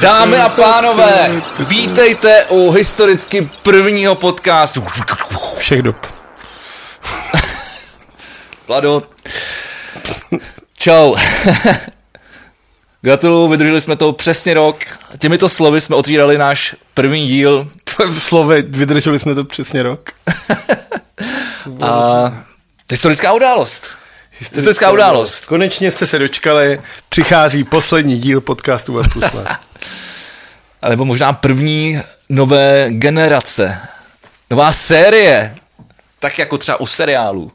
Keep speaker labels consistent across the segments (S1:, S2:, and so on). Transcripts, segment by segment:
S1: Dámy a pánové, vítejte u historicky prvního podcastu.
S2: Všech dob.
S1: Vlado. Čau. Gratuluju, vydrželi jsme to přesně rok. Těmito slovy jsme otvírali náš první díl.
S2: Slovy, vydrželi jsme to přesně rok.
S1: A historická událost. Historická událost.
S2: Konečně jste se dočkali, přichází poslední díl podcastu Web Plus.
S1: Alebo možná první nové generace. Nová série. Tak jako třeba u seriálů.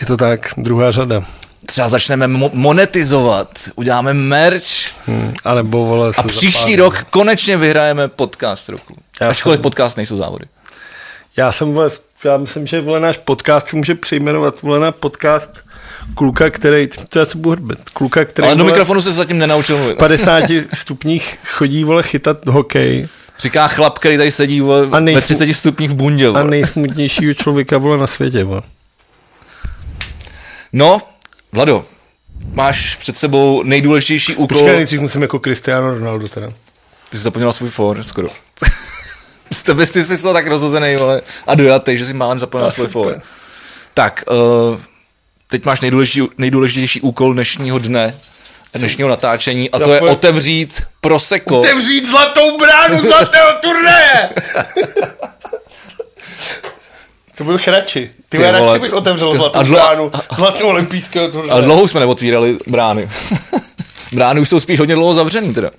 S2: Je to tak, druhá řada.
S1: Třeba začneme mo- monetizovat, uděláme merch
S2: Hmm, a nebo vole,
S1: a
S2: se
S1: příští
S2: zapálí.
S1: rok konečně vyhrajeme podcast roku.
S2: Já
S1: Ačkoliv
S2: jsem-
S1: podcast nejsou závody.
S2: Já jsem, vole, já myslím, že vole, náš podcast se může přejmenovat vole, na podcast kluka, který, to já se budu hrbet, kluka, který
S1: Ale do
S2: vole,
S1: mikrofonu se zatím nenaučil
S2: v
S1: mluvit.
S2: 50 stupních chodí vole chytat hokej
S1: Říká chlap, který tady sedí vole,
S2: A nejsou-
S1: ve 30 stupních v bundě.
S2: a
S1: Vole.
S2: nejsmutnějšího člověka vole na světě. Vole.
S1: No, Vlado, máš před sebou nejdůležitější úkol.
S2: Počkej, nejdřív musím jako Cristiano Ronaldo teda.
S1: Ty jsi zapomněl svůj for, skoro. Z tebe ty jsi tak rozhozený, vole, a dojatý, že si málem zapomněl svůj for. Tak, uh, teď máš nejdůležitější, nejdůležitější úkol dnešního dne, dnešního natáčení, a to je otevřít proseko.
S2: Otevřít zlatou bránu zlatého turnaje! to byl chrači. Ty,
S1: Ty
S2: radši bych otevřel
S1: ty-
S2: zlatou
S1: a dlo-
S2: bránu zlatou olympijského
S1: Ale
S2: turnaje.
S1: dlouho jsme neotvírali brány. brány už jsou spíš hodně dlouho zavřený teda.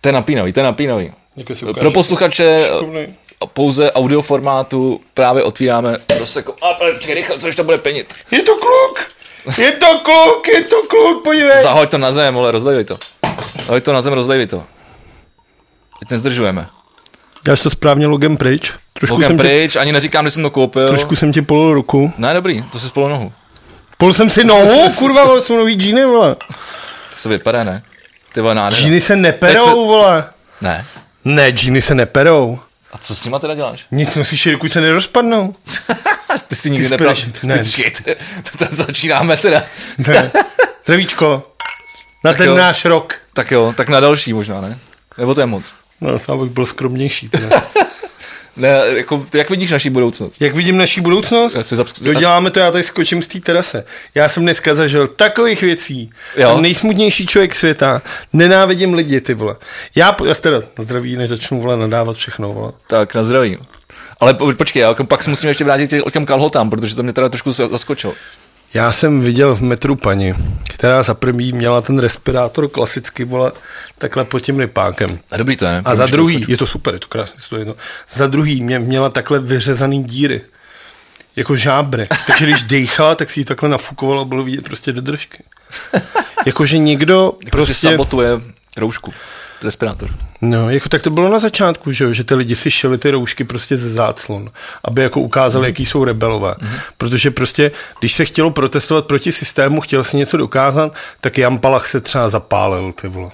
S1: To je napínavý, to je napínavý.
S2: Jako.
S1: Pro posluchače. Pouze audio formátu právě otvíráme proseko. A počkej, rychle, co když to bude penit.
S2: Je to kluk! Je to kluk, je to kluk, podívej.
S1: Zahoď to na zem, ale rozdejvej to. Zahoď to na zem, rozdejvej to. Teď nezdržujeme.
S2: Dáš to správně logem pryč. Trošku,
S1: Logem
S2: jsem, tě,
S1: pryč, ani neříkám, že jsem to koupil.
S2: trošku jsem ti polil ruku.
S1: Ne, dobrý, to si spolu nohu.
S2: Pol jsem si nohu, kurva, vole, jsou nový džíny, vole.
S1: To se vypadá, ne? Ty vole, nádhera.
S2: Džíny se neperou,
S1: jsme-
S2: vole.
S1: Ne.
S2: Ne, džíny se neperou.
S1: A co s nima teda děláš?
S2: Nic nosíš, dokud se nerozpadnou.
S1: Ty si nikdy nepral.
S2: ne.
S1: Tam začínáme teda.
S2: Ne. Zdravíčko. Na
S1: Tak
S2: ten
S1: jo.
S2: náš rok.
S1: Tak jo, tak na další možná, ne? Nebo to je moc?
S2: No, abych byl skromnější. Teda.
S1: Ne, jako, jak vidíš naší budoucnost?
S2: Jak vidím naší budoucnost?
S1: Já si zapsk-
S2: Doděláme to, já tady skočím z té terase. Já jsem dneska zažil takových věcí.
S1: Jo.
S2: Jsem nejsmutnější člověk světa. Nenávidím lidi, ty vole. Já, já teda na zdraví, než začnu vole nadávat všechno, vole.
S1: Tak, na zdraví. Ale po, počkej, já jako pak se musím ještě vrátit k těm kalhotám, protože to mě teda trošku za- zaskočilo.
S2: Já jsem viděl v metru paní, která za první měla ten respirátor klasicky, vole, takhle pod tím rypákem.
S1: A dobrý to je?
S2: A za druhý, je to super, je to krásně, to je to. Za druhý mě, měla takhle vyřezaný díry. Jako žábry. Takže když dejchala, tak si ji takhle nafukovalo a bylo vidět prostě do držky. Jakože někdo
S1: Prostě
S2: prostě...
S1: sabotuje roušku, respirátor.
S2: No, jako tak to bylo na začátku, že, jo, že ty lidi si šili ty roušky prostě ze záclon, aby jako ukázali,
S1: Mhm.
S2: jaký jsou rebelové. Mm-hmm. Protože prostě, když se chtělo protestovat proti systému, chtěl si něco dokázat, tak Jan Palach se třeba zapálil, ty vole.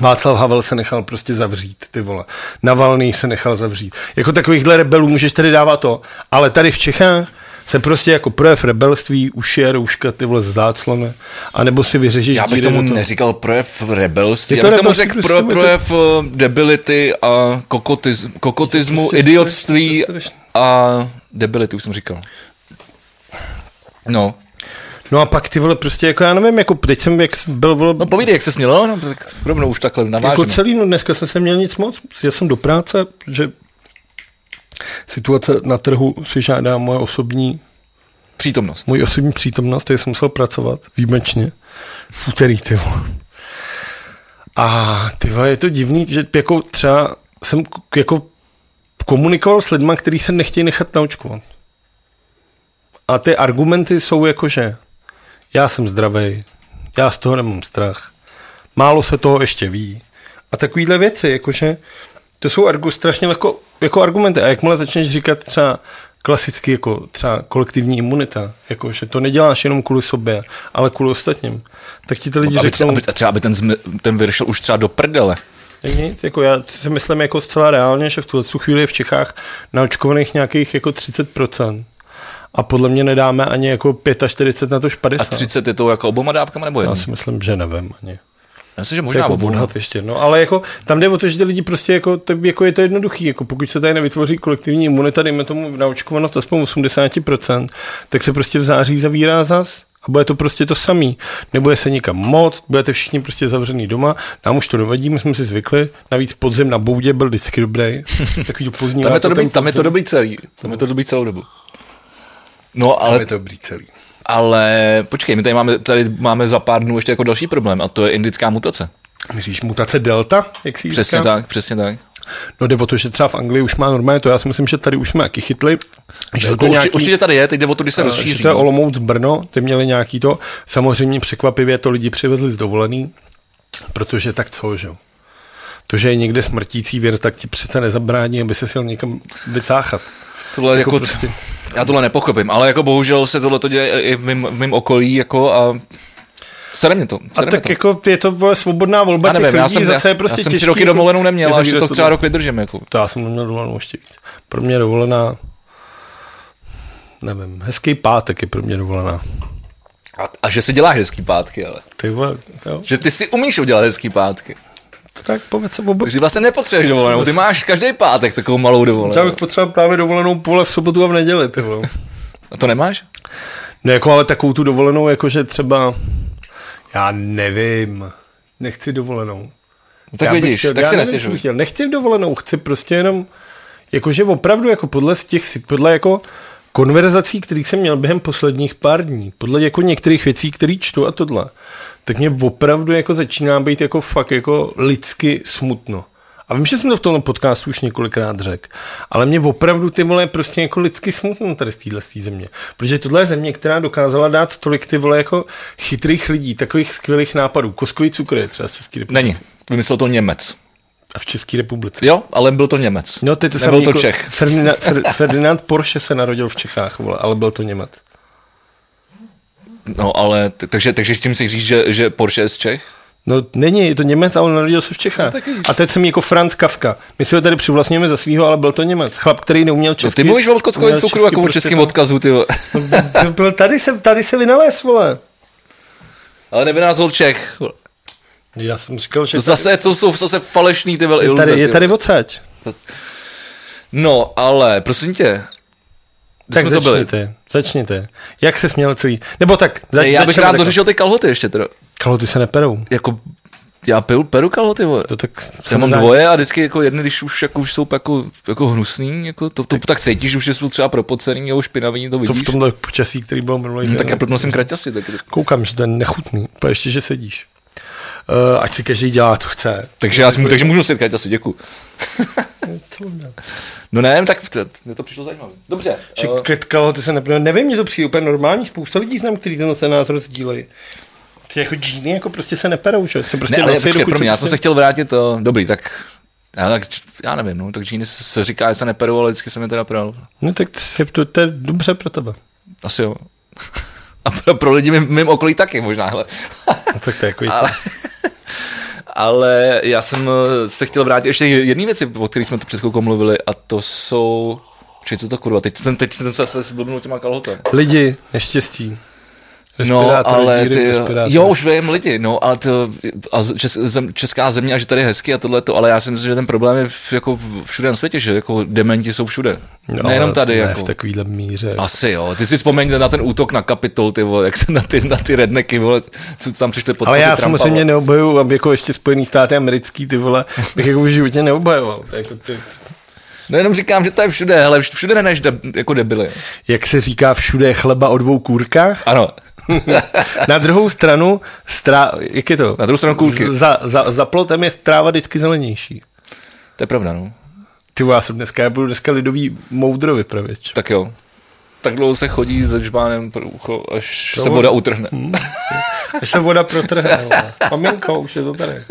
S2: Václav Havel se nechal prostě zavřít, ty vole. Navalný se nechal zavřít. Jako takovýchhle rebelů můžeš tady dávat to, ale tady v Čechách se prostě jako projev rebelství ušije rouška ty vole z záclony, anebo si vyřešíš
S1: Já bych tomu
S2: toho.
S1: neříkal projev rebelství,
S2: Je
S1: já
S2: to
S1: bych tomu řekl
S2: prostě
S1: pro,
S2: je to-
S1: projev uh, debility a kokotiz, kokotismu,
S2: To je
S1: idiotství
S2: strašný, to je
S1: a debility, už jsem říkal. No,
S2: No a pak ty vole prostě jako já nevím, jako teď jsem jak jsem byl vole,
S1: no povídej, jak se smělo, no, tak rovnou už takhle
S2: jako
S1: navážeme.
S2: celý, no dneska jsem se měl nic moc, jel jsem do práce, že situace na trhu si žádá moje osobní,
S1: Přítomnost.
S2: můj osobní přítomnost, takže jsem musel pracovat výjimečně v úterý, ty vole. A ty vole, je to divný, že jako třeba jsem jako komunikoval s lidmi, kteří se nechtějí nechat naočkovat. A ty argumenty jsou jako, že já jsem zdravý, já z toho nemám strach, málo se toho ještě ví. A takovýhle věci, jakože to jsou argu, strašně jako, jako argumenty. A jakmile začneš říkat třeba klasicky jako třeba kolektivní imunita, jako že to neděláš jenom kvůli sobě, ale kvůli ostatním, tak ti ty lidi
S1: Aby,
S2: řeknou,
S1: aby, třeba aby ten, zmi, ten vir šel už třeba do prdele.
S2: jak nic, jako já si myslím jako zcela reálně, že v tuhle chvíli je v Čechách naočkovaných nějakých jako 30%. a podle mě nedáme ani jako 45 na to
S1: A
S2: 50.
S1: 30 je to jako oboma dávkama nebo
S2: Já
S1: jednou?
S2: si myslím, že nevím ani.
S1: Já myslím, že možná
S2: jako
S1: oboma.
S2: odhad ještě, no, ale jako tam jde o to, že ty lidi prostě jako, tak jako je to jednoduchý, jako pokud se tady nevytvoří kolektivní imunita, dejme tomu naočkovanost aspoň 80%, tak se prostě v září zavírá zas a bude to prostě to samý. Nebude se nikam moc, budete všichni prostě zavřený doma, nám už to nevadí, my jsme si zvykli, navíc podzim na boudě byl vždycky dobrý, takový to pozdní
S1: Tam je to, dobrý,
S2: ten
S1: tam je to dobrý celý. Tam je to dobrý celou dobu. No,
S2: Tam
S1: ale,
S2: je to dobrý celý.
S1: Ale počkej, my tady máme, tady máme za pár dnů ještě jako další problém a to je indická mutace.
S2: Myslíš mutace delta, jak si
S1: Přesně
S2: říká?
S1: tak, přesně tak.
S2: No jde o to, že třeba v Anglii už má normálně to, já si myslím, že tady už jsme jaký chytli. Že
S1: Jako určitě, určitě tady je, teď jde o to, když se
S2: Že
S1: rozšíří.
S2: to je. Olomouc Brno, ty měli nějaký to. Samozřejmě překvapivě to lidi přivezli z dovolený, protože tak co, že jo. To, že je někde smrtící věr, tak ti přece nezabrání, aby se sjel někam vycáchat.
S1: Tohle jako,
S2: Jako
S1: jako
S2: prostě-
S1: já tohle nepochopím, ale jako bohužel se tohle to děje i v mým, v mým okolí jako a sere mě to,
S2: A
S1: sere mě
S2: tak
S1: to.
S2: jako je to vole, svobodná volba
S1: Já
S2: těch
S1: nevím, já
S2: lidí,
S1: jsem,
S2: zase
S1: já,
S2: je prostě
S1: já jsem tři roky
S2: jako
S1: dovolenou neměl, až
S2: zavírat
S1: to třeba rok vydržím. Jako.
S2: To já jsem neměl dovolenou ještě víc. Pro mě dovolená, nevím, hezký pátek je pro mě dovolená.
S1: A, a, že si děláš hezký pátky, ale.
S2: Ty vole, jo.
S1: Že ty si umíš udělat hezký pátky.
S2: Tak povedz se.
S1: Takže vlastně nepotřebuješ dovolenou, ty máš každý pátek takovou malou
S2: Já
S1: dovolenou.
S2: bych potřeboval právě dovolenou vole v sobotu a v neděli, ty vole.
S1: A to nemáš?
S2: No jako ale takovou tu dovolenou, jakože třeba, já nevím, nechci dovolenou.
S1: No, tak
S2: já
S1: vidíš,
S2: chtěl,
S1: tak
S2: já
S1: si nestěžuj.
S2: Nechci dovolenou, chci prostě jenom, jakože opravdu jako podle z těch, podle jako konverzací, kterých jsem měl během posledních pár dní, podle jako některých věcí, které čtu a tohle, tak mě opravdu jako začíná být jako fakt jako lidsky smutno. A vím, že jsem to v tom podcastu už několikrát řekl, ale mě opravdu ty vole prostě jako lidsky smutno tady z téhle země. Protože tohle je země, která dokázala dát tolik ty vole jako chytrých lidí, takových skvělých nápadů. Koskový cukr je třeba z České republiky.
S1: Není. Vymyslel to Němec.
S2: A v České republice.
S1: Jo, ale byl to Němec.
S2: No, teď to
S1: Nebyl to
S2: jako
S1: Čech.
S2: Ferdinand, Fer, Ferdinand Porsche se narodil v Čechách, vole, ale byl to Němec.
S1: No, ale, takže, takže tím si říct, že, že Porsche je z Čech?
S2: No není, je to Němec, ale narodil se v Čechách.
S1: No,
S2: a teď jsem jako Franz Kafka. My si ho tady přivlastňujeme za svýho, ale byl to Němec. Chlap, který neuměl
S1: No,
S2: česky.
S1: ty mluvíš o kockovém
S2: neuměl
S1: cukru jako o
S2: prostě
S1: českém
S2: to-
S1: odkazu, ty.
S2: No, byl- tady, se, tady se vynalez, vole.
S1: Ale nevynázol Čech.
S2: Já jsem říkal, že
S1: To zase, co jsou zase falešný ty vole iluze.
S2: tady, je
S1: ty
S2: tady odsaď.
S1: No, ale prosím tě. Kde
S2: Tak
S1: jsme to byli?
S2: začněte, začněte. Jak se směl celý? Nebo tak, zač,
S1: Ne, já bych rád dořešil ty kalhoty ještě teda.
S2: Kalhoty se neperou.
S1: Jako, já peru, peru kalhoty, vole.
S2: To tak
S1: Já mám dvoje a vždycky jako jedny, když už, jako, už jsou jako, jako hnusný, jako to, to, tak cítíš, že už jsou třeba propocený nebo špinavý, to
S2: To
S1: vidíš.
S2: v tomhle počasí, který byl minulý
S1: Hm, tak já proto nosím kraťasy. Tak,
S2: Koukám, že to je nechutný. Ještě, že sedíš. Uh, ať si každý dělá, co chce.
S1: takže, já si, takže můžu nosit kraťasy, děkuji. No ne, tak to, mě to přišlo zajímavé. Dobře.
S2: Že
S1: uh,
S2: uh, kalhoty se neperou. Nevím, mně to přijde úplně normální. Spousta lidí znám, kteří ten se názor sdílejí. Ty jako džíny jako prostě se neperou, že? Se prostě
S1: ne, ale
S2: nosí,
S1: počkej,
S2: dokud
S1: pro mě, já
S2: se
S1: jsem se chtěl vrátit, uh, dobrý, tak já, tak, já nevím, no, tak džíny se, se říká, že se neperou, ale vždycky jsem je teda pral.
S2: No tak to, to, to je dobře pro tebe.
S1: Asi jo. A pro, pro lidi mým, mým okolí taky možná, hele.
S2: No, tak to je jako
S1: Ale, ale já jsem eh, se chtěl vrátit ještě jedné věci, o kterých jsme tu před chvilkou mluvili, a to jsou... Co to kurva, teď jsem, teď jsem se zblbnul těma kalhotem.
S2: Lidi, neštěstí.
S1: No, ale
S2: díry
S1: ty, jo, už vím lidi, no, ale to, a čes, zem, česká země a že tady je hezky a tohle to, ale já si myslím, že ten problém je v- jako všude na světě, že jako dementi jsou všude.
S2: No,
S1: Nejenom tady,
S2: ne
S1: jako.
S2: v takovýhle míře.
S1: Asi jo, ty si vzpomeň na ten útok na Kapitol, ty vole, jak na ty, na ty rednecky, vole, co tam přišli pod
S2: ale já samozřejmě neobhajuju, aby jako ještě Spojený státy americký, ty vole, bych jako v životě neobhajoval. Jako ty,
S1: No jenom říkám, že to je všude, hele, všude neneš de, jako debily.
S2: jak se říká všude je chleba o dvou kůrkách.
S1: Ano,
S2: Na druhou stranu, strá, jak je to?
S1: na druhou stranu kůlky.
S2: Za, za, za plotem je tráva vždycky zelenější.
S1: To je pravda, no.
S2: Ty já jsem dneska, já budu dneska lidový moudro vypravěč.
S1: Tak jo. Tak dlouho se chodí se žbánem pro ucho, až
S2: To
S1: se voda utrhne.
S2: Až se voda protrhne. Maminko, už je to tady.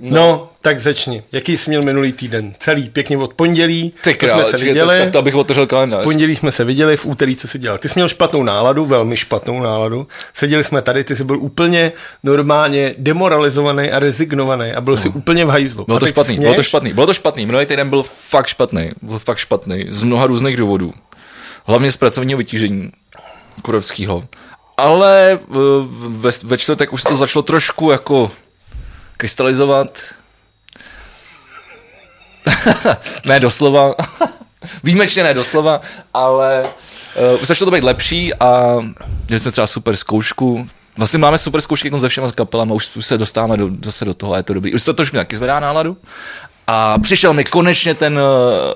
S2: No, tak začni. Jaký jsi měl minulý týden? Celý, pěkně od pondělí.
S1: Ty
S2: to
S1: král,
S2: jsme se viděli.
S1: tak to abych otevřel kalendář.
S2: V pondělí jsme se viděli, v úterý co si dělal. Ty jsi měl špatnou náladu, velmi špatnou náladu. Seděli jsme tady, ty jsi byl úplně normálně demoralizovaný a rezignovaný a byl si úplně v hajzlu.
S1: Bylo
S2: A
S1: to špatný, bylo to špatný, bylo to špatný. Minulý týden byl fakt špatný, byl fakt špatný, z mnoha různých důvodů. hlavně z pracovního vytížení Kurovského. Ale eh, ve, ve čtvrtek už se to začalo trošku jako krystalizovat. ne doslova. Výjimečně ne doslova, ale uh, začalo to být lepší a měli jsme třeba super zkoušku. Vlastně máme super zkoušky ze všema kapelama, už, už se dostáváme do, zase do toho a je to dobrý. Už to trošku taky zvedá náladu. A přišel mi konečně ten uh,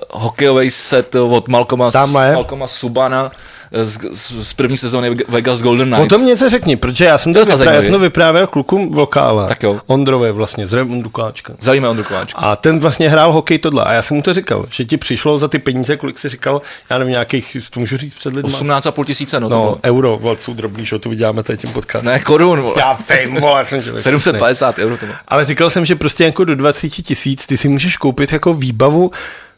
S1: hokejový set od Malcoma, Malcoma Subana z, z, z první sezóny Vegas Golden Knights.
S2: O tom něco řekni, protože já jsem to, to vyprávěl, já jsem to vyprávěl klukům v lokále.
S1: Tak jo.
S2: Ondrové vlastně, z Ondru Koláčka.
S1: Zavíme Ondru Koláčka.
S2: A ten vlastně hrál hokej tohle. A já jsem mu to říkal, že ti přišlo za ty peníze, kolik jsi říkal, já nevím, nějakých, to můžu říct před lidmi.
S1: 18,5 tisíce, no,
S2: no to bylo. euro, vole, jsou drobný, že to vyděláme tady tím podcastem.
S1: Ne, korun, vole.
S2: Já vím, vole, jsem
S1: 750 euro to bylo.
S2: Ale říkal jsem, že prostě jako do 20 tisíc ty si můžeš koupit jako výbavu,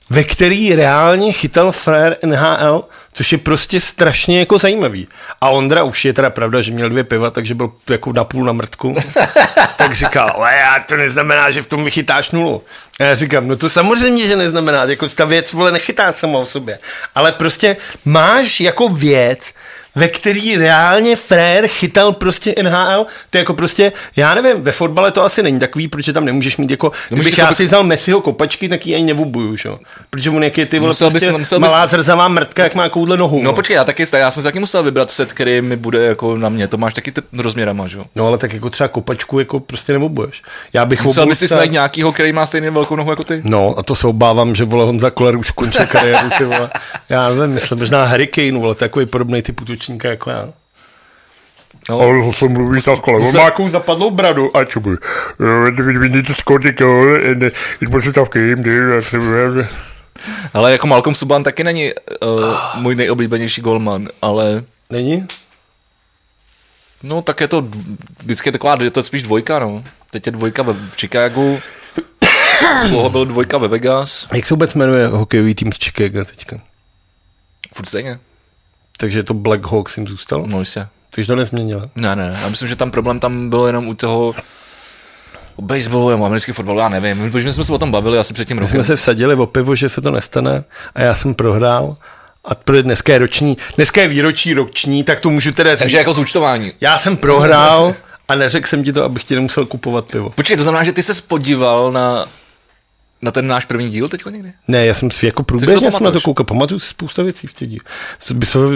S2: ve který reálně chytal frér NHL, což je prostě strašně jako zajímavý. A Ondra už je teda pravda, že měl dvě piva, takže byl jako napůl na mrtku. tak říkal, ale já to neznamená, že v tom vychytáš nulu. A já říkám, no to samozřejmě, že neznamená, jako ta věc vole nechytá sama o sobě. Ale prostě máš jako věc, ve který reálně frér chytal prostě NHL, to je jako prostě, já nevím, ve fotbale to asi není takový, protože tam nemůžeš mít jako, no, kdybych já si vzal Messiho kopačky, tak ji ani nevubuju, že? Protože on jak je ty vole musel prostě bys, musel malá bys... zrzavá mrtka, jak má koudle nohu.
S1: No, no počkej, já taky, já jsem si taky musel vybrat set, který mi bude jako na mě, to máš taky rozměrama, že?
S2: No ale tak jako třeba kopačku jako prostě nevubuješ. Já bych
S1: musel bys si najít nějakýho, který má stejně velkou nohu jako ty.
S2: No a to se obávám, že vole Honza Koller už končil kariéru, ty vole. Já nevím, myslím, možná Hurricane, vole, takový podobný typ útočníka jako já.
S1: No.
S2: Ale se mluví takhle. On má jakou zapadlou bradu a čo by. We need to score the goal and it was a tough game.
S1: Ale jako Malcolm Subban taky není uh, můj nejoblíbenější golman, ale...
S2: Není?
S1: No tak je to vždycky je taková, je to spíš dvojka, no. Teď je dvojka v Chicagu, dlouho byl dvojka ve Vegas.
S2: Jak se vůbec jmenuje hokejový tým z Chicago teďka?
S1: Furt stejně.
S2: Takže to Black Hawks jim zůstalo?
S1: No jistě.
S2: Ty to nezměnila?
S1: Ne, ne, já myslím, že tam problém tam byl jenom u toho o baseballu nebo americký fotbal, já nevím. My jsme se o tom bavili asi před tím rokem.
S2: jsme se vsadili o pivo, že se to nestane a já jsem prohrál a dneska je roční, dneska je výročí roční, tak to můžu teda říct.
S1: Takže jako zúčtování.
S2: Já jsem prohrál a neřekl jsem ti to, abych ti nemusel kupovat pivo.
S1: Počkej, to znamená, že ty se podíval na na ten náš první díl teď někdy?
S2: Ne, já jsem si jako průběžně jsem na to koukal, pamatuju si spousta věcí v díl.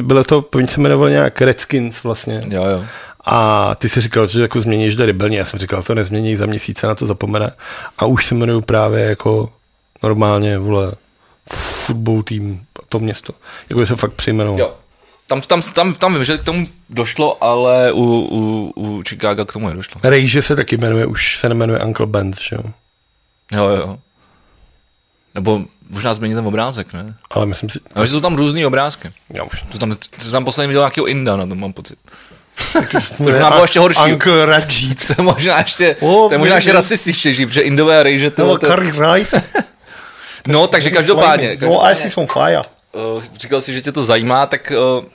S2: Bylo to, oni se jmenovalo nějak Redskins vlastně.
S1: Jo, jo.
S2: A ty si říkal, že jako změníš do rebelně, já jsem říkal, to nezmění, za měsíce na to zapomene. A už se jmenuju právě jako normálně, vole, fotbal tým, to město. Jako se fakt přejmenovalo.
S1: Jo. Tam, tam, tam, tam vím, že k tomu došlo, ale u, u, u Chicago k tomu nedošlo.
S2: Rejže se taky jmenuje, už se nemenuje Uncle Ben, že jo?
S1: Jo, jo. Nebo možná změnit ten obrázek, ne?
S2: Ale myslím si...
S1: Ale že jsou tam různý obrázky.
S2: Já už.
S1: To tam, to tam posledně viděl nějakého Inda, na tom mám pocit. to možná bylo ještě horší.
S2: Uncle Rajit.
S1: to je možná ještě, oh, to je možná ještě rasističtější, protože Indové a rejže to...
S2: No, curry rice.
S1: no, takže každopádně.
S2: No, I see some fire.
S1: Uh, říkal si, že tě to zajímá, tak uh,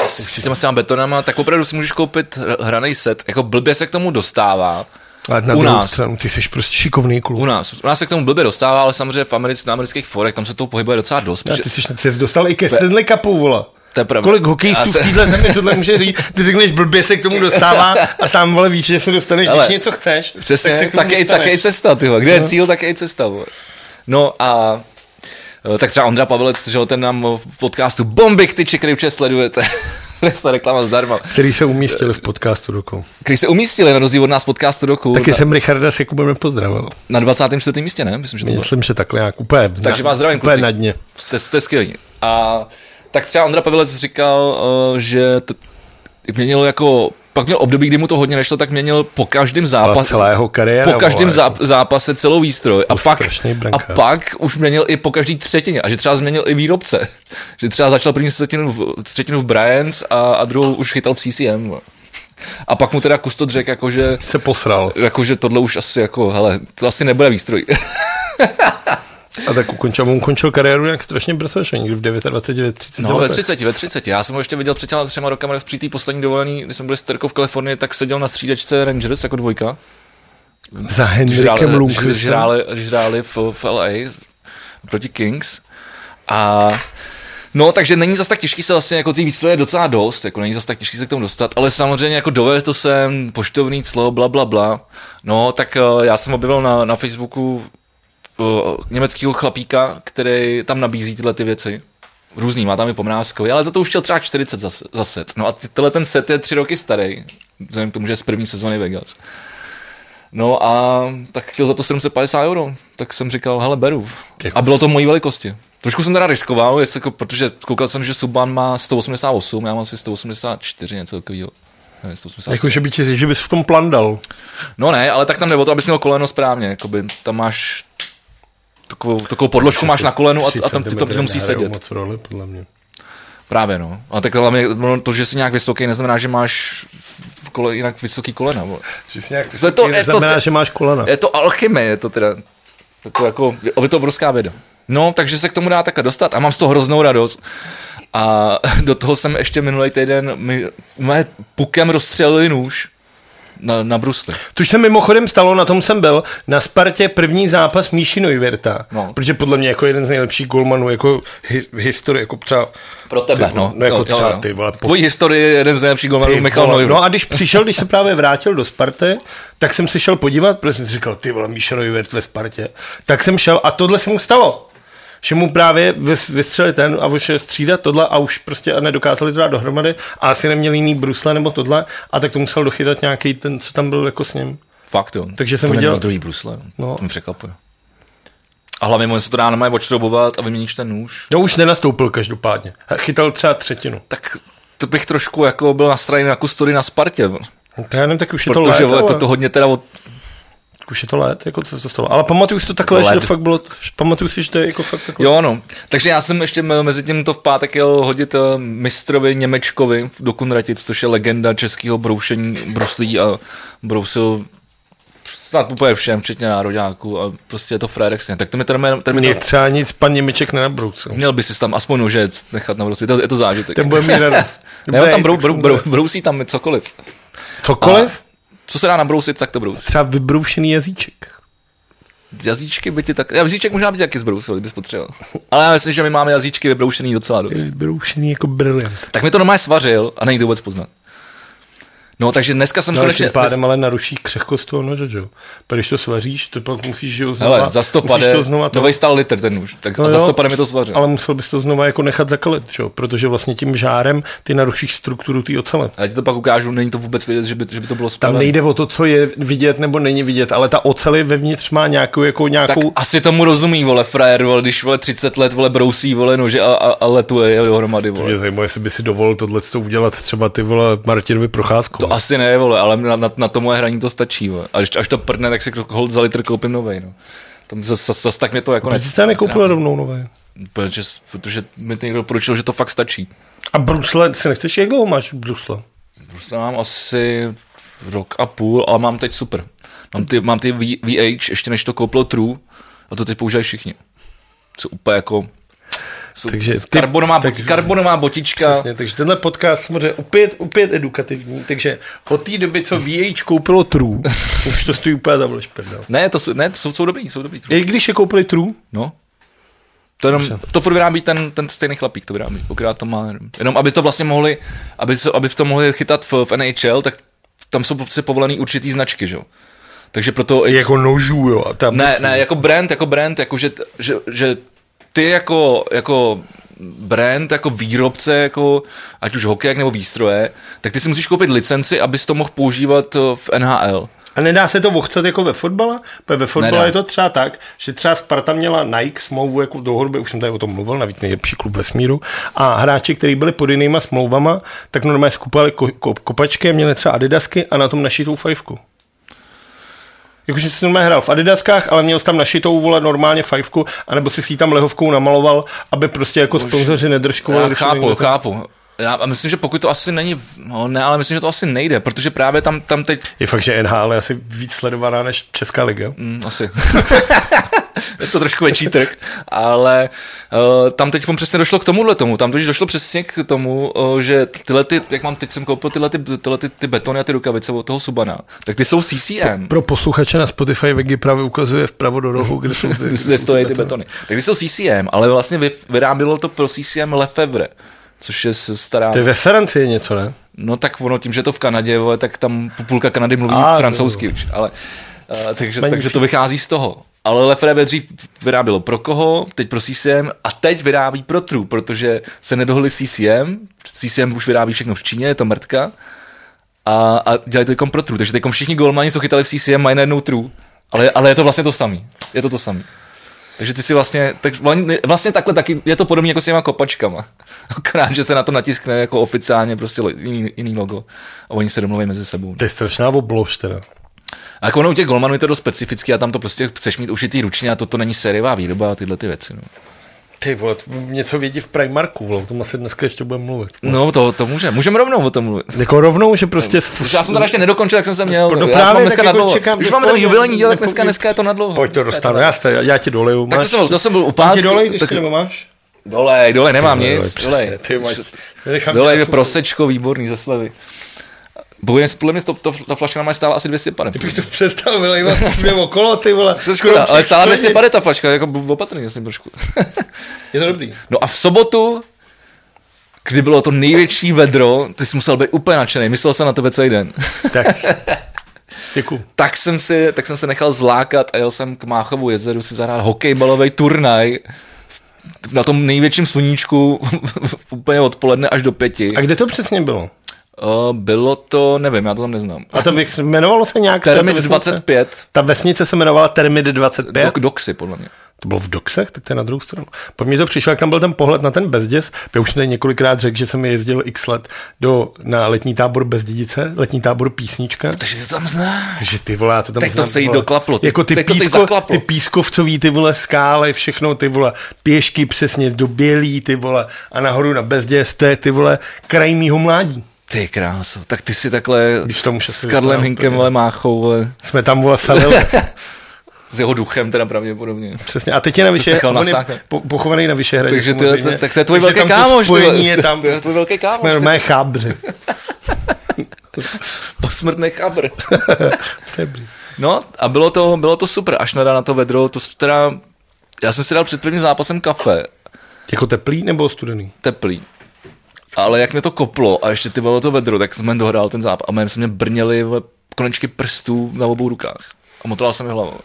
S1: s těma betonama, tak opravdu si můžeš koupit hraný set. Jako blbě se k tomu dostává.
S2: Ale na u nás. Stranu, ty jsi prostě šikovný kluk.
S1: U nás. U nás se k tomu blbě dostává, ale samozřejmě v americ, na amerických forech tam se to pohybuje docela dost.
S2: Ja, ty jsi, ty jsi dostal i ke Stanley Cupu, vole.
S1: To je pravda.
S2: Kolik hokejistů se... v téhle zemi tohle může říct? Ty řekneš, blbě se k tomu dostává a sám vole víš, že se dostaneš, ale, když něco chceš.
S1: Přesně, tak, se tak, je, tak je cesta, ty Kde je no. cíl, tak je cesta. Vole. No a eh, tak třeba Ondra Pavelec, že ten nám v podcastu Bomby tyči, který určitě sledujete. ta reklama zdarma.
S2: Který se umístili v podcastu roku.
S1: Který se umístili na rozdíl od nás podcastu roku.
S2: Taky na... jsem Richarda s Jakubem nepozdravil.
S1: Na 24. místě, ne? Myslím, že to
S2: Myslím, že takhle nějak úplně.
S1: Takže vás zdravím,
S2: úplně na dně.
S1: Jste, jste skvělí. A tak třeba Ondra Pavilec říkal, uh, že to měnilo jako pak měl období, kdy mu to hodně nešlo, tak měnil po každém zápase.
S2: Celého kariéra,
S1: po každém záp- zápase celou výstroj. A pak, a pak už měnil i po každý třetině. A že třeba změnil i výrobce. že třeba začal první třetinu v, třetinu v Bryans a, a druhou už chytal v CCM. A pak mu teda Kustod řekl, jako, že...
S2: Se posral.
S1: Jako, že tohle už asi jako, hele, to asi nebude výstroj.
S2: A tak ukončil, on končil kariéru nějak strašně brzo, že někdy v 29, 30
S1: No, ve 30, ve 30. Já jsem ho ještě viděl před těma třema rokama při té poslední dovolený, když jsme byli s Terkou v Kalifornii, tak seděl na střídačce Rangers jako dvojka.
S2: Za Henrikem
S1: Lundqvistem. Když hráli, když hráli v, v LA proti Kings. A No, takže není zas tak těžký se vlastně, jako ty výstroje docela dost, jako není zas tak těžký se k tomu dostat, ale samozřejmě jako dovést to sem, poštovní clo, bla, bla, bla. No, tak uh, já jsem objevil na, na Facebooku uh, německého chlapíka, který tam nabízí tyhle ty věci. Různý, má tam i pomrázkový, ale za to už chtěl třeba 40 za, za set. No a ty- tenhle ten set je tři roky starý, vzhledem k tomu, že je z první sezóny Vegas. No a tak chtěl za to 750 euro, tak jsem říkal, hele, beru.
S2: Jako-
S1: A bylo to mojí velikosti. Trošku jsem teda riskoval, jestli, jako, protože koukal jsem, že Subban má 188, já mám asi 184, něco takového. Ne, 180.
S2: Jako, že, by ti, že bys v tom plandal.
S1: No ne, ale tak tam jde o to, abys měl koleno správně, jakoby, tam máš takovou, takovou podložku máš na kolenu a, a tam ty to ty musí sedět.
S2: moc roli, podle mě.
S1: Právě no. A tak ono, to, že jsi nějak vysoký, neznamená, že máš kole, jinak vysoký kolena. vole.
S2: Že jsi nějak,
S1: To je to- je to-
S2: znamená, že máš kolena.
S1: Je to alchymie, je to teda, je to jako, je to obrovská věda. No, takže se k tomu dá takhle dostat a mám z toho hroznou radost. A do toho jsem ještě minulý týden mi mé pukem rozstřelili nůž na, na brusli.
S2: Což se mimochodem stalo, na tom jsem byl, na Spartě první zápas Míši Neuwirta,
S1: No.
S2: protože podle mě jako jeden z nejlepších golmanů jako hi, v historii, jako třeba
S1: Pro tebe, no.
S2: no jako třeba ty vole, po-
S1: Tvojí historie je jeden z nejlepších golmanů
S2: Ty
S1: Michal Neuer.
S2: No a když přišel, když se právě vrátil do Sparty, tak jsem se šel podívat, protože jsem si říkal, ty vole, Míša Neuwirth ve Spartě. Tak jsem šel a tohle se mu stalo. Že mu právě vys- vystřelili ten a už je střídat tohle a už prostě a nedokázali to dát dohromady a asi neměl jiný brusle nebo tohle a tak to musel dochytat nějaký ten, co tam byl jako s ním.
S1: Fakt jo.
S2: Takže jsem
S1: to
S2: viděl-
S1: druhý brusle.
S2: No.
S1: To mě překvapuje. A hlavně on se to dá normálně odšroubovat a vyměníš ten nůž.
S2: No už nenastoupil každopádně. Chytal třeba třetinu.
S1: Tak to bych trošku jako byl nastrajený na kustory na Spartě.
S2: No, To já nevím, tak už je to
S1: Protože vole,
S2: ale-
S1: to, to hodně teda od,
S2: už je to let, jako co se to stalo. Ale pamatuju si to takhle,
S1: To
S2: že to fakt bylo, pamatuju si, že to je jako fakt jako...
S1: Jo, no. Takže já jsem ještě mezi tím to v pátek jel hodit eh, mistrovi Němečkovi do Kunratic, což je legenda českého broušení bruslí a brousil snad úplně všem, včetně nároďáků a prostě je to sně. Tak to mi ten, ten
S2: Mě
S1: to,
S2: třeba nic pan Němeček nenabroucil.
S1: měl by si tam aspoň nožec nechat na brusli, je to, je to zážitek.
S2: Ten bude mít radost.
S1: ne, tam brou, brou, brou, brousí tam cokoliv.
S2: Cokoliv?
S1: Co se dá nabrousit, tak to brousí.
S2: Třeba vybroušený jazyček.
S1: Jazyčky by ti tak... Jazyček možná by ti taky zbrousil, kdybys potřeboval. Ale já myslím, že my máme jazyčky vybroušený docela dost.
S2: Vybroušený jako briliant.
S1: Tak mi to normálně svařil a nejde vůbec poznat. No, takže dneska jsem
S2: No, ale
S1: konečně...
S2: tím pádem ale naruší křehkost toho nože, že jo? Když to svaříš, to pak musíš, že jo, znova,
S1: Hele, za 100
S2: musíš
S1: pade,
S2: to znova to,
S1: nový stál litr ten už, tak
S2: No
S1: za
S2: jo,
S1: 100 pade mi to svařil.
S2: ale musel bys to znova jako nechat zakalit, že jo? Protože vlastně tím žárem ty narušíš strukturu té ocele.
S1: A já ti to pak ukážu, není to vůbec vidět, že by, že by to bylo
S2: Tam
S1: spadané.
S2: nejde o to, co je vidět nebo není vidět, ale ta oceli vevnitř má nějakou, jako
S1: Tak
S2: nějakou...
S1: asi tomu rozumí, vole, frajer, vole, když, vole, 30 let, vole, brousí, vole, nože a, a, a letuje je dohromady,
S2: Mě
S1: vole.
S2: zajímá, jestli by si dovolil tohle udělat třeba ty vole Martinovi procházku.
S1: To asi ne, vole, ale na, na, na to moje hraní to stačí, vole. A až, až to prdne, tak si hold za litr koupím novej, no. Tam zas, zas, zas tak mě to jako
S2: Proč jsi nekoupil rovnou nové?
S1: Protože, protože mi někdo doporučil, že to fakt stačí.
S2: A brusle, si nechceš, jak dlouho máš brusle?
S1: Prostě mám asi rok a půl, ale mám teď super. Mám ty, mám ty VH, ještě než to koupilo True, a to teď používají všichni. Jsou úplně jako... Jsou
S2: Takže
S1: takže
S2: ty-
S1: karbonová,
S2: tak-
S1: tak, karbonová botička.
S2: Přesně, takže tenhle podcast samozřejmě opět, opět edukativní, takže od té doby, co VH koupilo True, už to stojí úplně za.
S1: Ne, to, jsou- ne, to jsou, jsou dobrý, jsou dobrý. True.
S2: I když je koupili True,
S1: No. To, jenom, to furt vyrábí ten, ten stejný chlapík, to vyrábí, pokrát to má. Jenom, jenom aby to vlastně mohli, aby, se, aby to mohli chytat v, v NHL, tak tam jsou prostě povolený určitý značky, že jo. Takže proto...
S2: jako nožů, jo. A tam
S1: Ne, ne, jako brand, jako brand, jako že, že, že ty jako, jako brand, jako výrobce, jako ať už hokejek nebo výstroje, tak ty si musíš koupit licenci, abys to mohl používat eh, v NHL.
S2: A nedá se to vochcat jako ve fotbale? Protože ve fotbale
S1: Nedá.
S2: je to třeba tak, že třeba Sparta měla Nike smlouvu jako v dlouhodobě, už jsem tady o tom mluvil, navíc nejlepší klub ve smíru, a hráči, kteří byli pod jinýma smlouvama, tak normálně skupovali ko, ko, kopačky, měli třeba adidasky a na tom našitou fajfku. Jakože jsi normálně hrál v adidaskách, ale měl jsi tam našitou vole normálně fajfku, anebo si si ji tam lehovkou namaloval, aby prostě jako sponzoři nedržkovali.
S1: Já chápu, chápu. Já myslím, že pokud to asi není, no ne, ale myslím, že to asi nejde, protože právě tam, tam teď...
S2: Je fakt, že NHL je asi víc sledovaná než Česká liga.
S1: Mm, asi. je to trošku větší trh, ale uh, tam teď přesně došlo k tomuhle tomu, tam totiž došlo přesně k tomu, uh, že tyhle ty, jak mám teď jsem koupil tyhle, ty, tyhle ty, ty betony a ty rukavice od toho Subana, tak ty jsou CCM.
S2: Pro posluchače na Spotify Vegi právě ukazuje vpravo do rohu, kde jsou ty,
S1: kde stojí ty betony. Tak ty jsou CCM, ale vlastně vyrábělo to pro CCM Lefebvre což je stará...
S2: To je ve Francii něco, ne?
S1: No tak ono tím, že je to v Kanadě, vole, tak tam půlka Kanady mluví A, francouzsky už, ale... Uh, takže, takže to vychází z toho. Ale Lefebvre dřív vyrábělo pro koho, teď pro CCM a teď vyrábí pro True, protože se nedohli CCM, CCM už vyrábí všechno v Číně, je to mrtka a, a dělají to jako pro True, takže teď všichni golmani, co chytali v CCM, mají najednou True, ale, ale je to vlastně to samý, je to to samý. Takže ty si vlastně, tak vlastně takhle taky, je to podobně jako s těma kopačkama. Akorát, že se na to natiskne jako oficiálně prostě jiný, jiný logo a oni se domluví mezi sebou.
S2: To je strašná oblož teda.
S1: A jako ono u těch golmanů je to dost specifický a tam to prostě chceš mít ušitý ručně a to, to není sériová výroba a tyhle ty věci. No.
S2: Ty vole, něco vědí v Primarku, vole, o tom asi dneska ještě budeme mluvit.
S1: Vole. No, to, to může. Můžeme rovnou o tom mluvit.
S2: Jako rovnou, že prostě...
S1: No, já jsem to ještě nedokončil, jak jsem se měl. No, já mám dneska jako na dlouho. Už máme ten jubilejní díl, tak dneska, dneska je to na dlouho.
S2: Pojď to dostanu, já, jste, já ti doleju.
S1: Tak to jsem, to jsem byl u pátku.
S2: Ti dolej, když nebo máš?
S1: Dolej, dolej, nemám nic. Dolej, prosečko, výborný ze slevy. Bohužel, podle mě to, to, ta flaška má stála asi 250.
S2: Ty bych to přestal vylejvat mimo okolo, ty vole.
S1: Škoda, ale stála 250 ta flaška, jako opatrný jsem trošku.
S2: Je to dobrý.
S1: No a v sobotu, kdy bylo to největší vedro, ty jsi musel být úplně nadšený, myslel jsem na tebe celý den.
S2: Tak. Děkuju.
S1: tak jsem, si, tak jsem se nechal zlákat a jel jsem k Máchovu jezeru si zahrát hokejbalový turnaj na tom největším sluníčku úplně odpoledne až do pěti.
S2: A kde to přesně bylo?
S1: Uh, bylo to, nevím, já to tam neznám.
S2: A to se jmenovalo se nějak?
S1: Termit 25.
S2: Ta vesnice se jmenovala Termit 25?
S1: Dok, Doxy, podle mě.
S2: To bylo v Doxech, tak to je na druhou stranu. Po mně to přišlo, jak tam byl ten pohled na ten bezděs. Já už jsem tady několikrát řekl, že jsem jezdil x let do, na letní tábor Bezdědice, letní tábor písnička.
S1: Takže ty to tam znáš.
S2: Takže ty vole, to tam
S1: Teď to se jí doklaplo.
S2: Ty, jako ty, písko, ty pískovcový, ty vole, skály, všechno, ty vole, pěšky přesně do bělý, ty vole, a nahoru na bezděs, to je ty vole, kraj mýho mládí.
S1: Ty kráso, tak ty si takhle Když to s Karlem Hinkem, vole, máchou, vole.
S2: Jsme tam, vole, felili.
S1: s jeho duchem teda pravděpodobně.
S2: Přesně. A teď je na vyše, on je po, pochovaný na Vyšehradě.
S1: Takže to, to, tak to je tvůj velký kámoš.
S2: To je tam,
S1: to je tvůj velký kámoš.
S2: Jsme mé chábři.
S1: Posmrtný chabr. no a bylo to, bylo to super, až na to vedro, to teda, já jsem si dal před prvním zápasem kafe.
S2: Jako teplý nebo studený?
S1: Teplý. Ale jak mě to koplo a ještě ty bylo to vedro, tak jsem dohrál ten zápas a mém se mě brněly konečky prstů na obou rukách. A motoval jsem mi hlavou.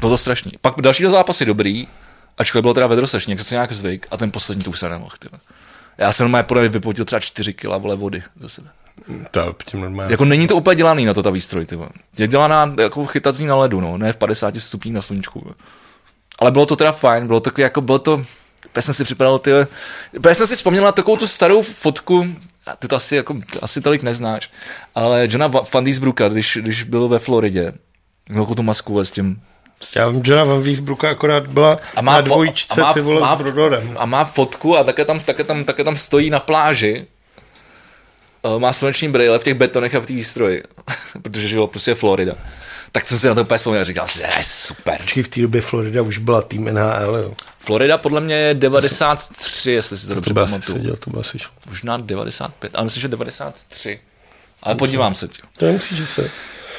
S1: Bylo to strašný. Pak další do zápasy dobrý, ačkoliv bylo teda vedro strašný, jak se nějak zvyk a ten poslední to už se nemohl. Tyhle. Já jsem normálně podle vypotil třeba 4 kg vole vody ze sebe.
S2: To tím normálně.
S1: Jako není to úplně dělaný na to ta výstroj, ty Je dělaná jako chytací na ledu, no, ne v 50 stupních na sluníčku. Ale bylo to teda fajn, bylo to jako, bylo to, já jsem si připadal, ty, já jsem si vzpomněl na takovou tu starou fotku, ty to asi, jako, asi tolik neznáš, ale Johna Van Diesbrucka, když, když byl ve Floridě, měl tu masku s tím
S2: já vím, Johna Van Wiesbrucka akorát byla a má na dvojičce, a má, ty vole, má, s
S1: A má fotku a také tam, také tam, také tam stojí na pláži. Eh, má sluneční brýle v těch betonech a v té výstroji. Protože žilo prostě Florida. Tak jsem si na to úplně vzpomněl a říkal si, je super.
S2: Počkej, v té době Florida už byla tým NHL, jo.
S1: Florida podle mě je 93, jestli si to, to dobře pamatuju.
S2: Seděl, to asi
S1: Možná 95, ale myslím, že 93. Ale podívám se. Tě.
S2: To nemusíš, že se...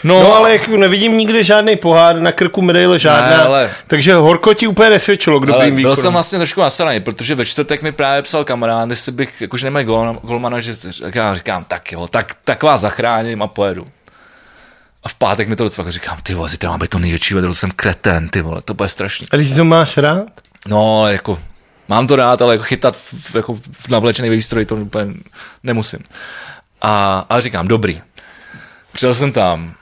S2: No, no ale jak nevidím nikdy žádný pohár, na krku medaile žádná, ne, ale... takže horko ti úplně nesvědčilo, kdo by
S1: Byl jsem vlastně trošku nasraný, protože ve čtvrtek mi právě psal kamarád, jestli bych, jakože nemají gol, golmana, že tak já říkám, tak jo, tak, tak vás zachráním a pojedu. A v pátek mi to docela říkám, ty vole, zítra má být to největší vedro, jsem kreten, ty vole, to bude strašný.
S2: A když to máš rád?
S1: No, jako, mám to rád, ale jako chytat v, jako v navlečený výstroj to úplně nemusím. A, a říkám, dobrý. Přijel jsem tam,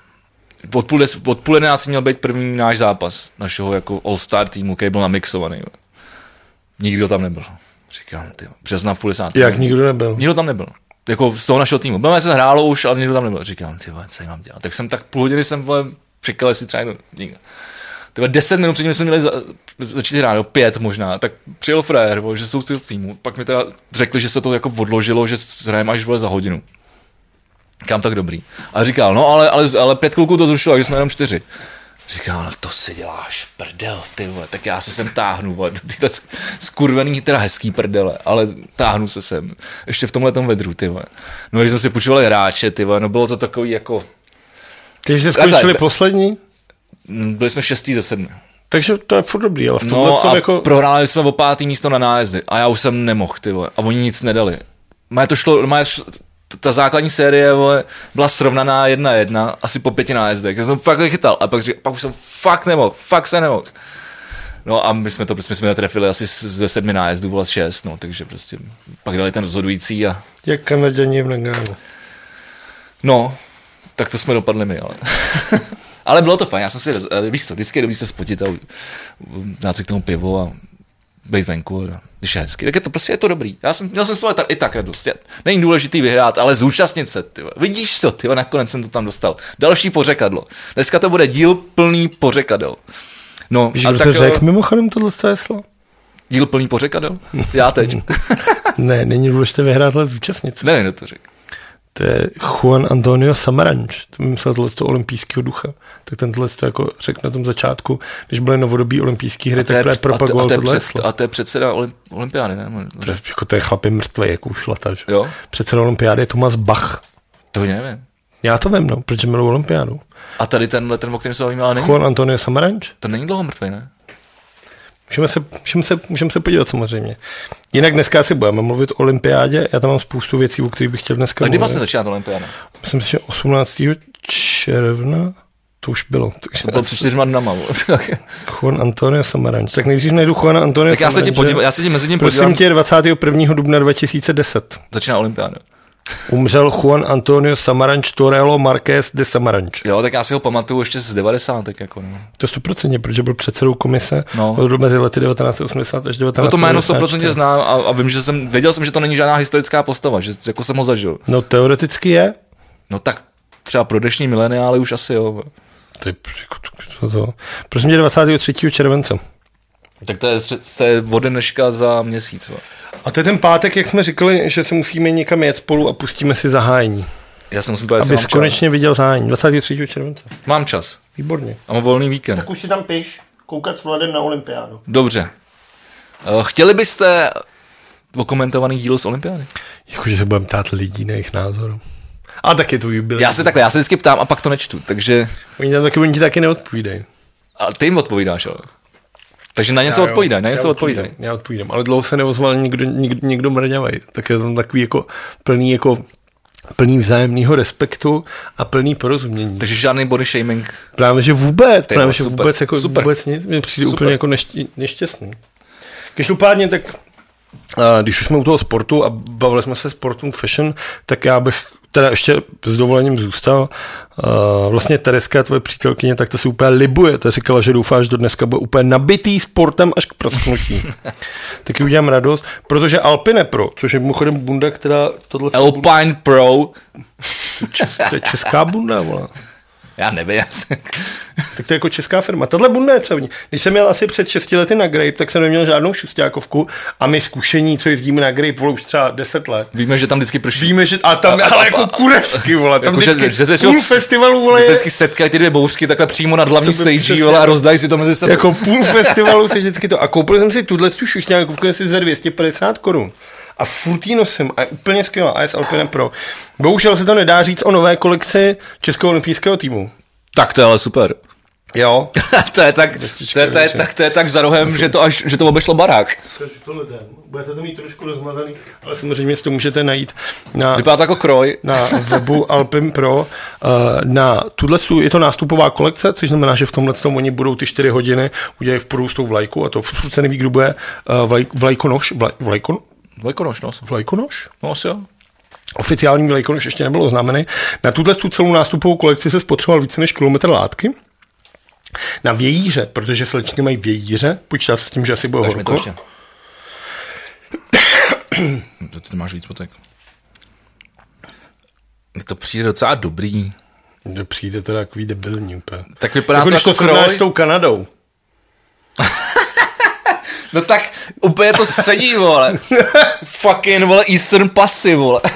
S1: od půl, des, od půl jedenácti měl být první náš zápas našeho jako all-star týmu, který byl namixovaný. Nikdo tam nebyl. Říkám, ty, března v půl desátý.
S2: Jak nikdo nebyl?
S1: Nikdo tam nebyl. Jako z toho našeho týmu. Bylo se hrálo už, ale nikdo tam nebyl. Říkám, ty co mám dělat. Tak jsem tak půl hodiny jsem vole, čekal, jestli třeba nikdo. Tyhle 10 minut předtím jsme měli za, začít hrát, no pět možná, tak přijel frér, vole, že jsou z týmu. Pak mi teda řekli, že se to jako odložilo, že hrajeme až vole za hodinu. Kam tak dobrý. A říkal, no ale, ale, ale pět kluků to zrušilo, takže jsme jenom čtyři. Říkal, no to si děláš prdel, ty vole, tak já se sem táhnu, vole, do tyhle sk- skurvený, teda hezký prdele, ale táhnu se sem, ještě v tomhle tom vedru, ty vole. No, když jsme si počívali hráče, ty vole, no bylo to takový jako,
S2: Ty jste
S1: Takhle
S2: skončili poslední?
S1: mm, byli jsme šestý ze sedmi.
S2: Takže to je furt dobrý, ale v tomhle
S1: No a
S2: jako...
S1: prohráli jsme o pátý místo na nájezdy a já už jsem nemohl, ty vole, a oni nic nedali. Má to šlo, má šlo, ta základní série vole, byla srovnaná jedna jedna, asi po pěti nájezdech. Já jsem fakt chytal a pak, řík, pak už jsem fakt nemohl, fakt se nemohl. No a my jsme to, my jsme to trefili asi ze sedmi nájezdů, byla šest, no, takže prostě pak dali ten rozhodující a
S2: Jak Kanaděni v Nagránu.
S1: no, tak to jsme dopadli my, ale. ale bylo to fajn, já jsem si, víš co, vždycky je dobrý se spotit a dát si k tomu pivo a být venku, a když je hezky, tak je to prostě je to dobrý. Já jsem, měl jsem z toho i tak radost. Je- Není důležitý vyhrát, ale zúčastnit se, ty. vole. Vidíš to, ty, vole, nakonec jsem to tam dostal. Další pořekadlo. Dneska to bude díl plný pořekadel. No,
S2: Víš,
S1: a tak,
S2: to řekl
S1: eh,
S2: mimochodem tohle heslo?
S1: díl plný pořekadel? Já teď.
S2: Ne, není důležité vyhrát, ale zúčastnit se.
S1: Nevím, kdo to řekl.
S2: To je Juan Antonio Samaranch, to vymyslel tohle z toho olympijského ducha. Tak ten tohle to jako řekl na tom začátku, když byly novodobí olympijské hry, tak právě
S1: a, to, a,
S2: propagoval
S1: to je
S2: tohle
S1: před, a to je předseda olymp, olympiády, ne?
S2: To je- Jako to je chlap je mrtvý, jako už lata, že?
S1: Jo,
S2: Předseda olympiády je Thomas Bach.
S1: to nevím.
S2: Já to vím, no, protože miluji olympiádu.
S1: A tady tenhle, ten, o kterém se bavíme, ale není,
S2: Juan Antonio Samaranch?
S1: to není dlouho mrtvý, ne?
S2: Můžeme se, můžeme, se, můžeme se podívat samozřejmě. Jinak dneska si budeme mluvit o olympiádě. Já tam mám spoustu věcí, o kterých bych chtěl dneska
S1: A kdy
S2: mluvit.
S1: vlastně začíná ta olympiáda?
S2: Myslím si, že 18. června to už bylo. Takže
S1: To bylo před čtyřma dnama.
S2: Juan Antonio Samaranch. Tak nejdřív najdu Juana Antonio
S1: tak já se ti podívám, já se ti mezi tím podívám.
S2: Prosím tě, 21. dubna 2010
S1: Začíná olympiáda.
S2: Umřel Juan Antonio Samaranch Torello Marquez de Samaranch.
S1: Jo, tak já si ho pamatuju ještě z 90. jako no.
S2: To 100%, protože byl předsedou komise
S1: No.
S2: no. mezi lety 1980 až
S1: Jako to jméno
S2: 1994.
S1: 100% znám a, a, vím, že jsem, věděl jsem, že to není žádná historická postava, že jako jsem ho zažil.
S2: No teoreticky je.
S1: No tak třeba pro dnešní mileniály už asi jo.
S2: To je, jako to, to, to. Prosím tě, 23. července.
S1: Tak to je, to je ode dneška za měsíc. vole.
S2: A to je ten pátek, jak jsme říkali, že se musíme někam jet spolu a pustíme si zahájení.
S1: Já jsem musím
S2: Abys
S1: mám čas.
S2: konečně viděl zahájení. 23. července.
S1: Mám čas.
S2: Výborně.
S1: A mám volný víkend.
S2: už si tam piš, koukat s Vladem na olympiádu.
S1: Dobře. Eh, Chtěli byste okomentovaný díl z olympiády?
S2: Jakože se budeme ptát lidí na jejich názoru. A tak je to jubilej.
S1: Já se takhle, já se vždycky ptám a pak to nečtu, takže...
S2: Oni tam taky, oni ti taky neodpovídají.
S1: A ty jim odpovídáš, ale. Takže na něco odpovídaj, na něco odpovídaj.
S2: Já odpovídám, ale dlouho se neozval nikdo, nikdo, nikdo mrňavej. Tak je tam takový jako plný jako plný vzájemného respektu a plný porozumění.
S1: Takže žádný body shaming.
S2: Právě, že vůbec,
S1: Ty
S2: právě, že
S1: super,
S2: vůbec, jako,
S1: super.
S2: vůbec nic, mi přijde
S1: Super.
S2: úplně jako nešť, nešťastný. Každopádně tak, a, když už jsme u toho sportu a bavili jsme se sportu fashion, tak já bych teda ještě s dovolením zůstal. Uh, vlastně Tereska, tvoje přítelkyně, tak to si úplně libuje. To říkala, že doufá, že do dneska bude úplně nabitý sportem až k prasknutí. Taky udělám radost, protože Alpine Pro, což je mimochodem bunda, která tohle
S1: Alpine Pro.
S2: čes, to je česká bunda, vole.
S1: Já nevím.
S2: Tak to je jako česká firma. Tahle bunda je třeba. Když jsem měl asi před 6 lety na Grape, tak jsem neměl žádnou šustákovku a my zkušení, co jezdíme na Grape, vole, už třeba 10 let.
S1: Víme, že tam vždycky prší.
S2: Víme, že a tam,
S1: A- a-
S2: ale
S1: a-
S2: jako
S1: a-
S2: kurevsky, vole, tam
S1: Jako, že-
S2: vždycky
S1: že se
S2: půl festivalu, vole,
S1: Že se vždycky setkají ty dvě bouřky takhle přímo nad hlavní stage, vole, a rozdají si to mezi sebou.
S2: jako půl festivalu se vždycky to. A koupil jsem si tuhle tu šustákovku asi za 250 korun. A furt ji nosím a je úplně skvělá. AS Alpine Pro. Bohužel se to nedá říct o nové kolekci Českého olympijského týmu.
S1: Tak to je ale super.
S2: Jo.
S1: to je tak, to je, to je, tak, to je tak za rohem, že to až, že to obešlo barák.
S2: Takže tohle den. Budete to mít trošku rozmazaný, ale samozřejmě si to můžete najít na,
S1: Vypadá to jako kroj.
S2: na webu Alpin Pro. eh, Na tuhle je to nástupová kolekce, což znamená, že v tomhle tom oni budou ty 4 hodiny, udělají v průst tou vlajku a to furt se neví, kdo bude eh, vlaj, vlajkonoš, vlaj, vlajkon,
S1: Dvojkonož, no.
S2: vlajkonoš?
S1: No asi jo.
S2: Oficiální vlajkonoš ještě nebylo oznámený. Na tuhle tu celou nástupovou kolekci se spotřeboval více než kilometr látky. Na vějíře, protože slečny mají vějíře, počítá se s tím, že asi bude
S1: Ukaž mi to
S2: horko.
S1: ještě. To ty máš víc fotek. To přijde docela dobrý.
S2: Že přijde teda takový debilní úplně.
S1: Tak vypadá
S2: Jako
S1: to
S2: když
S1: jako
S2: to
S1: kroj.
S2: s tou Kanadou.
S1: No tak úplně to sedí, vole. Fucking, vole, Eastern Passy, vole.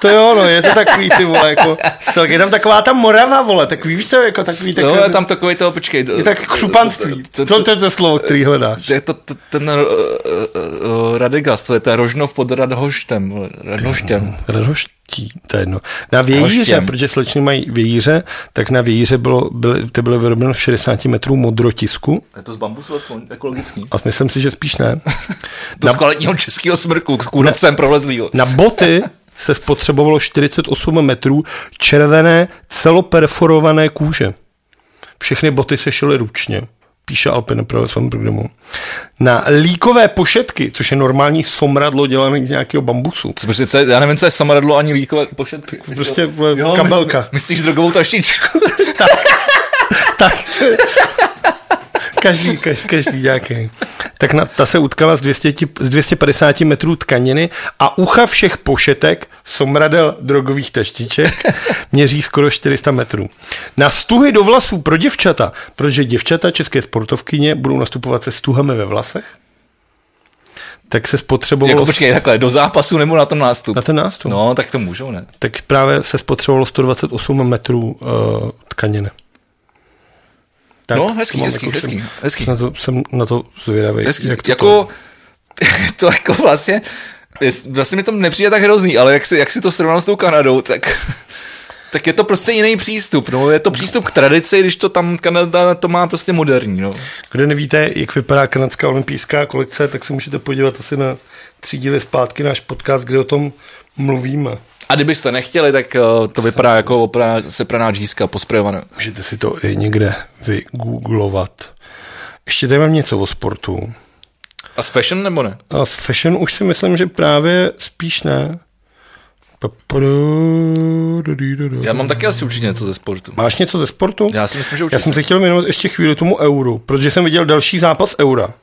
S2: To jo, no, je to takový, ty vole, jako, je tam taková ta morava, vole, takový, víš co, jako takový,
S1: takový, no, je tam takový to, počkej.
S2: Je tak křupanství. Co to je to slovo, který hledáš?
S1: To je to, to ten uh, uh, Radegast, to je to Rožnov pod Radhoštem, Radhoštěm.
S2: Radhoští, to je jedno. Na vějíře, protože slečny mají vějíře, tak na vějíře bylo, byly, to bylo vyrobeno 60 metrů modrotisku.
S1: Je to z bambusu aspoň ekologický?
S2: A myslím si, že spíš ne.
S1: to na, z kvalitního českého smrku, s kůrovcem prolezlýho.
S2: Na boty se spotřebovalo 48 metrů červené celoperforované kůže. Všechny boty se šily ručně, píše Alpine pro svém programu. Na líkové pošetky, což je normální somradlo dělané z nějakého bambusu.
S1: Co, prostě, co, já nevím, co je somradlo ani líkové pošetky.
S2: Prostě jo, kabelka.
S1: Myslí, myslíš drogovou taštičku?
S2: tak, tak každý, každý, každý nějaký. Tak na, ta se utkala z, 200, z 250 metrů tkaniny a ucha všech pošetek, somradel drogových taštiček, měří skoro 400 metrů. Na stuhy do vlasů pro děvčata, protože děvčata české sportovkyně budou nastupovat se stuhami ve vlasech, tak se spotřebovalo...
S1: Jako počkej, takhle, do zápasu nebo na ten nástup?
S2: Na ten nástup.
S1: No, tak to můžou, ne?
S2: Tak právě se spotřebovalo 128 metrů uh, tkaniny.
S1: Tak, no, hezký, hezký, jako hezký, hezký.
S2: Na to, jsem na to zvědavý.
S1: Hezký. Jak to jako, to jako vlastně, vlastně mi to nepřijde tak hrozný, ale jak si, jak si to srovnal s tou Kanadou, tak, tak je to prostě jiný přístup. No. Je to přístup k tradici, když to tam Kanada to má prostě moderní. No.
S2: Kdo nevíte, jak vypadá kanadská olympijská kolekce, tak se můžete podívat asi na tři díly zpátky náš podcast, kde o tom mluvíme.
S1: A kdybyste nechtěli, tak uh, to vypadá jako opra, sepraná džízka posprejovaná.
S2: Můžete si to i někde vygooglovat. Ještě tady mám něco o sportu.
S1: A s fashion nebo ne?
S2: A s fashion už si myslím, že právě spíš ne.
S1: Já mám taky asi určitě něco ze sportu.
S2: Máš něco ze sportu?
S1: Já si myslím, že určitě.
S2: Já jsem se chtěl věnovat ještě chvíli tomu euru, protože jsem viděl další zápas eura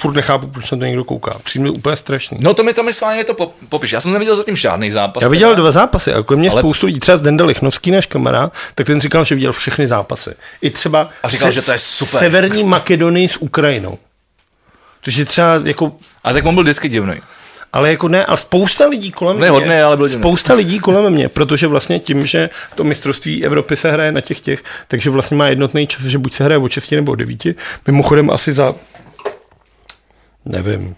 S2: furt nechápu, proč na to někdo kouká. Přijde úplně strašný.
S1: No to mi to mi schválně to popiš. Já jsem neviděl zatím žádný zápas.
S2: Já viděl teda. dva zápasy a kolem mě ale... spoustu lidí, třeba Denda Lichnovský, náš kamarád, tak ten říkal, že viděl všechny zápasy. I třeba
S1: a říkal, se, že to je super.
S2: Severní Makedonii s Ukrajinou. Takže třeba jako...
S1: A tak on byl vždycky divný.
S2: Ale jako ne, ale spousta lidí kolem
S1: ne, mě. Hodný, ale byl.
S2: Spousta lidí kolem mě, protože vlastně tím, že to mistrovství Evropy se hraje na těch těch, takže vlastně má jednotný čas, že buď se hraje o 6 nebo o 9. Mimochodem asi za nevím,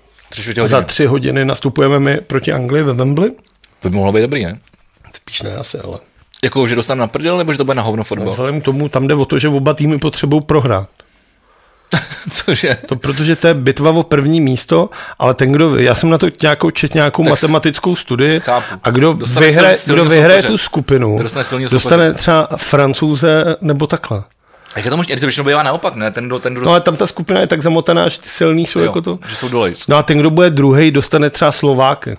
S2: za tři hodiny nastupujeme my proti Anglii ve Wembley.
S1: To by mohlo být dobrý, ne?
S2: Spíš ne asi, ale.
S1: Jako, že dostaneme na prdel, nebo že to bude na hovno fotbal?
S2: Vzhledem k tomu, tam jde o to, že oba týmy potřebují prohrát.
S1: Cože?
S2: To protože to je bitva o první místo, ale ten, kdo, já jsem na to nějakou čet nějakou tak matematickou studii
S1: chápu.
S2: a kdo vyhraje, kdo vyhraje tu skupinu, dostane, dostane třeba francouze nebo takhle.
S1: Jak je to možné? To většinou bývá naopak, ne? Ten, kdo, ten.
S2: No ale tam ta skupina je tak zamotaná, že ty silní jsou jo, jako to.
S1: Že jsou dole.
S2: No a ten, kdo bude druhý, dostane třeba Slováky.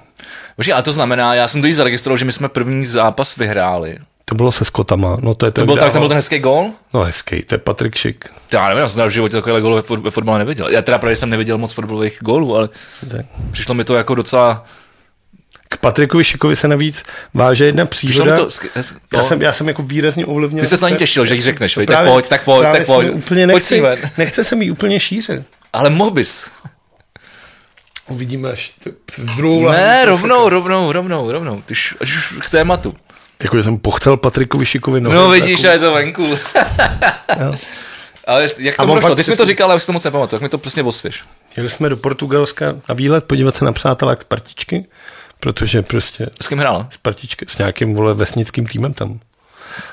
S1: Bože, ale to znamená, já jsem to zaregistroval, že my jsme první zápas vyhráli.
S2: To bylo se Skotama. No to, je
S1: to, to byl, tak, to byl ten hezký gol?
S2: No hezký, to je Patrik Šik.
S1: Já nevím, já jsem v životě takovýhle gol ve, ve fotbale neviděl. Já teda právě jsem neviděl moc fotbalových gólů, ale tak. přišlo mi to jako docela
S2: k Patrikovi Šikovi se navíc váže jedna příhoda. To, já, jsem, já jsem jako výrazně ovlivnil.
S1: Ty se na ní těšil, že jí řekneš, vej, tak pojď, tak pojď, tak pojď.
S2: Úplně nechci, pojď nechce se mi úplně šířit.
S1: Ale mohl bys.
S2: Uvidíme až v druhou
S1: Ne, rovnou, rovnou, rovnou, rovnou. Ty až už k tématu.
S2: Jako, že jsem pochcel Patrikovi Šikovi
S1: nohy. No vidíš, a je to venku. Ale jak to prošlo? Ty jsi mi to říkal, ale já si to moc nepamatuju. Tak mi to prostě osvěž.
S2: Jeli jsme do Portugalska na výlet podívat se na přátelé z partičky protože prostě...
S1: S kým hrál?
S2: S partičky, s nějakým vole vesnickým týmem tam.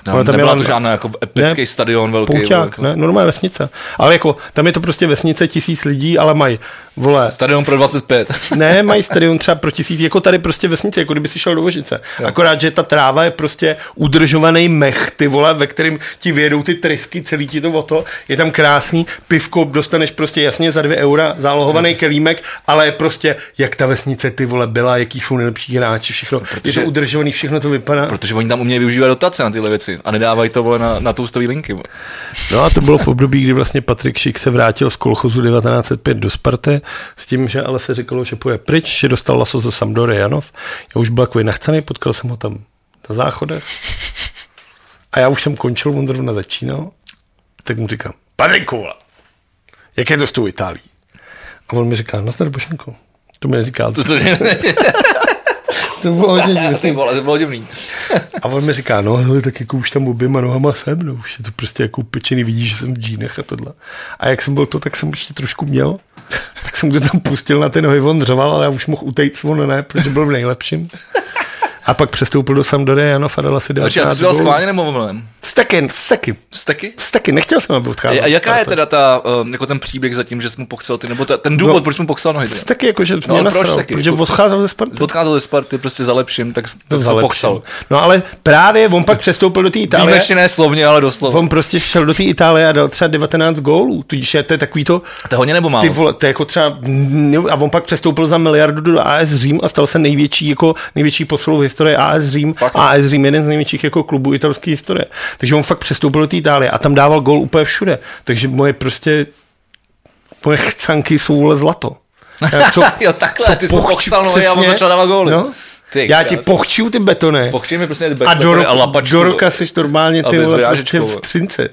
S1: No, ale tam nebyla to žádná jako epický ne, stadion velký.
S2: Poučák, jako... ne, normální vesnice. Ale jako, tam je to prostě vesnice tisíc lidí, ale mají, vole...
S1: Stadion pro 25.
S2: ne, mají stadion třeba pro tisíc, jako tady prostě vesnice, jako kdyby si šel do Vožice. Jo. Akorát, že ta tráva je prostě udržovaný mech, ty vole, ve kterým ti vědou ty trysky, celý ti to o to. Je tam krásný, pivko dostaneš prostě jasně za dvě eura, zálohovaný jo. kelímek, ale je prostě, jak ta vesnice ty vole byla, jaký jsou nejlepší hráči, všechno. Protože, je to udržovaný, všechno to vypadá.
S1: Protože oni tam umějí využívat dotace na tyhle věci a nedávají to vole, na, na toustový linky. Vole.
S2: No a to bylo v období, kdy vlastně Patrik Šik se vrátil z kolchozu 1905 do Sparty, s tím, že ale se říkalo, že půjde pryč, že dostal laso ze Sampdory Janov. Já už byl takový nachcený, potkal jsem ho tam na záchodech. A já už jsem končil, on zrovna začínal. Tak mu říkám, Patriku, jak je to s tou Itálií? A on mi říká, nazdar Bošenko. To mi neříkal.
S1: To, to,
S2: To bylo hodně divný.
S1: ty vole, to bylo divný.
S2: A on mi říká, no hele, tak jako už tam oběma nohama jsem, no už je to prostě jako upečený, vidíš, že jsem v džínech a tohle. A jak jsem byl to, tak jsem ještě trošku měl, tak jsem to tam pustil na ty nohy, on řval, ale já už mohl utejít, on ne, protože byl v nejlepším. A pak přestoupil do Sampdory a Janov a dal asi
S1: Počkej, a
S2: 19
S1: ty jsi schválně nebo omylem?
S2: Steky, steky,
S1: Steky?
S2: steky, nechtěl jsem, aby odcházel.
S1: A jaká je teda ta, um, jako ten příběh za tím, že jsi mu pochcel ty, nebo ta, ten důvod,
S2: No.
S1: proč mu pochcel nohy?
S2: Steky, jako, že
S1: No,
S2: mě
S1: proč
S2: nasral,
S1: steky?
S2: protože
S1: Jako-
S2: odcházel ze Sparty.
S1: Odcházel ze Sparty prostě za lepším, tak, tak se pochcel.
S2: No ale právě on pak přestoupil do té Itálie.
S1: Výjimečně ne slovně, ale doslova.
S2: On prostě šel do té Itálie a dal třeba 19 gólů, tudíž je to je takový to,
S1: To hodně nebo málo?
S2: ty vole, to je jako třeba, a on pak přestoupil za miliardu do AS Řím a stal se největší, jako největší posilou v historii AS Řím.
S1: Fakt?
S2: AS Řím je jeden z největších jako klubů italské historie. Takže on fakt přestoupil do té Itálie a tam dával gól úplně všude. Takže moje prostě, moje chcanky jsou vole zlato. Já, co,
S1: jo, takhle, ty jsi pochcel nohy a on začal dávat góly.
S2: No,
S1: Ty
S2: já ti pochču ty betony.
S1: Pochčej mi prostě
S2: a do,
S1: betony
S2: ro-
S1: lapačku.
S2: do roka jsi normálně
S1: A
S2: ty vole, prostě v třince.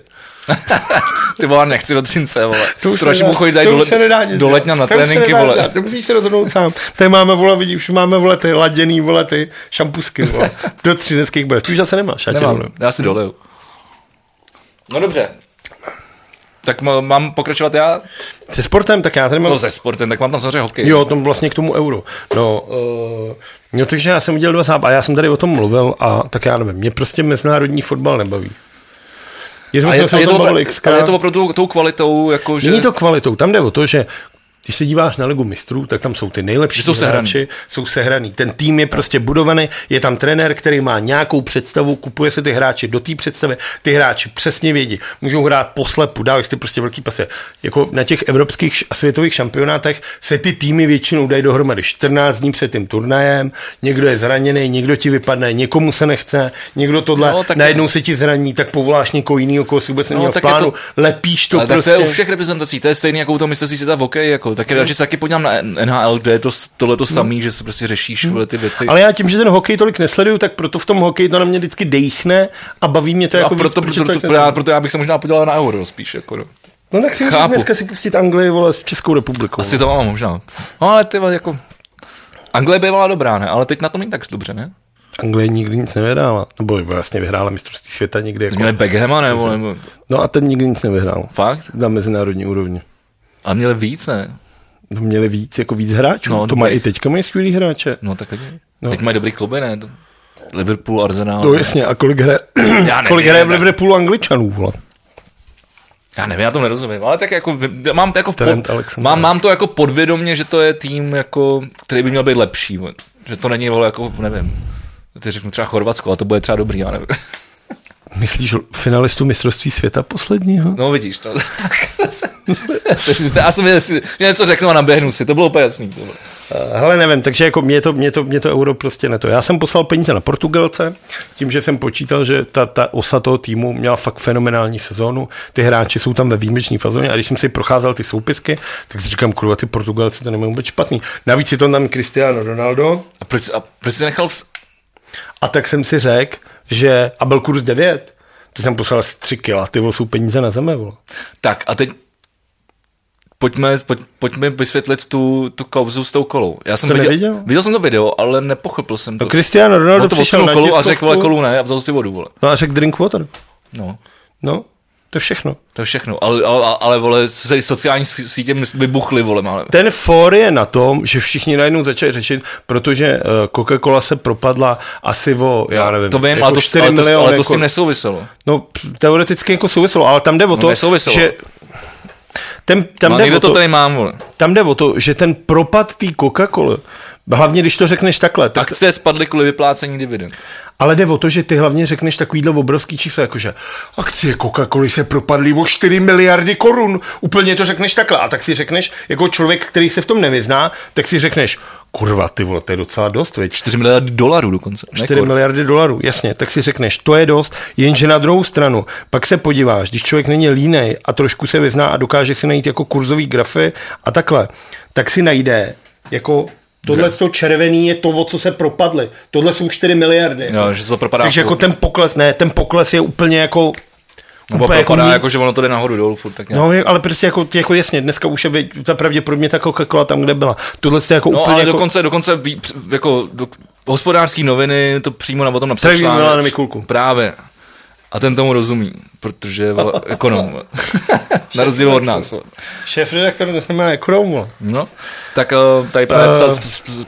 S1: Ty vole, nechci do Třince, vole.
S2: To už nedá-
S1: chodit tady
S2: to
S1: do, do letňa na
S2: To
S1: tréninky, vole.
S2: dělat, To musíš se rozhodnout sám. Tady máme, vole, vidíš, už máme, vole, ty laděný, vole, ty šampusky, vole, do třineckých brez. Ty už zase nemáš, já tě
S1: Nemám,
S2: volím.
S1: já si doleju. No dobře. Tak mám pokračovat já?
S2: Se sportem, tak já tady mám...
S1: No se sportem, tak mám tam samozřejmě hokej.
S2: Jo, tom vlastně k tomu euro. No, uh, no takže já jsem udělal dva zápasy a já jsem tady o tom mluvil a tak já nevím, mě prostě mezinárodní fotbal nebaví. Je,
S1: a je, a je, to, opra- ale je to opravdu tou, tou kvalitou, jako že...
S2: Není to kvalitou, tam jde o to, že když se díváš na ligu mistrů, tak tam jsou ty nejlepší
S1: jsou sehraný.
S2: hráči, jsou sehraný. Ten tým je prostě budovaný, je tam trenér, který má nějakou představu, kupuje se ty hráči do té představy, ty hráči přesně vědí, můžou hrát poslepu, dávají si ty prostě velký pasy. Jako na těch evropských a světových šampionátech se ty týmy většinou dají dohromady. 14 dní před tím turnajem, někdo je zraněný, někdo ti vypadne, někomu se nechce, někdo tohle,
S1: No, tak
S2: najednou se ti zraní, tak povoláš někoho jiného, koho si vůbec
S1: No,
S2: neměl v
S1: tak je
S2: plánu,
S1: to-
S2: lepíš to
S1: ale
S2: prostě.
S1: to je u všech reprezentací, to je stejný jako u toho mistrovství světa v hokeji, jako, tak radši se taky podívám na NHL, kde je to tohle to samý, že se prostě řešíš vole, ty věci.
S2: Ale já tím, že ten hokej tolik nesleduju, tak proto v tom hokeji to na mě vždycky dejchne a baví mě to
S1: a
S2: jako
S1: proto,
S2: víc,
S1: proto, proto,
S2: to
S1: proto, já, proto já bych se možná podíval na euro spíš. Jako, no.
S2: No tak si můžeš
S1: Chápu.
S2: dneska si pustit Anglii, vole, s Českou republikou.
S1: Asi to mám možná. No ale ty jako... Anglie bývala dobrá, ne? Ale teď na tom není tak dobře, ne?
S2: Anglie nikdy nic nevyhrála. Nebo vlastně vyhrála mistrovství světa někdy. Jako...
S1: Měli Beckhama, nebo, nebo...
S2: No a ten nikdy nic nevyhrál.
S1: Fakt?
S2: Na mezinárodní úrovni.
S1: Ale měli víc, ne?
S2: No, měli víc, jako víc hráčů.
S1: No,
S2: No, to
S1: dobrý.
S2: mají i teďka mají skvělý hráče.
S1: No tak ani.
S2: No.
S1: No. Teď mají dobrý kluby, ne? Liverpool, Arsenal.
S2: No jasně, a kolik hraje,
S1: Já nevím,
S2: kolik hraje v Liverpoolu Angličanů, vole.
S1: Já nevím, já to nerozumím, ale tak jako mám jako
S2: Trent
S1: pod, mám, mám to jako podvědomě, že to je tým, jako, který by měl být lepší, že to není vole, jako, nevím, teď řeknu třeba Chorvatsko, a to bude třeba dobrý, já nevím.
S2: Myslíš finalistu mistrovství světa posledního?
S1: No vidíš, to. já jsem že něco řeknu a naběhnu si, to bylo úplně jasný. To bylo.
S2: Eh, Hele, nevím, takže jako mě to, mě to, mě to euro prostě ne to. Já jsem poslal peníze na Portugalce, tím, že jsem počítal, že ta, ta osa toho týmu měla fakt fenomenální sezónu. Ty hráči jsou tam ve výjimečné fazóně a když jsem si procházel ty soupisky, tak si říkám, kurva, ty Portugalci to nemají vůbec špatný. Navíc je to tam Cristiano Ronaldo
S1: A proč, a proč jsi nechal, v...
S2: a tak jsem si řekl, že, a byl kurz 9, to jsem poslal asi 3 kila, ty vole, jsou peníze na zemi, vole.
S1: tak a teď pojďme, pojď, pojďme vysvětlit tu, tu kauzu s tou kolou. Já jsem
S2: To
S1: viděl,
S2: neviděl?
S1: viděl jsem to video, ale nepochopil jsem to.
S2: No Cristiano Ronaldo
S1: On to
S2: přišel na
S1: kolu a řekl, vole, kolu ne, a vzal si vodu, vole.
S2: No a řekl drink water.
S1: No,
S2: No, to je všechno.
S1: to je všechno. Ale, ale, ale vole, se sociální sí- sítě vybuchly, vole, ale...
S2: Ten for je na tom, že všichni najednou začali řešit, protože eh, Coca-Cola se propadla asi o, já nevím,
S1: To vím,
S2: jako
S1: ale to,
S2: 4
S1: ale, to,
S2: miliony.
S1: ale to s tím
S2: jako-
S1: nesouviselo.
S2: No, teoreticky jako souviselo, ale tam jde o
S1: No,
S2: to,
S1: nesouviselo.
S2: že ten, tam,
S1: No,
S2: jde o
S1: to
S2: to,
S1: tady mám, vole.
S2: tam jde o to, že ten propad té Coca-Coly, hlavně když to řekneš takhle, tak,
S1: Akce spadly kvůli vyplácení dividend.
S2: ale jde o to, že ty hlavně řekneš takovýhle obrovský číslo, jakože akcie Coca-Coly se propadly o 4 miliardy korun. Úplně to řekneš takhle. A tak si řekneš, jako člověk, který se v tom nevyzná, tak si řekneš, kurva, ty vole, to je docela dost, veď.
S1: 4 miliardy dolarů dokonce. ne
S2: 4
S1: korun.
S2: miliardy dolarů, jasně, tak si řekneš, to je dost, jenže na druhou stranu, pak se podíváš, když člověk není línej a trošku se vyzná a dokáže si najít jako kurzový grafy a takhle, tak si najde jako Tohle to červený je to, o co se propadly. Tohle jsou 4 miliardy.
S1: Jo, že se to propadá.
S2: Takže jako ten pokles, ne, ten pokles je úplně jako
S1: Nebo
S2: Úplně
S1: propadá,
S2: nic.
S1: jako, že ono to jde nahoru dolů furt, tak nějak.
S2: No, ale prostě jako, jako jasně, dneska už je ta pravděpodobně ta Coca-Cola tam, kde byla. Tohle je jako
S1: No,
S2: úplně
S1: ale
S2: jako...
S1: dokonce, dokonce ví, jako do, hospodářský noviny to přímo na tom napsal článek. Právě. A ten tomu rozumí, protože je ekonom. na rozdíl od nás.
S2: Šéf redaktor dnes nemá ekonomu.
S1: No, tak uh, tady právě
S2: Eh.
S1: psal,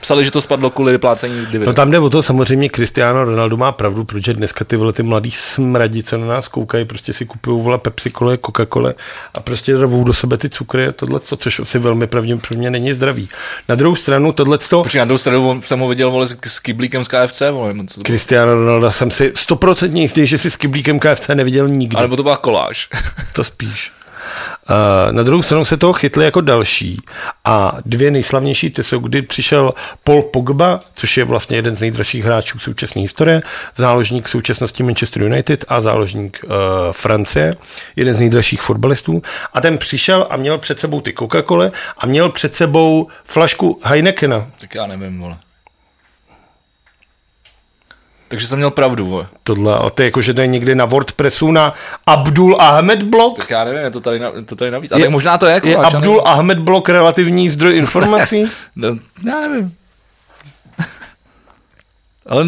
S1: psali, že to spadlo kvůli vyplácení
S2: No
S1: dividend.
S2: tam jde o to, samozřejmě Cristiano Ronaldo má pravdu, protože dneska ty vole ty mladý smradi, co na nás koukají, prostě si kupují vole Pepsi Cola, Coca-Cola a prostě rvou do sebe ty cukry a tohle, což asi velmi pravděpodobně není zdravý. Na druhou stranu tohle
S1: Počkej, na druhou stranu jsem ho viděl vole, s, s kyblíkem z KFC, vole?
S2: Cristiano Ronaldo jsem si stoprocentně jistý, že si s kyblíkem KFC neviděl nikdy.
S1: Nebo to byla koláž.
S2: To spíš. Uh, na druhou stranu se toho chytli jako další a dvě nejslavnější, ty jsou, kdy přišel Paul Pogba, což je vlastně jeden z nejdražších hráčů současné historie, záložník současnosti Manchester United a záložník uh, Francie, jeden z nejdražších fotbalistů a ten přišel a měl před sebou ty Coca-Cola a měl před sebou flašku Heinekena.
S1: tak já nevím, vole. Takže jsem měl pravdu, vole.
S2: Tohle, a to je jako, že to je někdy na WordPressu na Abdul Ahmed blog.
S1: Tak já nevím, je to tady, na, to tady navíc. A
S2: Je-
S1: tak možná to je
S2: Je
S1: koláž. já
S2: Abdul Ahmed blog relativní zdroj informací?
S1: No, já nevím. Ale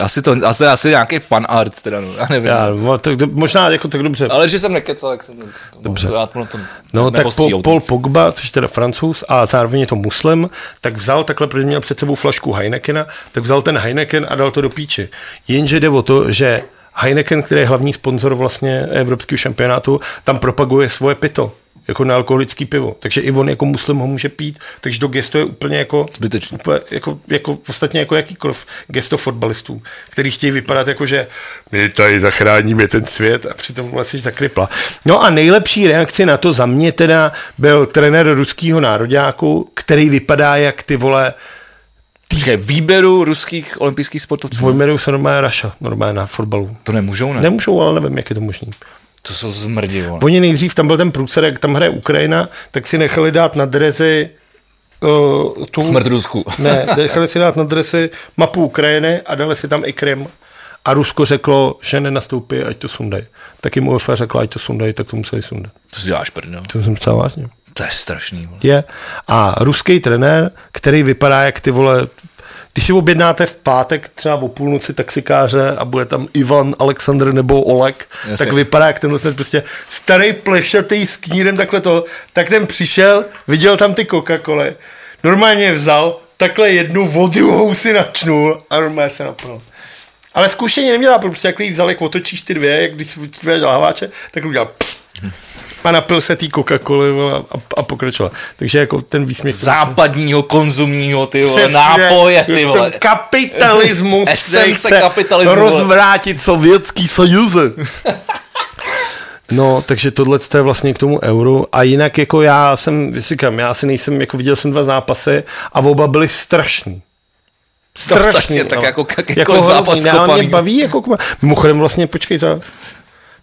S1: asi to, asi, asi nějaký fan art, teda, no, já nevím.
S2: Já, no, tak, možná jako tak dobře.
S1: Ale že jsem nekecal, jak jsem to,
S2: Dobře.
S1: to, já to, to
S2: No tak
S1: nepostříhou
S2: Paul, Pogba, což je teda francouz a zároveň je to muslim, tak vzal takhle, protože měl před sebou flašku Heinekena, tak vzal ten Heineken a dal to do píči. Jenže jde o to, že Heineken, který je hlavní sponzor vlastně evropského šampionátu, tam propaguje svoje pito jako nealkoholický pivo. Takže i on jako muslim ho může pít, takže to gesto je úplně jako
S1: Zbytečný.
S2: Úplně jako, jako, ostatně jako jakýkoliv gesto fotbalistů, který chtějí vypadat jako, že my tady zachráníme ten svět a přitom vlastně zakrypla. No a nejlepší reakce na to za mě teda byl trenér ruského nároďáku, který vypadá jak ty vole,
S1: Počkej, výběru ruských olympijských sportovců.
S2: pojmenují se normálně Raša, normálně na fotbalu.
S1: To nemůžou, ne?
S2: Nemůžou, ale nevím, jak je to možný.
S1: To jsou zmrdi.
S2: Oni nejdřív, tam byl ten průser, jak tam hraje Ukrajina, tak si nechali dát na drezy uh, tu,
S1: Smrt Rusku.
S2: Ne, nechali si dát na dresy mapu Ukrajiny a dali si tam i Krym. A Rusko řeklo, že nenastoupí, ať to sundají. Tak jim UEFA řekla, ať to sundají, tak to museli sundat.
S1: To si děláš prdel.
S2: To jsem psal vážně.
S1: To je strašný, vole.
S2: Je. A ruský trenér, který vypadá jak ty vole, když si objednáte v pátek třeba o půlnoci taxikáře a bude tam Ivan, Aleksandr nebo Oleg,
S1: Jasně.
S2: tak vypadá jak tenhle ten prostě starý plešatý s knírem takhle to, tak ten přišel, viděl tam ty Coca-Coly, normálně je vzal, takhle jednu od druhou si načnul a normálně se napil. Ale zkušení neměla, prostě jak jí vzal, jak otočíš ty dvě, jak když dvě žalháče, tak udělal pst, a napil se tý Coca-Coly vole, a, a pokračoval. Takže jako ten výsměch...
S1: Západního konzumního, ty vole,
S2: Přesně,
S1: nápoje, ty vole.
S2: Kapitalismus,
S1: Esence kapitalismu,
S2: rozvrátit sovětský sojuze. No, takže tohle je vlastně k tomu euru. A jinak jako já jsem, říkám, já si nejsem, jako viděl jsem dva zápasy a oba byly strašný.
S1: Strašně, tak jako jakýkoliv
S2: hrozný.
S1: zápas kopaný.
S2: Mě baví, jako, mimochodem vlastně, počkej, za,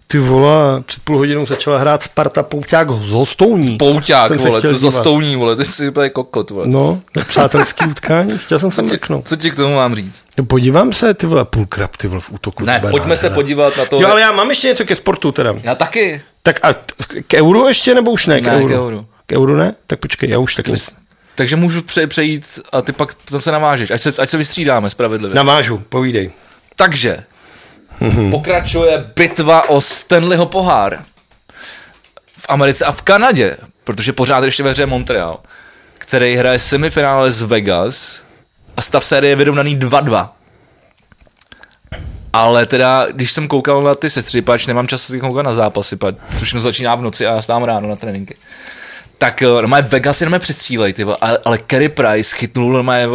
S2: ty vole, před půl hodinou začala hrát Sparta Pouťák z Hostouní.
S1: Pouťák,
S2: Jsem se
S1: vole, co za
S2: dívat.
S1: stouní, vole, ty jsi úplně kokot, vole.
S2: No, přátelský utkání, chtěl jsem se mrknout.
S1: co ti k tomu mám říct?
S2: No, podívám se, ty vole, půl krab, ty vole, v útoku.
S1: Ne, pojďme se podívat na to.
S2: Jo, ale já mám ještě něco ke sportu teda.
S1: Já taky.
S2: Tak a k euru ještě, nebo už ne? K
S1: Ne,
S2: euru.
S1: k euru.
S2: K euru ne? Tak počkej, já už taky
S1: Takže můžu pře- přejít a ty pak zase navážeš, ať se, ať se vystřídáme spravedlivě.
S2: navážu, povídej.
S1: Takže pokračuje bitva o Stanleyho pohár v Americe a v Kanadě, protože pořád ještě ve hře Montreal, který hraje semifinále z Vegas a stav série je vyrovnaný 2-2. Ale teda, když jsem koukal na ty sestry, pač nemám čas koukat na zápasy, pač všechno začíná v noci a já stávám ráno na tréninky. Tak eh, normálně Vegas jenom přestřílej, ty ale, ale Kerry Price chytnul normálně,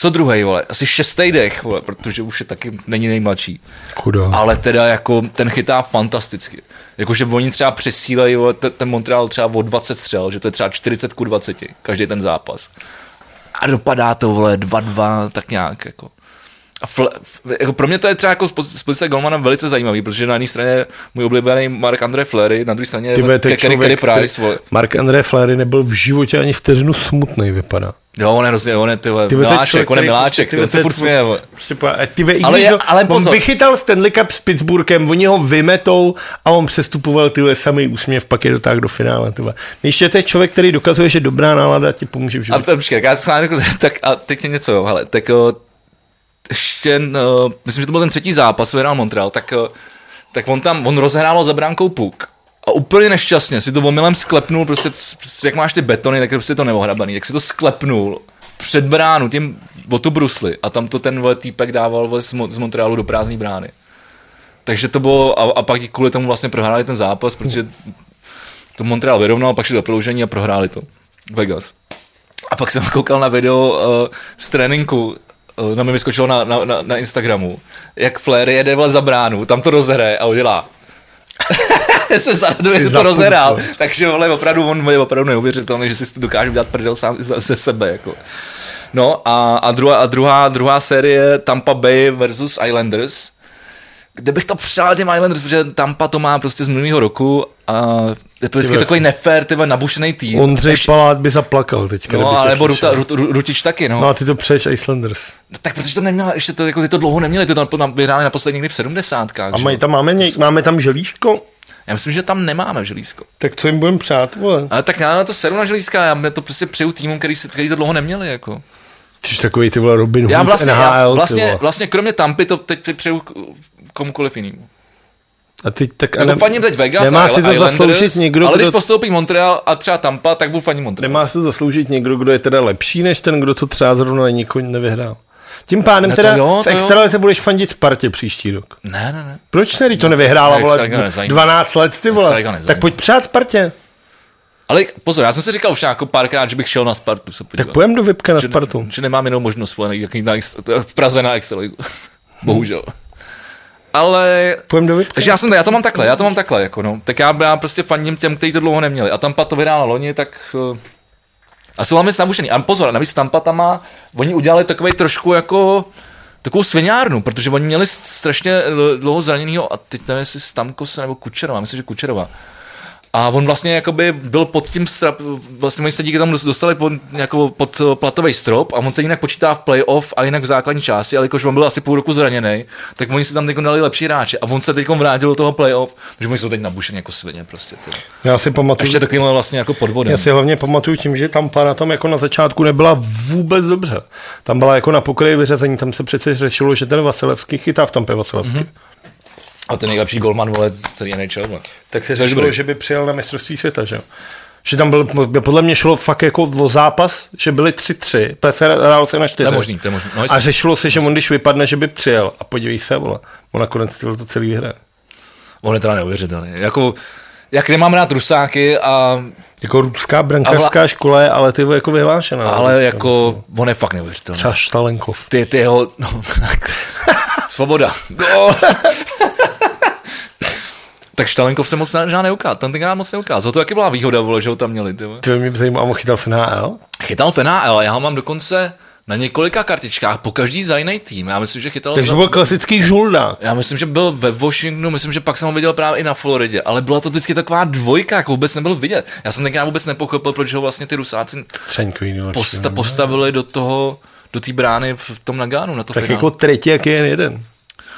S1: co druhý, vole, asi šestý dech, vole, protože už je taky, není nejmladší.
S2: Kudo.
S1: Ale teda jako ten chytá fantasticky. Jakože oni třeba přesílají vole, ten, ten Montreal třeba o 20 střel, že to je třeba 40 ku 20, každý ten zápas. A dopadá to, vole, 2-2, tak nějak jako. A fl, jako pro mě to je třeba jako z poz- z pozice Golmana velice zajímavý, protože na jedné straně můj oblíbený Mark André Fleury, na druhé straně Kerry
S2: člověk,
S1: Price. vole.
S2: Mark André Fleury nebyl v životě ani vteřinu smutný, vypadá.
S1: Jo, on je hrozně, on je ty vole, miláček,
S2: člověk,
S1: on je
S2: který-
S1: miláček, ten se furt směje.
S2: Prostě po- a ty ve, i
S1: Ale je- ale
S2: on
S1: pozor.
S2: vychytal Stanley Cup s Pittsburghem, oni ho vymetou a on přestupoval tyhle samý úsměv, pak je dotáhl do finále. Tyhle. Ještě to je člověk, který dokazuje, že dobrá nálada ti pomůže v
S1: A
S2: životě.
S1: to, počkej, tak já tak a teď je něco, jo, hele, tak o, ještě, uh, myslím, že to byl ten třetí zápas, vyhrál Montreal, tak, uh, tak on tam, on rozehrával za bránkou puk. A úplně nešťastně si to omylem sklepnul, prostě, prostě jak máš ty betony, tak prostě to neohrabaný, tak si to sklepnul před bránu tím o tu brusli a tam to ten vole, týpek dával vole, z, Mo- z Montrealu do prázdné brány. Takže to bylo, a, a pak kvůli tomu vlastně prohráli ten zápas, protože to Montreal vyrovnal, pak šli do prodloužení a prohráli to. Vegas. A pak jsem koukal na video uh, z tréninku, na mi vyskočilo na, na, na, na Instagramu, jak Flair jede vole za bránu, tam to rozhraje a udělá. se zaraduje, to
S2: zapůl,
S1: rozhrál. Takže vole, opravdu, on je opravdu neuvěřitelný, že si to dokáže udělat prdel sám za- ze sebe. Jako. No a, a, druhá, a druhá, druhá série Tampa Bay versus Islanders, kde bych to přál těm Islanders, protože Tampa to má prostě z minulého roku a je to vždycky
S2: Tyhle.
S1: takový nefér, tyhle nabušený tým.
S2: Ondřej
S1: Ještě-
S2: Palát by zaplakal teďka.
S1: No, alebo
S2: slyšel.
S1: Ruta, Rut, Rut, Rutič taky, no.
S2: No a ty to přeješ Islanders.
S1: no. Tak protože to neměla, ještě to, jako, ty to dlouho neměli, ty to tam vyhráli naposledy někdy v 70.
S2: A mají tam, máme, něk, máme tam želízko?
S1: Já myslím, že tam nemáme želízko.
S2: Tak co jim budeme přát, vole?
S1: Ale tak já na to seru na želízka, já to prostě přeju týmům, který, se- který to dlouho neměli, jako.
S2: Jsi takový ty vole Robin Hood
S1: Já vlastně,
S2: NHL,
S1: já,
S2: ty
S1: vlastně, vlastně kromě Tampy to teď, přeju komukoliv jinému.
S2: A ty tak a
S1: Jako
S2: ne,
S1: faním teď Vegas
S2: nemá
S1: a
S2: si to
S1: Islanders,
S2: zasloužit někdo,
S1: ale když
S2: kdo-
S1: postoupí Montreal a třeba Tampa, tak budu faním Montreal.
S2: nemá se to zasloužit někdo, kdo je teda lepší, než ten, kdo to třeba zrovna nikoho nevyhrál. Tím pádem
S1: Ne, to
S2: teda
S1: jo,
S2: v extralize budeš fandit Spartě příští rok.
S1: Ne, ne, ne.
S2: Proč ne, když to nevyhrála,
S1: se
S2: vole,
S1: extraliga nezajímá.
S2: 12 let, ty vole. Tak pojď přát Spartě.
S1: Ale pozor, já jsem si říkal už jako párkrát, že bych šel na Spartu se podívat.
S2: Tak pojem do Vipka na Spartu.
S1: že nemám jinou možnost vole, v Praze na Extraligu. Bohužel. Ale
S2: Pojem do Vipka.
S1: takže já jsem, já to mám takhle, já to mám takhle, jako no. Tak já, já prostě faním těm, kteří to dlouho neměli. A Tampa to vyhrála loni, tak uh, a jsou hlavně nabušený. A pozor, navíc Tampa tam má, oni udělali takový trošku jako takovou sviňárnu, protože oni měli strašně eh, dlouho zraněnýho, a teď nevím, jestli Stamkos nebo Kučerova, myslím, že Kučerova. A on vlastně jakoby byl pod tím strap, vlastně oni se díky tomu dostali pod, jako pod platový strop a on se jinak počítá v playoff a jinak v základní části, ale jakož on byl asi půl roku zraněný, tak oni si tam teď dali lepší hráče a on se teď vrátil do toho playoff, takže oni jsou teď nabušeni jako svině prostě. Ty.
S2: Já si pamatuju,
S1: Ještě takovým vlastně jako podvodem.
S2: Já si hlavně pamatuju tím, že tam na tom jako na začátku nebyla vůbec dobře. Tam byla jako na pokraji vyřazení, tam se přece řešilo, že ten Vasilevský chytá v Tampě Vasilevský.
S1: Mhm.
S2: Mm-hmm.
S1: A ten nejlepší golman, vole, celý NHL. vole.
S2: Tak se řešilo, že by přijel na mistrovství světa, že jo. Že tam byl, podle mě šlo fakt jako o zápas, že byli 3-3, PSR hrál se na 4.
S1: To je možný, to je možný. No,
S2: a řešilo se, že on když vypadne, že by přijel. A podívej se, vole, on nakonec to celý vyhraje.
S1: on je teda neuvěřitelný. Jako, jak nemám rád rusáky, a,
S2: Jako ruská brankářská škola je, ale ty jako vyhlášená.
S1: ale jako, on je fakt neuvěřitelný.
S2: Třeba Štalenkov.
S1: ty, ty jeho, no, tak, svoboda. No. tak Štalenkov se moc žádný neukázal, ten tenkrát moc neukázal. To taky byla výhoda, vole, že ho tam měli. Ty.
S2: Ty mě zajímá, on chytal v NHL?
S1: Chytal v NHL, já ho mám dokonce na několika kartičkách, po každý za jiný tým. Já myslím, že chytal
S2: Takže
S1: za...
S2: byl klasický žuldák.
S1: Já myslím, že byl ve Washingtonu, myslím, že pak jsem ho viděl právě i na Floridě, ale byla to vždycky taková dvojka, jako vůbec nebyl vidět. Já jsem tenkrát vůbec nepochopil, proč ho vlastně ty Rusáci posta, postavili do toho, do té brány v tom Nagánu na to
S2: Tak
S1: finále.
S2: jako třetí, jak je jen jeden.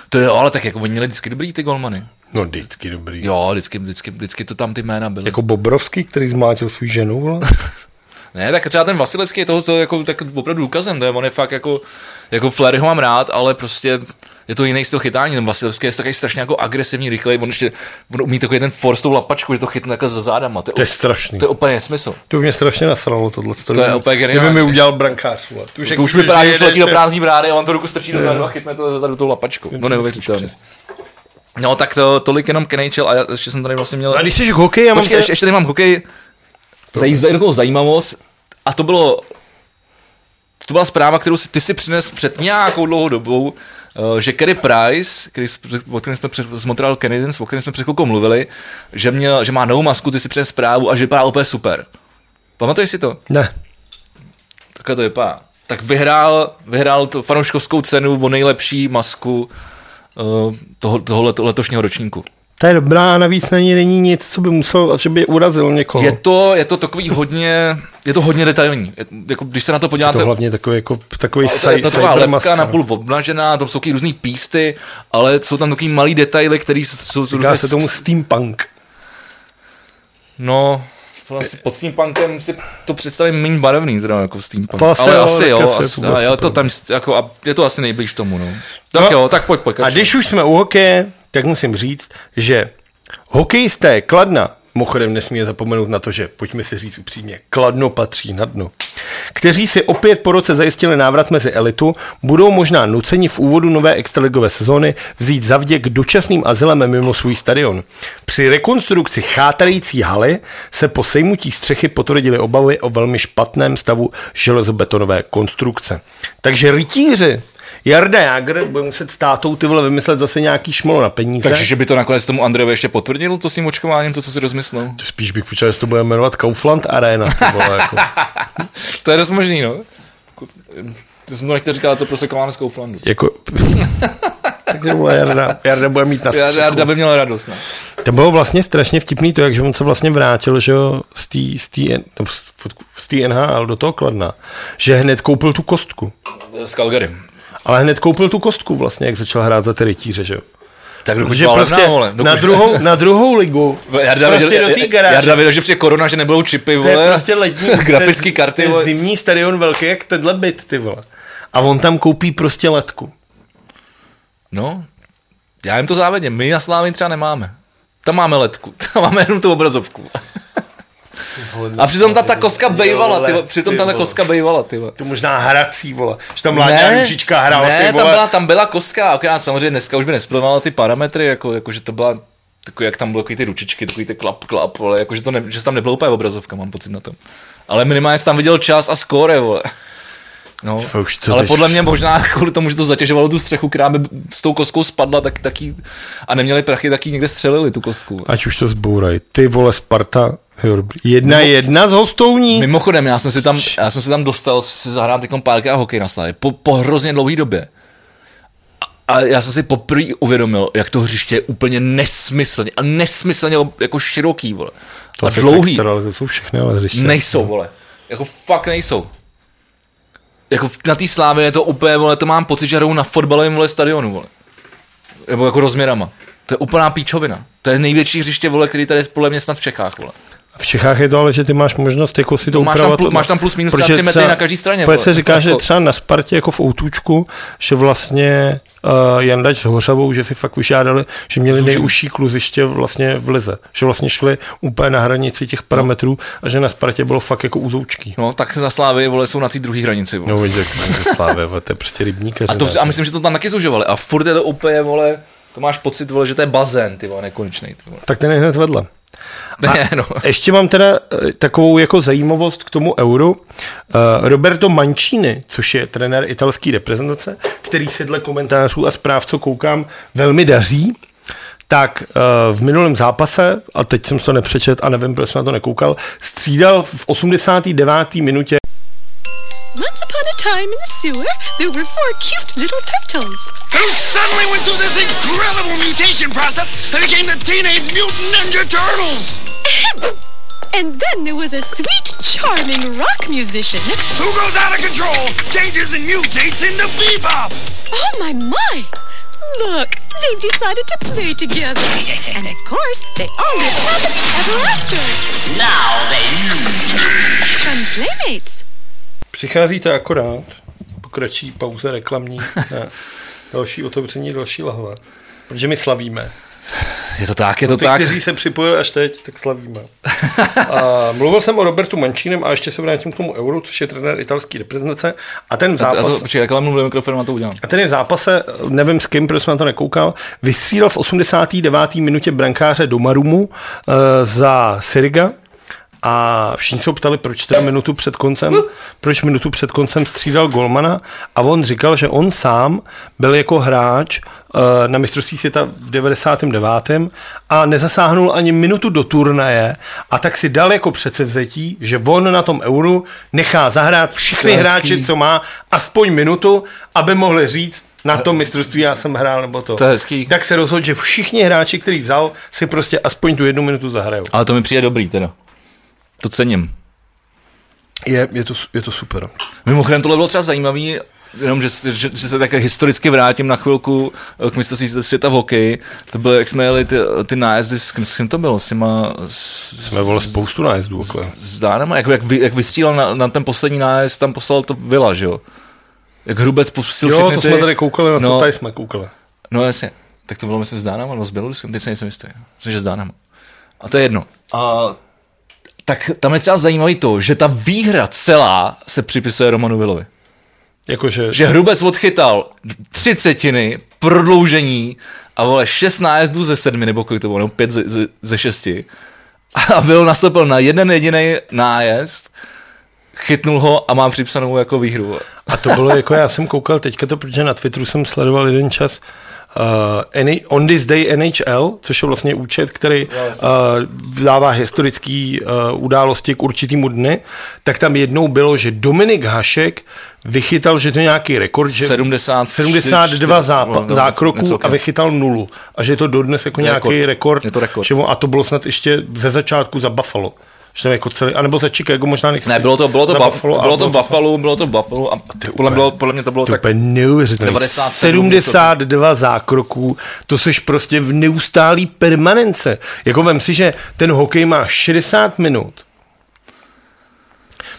S1: To jo, ale tak jako oni měli vždycky dobrý ty golmany.
S2: No vždycky dobrý.
S1: Jo, vždycky, vždycky, vždycky to tam ty jména byly.
S2: Jako Bobrovský, který zmátil svou ženu.
S1: Ne, tak třeba ten Vasilevský je toho, to jako, tak opravdu důkazem, to je, on je fakt jako, jako Flair ho mám rád, ale prostě je to jiný styl chytání, ten Vasilevský je takový strašně jako agresivní, rychlej, on ještě on umí takový ten force tou lapačku, že to chytne takhle za zádama, to je,
S2: To je strašný.
S1: to je úplně nesmysl.
S2: To mě strašně nasralo tohle.
S1: To je úplně geniální.
S2: Kdyby mi udělal brankář, vole. To už,
S1: To už vypadá, že už letí do prázdní brány a on to ruku strčí do zádu a chytne to zezadu tou lapačkou. No neuvěřitelně. No tak to, tolik jenom k NHL a já, ještě jsem tady vlastně měl...
S2: A když jsi k hokeji, já mám...
S1: Počkej, ještě, ještě tady mám hokej. Zaj, takovou zajímavost. A to bylo... To byla zpráva, kterou si, ty si přines před nějakou dlouhou dobou, eh, že Kerry Price, který, o kterém jsme před, z Montreal Canadiens, o kterém jsme před chvilkou mluvili, že, měl, že má novou masku, ty si přines zprávu a že vypadá úplně super. Pamatuješ si to?
S2: Ne.
S1: Takhle to vypadá. tak vyhrál, vyhrál to fanouškovskou cenu o nejlepší masku uh, toho, toho let, letošního ročníku.
S2: To je dobrá a navíc na ní není nic, co by musel, že by urazil někoho.
S1: Je to, je to takový hodně, je to hodně detailní. Je, jako, když se na to podíváte...
S2: Je to hlavně takový, jako, takový
S1: to, je to taková lepka napůl obnažená, tam jsou různý písty, ale jsou tam takový malý detaily, které jsou...
S2: Říká se tomu steampunk.
S1: No, vlastně pod steampunkem si to představím méně barevný, teda jako steampunk.
S2: To asi
S1: ale
S2: jo,
S1: asi jo,
S2: asi,
S1: asi, ale jo, to tam, jako, a je to asi nejblíž tomu, no. Tak no, jo, tak pojď, pojď.
S2: A když už jsme u hokeje, tak musím říct, že hokejisté Kladna, Mimochodem nesmí zapomenout na to, že, pojďme si říct upřímně, Kladno patří na dno. Kteří si opět po roce zajistili návrat mezi elitu, budou možná nuceni v úvodu nové extraligové sezóny vzít zavděk dočasným azylem mimo svůj stadion. Při rekonstrukci chátrající haly se po sejmutí střechy potvrdili obavy o velmi špatném stavu železobetonové konstrukce. Takže rytíři Jarda Jager bude muset s tátou ty vole vymyslet zase nějaký šmolo na peníze.
S1: Takže, že by to nakonec tomu Andrejovi ještě potvrdil, to s tím očkováním, to, co si rozmyslel?
S2: To spíš bych počal, že to bude jmenovat Kaufland Arena. Ty vole, jako.
S1: to je dost možný, no. Ty jsem to nechtěl říkat, to prostě Kaufland z Kauflandu.
S2: Jako... Takže vole, Jarda, Jarda bude mít na
S1: Jarda, Jarda by měl radost, ne?
S2: No. To bylo vlastně strašně vtipný to, jak on se vlastně vrátil, že jo, z té NHL do toho Kladna, že hned koupil tu kostku.
S1: S Calgary.
S2: Ale hned koupil tu kostku vlastně, jak začal hrát za ty rytíře, že jo.
S1: Tak dokud že prostě levná, vole,
S2: dokud... na, druhou, na druhou ligu.
S1: Jarda prostě věděl, do té garáže. Jarda věděl, že přijde korona, že nebudou čipy, vole.
S2: To je prostě letní.
S1: grafický karty,
S2: vole. zimní stadion velký jak tenhle byt, ty vole. A on tam koupí prostě letku.
S1: No, já jim to závedím. My na Slávě třeba nemáme. Tam máme letku. Tam máme jenom tu obrazovku. A přitom ta, ta koska bejvala, ty, přitom tam ta koska bejvala, ty
S2: To možná hrací, vole. Že tam mládá ručička hrála,
S1: ne,
S2: ty
S1: vole. tam byla, tam byla koska, akorát samozřejmě dneska už by nesplňovala ty parametry, jako, jako že to byla takový, jak tam bylo ty ručičky, takový ty klap, klap, ale jako, že, to ne, že tam nebylo úplně obrazovka, mám pocit na tom. Ale minimálně jsi tam viděl čas a skóre, vole. No, to ale podle mě možná kvůli tomu, že to zatěžovalo tu střechu, která by s tou kostkou spadla, tak, taky, a neměli prachy, taky někde střelili tu kostku.
S2: Ať už to zbouraj. Ty vole Sparta, Jedna Mimo, jedna z hostouní.
S1: Mimochodem, já jsem si tam, já jsem si tam dostal si zahrát jako párkrát hokej na Slavě. Po, po hrozně dlouhé době. A, a já jsem si poprvé uvědomil, jak to hřiště je úplně nesmyslně a nesmyslně jako široký, vole.
S2: To a dlouhý. Ale to jsou všechny ale hřiště.
S1: Nejsou, vole. Jako fakt nejsou. Jako na té slávě je to úplně, vole, to mám pocit, že hrajou na fotbalovém vole stadionu, vole. Nebo jako rozměrama. To je úplná píčovina. To je největší hřiště, vole, který tady je podle mě snad v Čechách, vole.
S2: V Čechách je to ale, že ty máš možnost jako si to
S1: no, máš
S2: upravovat.
S1: Tam, máš tam plus minus 3 metry na každé straně.
S2: Protože se říká, jako... že třeba na Spartě jako v Outůčku, že vlastně uh, Jandač s Hořavou, že si fakt vyžádali, že měli nejužší kluziště vlastně v Lize. Že vlastně šli úplně na hranici těch parametrů a že na Spartě bylo fakt jako úzoučký.
S1: No, tak na Slávě, vole, jsou na té druhé hranici. Vole.
S2: No, vidíš, jak to Slávě, vole, to je prostě rybník.
S1: A, to, a myslím, že to tam taky zužovali. A furt je to úplně, vole, to máš pocit, vole, že to je bazén, ty vole, nekonečný. Ty vole.
S2: Tak ten je hned vedle.
S1: Ne, no.
S2: Ještě mám teda eh, takovou jako zajímavost k tomu euru. Uh, Roberto Mancini, což je trenér italské reprezentace, který se dle komentářů a zpráv, co koukám, velmi daří, tak uh, v minulém zápase, a teď jsem to nepřečet a nevím, proč jsem na to nekoukal, střídal v 89. minutě
S3: a time in the sewer, there were four cute little turtles.
S4: Who suddenly went through this incredible mutation process and became the Teenage Mutant Ninja Turtles!
S3: and then there was a sweet, charming rock musician.
S4: Who goes out of control, changes and mutates into bebop!
S3: Oh my my! Look, they've decided to play together. and of course, they all live happily ever after.
S4: Now they
S3: Fun playmates.
S2: Přicházíte akorát, pokračí pauze reklamní další otevření, další lahve. Protože my slavíme.
S1: Je to tak, je
S2: to
S1: ty, tak.
S2: kteří se připojili až teď, tak slavíme. A mluvil jsem o Robertu Mančínem a ještě se vrátím k tomu euro, což je trenér italské reprezentace. A ten v zápase... A to,
S1: počkej, jak mluvím a to udělám.
S2: A ten je v zápase, nevím s kým, protože jsem na to nekoukal, vystřílel v 89. minutě brankáře Domarumu uh, za Siriga a všichni se ptali, proč teda minutu před koncem, proč minutu před koncem střídal Golmana a on říkal, že on sám byl jako hráč eh, na mistrovství světa v 99. a nezasáhnul ani minutu do turnaje a tak si dal jako předsevzetí, že on na tom euru nechá zahrát všechny hráče,
S1: hezký.
S2: co má, aspoň minutu, aby mohli říct, na tom mistrovství já jsem hrál, nebo to.
S1: To je hezký.
S2: Tak se rozhodl, že všichni hráči, který vzal, si prostě aspoň tu jednu minutu zahrajou.
S1: Ale to mi přijde dobrý teda. To cením.
S2: Je, je, to, je to super.
S1: Mimochodem tohle bylo třeba zajímavý, jenom, že, že, že se tak historicky vrátím na chvilku eh, k mistrovství světa v hokeji. To bylo, jak jsme jeli ty, ty nájezdy, s kým, s kým to bylo? S těma... S,
S2: Jsme volili spoustu nájezdů. Okolo.
S1: s Dánama? Jak, jak, vy, jak vystřílel na, na, ten poslední nájezd, tam poslal to Vila, že jo? Jak Hrubec pustil
S2: Jo, to
S1: ty...
S2: jsme tady koukali, na
S1: no,
S2: tady jsme koukali.
S1: No jasně. Tak to bylo, myslím, s Dánama nebo s Běloruskem, teď se nejsem jistý. Myslím, že s Dánama. A to je jedno. A tak tam je třeba zajímavý to, že ta výhra celá se připisuje Romanu Vilovi.
S2: Jakože,
S1: Že Hrubec odchytal tři třetiny, prodloužení a vole šest nájezdů ze sedmi, nebo kolik to bylo, nebo pět ze, ze, ze šesti. A byl nastoupil na jeden jediný nájezd, chytnul ho a má připsanou jako výhru.
S2: A to bylo jako, já jsem koukal teďka to, protože na Twitteru jsem sledoval jeden čas uh, any, On This Day NHL, což je vlastně účet, který uh, dává historické uh, události k určitýmu dny, tak tam jednou bylo, že Dominik Hašek vychytal, že to je nějaký rekord, že
S1: 70,
S2: 72 zápa-
S1: no,
S2: zákroků
S1: něco
S2: a vychytal nulu. A že je to dodnes jako nějaký
S1: rekord.
S2: rekord.
S1: Je to rekord.
S2: Že on, a to bylo snad ještě ze začátku za Buffalo. Že to jako celý, anebo za Chicago možná nechci
S1: Ne, bylo to, bylo to,
S2: Za
S1: Buffalo, bylo to Buffalo, bylo to v Buffalo a podle,
S2: úplně-
S1: bylo, podle mě to bylo
S2: To
S1: tak
S2: neuvěřitelné.
S1: 97
S2: 72 zákroků, to seš prostě v neustálý permanence. Jako vem si, že ten hokej má 60 minut.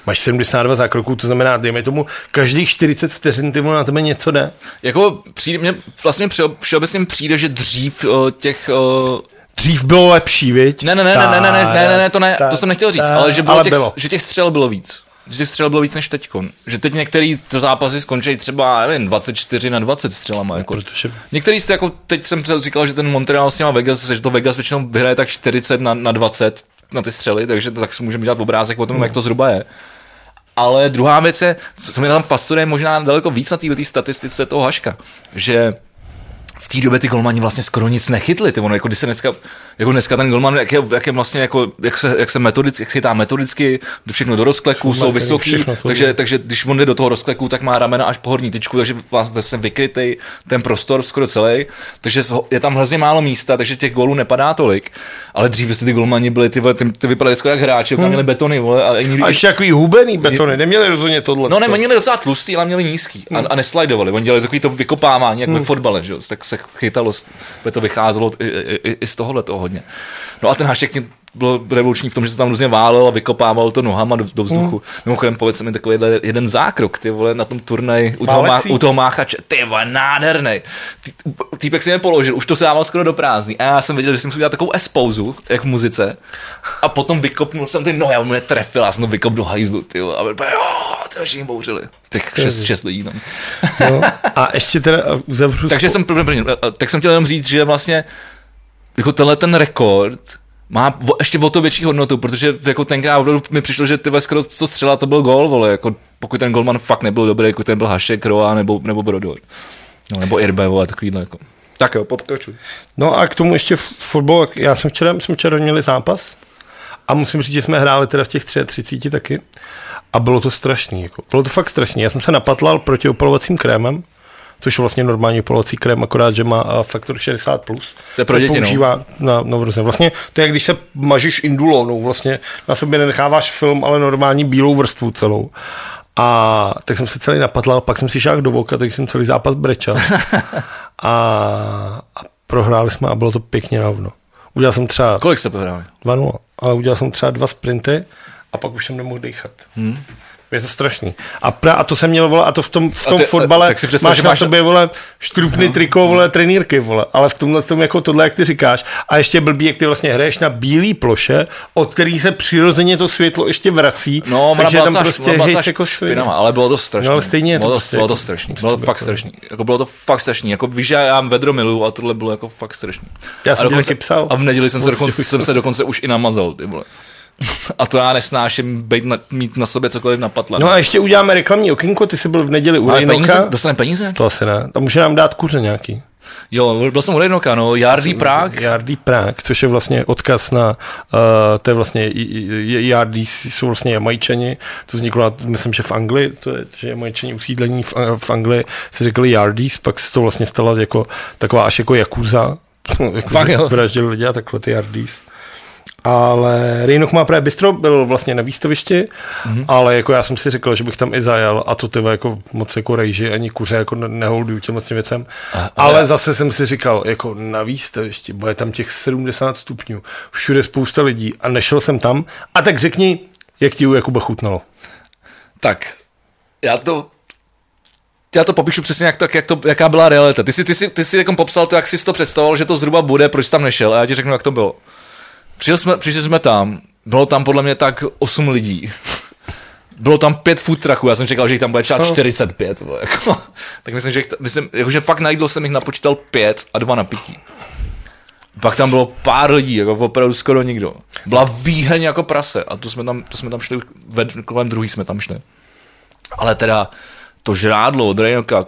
S2: Máš 72 zákroků, to znamená, dejme tomu, každých 40 vteřin ty na tebe něco jde.
S1: Jako přijde, mě vlastně všeob- všeobecně přijde, že dřív uh, těch... Uh,
S2: Dřív bylo lepší, viď?
S1: ne, ne, ne, ne, ne, ne, ne, ne, ne, to ne, to jsem nechtěl říct, ale že bylo,
S2: ale
S1: těch,
S2: bylo.
S1: že těch střel bylo víc. Že těch střel bylo víc než teďkon. Že teď některý to zápasy skončí třeba, nevím, 24 na 20 střelama. Jako.
S2: Protože
S1: Některý jste jako, teď jsem říkal, že ten Montreal s těma Vegas, že to Vegas většinou vyhraje tak 40 na, na 20 na ty střely, takže tak si můžeme dělat obrázek o tom, jak to zhruba je. Ale druhá věc je, co, co mě tam fascinuje možná daleko víc na této statistice toho Haška, že v té době ty golmani vlastně skoro nic nechytli. Ty ono, jako, když se dneska, jako dneska ten golman, jak je, jak je vlastně, jako, jak se, jak se metodicky, jak chytá metodicky, všechno do rozkleku, jsou vysoký, takže, takže když on jde do toho rozkleku, tak má ramena až po horní tyčku, takže vlastně vykrytej ten prostor skoro celý, takže je tam hrozně málo místa, takže těch gólů nepadá tolik, ale dříve si ty golmani byli, ty, ty, ty vypadaly skoro jak hráči, hmm. měli betony, vole, a, nikdy,
S2: a ještě takový hubený betony, neměli rozhodně tohle.
S1: No ne, oni měli docela tlustý, ale měli nízký a, a neslajdovali. Oni dělali takový to vykopávání, jak ve fotbale, že? jo, tak se chytalo, by to vycházelo i, i, i z tohohle toho hodně. No a ten hašek byl revoluční v tom, že se tam různě válel a vykopával to nohama do, do vzduchu. Hmm. Mimochodem, povedz mi takový jeden zákrok, ty vole, na tom turnaji u toho, má, u toho máchače, ty vole, nádherný. Týpek si mě položil, už to se dával skoro do prázdný a já jsem věděl, že jsem musel dělat takovou espouzu, jak v muzice a potom vykopnul jsem ty nohy a on mě trefil a jsem to vykop do hajzlu, ty vole, a byl, jo, ty všichni bouřili. Těch šest, šest lidí tam.
S2: No. A ještě teda uzavřu
S1: Takže jsem, tak jsem chtěl jenom říct, že vlastně jako tenhle ten rekord má o, ještě o to větší hodnotu, protože jako tenkrát opravdu mi přišlo, že ty skoro co střela, to byl gol, vole, jako pokud ten golman fakt nebyl dobrý, jako ten byl Hašek, Roa nebo, nebo Brodor. No, nebo Irbe, vole, takovýhle jako. Tak jo, pokračuj.
S2: No a k tomu ještě fotbal, já jsem včera, jsme včera měli zápas a musím říct, že jsme hráli teda z těch 33 taky a bylo to strašný, jako. bylo to fakt strašný. Já jsem se napatlal proti opalovacím krémem, což je vlastně normální opalovací krém, akorát, že má faktor 60+. Plus.
S1: To je pro děti, no.
S2: používá na novorozené. Vlastně to je, jak když se mažíš indulonou, vlastně na sobě nenecháváš film, ale normální bílou vrstvu celou. A tak jsem se celý napatlal, pak jsem si šáhl do voka, tak jsem celý zápas brečel. a, a prohráli jsme a bylo to pěkně na hovno. Udělal jsem třeba
S1: Kolik jste prohráli?
S2: 2-0, ale udělal jsem třeba dva sprinty a pak už jsem nemohl dýchat. Hmm. Je to strašný. A, pra, a to jsem měl, vole, a to v tom, v tom
S1: ty-
S2: fotbale
S1: tak si představ,
S2: máš
S1: že
S2: na
S1: máš-
S2: sobě, vole, štrupný no. triko, vole, trenýrky, vole, ale v tomhle tom jako tohle, jak ty říkáš. A ještě blbý, jak ty vlastně hraješ na bílé ploše, od který se přirozeně to světlo ještě vrací.
S1: No,
S2: takže tam
S1: docela-
S2: prostě
S1: docela
S2: jako
S1: špinavá, ale bylo to strašné.
S2: No, ale stejně je to
S1: bylo,
S2: prostě
S1: bylo to
S2: jako-
S1: strašný.
S2: prostě
S1: Bylo to
S2: bylo
S1: fakt
S2: to-
S1: strašný. Jako bylo to fakt strašný. Jako víš, já mám vedro miluju a tohle bylo jako fakt strašný.
S2: Já jsem
S1: a,
S2: taky psal.
S1: a v neděli jsem se,
S2: Prostě
S1: dokonce,
S2: už
S1: jsem se dokonce už i namazal. Ty vole. A to já nesnáším být na, mít na sobě cokoliv na patle.
S2: No a ještě uděláme reklamní okénko, ty jsi byl v neděli u
S1: ale peníze? Dostaneme peníze?
S2: To asi ne. Tam může nám dát kuře nějaký.
S1: Jo, byl jsem u Rejnoka, no, Jardy Prague.
S2: Jardy Prague, což je vlastně odkaz na, uh, to je vlastně, Jardy jsou vlastně Jamajčani, to vzniklo, na, myslím, že v Anglii, to je, že Jamajčani usídlení v, v Anglii se říkali Yardis, pak se to vlastně stalo jako taková až jako Jakuza, jako
S1: Fakt
S2: vraždili lidi a takhle ty Yardis. Ale Rejnoch má právě bistro, byl vlastně na výstavišti,
S1: Mhm.
S2: mm-hmm. ale jako já jsem si říkal, že bych tam i zajel a to ty jako moc jako rejži ani kuře jako ne- neholduju těm těm věcem. ale zase jsem si říkal, jako na výstavišti, bude tam těch 70 stupňů, všude spousta lidí a nešel jsem tam a tak řekni, jak ti u Jakuba chutnalo.
S1: Tak, já to já to popíšu přesně, jak to, jak to, jaká byla realita. Ty si, ty si, ty si jako popsal to, jak jsi to představoval, že to zhruba bude, proč jsi tam nešel a já ti řeknu, jak to bylo. Přišli jsme, přišli jsme tam, bylo tam podle mě tak 8 lidí. Bylo tam pět food trucků, já jsem čekal, že jich tam bude třeba 45. Bo, jako, tak myslím, že, jich, myslím, jako, že fakt na jídlo jsem jich napočítal pět a dva na pití. Pak tam bylo pár lidí, jako opravdu skoro nikdo. Byla výheň jako prase a to jsme tam, to jsme tam šli, ve, kolem druhý jsme tam šli. Ale teda to žrádlo od Rejnoka,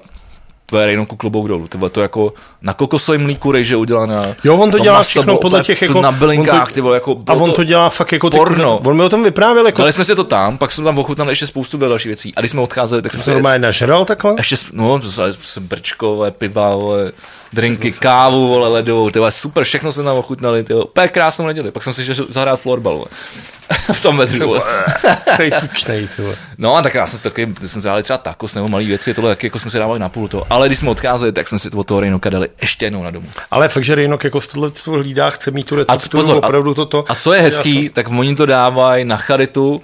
S1: to je Rejnoku klobouk dolů, ty vole, to jako na kokosovém mlíku rejže udělané.
S2: Jo, on to dělá
S1: maso
S2: všechno podle těch jako...
S1: Na bylinkách,
S2: on to,
S1: ty vole, jako...
S2: a on to, dělá fakt jako... ty-
S1: porno.
S2: On mi o tom vyprávěl jako...
S1: Dali jsme si to tam, pak jsme tam ochutnali ještě spoustu dalších věcí. A když jsme odcházeli, tak jsme
S2: se normálně nažral takhle?
S1: Ještě, s- no, to jsou s- brčko, vole, piva, vole, drinky, kávu, vole, ledovou, ty vole, super, všechno jsme tam ochutnali, ty vole, úplně krásnou neděli. Pak jsem si šel zahrát florbal, vole. v tom vedru, vole.
S2: Tej tučnej, ty.
S1: No a tak já jsem taky, ty jsem si třeba takos nebo malý věci, tohle taky jako jsme si dávali na půl to. Ale když jsme odcházeli, tak jsme si od toho Rejnoka dali ještě jednou na domu.
S2: Ale fakt, že Rejnok jako z hlídá, chce mít tu
S1: A co,
S2: recepturu,
S1: pozor,
S2: opravdu
S1: a,
S2: toto.
S1: a co je hezký, tak oni to dávají na charitu,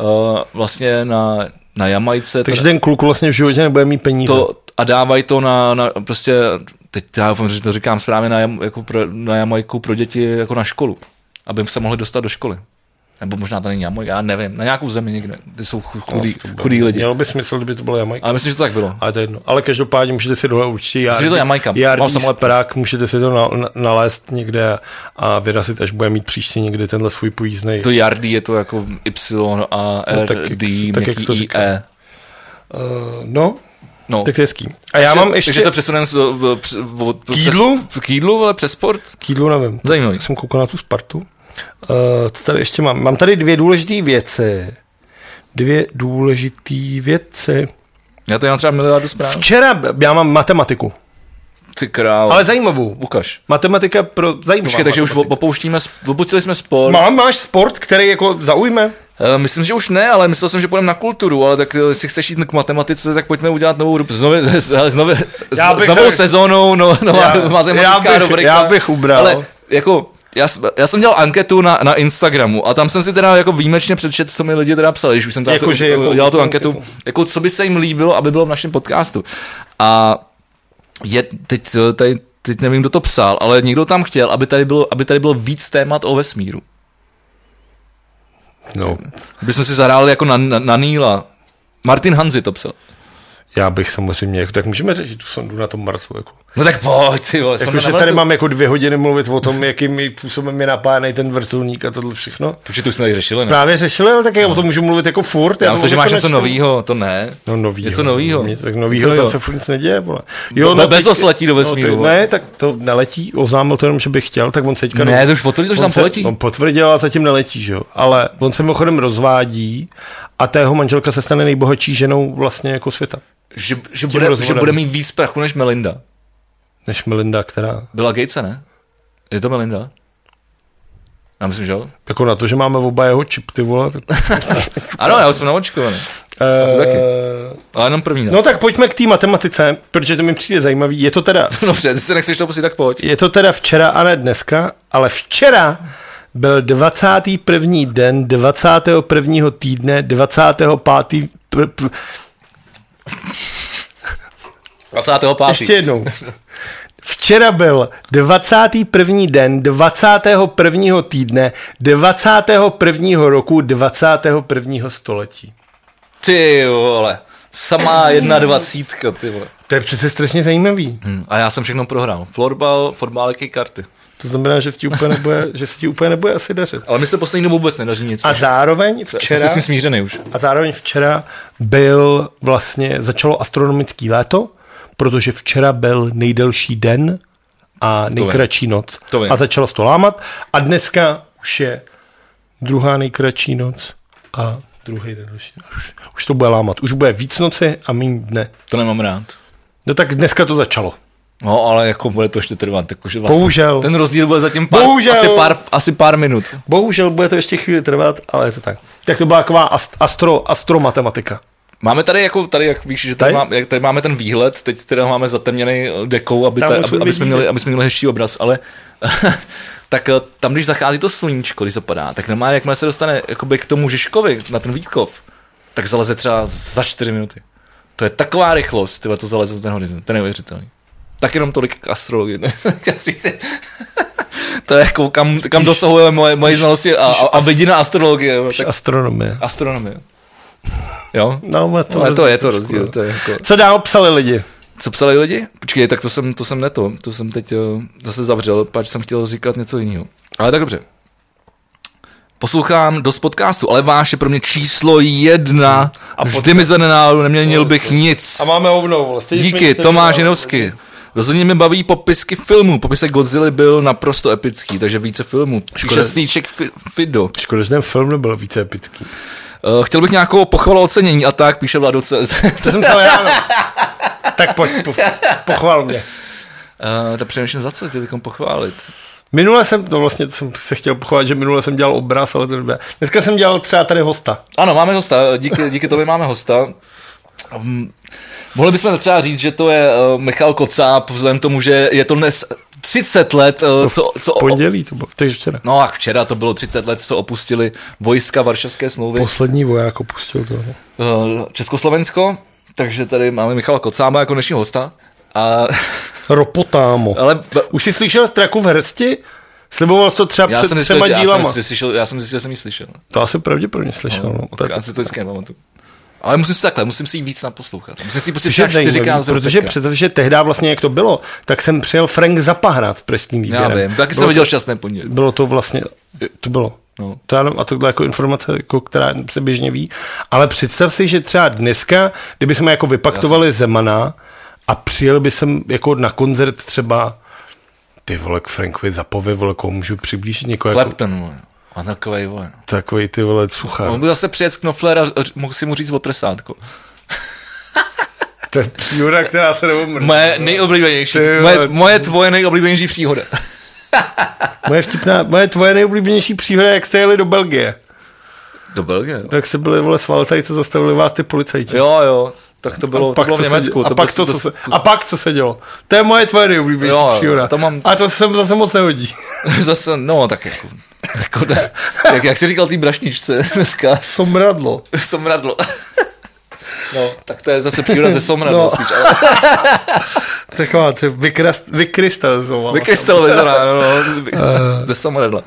S1: uh, vlastně na, na Jamajce.
S2: Takže ten kluk vlastně v životě nebude mít peníze.
S1: to, a dávají to na, na prostě, teď já doufám, že to říkám správně na, jako pro, na Jamajku pro děti jako na školu, aby se mohli dostat do školy. Nebo možná to není Jamajka, já nevím, na nějakou zemi někde, ty jsou chu- chudí, chudí lidi.
S2: Mělo by smysl, kdyby to bylo Jamajka.
S1: Ale myslím, že to tak bylo.
S2: Ale to je jedno. Ale každopádně můžete si dohledat určitě
S1: Myslím, že to je Jamajka. Mám
S2: Jardí
S1: jsem ale-
S2: Prák, můžete si to na, na, nalézt někde a vyrazit, až bude mít příště někdy tenhle svůj pojízdnej.
S1: To Jardy je to jako Y a R,
S2: No, tak
S1: D,
S2: tak jak to
S1: I,
S2: říká.
S1: E.
S2: Uh, no,
S1: No.
S2: tak hezký. A já mám ještě...
S1: Takže se přesuneme
S2: K jídlu?
S1: Přes, k jídlu, ale přes sport.
S2: K jídlu nevím.
S1: Zajímavý.
S2: Jsem koukal na tu Spartu. Uh, co tady ještě mám? Mám tady dvě důležité věci. Dvě důležité věci.
S1: Já tady mám třeba miliardu zpráv.
S2: Včera já mám matematiku,
S1: Ty král.
S2: ale zajímavou.
S1: Ukaž.
S2: Matematika pro zajímavou.
S1: Počkej, takže už opouštíme, opustili jsme sport.
S2: Mám, máš sport, který jako zaujme?
S1: Eh, Myslím, že už ne, ale myslel jsem, že půjdeme na kulturu, ale tak eh, jestli chceš jít k matematice, tak pojďme udělat novou rubriku. Znovu, znovu,
S2: bych
S1: s novou
S2: se-
S1: sezónou, no, nová
S2: Já-
S1: matematická
S2: já bych-
S1: rubrika.
S2: já bych ubral.
S1: Ale jako, já, já jsem dělal anketu na, na Instagramu a tam jsem si teda jako výjimečně přečet, co mi lidi teda psali, když už jsem teda
S2: Jako,
S1: to,
S2: že jako-
S1: dělal tu
S2: jako
S1: anketu,
S2: anketu.
S1: jako co by se jim líbilo, aby bylo v našem podcastu. A je, teď, tady, teď nevím, kdo to psal, ale někdo tam chtěl, aby tady bylo, aby tady bylo víc témat o vesmíru.
S2: No,
S1: Bychom si zahráli jako na, na, na Níla. Martin Hanzi to psal.
S2: já bych samozřejmě, jako, tak můžeme řešit tu sondu na tom Marsu. Jako.
S1: No tak pojď, ty vole.
S2: Jako, že tady mám jako dvě hodiny mluvit o tom, jakým způsobem je napájený ten vrtulník a tohle všechno.
S1: Protože to už jsme tady řešili, ne?
S2: Právě řešili, ale tak já o tom můžu mluvit jako furt.
S1: Já
S2: to
S1: myslím, že
S2: jako
S1: máš něco
S2: nečtu.
S1: novýho, to ne.
S2: No novýho.
S1: Něco novýho.
S2: Mě- Tak
S1: Něco
S2: novýho, tam
S1: novýho.
S2: se furt nic neděje, vole.
S1: Be- bez
S2: teď-
S1: osletí do vesmíru,
S2: No,
S1: vole.
S2: ne, tak to neletí, oznámil to jenom, že bych chtěl, tak on se teďka...
S1: Ne, to už potvrdil, že tam poletí.
S2: On potvrdil, ale zatím neletí, že jo. Ale on se mimochodem rozvádí a ta jeho manželka se stane nejbohatší ženou vlastně jako světa.
S1: Že, že, bude, že bude mít víc prachu než Melinda.
S2: Než Melinda, která...
S1: Byla Gatese, ne? Je to Melinda? Já myslím, že jo.
S2: Jako na to, že máme oba jeho čip, ty vole. Tak,
S1: Ano, já jsem naočkovaný. to taky. Ale jenom první. No,
S2: No tak pojďme k té matematice, protože to mi přijde zajímavý. Je to teda,
S1: Dobře, ty se nechceš to pustit, tak pojď.
S2: je to teda včera a ne dneska, ale včera byl 21. den 21. týdne 25. Pr, pr,
S1: 25.
S2: ještě jednou. Včera byl 21. den 21. týdne 21. roku 21. století.
S1: Ty vole. Samá jedna dvacítka, ty vole.
S2: To je přece strašně zajímavý.
S1: Hm, A já jsem všechno prohrál. Florbal, fotbálky, karty.
S2: To znamená, že, se ti úplně nebude, že se ti úplně nebude asi dařit.
S1: Ale mi se poslední dobou vůbec nedaří nic.
S2: A zároveň včera,
S1: si s tím smířený už.
S2: a zároveň včera byl vlastně, začalo astronomický léto, protože včera byl nejdelší den a nejkratší noc.
S1: To vím.
S2: A začalo se to lámat a dneska už je druhá nejkratší noc a druhý den. Už, už, už to bude lámat. Už bude víc noci a méně dne.
S1: To nemám rád.
S2: No tak dneska to začalo.
S1: No, ale jako bude to ještě trvat. Takže vlastně
S2: Bohužel.
S1: Ten rozdíl bude zatím pár,
S2: Bohužel.
S1: Asi, pár, asi pár minut.
S2: Bohužel bude to ještě chvíli trvat, ale je to tak. Tak to byla taková ast- astro, astromatematika.
S1: Máme tady, jako, tady jak víš, že tady,
S2: Tady?
S1: má, jak tady máme ten výhled, teď teda máme zatemněný dekou, aby,
S2: Tam
S1: ta,
S2: už
S1: aby, aby, jsme měli, aby jsme měli hezčí obraz, ale tak eh, tam, když zachází to sluníčko, když zapadá, tak normálně, jakmile se dostane jakoby k tomu Žižkovi, na ten Vítkov, tak zaleze třeba za čtyři minuty. To je taková rychlost, tyhle, to zaleze za ten horizont, to je neuvěřitelný. Tak jenom tolik k astrologii. to je jako, kam, kam dosahuje moje, moje znalosti a, a, a vidina astrologie. jo, Tak
S2: Astronomie.
S1: astronomie. Jo?
S2: No, má to,
S1: Ale to je to rozdíl.
S2: no.
S1: To je jako...
S2: Co dál psali lidi?
S1: Co psali lidi? Počkej, tak to jsem, to jsem neto, to jsem teď uh, zase zavřel, pač jsem chtěl říkat něco jiného. Ale tak dobře. Poslouchám dost podcastu, ale váš je pro mě číslo jedna. A Vždy mi zvedne náladu, neměnil bych nic.
S2: A máme hovnou. jsme
S1: Díky, Tomáš. Jinovsky. Rozhodně mi baví popisky filmů. Popisek Godzilla byl naprosto epický, takže více filmů. Stýček Fi- Fido.
S2: Škoda, že ten film nebyl více epický.
S1: Uh, chtěl bych nějakou pochvalu ocenění a tak, píše Vlado CZ.
S2: To jsem psal já, no. Tak pojď, po, pochval mě.
S1: Uh, tak přemýšlím za co tě teď pochválit.
S2: Minule jsem, no vlastně jsem se chtěl pochválit, že minule jsem dělal obraz, ale to. Dneska jsem dělal třeba tady hosta.
S1: Ano, máme hosta, díky, díky tobě máme hosta. Um, mohli bychom třeba říct, že to je uh, Michal Kocáb, vzhledem k tomu, že je to dnes 30 let, uh, co, co
S2: V pondělí to bylo, takže včera.
S1: No a včera to bylo 30 let, co opustili vojska Varšavské smlouvy
S2: Poslední voják opustil to.
S1: uh, Československo, takže tady máme Michala Kocába jako dnešního hosta. A,
S2: Ropotámo.
S1: ale
S2: Už jsi slyšel straku v hrsti? Sliboval jsi to třeba
S1: já
S2: před
S1: jsem,
S2: třema
S1: já,
S2: dílama.
S1: jsem, slyšel, já jsem zjistil, že jsem ji slyšel.
S2: To asi pravděpodobně slyšel. No,
S1: No, já si to vždycky nepamatuju. Ale musím si takhle, musím si ji víc naposlouchat. Musím si třeba čtyřikrát.
S2: protože protože tehdy vlastně, jak to bylo, tak jsem přijel Frank Zappa hrát v pražským
S1: Já
S2: výběrem.
S1: vím, taky
S2: bylo
S1: jsem viděl šťastné pondělí.
S2: Bylo to vlastně, to bylo.
S1: No.
S2: To já, a tohle jako informace, jako, která se běžně ví. Ale představ si, že třeba dneska, kdyby jsme jako vypaktovali Zemana a přijel by jsem jako na koncert třeba ty vole k Frankovi Zapovi, vole, koho můžu přiblížit někoho jako
S1: Clapton, vole. A takovej, vole.
S2: takový ty vole suchá.
S1: On by zase přijet z Knofler a mohl si mu říct o tresátko.
S2: To je příhoda, která se neumrne.
S1: Moje nejoblíbenější, moje, moje tvoje nejoblíbenější příhoda.
S2: Moje vtipná, moje tvoje nejoblíbenější příhoda, jak jste jeli do Belgie.
S1: Do Belgie, jo.
S2: Tak se byli vole svaltajce, zastavili vás ty policajti.
S1: Jo, jo. Tak to bylo, to bylo v
S2: se
S1: Německu.
S2: dělo- a,
S1: to
S2: pak to, co se, a pak co se dělo? To je moje tvoje nejoblíbenější
S1: Jo, jo,
S2: příhoda.
S1: to mám-
S2: A to se zase moc nehodí.
S1: Zase, no, tak jako, jako ne, jak, jak jsi říkal té brašničce dneska,
S2: Somradlo.
S1: somradlo. No, tak to je zase příhoda ze somradlo
S2: No.
S1: spíš, ale
S2: Taková vykrystalizovala.
S1: vykrystalizovaná, no, no, ze somradla.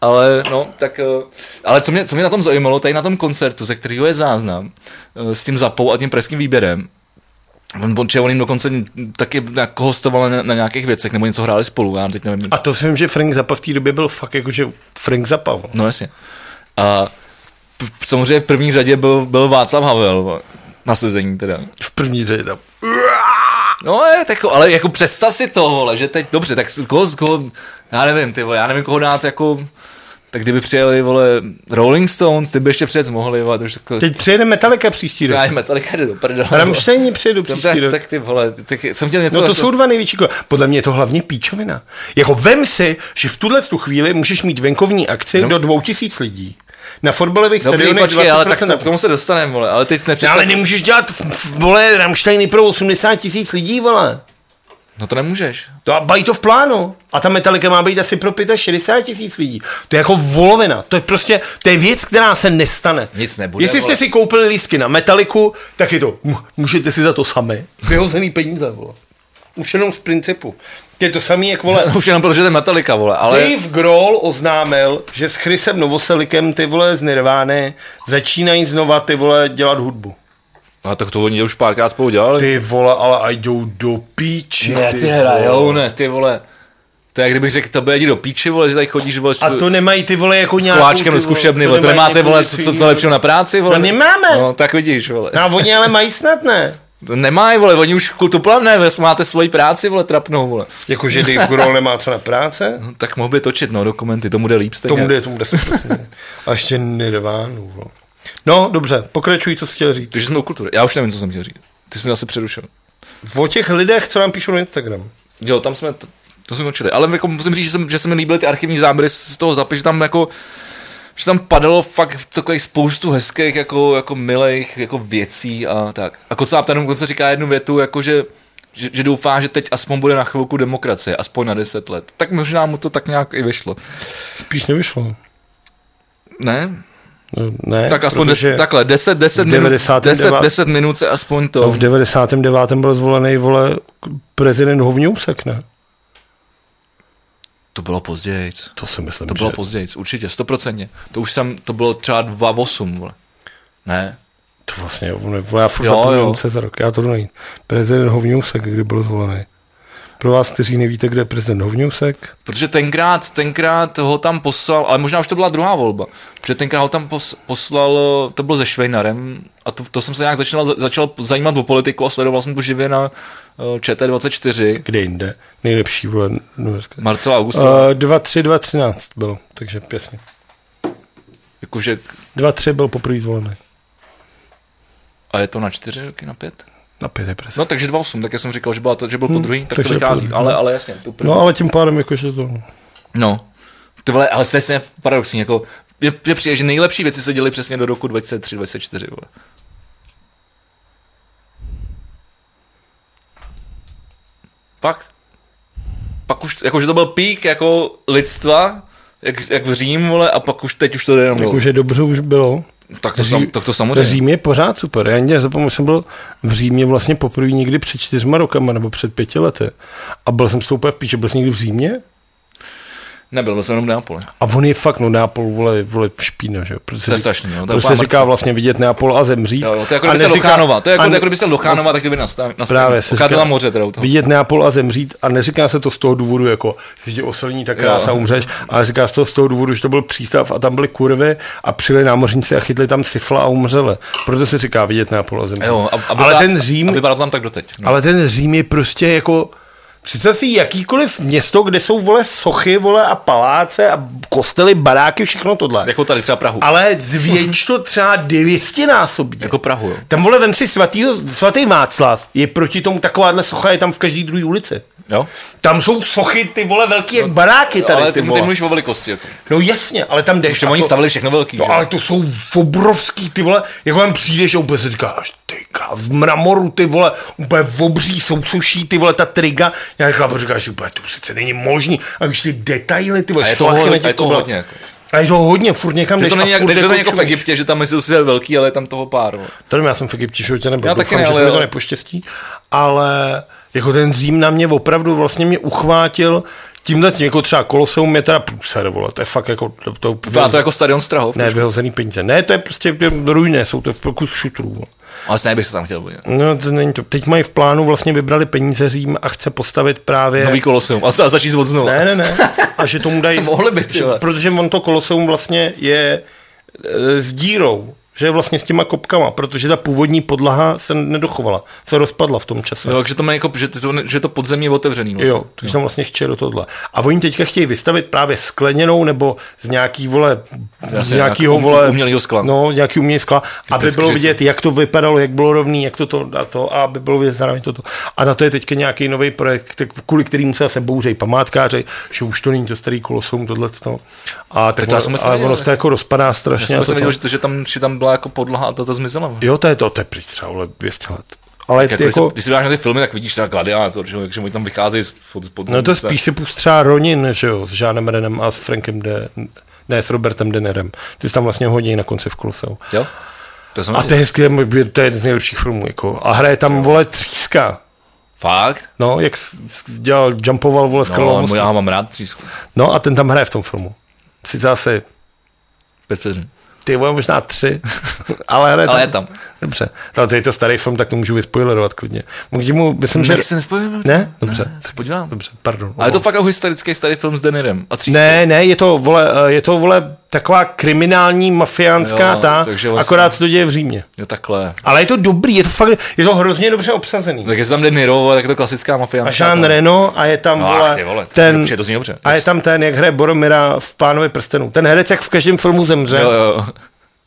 S1: Ale, no, tak, eh, ale co mě, co mě na tom zajímalo, tady na tom koncertu, ze kterého je záznam, eh, s tím zapou a tím pražským výběrem, On, on, on jim dokonce taky jako hostoval na, na, nějakých věcech, nebo něco hráli spolu, já teď nevím.
S2: A to si vím, že Frank Zappa v té době byl fakt jakože Frank Zappa.
S1: No jasně. A p- samozřejmě v první řadě byl, byl Václav Havel, na sezení teda.
S2: V první řadě tam.
S1: No je, tak, ale jako představ si to, vole, že teď, dobře, tak koho, koho já nevím, ty vole, já nevím, koho dát jako, tak kdyby přijeli, vole, Rolling Stones, ty by ještě přijet mohli, vole, to už jako,
S2: Teď přijede Metallica příští rok.
S1: já Metallica jde do prdele.
S2: Rammsteini přijedu
S1: Tak,
S2: příští rok.
S1: tak ty vole, tak jsem chtěl něco
S2: No to
S1: jako,
S2: jsou dva největší kole. Podle mě je to hlavně píčovina. Jako vem si, že v tuhle tu chvíli můžeš mít venkovní akci
S1: No.
S2: do dvou tisíc lidí. Na fotbalových
S1: Dobrý,
S2: stadionech
S1: počkej, ale tak
S2: 20%
S1: to, k tomu se dostaneme, vole, ale teď
S2: No,
S1: nepředstav...
S2: ale nemůžeš dělat, vole, Rammsteiny pro 80 tisíc lidí, vole.
S1: No to nemůžeš.
S2: To a bají to v plánu. A ta Metallica má být asi pro 65 tisíc lidí. To je jako volovina. To je prostě, to je věc, která se nestane.
S1: Nic nebude,
S2: Jestli jste
S1: vole.
S2: si koupili lístky na Metaliku, tak je to, můžete si za to sami. Vyhozený peníze, vole. Už jenom z principu. To je to samý, jak vole.
S1: Už jenom protože to je Metallica, vole, ale...
S2: Dave Grohl oznámil, že s Chrisem Novoselikem ty vole z Nirvány začínají znova ty vole dělat hudbu.
S1: A tak to oni už párkrát spolu dělali.
S2: Ty vole, ale a jdou do píči.
S1: Ne,
S2: ty
S1: hrajou, ne, ty vole. To je, jak kdybych řekl, to jdi do píči, vole, že tady chodíš, vole,
S2: A to nemají ty vole jako
S1: s
S2: nějakou...
S1: koláčkem
S2: ty
S1: do zkušebny, vole, to nemáte, vole, co, co, co lepšího na práci, vole?
S2: No nemáme.
S1: No, tak vidíš, vole.
S2: No a oni ale mají snad ne.
S1: To nemají, vole, oni už kultuplam ne, vy máte svoji práci, vole, trapnou, vole.
S2: Jakože Dave Grohl nemá co na práce?
S1: No, tak mohl by točit, no, dokumenty, tomu jde líp stejně.
S2: Tomu jde, tomu jde 100%. A ještě Nirvánu. vole. No, dobře, pokračuj, co jsi chtěl říct.
S1: Takže jsme u kultury. Já už nevím, co jsem chtěl říct. Ty jsi mě asi přerušil.
S2: O těch lidech, co nám píšou na Instagram.
S1: Jo, tam jsme, to, to jsme končili. Ale jako musím říct, že, jsem, že se mi líbily ty archivní záběry z toho zapy, že tam jako že tam padalo fakt takových spoustu hezkých, jako, jako milých jako věcí a tak. A Kocáb tam dokonce říká jednu větu, jako že, že, že doufá, že teď aspoň bude na chvilku demokracie, aspoň na 10 let. Tak možná mu to tak nějak i vyšlo.
S2: Spíš nevyšlo.
S1: Ne?
S2: Ne,
S1: Tak aspoň des, takhle, 10, 10,
S2: v
S1: minut,
S2: 99.
S1: 10, 10 minut se aspoň to...
S2: no, v 99. byl zvolený, vole, prezident Hovňousek, ne?
S1: To bylo později.
S2: To si myslím,
S1: To bylo
S2: že...
S1: později, určitě, stoprocentně. To už jsem, to bylo třeba 2,8, vole. Ne?
S2: To vlastně, vole, já furt
S1: Jo,
S2: zapomínám rok, já to nejím. Prezident Hovňousek, kdy byl zvolený. Pro vás, kteří nevíte, kde je prezident Hovňousek,
S1: Protože tenkrát, tenkrát ho tam poslal, ale možná už to byla druhá volba, protože tenkrát ho tam pos, poslal, to bylo se Švejnarem a to, to jsem se nějak začal, začal zajímat o politiku a sledoval jsem to živě na eh, ČT24,
S2: kde jinde, nejlepší, vole,
S1: Marcela Augustová,
S2: uh, 2-3, 2-13 bylo, takže pěsně.
S1: jakože,
S2: 2-3 byl poprvé zvolený.
S1: a je to na čtyři roky, na pět?
S2: Na pět je prezident.
S1: No takže 2,8, tak já jsem říkal, že, byla to, že byl po druhý, tak to vychází, ale, ale jasně, to první.
S2: No ale tím pádem jakože to...
S1: No, ty vole, ale to je paradoxní, jako, je, je přijde, že nejlepší věci se děly přesně do roku 2003-2024, vole. Fakt. Pak už, jakože to byl pík jako lidstva, jak, jak v Řím, vole, a pak už teď už to jde jenom.
S2: Jakože dobře už bylo.
S1: Tak to,
S2: Řím-
S1: sam, tak to
S2: V
S1: samozřejmě.
S2: Řím je pořád super. Já někde zapomněl, jsem byl v Římě vlastně poprvé někdy před čtyřma rokama nebo před pěti lety. A byl jsem s tou úplně v píči. Byl jsi někdy v Římě?
S1: Nebyl, byl jsem jenom v Neapole.
S2: A on je fakt, no Neapol, vole, vole špína, že jo.
S1: To je strašný, no, to je
S2: se říká
S1: mrtka.
S2: vlastně vidět Neapol a zemřít.
S1: Jo, jo, to je jako kdyby se Lochánova, to je jako,
S2: ne-
S1: jako kdyby se Lochánova, tak kdyby nastaví.
S2: Právě se říká-
S1: moře teda u toho.
S2: Vidět Neapol a zemřít a neříká se to z toho důvodu, jako, že tě osilní tak krása
S1: Jo.
S2: umřeš, ale říká se to z toho důvodu, že to byl přístav a tam byly kurvy a přijeli námořníci a chytli tam syfla a umřeli. Proto se říká vidět Neapol a zemřít.
S1: Jo, a, a
S2: ale
S1: vypadá-
S2: ten Řím,
S1: A tam tak doteď. No.
S2: ale ten Řím je prostě jako Představ si jakýkoliv město, kde jsou, vole, sochy, vole, a paláce a kostely, baráky, všechno tohle.
S1: Jako tady třeba Prahu.
S2: Ale zvětš to třeba 200 násobně.
S1: Jako Prahu, jo.
S2: Tam, vole, vem si svatý, svatý Václav, je proti tomu takováhle socha, je tam v každý druhé ulici.
S1: Jo?
S2: Tam jsou sochy, ty vole, velký jak baráky tady,
S1: ale
S2: ty
S1: ty, ty mluvíš o velikosti. Jako.
S2: No jasně, ale tam jdeš.
S1: Protože oni
S2: to-
S1: stavili všechno velký,
S2: No,
S1: že?
S2: ale to jsou obrovský, ty vole, jako tam přijdeš a úplně si říkáš, ty ká, v mramoru, ty vole, úplně v obří sousuší, ty vole, ta triga, já říkám, říkáš, úplně, to přece není možný, a víš ty detaily, ty vole,
S1: A je to hodně- a je to hodně, jako.
S2: A je to hodně, furt někam
S1: Že
S2: jdeš
S1: to není, jak,
S2: furt
S1: že to není jako v
S2: čumíš.
S1: Egyptě, že tam myslel si, že je velký, ale je tam toho pár.
S2: nevím, já jsem v Egyptě v životě nebyl.
S1: Já
S2: Doufám,
S1: taky ne,
S2: že
S1: ale-
S2: se mi to nepoštěstí. Ale jako ten Řím na mě opravdu vlastně mě uchvátil tímhle tím, jako třeba Koloseum je teda průser, vole, to je fakt jako, to, to,
S1: Vypadá to jako stadion Strahov.
S2: ne, vyhozený peníze. Ne, to je prostě ruiné, jsou to v kus šutrů. vole.
S1: Ale stejně bych se tam chtěl podívat.
S2: No, to není to. Teď mají v plánu, vlastně vybrali peníze Řím a chce postavit právě...
S1: Nový koloseum. A, a začít od znovu.
S2: Ne, ne, ne. A že tomu dají...
S1: Mohli by.
S2: Protože on to koloseum vlastně je e, s dírou, že je vlastně s těma kopkama, protože ta původní podlaha se nedochovala, se rozpadla v tom čase.
S1: Jo, takže to má jako, že to, že to podzemí je otevřený. Vlastně.
S2: Jo, takže tam vlastně chtěli do tohle. A oni teďka chtějí vystavit právě skleněnou nebo z nějaký vole, z nějakého
S1: nějak
S2: vole,
S1: umělýho skla.
S2: No, nějaký umělý skla, aby bylo vidět, jak to vypadalo, jak bylo rovný, jak to to a to, a aby bylo vidět zároveň toto. A na to je teďka nějaký nový projekt, tak- kvůli kterým se zase bouřejí památkáři, že už to není to starý kolosoum, tohle. A tak
S1: to já
S2: ono,
S1: jsem myslel,
S2: ale ono se to jako rozpadá
S1: Já
S2: strašně.
S1: jsem myslím
S2: to-
S1: viděl, že, to, že, tam, že tam byla jako podlaha a ta, ta zmizela.
S2: Jo, to je to, to je pryč třeba vole, 200 let. Ale
S1: Jako,
S2: jako,
S1: když, se, si dáš na ty filmy, tak vidíš třeba gladiátor, že, jo, že oni tam vycházejí z pod, pod
S2: No to je spíš si pust třeba Ronin, že jo, s Jeanem Renem a s Frankem De, ne, s Robertem Denerem. Ty jsi tam vlastně hodí na konci v Koloseu.
S1: Jo? To jsem
S2: A to je hezky, to je jeden z nejlepších filmů, jako. A hraje tam, vole, tříska.
S1: Fakt?
S2: No, jak dělal, jumpoval, vole,
S1: No, no, já mám rád třísku.
S2: no a ten tam hraje v tom filmu. Sice asi,
S1: Pět vteřin.
S2: Ty vole, možná tři, ale hraje
S1: Ale je tam.
S2: Dobře, ale to je to starý film, tak to můžu vyspoilerovat klidně. Můžu mu, myslím, že...
S1: Ne, se nespojíme.
S2: Ne? Dobře.
S1: Ne, se podívám.
S2: Dobře, pardon.
S1: Ale je to fakt jako historický starý film s Denirem a třískou.
S2: Ne, ne, je to, vole, eh, je to, vole, taková kriminální, mafiánská
S1: Jo,
S2: ta,
S1: vlastně-
S2: akorát se to děje v Římě.
S1: Jo, takhle.
S2: Ale je to dobrý, je to fakt, je to hrozně dobře obsazený.
S1: Tak jestli tam jde Niro, tak je to klasická
S2: A
S1: mafiánská.
S2: Jean
S1: ta-
S2: Reno a je tam,
S1: No,
S2: vole,
S1: ach, ty vole, to
S2: ten,
S1: dobře, to zní dobře.
S2: a je tam ten, jak hraje Boromira v Pánovi prstenu. Ten herec, jak v každém filmu zemře.
S1: Jo, jo.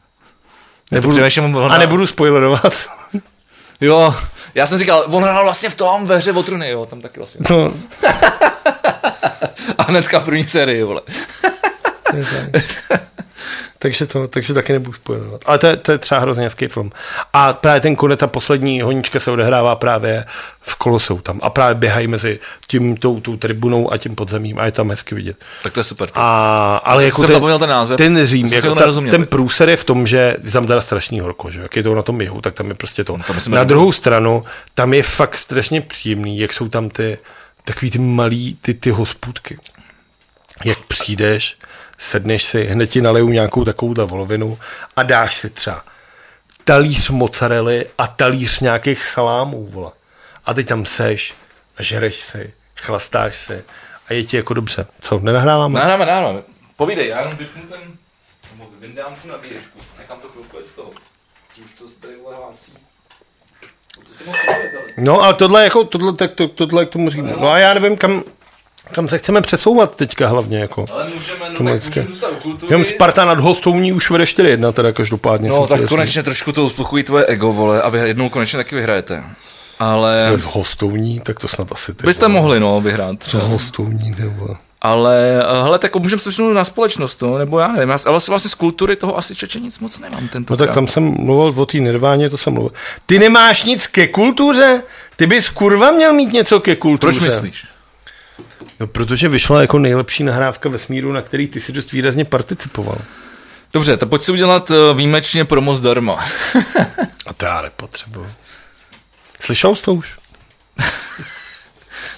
S2: nebudu,
S1: on
S2: a nebudu spoilerovat.
S1: Jo, já jsem říkal, on hrál vlastně v tom ve hře o truny, jo, tam taky vlastně.
S2: No,
S1: A hnedka v první sérii, vole.
S2: takže to, takže taky nebudu spojovat. Ale to je, to je třeba hrozně hezký film. A právě ten konec, ta poslední honička se odehrává právě v Koloseu tam. A právě běhají mezi tím, tou, tou tribunou a tím podzemím a je tam hezky vidět.
S1: Tak to je super.
S2: A, ale jako ten,
S1: zapomněl ten název.
S2: ten Řím, jako ta, ten průser je v tom, že je tam teda strašný horko, že? jak je to na tom jihu, tak tam je prostě to.
S1: Tam
S2: na druhou stranu, tam je fakt strašně příjemný, jak jsou tam ty takový ty malý, ty, ty hospůdky. Jak přijdeš, sedneš si, hned ti nalejou nějakou takovou volovinu a dáš si třeba talíř mozzarelly a talíř nějakých salámů, vola. A ty tam seš, žereš si, chlastáš si a je ti jako dobře. Co, nenahráváme?
S1: Nahráme, nahráme. Povídej, já jenom vypnu ten, nebo vyndám tu nabíječku, nechám to chvilku z toho. Už to se tady hlásí. No To si mohl.
S2: No, ale tohle, jako, tohle, tak to, tohle k tomu říkám. No a já nevím, kam, kam se chceme přesouvat teďka hlavně. Jako.
S1: Ale můžeme, no tak můžeme zůstat u kultury.
S2: Jenom Sparta nad Hostouní už vede 4-1, teda každopádně.
S1: No tak konečně trošku to uspokojí tvoje ego, vole, a vy jednou konečně taky vyhrajete. Ale
S2: jasný. Z Hostouní, tak to snad asi ty.
S1: byste
S2: vole.
S1: mohli, no, vyhrát.
S2: Z Hostouní, ty vole.
S1: Ale, eh, hele, tak můžeme se přesunout na společnost, no, nebo já nevím, já, ale vlastně, vlastně z kultury toho asi čeče nic moc nemám tento
S2: No tak tam jsem mluvil o té nirváně, to jsem mluvil. Ty nemáš nic ke kultuře? Ty bys kurva měl mít něco ke kultuře.
S1: Proč myslíš?
S2: No, protože vyšla jako nejlepší nahrávka vesmíru, na který ty si dost výrazně participoval.
S1: Dobře, tak pojď si udělat eh, výjimečně promo zdarma.
S2: A to já nepotřebuju. Slyšel jsi to už?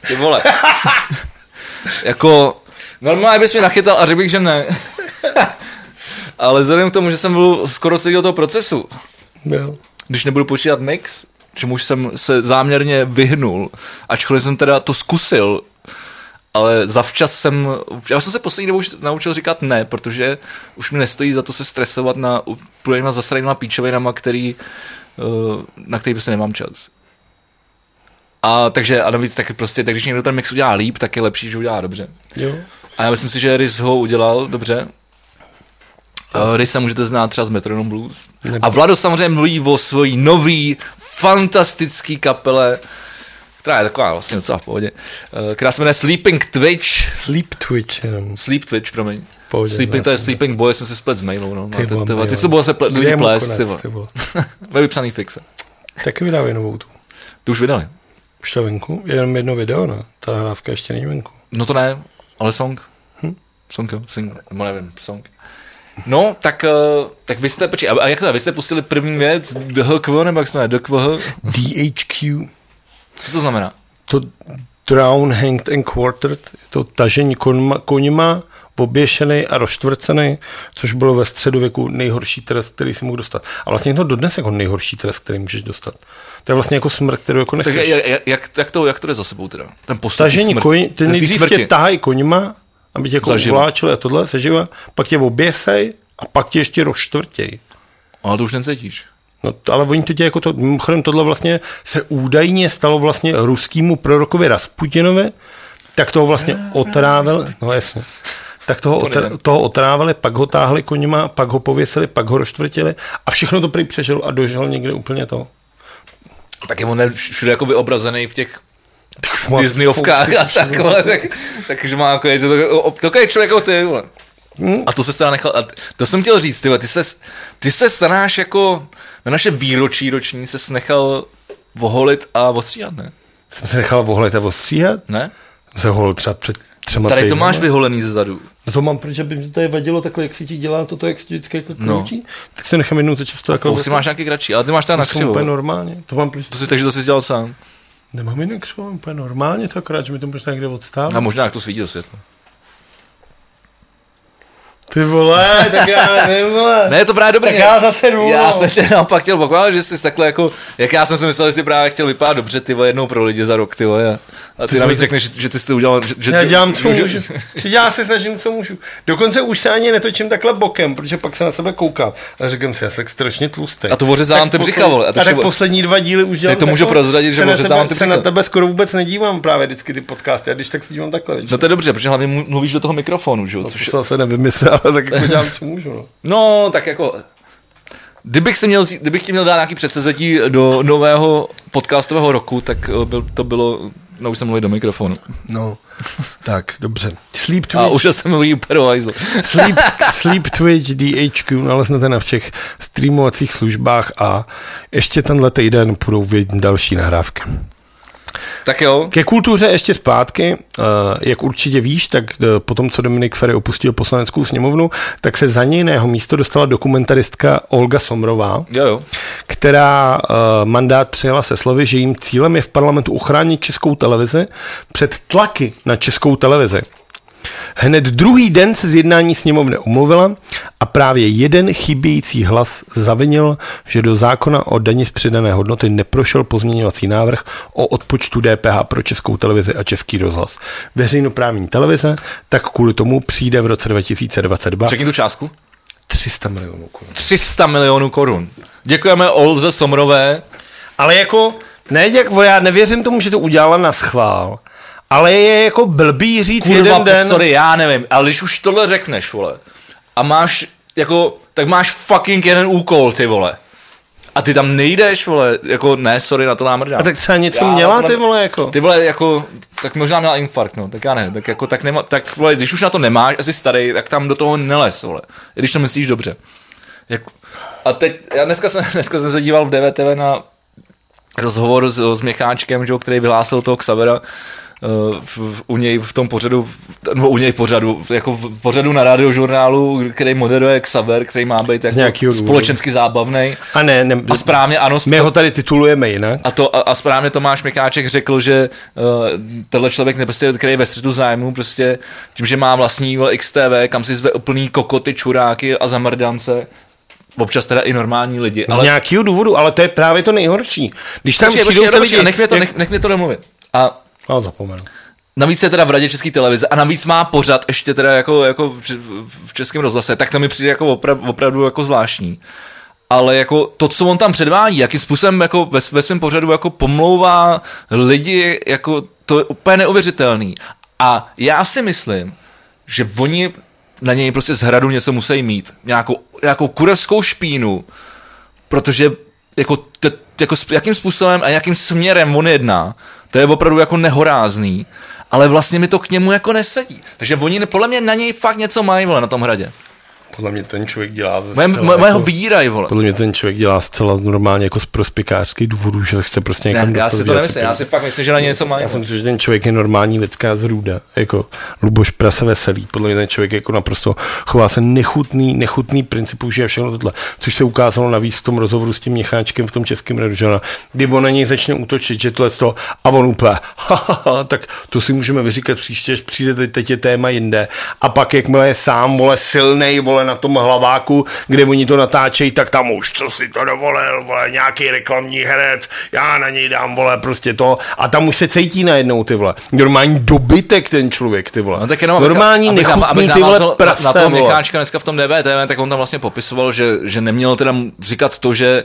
S1: Ty vole. jako, normálně bys mě nachytal a řekl bych, že ne. Ale vzhledem k tomu, že jsem byl skoro celý do toho procesu,
S2: Jo.
S1: když nebudu počítat mix, čemuž jsem se záměrně vyhnul, ačkoliv jsem teda to zkusil, ale zavčas jsem, já jsem se poslední dobou už naučil říkat ne, protože už mi nestojí za to se stresovat na úplnýma zasranýma píčovinama, který, eh, na který prostě nemám čas. A takže, a navíc taky prostě, tak když někdo ten mix udělá líp, tak je lepší, že udělá dobře.
S2: Jo.
S1: A já myslím si, že Riz ho udělal dobře. Uh, Riz se můžete znát třeba z Metronome Blues. A Vlado samozřejmě mluví o svojí nový, fantastický kapele, která je taková vlastně docela v pohodě, uh, která se jmenuje Sleeping Twitch.
S2: Sleep Twitch jenom.
S1: Sleep Twitch, promiň.
S2: Pohodě,
S1: Sleeping, to je. Sleeping Boy, jsem si splet z mailu, no. Ty, ty,
S2: vole,
S1: ty, ty, ty se budou se ple, lidi plést, ty vole. Ve vypsaný fixe.
S2: Taky vydávají novou tu.
S1: Ty už vydali.
S2: Už to venku? Je jenom jedno video, ne? Ta nahrávka ještě není venku.
S1: No to ne, ale song.
S2: Hm?
S1: Song, jo, sing, nebo nevím, song. No, tak, uh, tak vy jste, počkej, a, jak to je, vy jste pustili první věc, DHQ, nebo jak se jmenuje, DQH?
S2: DHQ.
S1: Co to znamená?
S2: To Drown, Hanged and Quartered. Je to tažení konma, koněma, oběšený a rozštvrcený, což bylo ve středověku nejhorší trest, který si mohl dostat. A vlastně to dodnes jako nejhorší trest, který můžeš dostat. To je vlastně jako smrt, kterou jako
S1: Tak
S2: nechceš.
S1: jak, jak, jak, jak, to, jak to jde za sebou teda? Ten postup
S2: Tažení
S1: smrt-
S2: koní, ty nejdřív tě tahají koněma, aby tě jako a tohle seživa, pak tě oběsej a pak tě ještě rozštvrtěj.
S1: Ale to už necítíš.
S2: No, to- ale oni to tě jako to, mimochodem tohle vlastně se údajně stalo vlastně ruskýmu prorokovi Rasputinovi, tak toho vlastně otrávil, no jasně, tak toho,
S1: To
S2: otr, toho otrávili, pak ho táhli koněma, pak ho pověsili, pak ho rozštvrtili a všechno to prý přežil a dožil někde úplně to.
S1: Tak je on je všude jako vyobrazený v těch Disneyovkách a tak, vole, tak, takže má jako, je to, o- takový člověk jako ty, vole.
S2: Hmm.
S1: A to se teda nechal, a to jsem chtěl říct, ty, vole, ty se, ty se staráš jako, na naše výročí roční se nechal voholit a ostříhat, ne?
S2: Jsem se nechal vohlit a ostříhat,
S1: Ne?
S2: jsem se holil třeba před třema
S1: Tady to máš vyholený ze zadu.
S2: No to mám, protože by mi to tady vadilo takhle, jak si ti dělá toto, jak si ti vždycky jako
S1: No.
S2: Tak se nechám jednou za často jako...
S1: Fousy máš nějaký kratší, ale ty máš teda na
S2: to
S1: křivo.
S2: úplně normálně. To mám, protože
S1: To si, takže to jsi dělal sám.
S2: Nemám jinak křivo, mám úplně normálně, to akorát, že mi to možná někde odstává.
S1: A možná jak to svítí do světla.
S2: Ty vole, tak já nevím, vole.
S1: Ne, je to právě dobrý.
S2: Tak já zase jdu,
S1: Já jsem tě naopak chtěl pochválit, že jsi takhle jako, jak já jsem si myslel, že jsi právě chtěl vypadat dobře, ty vole, jednou pro lidi za rok, ty vole. A ty navíc řekneš, že, že ty jsi to udělal, že, že
S2: Já
S1: ty-
S2: dělám, co
S1: že-
S2: můžu. Že já se snažím, co můžu. Dokonce už se ani netočím takhle bokem, protože pak se na sebe koukám. A říkám si, já jsem tak strašně tlustý.
S1: A to ořezávám
S2: Tak
S1: ty břicha, vole, a
S2: A,
S1: to
S2: tak
S1: všeho-
S2: poslední dva díly už dělám.
S1: to můžu
S2: takhle,
S1: prozradit, že ořezávám ty
S2: Se na
S1: břicha.
S2: tebe skoro vůbec nedívám právě vždycky ty podcasty, a když tak se dívám takhle.
S1: No to je dobře, protože hlavně mlu- mluvíš do toho mikrofonu, že jo? Což,
S2: se nevymyslel, ale tak jako dělám, co můžu. No.
S1: no, tak jako, kdybych, si měl, kdybych ti měl dát nějaký předsezetí do nového podcastového roku, tak eh, byl, to bylo, no už jsem mluvil do mikrofonu.
S2: no. tak, dobře. Sleep
S1: A
S2: Twitch,
S1: už jsem mluvil úplně do hajzlu.
S2: Sleep, Sleep Twitch DHQ naleznete na všech streamovacích službách a ještě tenhle týden budou vědět další nahrávky.
S1: Tak jo,
S2: Ke kultuře ještě zpátky, eh, jak určitě víš, tak eh, potom, co Dominik Ferry opustil poslaneckou sněmovnu, tak se za něj na jeho místo dostala dokumentaristka Olga Somrová,
S1: jo, jo.
S2: která eh, mandát přijala se slovy, že jím cílem je v parlamentu uchránit českou televizi před tlaky na českou televizi. Hned druhý den se z jednání sněmovny omluvila a právě jeden chybějící hlas zavinil, že do zákona o daní z přidané hodnoty neprošel pozměňovací návrh o odpočtu DPH pro českou televizi a český rozhlas. Veřejnoprávní televize tak kvůli tomu přijde v roce 2022
S1: Řekni tu částku.
S2: 300 milionů korun.
S1: 300 milionů korun. Děkujeme Olze Somrové.
S2: Ale jako, ne, jako, já nevěřím tomu, že to udělala na schvál, ale je jako blbý říct
S1: Kurva,
S2: jeden den.
S1: sorry, já nevím, ale když už tohle řekneš, vole, a máš, jako, tak máš fucking jeden úkol, ty vole. A ty tam nejdeš, vole, jako, ne, sorry, na to námrdám.
S2: A tak třeba něco
S1: Já
S2: měla, ty vole, jako.
S1: Ty vole, jako, tak možná měla infarkt, no, tak já ne, tak jako, tak nema, tak vole, když už na to nemáš, asi starý, tak tam do toho nelez, vole, i když to myslíš dobře. Jak, a teď, já dneska jsem, dneska jsem se díval v DVTV na rozhovor s, s Měcháčkem, že, který vyhlásil toho Xavera, v, v, u něj v tom pořadu, nebo u něj pořadu, jako v pořadu na radiožurnálu, který moderuje Xaver, který má být jako společensky zábavný.
S2: A ne, ne
S1: A správně, ano,
S2: my ho tady titulujeme jinak.
S1: a, to, a, a správně Tomáš Mikáček řekl, že uh, tenhle člověk, ne, prostě, který je ve střetu zájmu, prostě tím, že má vlastní XTV, kam si zve úplný kokoty, čuráky a zamrdance, občas teda i normální lidi.
S2: Z
S1: Ale
S2: nějakého důvodu, ale to je právě to nejhorší. Když tam
S1: počkej,
S2: přijdou
S1: počkej,
S2: ty lidi...
S1: nech mě to,
S2: jak-
S1: nech, nech mě to domluvit. A
S2: No, zapomenu.
S1: Navíc je teda v radě České televize a navíc má pořad ještě teda jako, jako v, českém rozhlase, tak to mi přijde jako opravdu, opravdu jako zvláštní. Ale jako to, co on tam předvádí, jakým způsobem jako ve, ve svém pořadu jako pomlouvá lidi, jako to je úplně neuvěřitelný. A já si myslím, že oni na něj prostě z hradu něco musí mít. Nějakou, nějakou kurevskou špínu, protože jako, te, jako jakým způsobem a jakým směrem on jedná, to je opravdu jako nehorázný, ale vlastně mi to k němu jako nesedí. Takže oni podle mě na něj fakt něco mají, vole, na tom hradě.
S2: Podle mě ten člověk dělá ze
S1: Moje,
S2: zcela
S1: moje, moje ho
S2: jako-
S1: vydírají, vole.
S2: Podle mě ten člověk dělá zcela normálně jako z prospikářských důvodů, že chce prostě někam
S1: Ne, já si to nemyslím, já si fakt myslím, že na něco mají.
S2: Já jsem si, že ten člověk je normální lidská zrůda, jako Luboš Prase veselý. Podle mě ten člověk jako naprosto chová se nechutný, nechutný princip, že je všechno tohle. Což se ukázalo navíc v tom rozhovoru s tím Měcháčkem v tom českém radiožurnálu, kdy on na něj začne útočit, že tohle to a on úplně, ha, ha, ha, tak to si můžeme vyříkat příště, až přijde teď, teď je téma jinde. A pak, jakmile je sám, vole, silnej, vole, na tom hlaváku, kde oni to natáčejí, tak tam už, co si to dovolil, vole, nějaký reklamní herec, já na něj dám, vole, prostě to. A tam už se cítí najednou, ty vole. Normální dobytek ten člověk, ty vole.
S1: No tak jenom, abych-
S2: Normální
S1: abych,
S2: nechutný,
S1: abych
S2: ty vole, prase,
S1: na,
S2: vole.
S1: Měcháčka dneska v tom DBTV, tak on tam vlastně popisoval, že, že neměl teda říkat to, že,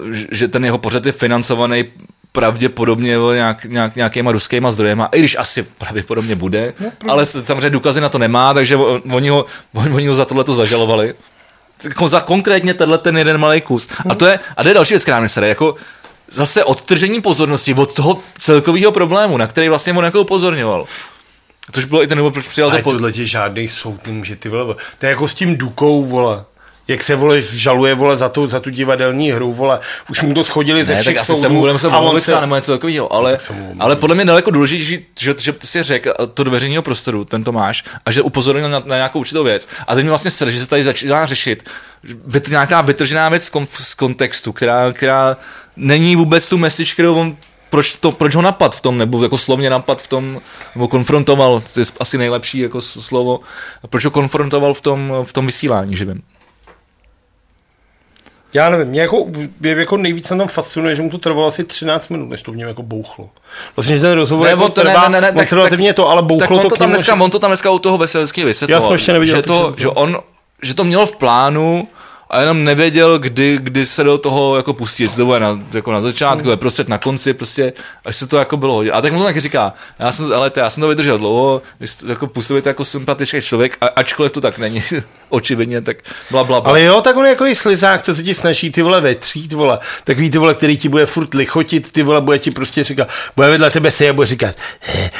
S1: uh, že ten jeho pořad je financovaný pravděpodobně nějak, nějak, nějakýma ruskýma zdrojema, i když asi pravděpodobně bude, ale s- samozřejmě důkazy na to nemá, takže oni ho, oni ho za tohle to zažalovali. Jako za konkrétně tenhle ten jeden malý kus. A to je, a to je další věc, která mě sere, jako zase odtržení pozornosti od toho celkového problému, na který vlastně on jako upozorňoval. Což bylo i ten důvod, proč přijal to
S2: Ale
S1: po...
S2: žádný soud nemůže, ty vole. To je jako s tím Dukou, vole. Jak se, vole, žaluje, vole, za tu, za tu divadelní hru, vole. Už mu to schodili ze
S1: Ne,
S2: všech
S1: tak asi
S2: soudů.
S1: se mu budeme se mluvit
S2: se-
S1: nebo něco takového, ale,
S2: omluvím.
S1: ale podle mě daleko důležitější, že, že si řekl to do veřejného prostoru, ten Tomáš, a že upozornil na, na nějakou určitou věc. A teď mi vlastně sere, že se tady začíná řešit vyt, nějaká vytržená věc z, kon, z kontextu, která, která není vůbec tu message, kterou on proč, to, proč ho napad v tom, nebo jako slovně napad v tom, nebo konfrontoval, to je asi nejlepší jako slovo, proč ho konfrontoval v tom, v tom vysílání živým.
S2: Já nevím, mě jako, mě jako nejvíc na tom fascinuje, že mu to trvalo asi 13 minut, než to v něm jako bouchlo. Vlastně, že ten rozhovor jako
S1: to
S2: trvá moc relativně to, ale
S1: tak
S2: bouchlo
S1: on
S2: to,
S1: to tam dneska,
S2: že-
S1: on to tam dneska u toho Veselský vysvětloval,
S2: Já jsem ještě neviděl
S1: že,
S2: to
S1: že, on, že to měl v plánu a jenom nevěděl, kdy, kdy se do toho jako pustit, jestli to bude na, jako na začátku, hmm. prostřed na konci, prostě, až se to jako bylo hodit. A tak mu to taky říká, já jsem, ale to, já jsem to vydržel dlouho, jako působíte jako sympatický člověk, a, ačkoliv to tak není, očividně, tak bla, bla, bla.
S2: Ale jo, tak on je jako i slizák, co se ti snaží ty vole vetřít, vole. Takový ty vole, který ti bude furt lichotit, ty vole, bude ti prostě říkat, bude vedle tebe se a bude říkat, "He,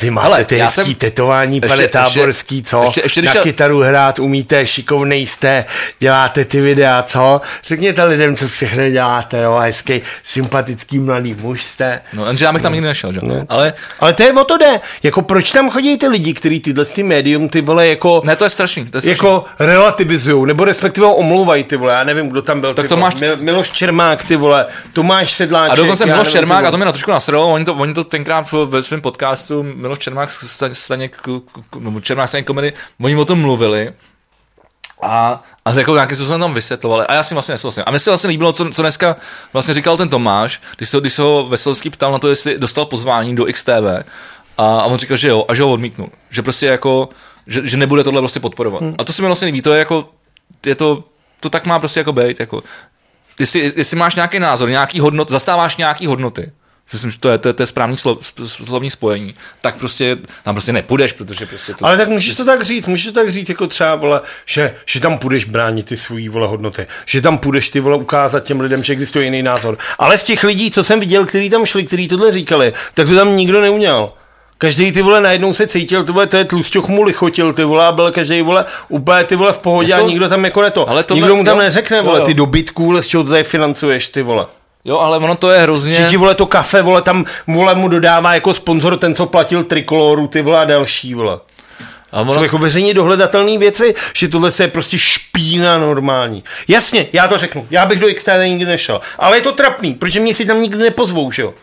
S2: vy máte
S1: Hele,
S2: ty hezký
S1: jsem-
S2: tetování,
S1: ještě-
S2: pane
S1: ještě-
S2: Táborský, co?
S1: ještě- ještě
S2: Na kytaru hrát umíte, šikovnej jste, děláte ty videa, co? Řekněte lidem, co všechno děláte, jo, hezký, sympatický mladý muž jste.
S1: No, jenže já bych tam nikdy nešel, že?
S2: No.
S1: Ale
S2: Ale to je o to jde. Jako proč tam chodí ty lidi, kteří tyhle ty médium, ty vole, jako,
S1: ne, to je strašný, to je strašný.
S2: jako relativizují, nebo respektive ho omlouvají, ty vole, já nevím, kdo tam byl.
S1: Tak
S2: ty
S1: to
S2: vole.
S1: máš-
S2: Mil, Miloš Čermák, ty vole, Tomáš Sedláček.
S1: A dokonce Miloš Čermák, a to mě na trošku nasralo, oni to, oni to tenkrát ve svém podcastu, Miloš Čermák, Staněk, nebo Čermák, Staněk komedy, oni o tom mluvili a, a jako nějakým způsobem tam vysvětlovali. A já si vlastně nesouhlasím. A mně se vlastně líbilo, co, co dneska vlastně říkal ten Tomáš, když se, když se ho Veselský ptal na to, jestli dostal pozvání do XTV. A, a on říkal, že jo, a že ho odmítnul. Že prostě jako, že, že nebude tohle prostě podporovat. Hmm. A to se mi vlastně líbí, to je jako, je to, to tak má prostě jako být, jako, jestli, jestli máš nějaký názor, nějaký hodnot, zastáváš nějaký hodnoty, myslím, že to je, to je, to je správný slov, slovní spojení, tak prostě tam prostě nepůjdeš, protože prostě to...
S2: Ale tak můžeš to tak říct, můžeš to tak říct jako třeba, vole, že, že tam půjdeš bránit ty svý vole hodnoty, že tam půjdeš ty vole ukázat těm lidem, že existuje jiný názor. Ale z těch lidí, co jsem viděl, kteří tam šli, kteří tohle říkali, tak to tam nikdo neuměl. Každý ty vole najednou se cítil, ty vole, to je tlusťoch mu lichotil, ty vole, a byl každý vole úplně ty vole v pohodě to, a nikdo tam jako ne to.
S1: Ale to
S2: nikdo mu tam
S1: jo,
S2: neřekne,
S1: jo,
S2: vole,
S1: jo.
S2: ty dobytků, vole, z čeho to tady financuješ, ty vole.
S1: Jo, ale ono to je hrozně...
S2: Že ti vole to kafe, vole, tam vole mu dodává jako sponzor ten, co platil trikoloru, ty vole a další, vole.
S1: A
S2: Jsou
S1: ono,
S2: jako veřejně dohledatelné věci, že tohle se je prostě špína normální. Jasně, já to řeknu, já bych do XTV nikdy nešel, ale je to trapný, protože mě si tam nikdy nepozvou, že jo?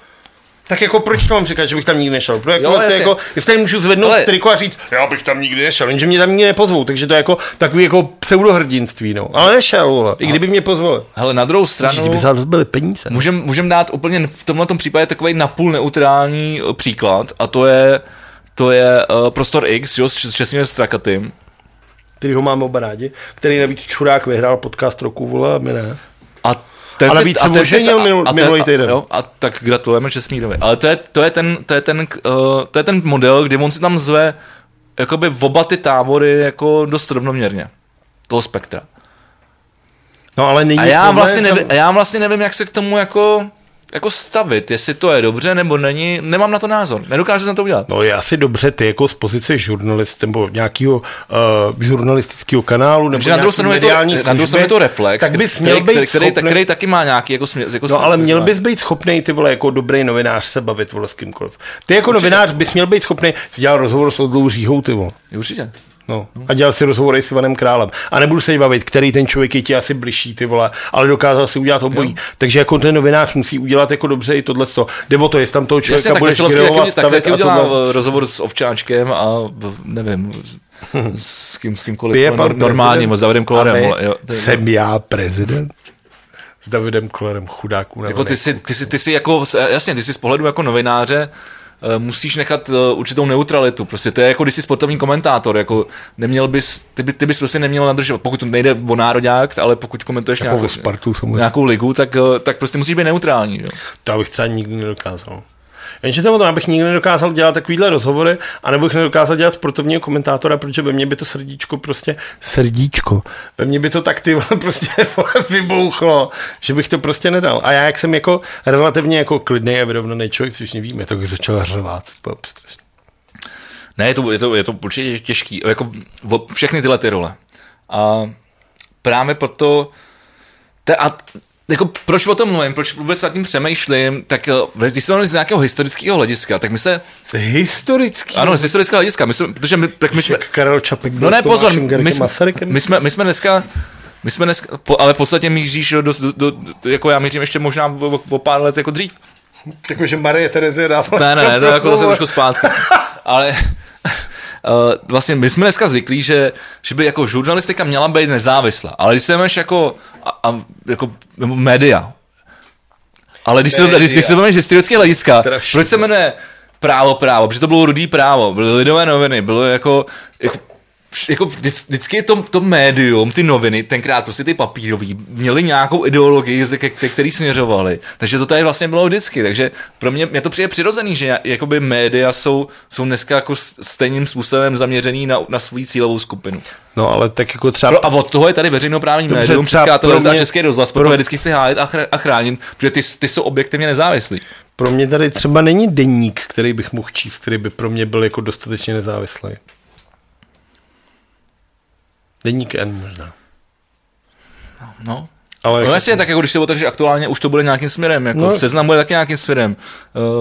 S2: Tak jako proč to mám říkat, že bych tam nikdy nešel? Protože
S1: Jo,
S2: jako, to je
S1: jasně.
S2: jako, jestli tady můžu zvednout
S1: Ale-
S2: triko a říct, já bych tam nikdy nešel, jenže mě tam nikdy nepozvou, takže to je jako takový jako pseudohrdinství, no. Ale nešel, vole, i kdyby mě pozvali.
S1: hele, na druhou stranu...
S2: By za to byly peníze.
S1: Můžeme můžem dát úplně v tomhle případě takový napůl neutrální eh, příklad a to je to je uh, Prostor X, že, jo, s s Česmírem Strakatým.
S2: Který ho máme oba rádi, který navíc Čurák vyhrál podcast roku, vole, a my ne.
S1: A ten
S2: Ale
S1: si-
S2: víc
S1: a ten si- a-
S2: minul-
S1: a ten-
S2: minulý
S1: a-
S2: týden.
S1: Jo, a tak gratulujeme Česmírovi. Ale to je, to je ten, to je ten, uh, to je ten model, kdy on si tam zve jakoby v oba ty tábory jako dost rovnoměrně. Toho spektra.
S2: No ale není
S1: A já vlastně, nevím, a já vlastně nevím, jak se k tomu jako, jako stavit, jestli to je dobře nebo není, nemám na to názor, nedokážu na to udělat.
S2: No je asi dobře ty jako z pozice žurnalist nebo nějakého uh, žurnalistického kanálu nebo
S1: Takže na druhou stranu je to,
S2: mediální
S1: na druhou
S2: služby,
S1: je to reflex,
S2: tak bys
S1: který,
S2: měl být
S1: který, který, který, taky má nějaký jako směr. Jako
S2: No ale měl bys být schopný ty vole jako dobrý novinář se bavit vole s kýmkoliv. Ty jako
S1: Určitě.
S2: novinář bys měl být schopný si dělat rozhovor s Odlou Říhou ty vole.
S1: Určitě.
S2: No. A dělal si rozhovory s Ivanem Králem. A nebudu se jí bavit, který ten člověk je ti asi bližší, ty vole, ale dokázal si udělat obojí.
S1: Jo.
S2: Takže jako ten novinář musí udělat jako dobře i tohle. Jde o to, jestli tam toho člověka
S1: Jasně, tak
S2: budeš
S1: taky, tak, udělá
S2: tohle.
S1: rozhovor s Ovčáčkem a nevím, s- kým, s kýmkoliv,
S2: Ty je
S1: no,
S2: pan
S1: nor- normálním, s Davidem je-
S2: Jsem já prezident? S Davidem Kolarem, chudáků.
S1: Jako ty si, ty, si, ty si jako, jasně, ty si z pohledu jako novináře musíš nechat eh, určitou neutralitu. Prostě to je jako když jsi sportovní komentátor, jako neměl bys, ty, by, ty bys prostě neměl nadržovat, pokud to nejde o nároďák, ale pokud komentuješ
S2: Jako
S1: nějakou,
S2: Spartu samozřejmě.
S1: nějakou ligu, tak, eh, tak prostě musíš být neutrální. Jo?
S2: To bych třeba nikdy nedokázal. Jenže to o tom, abych nikdy nedokázal dělat takovýhle rozhovory, anebo bych nedokázal dělat sportovního komentátora, protože ve mně by to srdíčko prostě, srdíčko, ve mně by to tak ty prostě vybouchlo, že bych to prostě nedal. A já, jak jsem jako relativně jako klidný a vyrovnaný člověk, což nevíme, tak začal hřovat. To bylo strašný.
S1: Ne, je to, je to, je to určitě těžký, jako všechny tyhle ty role. A právě proto, te, a jako proč o tom mluvím, proč vůbec nad tím přemýšlím, tak eh, když se z nějakého historického hlediska, tak my se,
S2: Historický.
S1: ano, z historického hlediska, my jsme, protože my, tak my jsme,
S2: Karel Čapek
S1: no ne, pozor, my, jsme, my, jsme, my jsme dneska, my jsme dneska, po, ale v podstatě míříš do, do, do, do, jako já mířím ještě možná o, o pár let jako dřív.
S2: Jakože Marie Terezie dává.
S1: Ne, ne, ne, to jako zase trošku zpátky. Ale vlastně my jsme dneska zvyklí, že, že by jako žurnalistika měla být nezávislá. Ale když se máš jako, a, a, jako média, ale když se,
S2: Média.
S1: když, když se z historického hlediska,
S2: Strašně.
S1: proč se jmenuje právo právo? Protože to bylo rudý právo, byly lidové noviny, bylo jako, jako jako vždy- vždycky to, to médium, ty noviny, tenkrát prostě ty papírový, měli nějakou ideologii, ze- ke, ke který směřovali. Takže to tady vlastně bylo vždycky. Takže pro mě, mě to přijde přirozený, že jakoby média jsou, jsou dneska jako stejným způsobem zaměřený na, na svou cílovou skupinu.
S2: No ale tak jako třeba...
S1: Pro, a od toho je tady veřejnoprávní
S2: Dobře,
S1: médium, Česká televize a Český rozhlas,
S2: pro-
S1: pro... vždycky chci hájit a, chra- a chránit, protože ty, ty jsou objektivně nezávislí.
S2: Pro mě tady třeba není deník, který bych mohl číst, který by pro mě byl jako dostatečně nezávislý. Deník N možná.
S1: No.
S2: Ale
S1: No
S2: jako,
S1: jasně, tak jako když se otevřeš aktuálně, už to bude nějakým směrem, jako
S2: No.
S1: seznam bude taky nějakým směrem.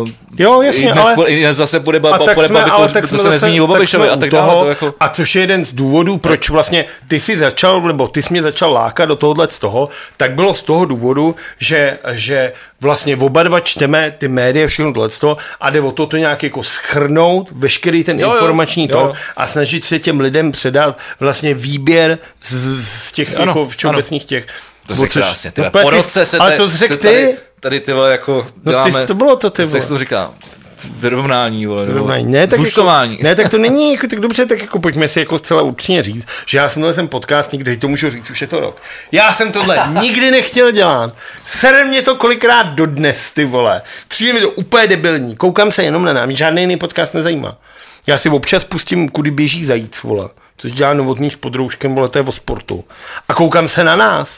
S1: Uh,
S2: Jo, jasně,
S1: i dnes,
S2: ale-
S1: po- i dnes zase bude, ba,
S2: tak
S1: bude
S2: jsme, ale
S1: Babiš,
S2: tak
S1: to se nezmíní o Babišovi a tak
S2: toho,
S1: dále. To jako,
S2: A což je jeden z důvodů, proč vlastně ty si začal, nebo ty jsi mě začal lákat do tohohle z toho, tak bylo z toho důvodu, že, že vlastně oba dva čteme ty média, všechno tohle z toho a jde o to, to nějak jako schrnout, veškerý ten
S1: Jo,
S2: informační
S1: jo,
S2: to
S1: jo.
S2: a snažit se těm lidem předat vlastně výběr z, z těch
S1: Ano,
S2: jako všeobecných těch.
S1: To se
S2: což-
S1: krásně, ty
S2: no,
S1: po
S2: ty-
S1: roce se,
S2: ale
S1: te-
S2: to řekl
S1: tady,
S2: ty,
S1: tady ty vole jako
S2: No, ty
S1: děláme,
S2: jsi- to bylo to, ty
S1: jak
S2: vole.
S1: se to říká, vyrovnání, vole,
S2: Vyrovnání. Ne, tak
S1: zúčtování.
S2: Jako, ne, tak to není jako, tak dobře, tak jako pojďme si jako zcela upřímně říct, že já jsem tohle jsem podcast nikdy, to můžu říct, už je to rok. Já jsem tohle nikdy nechtěl dělat. Sere mě to kolikrát dodnes, ty vole. Přijde mi to úplně debilní. Koukám se jenom na nám, žádný jiný podcast nezajímá. Já si občas pustím, kudy běží zajíc, vole. Což dělá novotný s podrouškem, vole, to je o sportu. A koukám se na nás.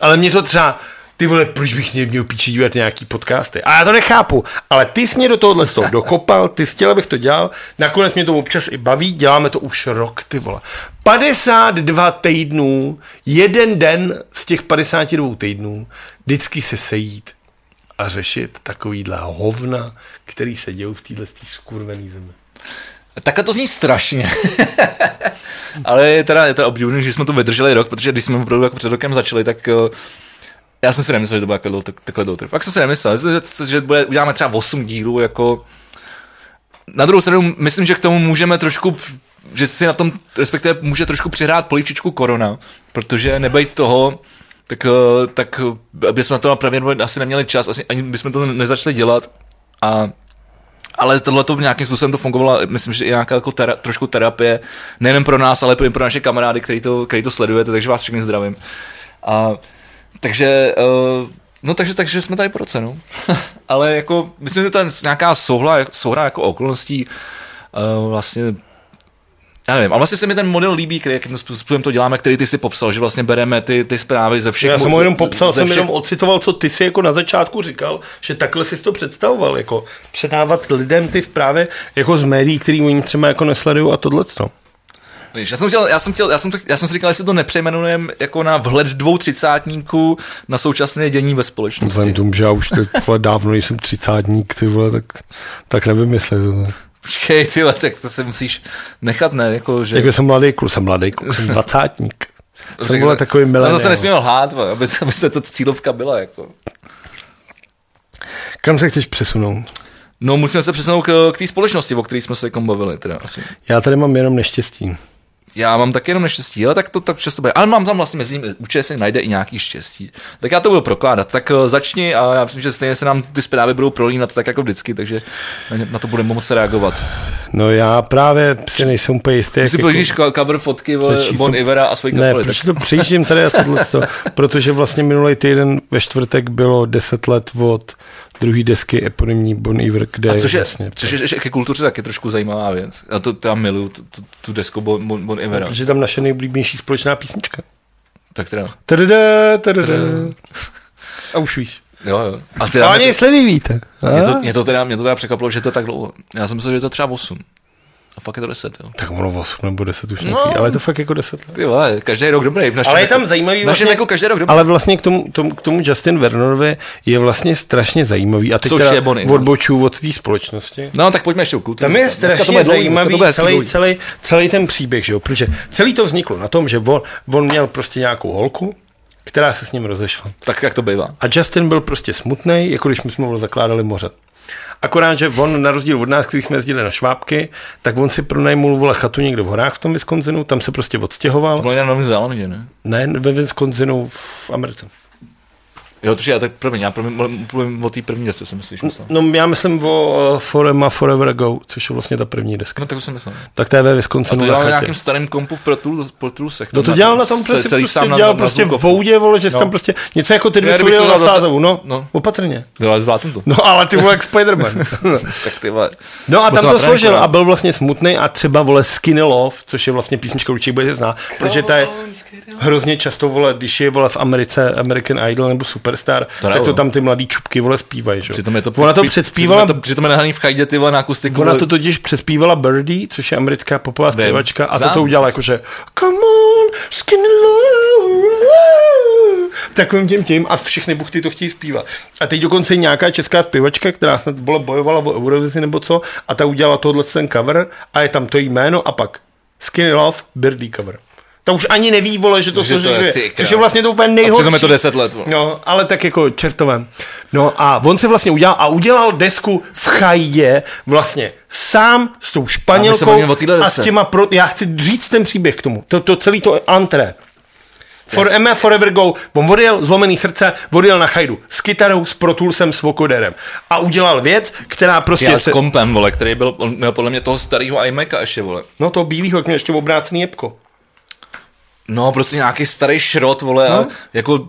S2: Ale mě to třeba, ty vole, proč bych neměl píči dívat nějaký podcasty? A já to nechápu, ale ty jsi mě do tohohle z toho dokopal, ty jsi chtěl, abych to dělal, nakonec mě to občas i baví, děláme to už rok, ty vole. 52 týdnů, jeden den z těch 52 týdnů, vždycky se sejít a řešit takovýhle hovna, který se dějou v téhle skurvený zemi.
S1: Takhle to zní strašně. Ale je teda, je teda obdivující, že jsme to vydrželi rok, protože když jsme opravdu jako před rokem začali, tak eh, já jsem si nemyslel, že to bude tak- takhle dlouho. Fakt jsem si nemyslel, že, že bude, uděláme třeba 8 dílů, jako na druhou stranu, myslím, že k tomu můžeme trošku, že si na tom, respektive může trošku přihrát polivčičku korona, protože nebejt toho, tak, eh, tak eh, bychom na to pravděpodobně asi neměli čas, asi ani bychom to nezačali dělat a ale tohle to nějakým způsobem to fungovalo, myslím, že i nějaká jako tera, trošku terapie, nejen pro nás, ale i pro naše kamarády, který to, který to sledujete, takže vás všechny zdravím. A, takže, uh, no takže, takže jsme tady po roce, no. ale jako, myslím, že to je nějaká souhla, souhra jako okolností, uh, vlastně já nevím, ale vlastně se mi ten model líbí, který, jakým způsobem to děláme, který ty si popsal, že vlastně bereme ty, ty zprávy ze všech...
S2: Já jsem ho jenom popsal,
S1: ze
S2: jsem
S1: všech,
S2: jenom ocitoval, co ty si jako na začátku říkal, že takhle si to představoval, jako předávat lidem ty zprávy jako z médií, který oni třeba jako nesledují a tohle. No.
S1: Víš, já jsem chtěl, já jsem chtěl, já jsem, já jsem si říkal, jestli to nepřejmenujeme jako na vhled dvou třicátníků na současné dění ve společnosti.
S2: Vzhledem tomu, že já už teď vole, dávno nejsem třicátník, ty vole, tak, tak nevím, jestli to
S1: Počkej, ty tak to se musíš nechat, ne, jako, že...
S2: Jako jsem mladý kluk, jsem mladý kluk, jsem dvacátník. Jsem vole takový
S1: No
S2: milenial.
S1: to se nesmíme lhát, aby, aby se to cílovka byla, jako.
S2: Kam se chceš přesunout?
S1: No, musíme se přesunout k, k té společnosti, o které jsme se jako bavili, teda asi.
S2: Já tady mám jenom neštěstí.
S1: Já mám taky jenom neštěstí, ale tak to tak často bude. Ale mám tam vlastně mezi nimi, určitě se najde i nějaký štěstí. Tak já to budu prokládat. Tak eh, začni a já myslím, že stejně se nám ty zprávy budou prolínat tak jako vždycky, takže na, to budeme moci reagovat.
S2: No já právě si nejsem úplně jistý.
S1: Ty si projíždíš jako... cover fotky
S2: Přečíst
S1: Bon
S2: to-
S1: Ivera a svojí
S2: Ne,
S1: kapely.
S2: proč
S1: tak...
S2: to přejíždím tady a tohle, protože vlastně minulý týden ve čtvrtek bylo 10 let od druhé desky eponymní Bon Iver, kde
S1: A což je,
S2: vlastně,
S1: což je, že ke kultuře taky trošku zajímavá věc. Já to já miluju, tu, tu, tu desku Bon, bon, bon Ivera.
S2: protože je tam naše nejblíbenější společná písnička.
S1: Tak teda,
S2: Tadada, tadada. A už víš.
S1: jo, jo. A
S2: A
S1: teda,
S2: ani jestli víte.
S1: mě, to, mě, to teda, mě to teda překvapilo, že to je tak dlouho. Já jsem myslel, že je to třeba 8. A fakt je to 10, jo.
S2: Tak ono 8 nebo 10 už
S1: No.
S2: nějaký, ale je to fakt jako 10 let.
S1: Ty vole, každý rok dobrý. V našem
S2: Ale je
S1: věku-
S2: tam zajímavý
S1: V našem
S2: vlastně-
S1: věku každý rok dobrý.
S2: Ale vlastně k tomu, tomu, k tomu Justin Vernorovi je vlastně strašně zajímavý. A teď
S1: Což
S2: teda
S1: je Bon Iver.
S2: odbočuju od té společnosti.
S1: No, tak pojďme ještě u kultury.
S2: Tam je
S1: Dneska to
S2: strašně
S1: dlouhý,
S2: zajímavý
S1: hezky
S2: celý,
S1: dlouhý.
S2: celý, celý ten příběh, že jo? protože celý to vzniklo na tom, že on, on měl prostě nějakou holku, která se s ním rozešla.
S1: Tak jak to bývá.
S2: A Justin byl prostě smutný, jako když my jsme mu zakládali moře. Akorát, že on na rozdíl od nás, když jsme jezdili na švábky, tak on si pronajmul vole chatu někde v horách v tom Wisconsinu, tam se prostě odstěhoval.
S1: Bylo na Novém Zélandě, ne?
S2: Ne, ve Wisconsinu v Americe.
S1: Jo, to já tak první, já první, mluvím o té první desce, jsem myslíš, myslel.
S2: No já myslím o uh, Forema Forever Ago, což je vlastně ta první deska.
S1: No tak to jsem myslel.
S2: Tak to je ve
S1: A
S2: Wisconsinu
S1: to
S2: na
S1: dělal na nějakým starým kompu v Pro Tools- Pro Toolsech.
S2: No to dělal
S1: na-
S2: na tom prostě,
S1: celý
S2: prostě
S1: sám na-
S2: dělal
S1: na
S2: prostě v
S1: zvukovku.
S2: voudě, vole, že jsi
S1: No.
S2: tam prostě něco jako ty dvě svoje
S1: to zase-
S2: nasázavou, no,
S1: no.
S2: opatrně.
S1: Jo, ale zvládl jsem to.
S2: No ale ty vole jak Spider-Man.
S1: Tak ty vole.
S2: No a tam to
S1: na
S2: složil
S1: no.
S2: a byl vlastně smutný a třeba vole Skinny Love, což je vlastně písnička, určitě budete znát, protože ta je hrozně často vole, když je vole v Americe American Idol nebo Superstar,
S1: To
S2: tak to tam ty mladý čupky vole zpívají, že? jo.
S1: Přitom je to
S2: Ona to
S1: předspí-
S2: předspívala,
S1: Přitom je to, přitom je nahraný v chajdě, ty vole, na akustiku.
S2: ona to totiž předspívala Birdie, což je americká popová zpěvačka a to to udělala jakože Come on, Love takovým tím tím a všechny buchty to chtějí zpívat. A teď dokonce i nějaká česká zpěvačka, která snad byla bojovala o Eurovizi nebo co, a ta udělala tohle ten cover a je tam to jméno a pak Skinny Love, Birdie cover. Ta už ani neví, vole, že to
S1: Že to
S2: složí
S1: je
S2: dvě.
S1: ty
S2: Což
S1: král.
S2: je vlastně to úplně
S1: A
S2: nejhorší.
S1: přitom je to 10 let. vole.
S2: No, ale tak jako čertovém. No a on se vlastně udělal a udělal desku v chajdě vlastně sám s tou
S1: A
S2: španělkou a,
S1: desce.
S2: s těma pro... Já chci říct ten příběh k tomu. To, to celý to antré. For Emma Forever Go, on odjel zlomený srdce, odjel na chajdu s kytarou, s Pro Toolsem, s vokoderem a udělal věc, která prostě
S1: Já
S2: se...
S1: s kompem, vole, který byl, on měl podle mě toho starého iMaca ještě, vole.
S2: No to bílýho, jak měl ještě obrácený jebko.
S1: No, prostě nějaký starý šrot, vole,
S2: No.
S1: a jako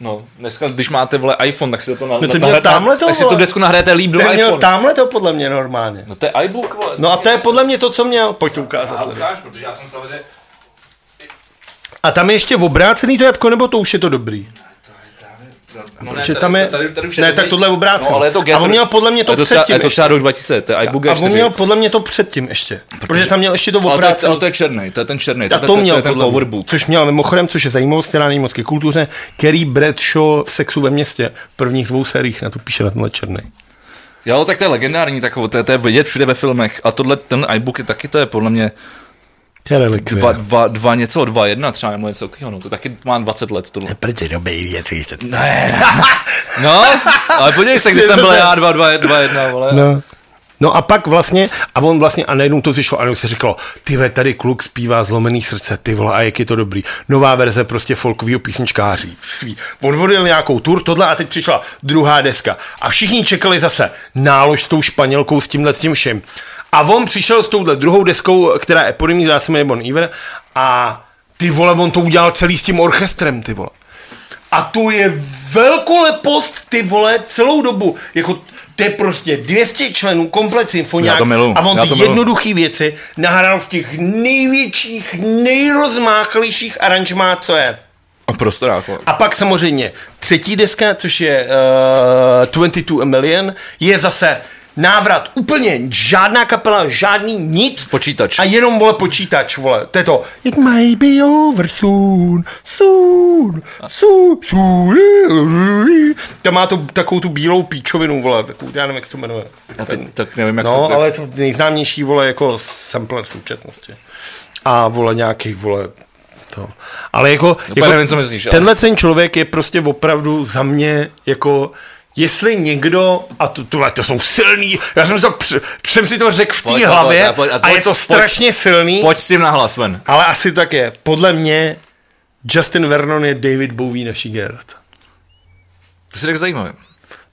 S1: No, dneska, když máte, vole, iPhone, tak si to, to na,
S2: No to
S1: na,
S2: měl
S1: na,
S2: tamhle to,
S1: tak si tu desku nahrajete líp do
S2: měl
S1: iPhone.
S2: tamhle to podle mě normálně.
S1: No to je iBook, vole.
S2: No a to je podle mě to, co měl. Pojď to ukázat.
S1: Já ukáž, protože já jsem samozřejmě...
S2: A tam je ještě obrácený to jabko, nebo to už je to dobrý?
S1: No,
S2: Protože tam je-
S1: už
S2: ne,
S1: dobrý.
S2: tak tohle je obrácený.
S1: No, ale je to
S2: A on měl podle mě to
S1: je to
S2: předtím
S1: Je to třeba rok 2000, to je iBook
S2: A on
S1: G4.
S2: měl podle mě to předtím ještě. Protože, protože tam měl ještě to
S1: ale, to je,
S2: obrácený.
S1: ale to je černý, to je ten černý, to,
S2: A
S1: je-
S2: to
S1: to,
S2: měl
S1: je ten powerbook.
S2: Což měl mimochodem, což je zajímavost, která není moc ke kultuře, Kerry Bradshaw v Sexu ve městě v prvních dvou sériích na to píše na tenhle černý.
S1: Jo, tak to je legendární, takový, to, je- to je vidět všude ve filmech. A tohle, ten iBook je taky, to je podle mě
S2: To je relikvie.
S1: dva, dva, dva něco, dva jedna třeba, nebo něco takového, no, to taky má 20 let tohle.
S2: Protože dobrý věci.
S1: Ne. No, ale podívej se, když jsem byl já, dva, dva, dva jedna, vole.
S2: No. No a pak vlastně, a on vlastně, a najednou to vyšlo, a najednou se říkalo, ty ve, tady kluk zpívá zlomený srdce, ty vole, a jak je to dobrý. Nová verze prostě folkovýho písničkáří. Svý. On vodil nějakou tur, tohle a teď přišla druhá deska. A všichni čekali zase nálož s tou španělkou, s tímhle, s tím vším. A on přišel s touhle druhou deskou, která je eponymy, která se jmenuje Bon Iver, a ty vole, on to udělal celý s tím orchestrem, ty vole. A to je velkolepost, ty vole, celou dobu. Jako, to je prostě 200 členů, komplet symfoniák. A on
S1: já
S2: ty jednoduché věci nahrál v těch největších, nejrozmáchlejších aranžmát, co je.
S1: A prostorák, vole.
S2: A pak samozřejmě třetí deska, což je uh, 22 A Million, je zase návrat úplně žádná kapela, žádný nic.
S1: Počítač.
S2: A jenom, vole, počítač, vole. To je to. It might be over soon, soon, soon, soon. Tam má to takovou tu bílou píčovinu, vole, takovou, já nevím, jak se to jmenuje.
S1: Já teď tak nevím, jak
S2: No,
S1: to...
S2: ale to nejznámější, vole, jako sampler v současnosti. A, vole, nějaký, vole, to. Ale jako, jako
S1: nevím, co myslíš, ale-
S2: tenhle ten člověk je prostě opravdu za mě, jako, jestli někdo, a to, tohle, to jsou silný, já jsem si to, jsem si to řekl v
S1: Pojď,
S2: té
S1: pojď,
S2: hlavě
S1: pojď, pojď,
S2: a je
S1: pojď,
S2: to
S1: pojď.
S2: strašně silný,
S1: Pojď s tím nahlas ven.
S2: ale asi tak je. Podle mě Justin Vernon je David Bowie naší generace.
S1: To si tak zajímavé.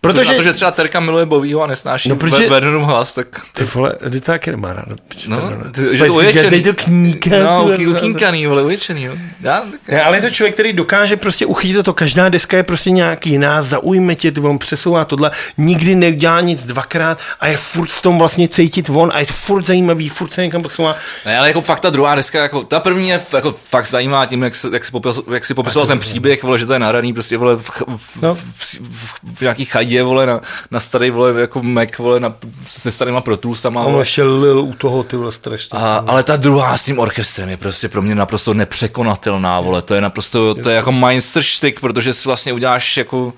S2: Protože,
S1: Protože... Na to, že třeba Terka miluje Bovýho a nesnáší
S2: No, protože-.
S1: Vernonův hlas, tak...
S2: ty vole, ty to taky nemá rád.
S1: No, ty, že to uječený.
S2: Dej to kníka.
S1: No, ukínkaný, vole, uječený, jo. Já, tak...
S2: Ale je to člověk, který dokáže prostě uchytit to. Každá deska je prostě nějak jiná, zaujme tě, ty on přesouvá tohle, nikdy nedělá nic dvakrát a je furt v tom vlastně cítit von a je to furt zajímavý, furt se někam posouvá.
S1: Ne, ale jako fakt ta druhá deska, jako, ta první je jako fakt zajímá tím, jak, se, jak, si, popis, jak si popisoval ten příběh, vole, že to je nahraný prostě, vole, v,
S2: No.
S1: v, v, v, v, nějaký chadě, vole, na, na starý, vole, jako Mac, vole, na, se starýma Pro Toolsama,
S2: A on ještě lil u toho, ty vole, strašně.
S1: A, ale ta druhá s tím orchestrem je prostě pro mě naprosto nepřekonatelná, vole, to je naprosto, to je jako Meisterstück, protože si vlastně uděláš jako,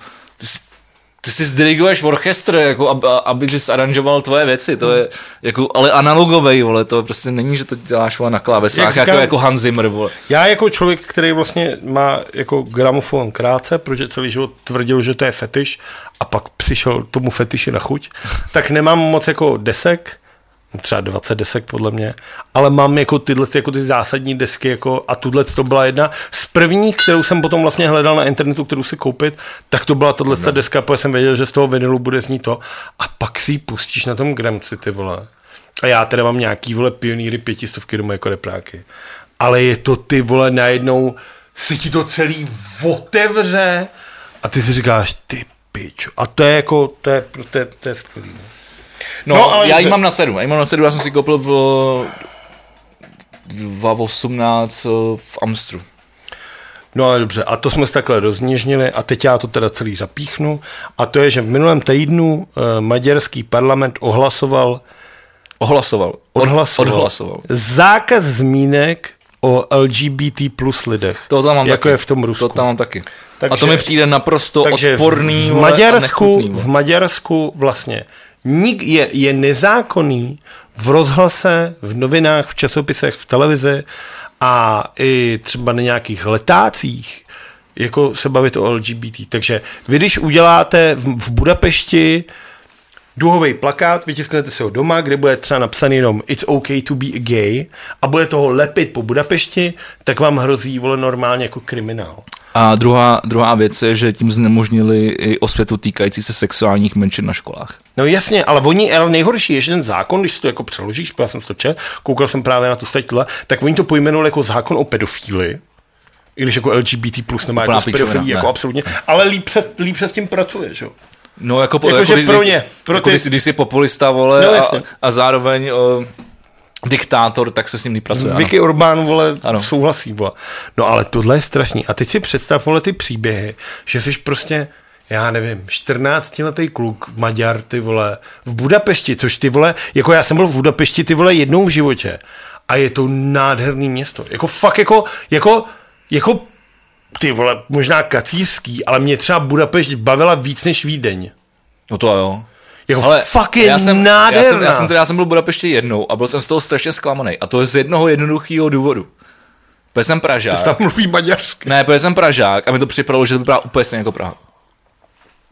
S1: ty si, zdiriguješ orchestr, jako, ab, aby jsi aranžoval tvoje věci, to je jako, ale analogovej, vole, to prostě není, že to děláš vole, na klávesách,
S2: Jak
S1: jako,
S2: říkám-
S1: jako Hans Zimmer, vole.
S2: Já jako člověk, který vlastně má jako gramofon krátce, protože celý život tvrdil, že to je fetiš a pak přišel tomu fetiši na chuť, tak nemám moc jako desek, třeba 20 desek podle mě, ale mám jako tyhle jako ty zásadní desky jako, a tuhle to byla jedna z prvních, kterou jsem potom vlastně hledal na internetu, kterou si koupit, tak to byla tahle no. deska, protože jsem věděl, že z toho vinilu bude znít to a pak si ji pustíš na tom Gramci, ty vole. A já teda mám nějaký, vole, pionýry pětistovky doma jako repráky. Ale je to, ty vole, najednou se ti to celý otevře a ty si říkáš, ty pičo. A to je jako, to je, to je, to je skvělý. No.
S1: No,
S2: ale
S1: já ji mám na sedm, já ji mám na sedm, já jsem si koupil v 2018 v Amstru.
S2: No ale dobře, a to jsme se takhle rozněžnili a teď já to teda celý zapíchnu. A to je, že v minulém týdnu eh, maďarský parlament ohlasoval,
S1: Ohlasoval. Od-
S2: odhlasoval,
S1: Odhlasoval.
S2: zákaz zmínek o LGBT plus lidech.
S1: To tam mám
S2: jako
S1: taky.
S2: je v tom Rusku.
S1: To tam mám taky.
S2: Takže-
S1: a to mi přijde naprosto
S2: Takže
S1: odporný
S2: v Maďarsku, v Maďarsku vlastně nik je, je nezákonný v rozhlase, v novinách, v časopisech, v televizi a i třeba na nějakých letácích jako se bavit o LGBT. Takže vy, když uděláte v, v Budapešti duhový plakát, vytisknete si ho doma, kde bude třeba napsaný jenom It's okay to be a gay a bude toho lepit po Budapešti, tak vám hrozí vole normálně jako kriminál.
S1: A druhá, druhá věc je, že tím znemožnili i osvětu týkající se sexuálních menšin na školách.
S2: No jasně, ale oni, ale nejhorší je, že ten zákon, když si to jako přeložíš, já jsem to čet, koukal jsem právě na tu statile, tak oni to pojmenovali jako zákon o pedofíli, i když jako LGBT plus nemá
S1: Úplná
S2: jako pedofilí, jako absolutně, ale líp se, líp se s tím pracuje, že jo.
S1: No jako,
S2: Jako,
S1: jako
S2: že
S1: když,
S2: pro ně, pro
S1: jako
S2: ty-
S1: když, když jsi populista, vole,
S2: No,
S1: a,
S2: jasně.
S1: a, zároveň o, diktátor, tak se s ním nepracuje. ano.
S2: Vicky Orbán, vole,
S1: Ano.
S2: souhlasí, vole. No ale tohle je strašný. A teď si představ, vole, ty příběhy, že jsi prostě, já nevím, 14-letý kluk, Maďar, ty vole, v Budapešti, což ty vole, jako já jsem byl v Budapešti, ty vole, jednou v životě. A je to nádherný město. Jako fakt, jako, jako, jako, ty vole, možná kacířský, ale mě třeba Budapešť bavila víc než Vídeň.
S1: No to jo.
S2: Jako
S1: Ale
S2: je
S1: já jsem,
S2: nádherná.
S1: já jsem, já jsem, teda, já jsem byl v Budapešti jednou a byl jsem z toho strašně zklamaný. A to je z jednoho jednoduchého důvodu. Protože jsem Pražák.
S2: Tam mluví maďarsky.
S1: Ne, protože jsem Pražák a mi to připadalo, že to vypadá úplně stejně jako Praha.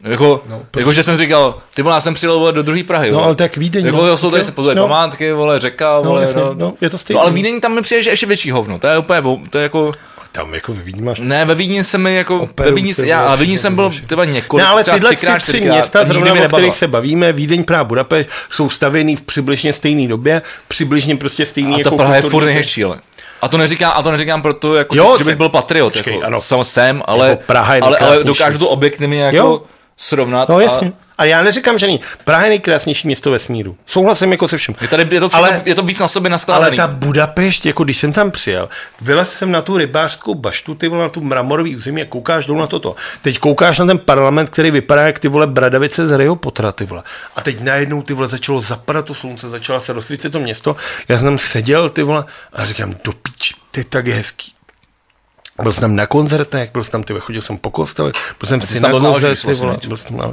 S1: Jako, no, jako, že jsem říkal, ty vole, já jsem přijel vole, do druhé Prahy.
S2: No,
S1: vole.
S2: ale tak Vídeň,
S1: Jako,
S2: no.
S1: jsou tady se podle
S2: no.
S1: památky, vole, řeka, vole,
S2: jasně,
S1: no,
S2: no, je to stejný.
S1: No, ale Vídeň tam mi přijde, že ještě větší hovno. To je úplně, to je jako,
S2: Tam jako ve Vídni máš
S1: ne, ve Vídni jsem jako,
S2: Operu,
S1: ve Vídni, já,
S2: vole,
S1: a ve Vídni jsem byl třeba několik,
S2: Ne, ale
S1: třeba
S2: tyhle
S1: třikrát,
S2: tři, tři
S1: čtyřikrát,
S2: města, zrovna, o kterých se bavíme, Vídeň, Praha, Budapešť, jsou stavěný v přibližně stejné době, přibližně prostě stejný
S1: A
S2: jako
S1: ta Praha je furt nejhezčí, ale. A to neříkám, a to neříkám proto, jako,
S2: Jo,
S1: že, že bych byl patriot.
S2: Počkej,
S1: jako,
S2: ano.
S1: Sam jsem, ale,
S2: Jako Praha je
S1: ale, ale dokážu to objektivně jako
S2: Jo.
S1: Srovnat.
S2: No
S1: a-
S2: jasně. A já neříkám, že není. Praha je nejkrásnější město ve smíru. Souhlasím jako se všem.
S1: Je, tady, je, to,
S2: Ale-
S1: ale, je to víc na sobě
S2: Ale
S1: naskládaný.
S2: ta Budapešť, jako když jsem tam přijel, vylez jsem na tu rybářskou baštu, ty vole, na tu mramorový území a koukáš dolů na toto. Teď koukáš na ten parlament, který vypadá jak ty vole bradavice z Harryho Pottera, ty vole. A teď najednou ty vole začalo zapadat to slunce, začala se rozsvítit to město. Já jsem tam seděl, ty vole, a říkám, do píči, je tak hezký. Byl jsem na koncertech, byl jsem tam, ty chodil jsem po kostele, byl jsem si na
S1: tam byl
S2: jsem na.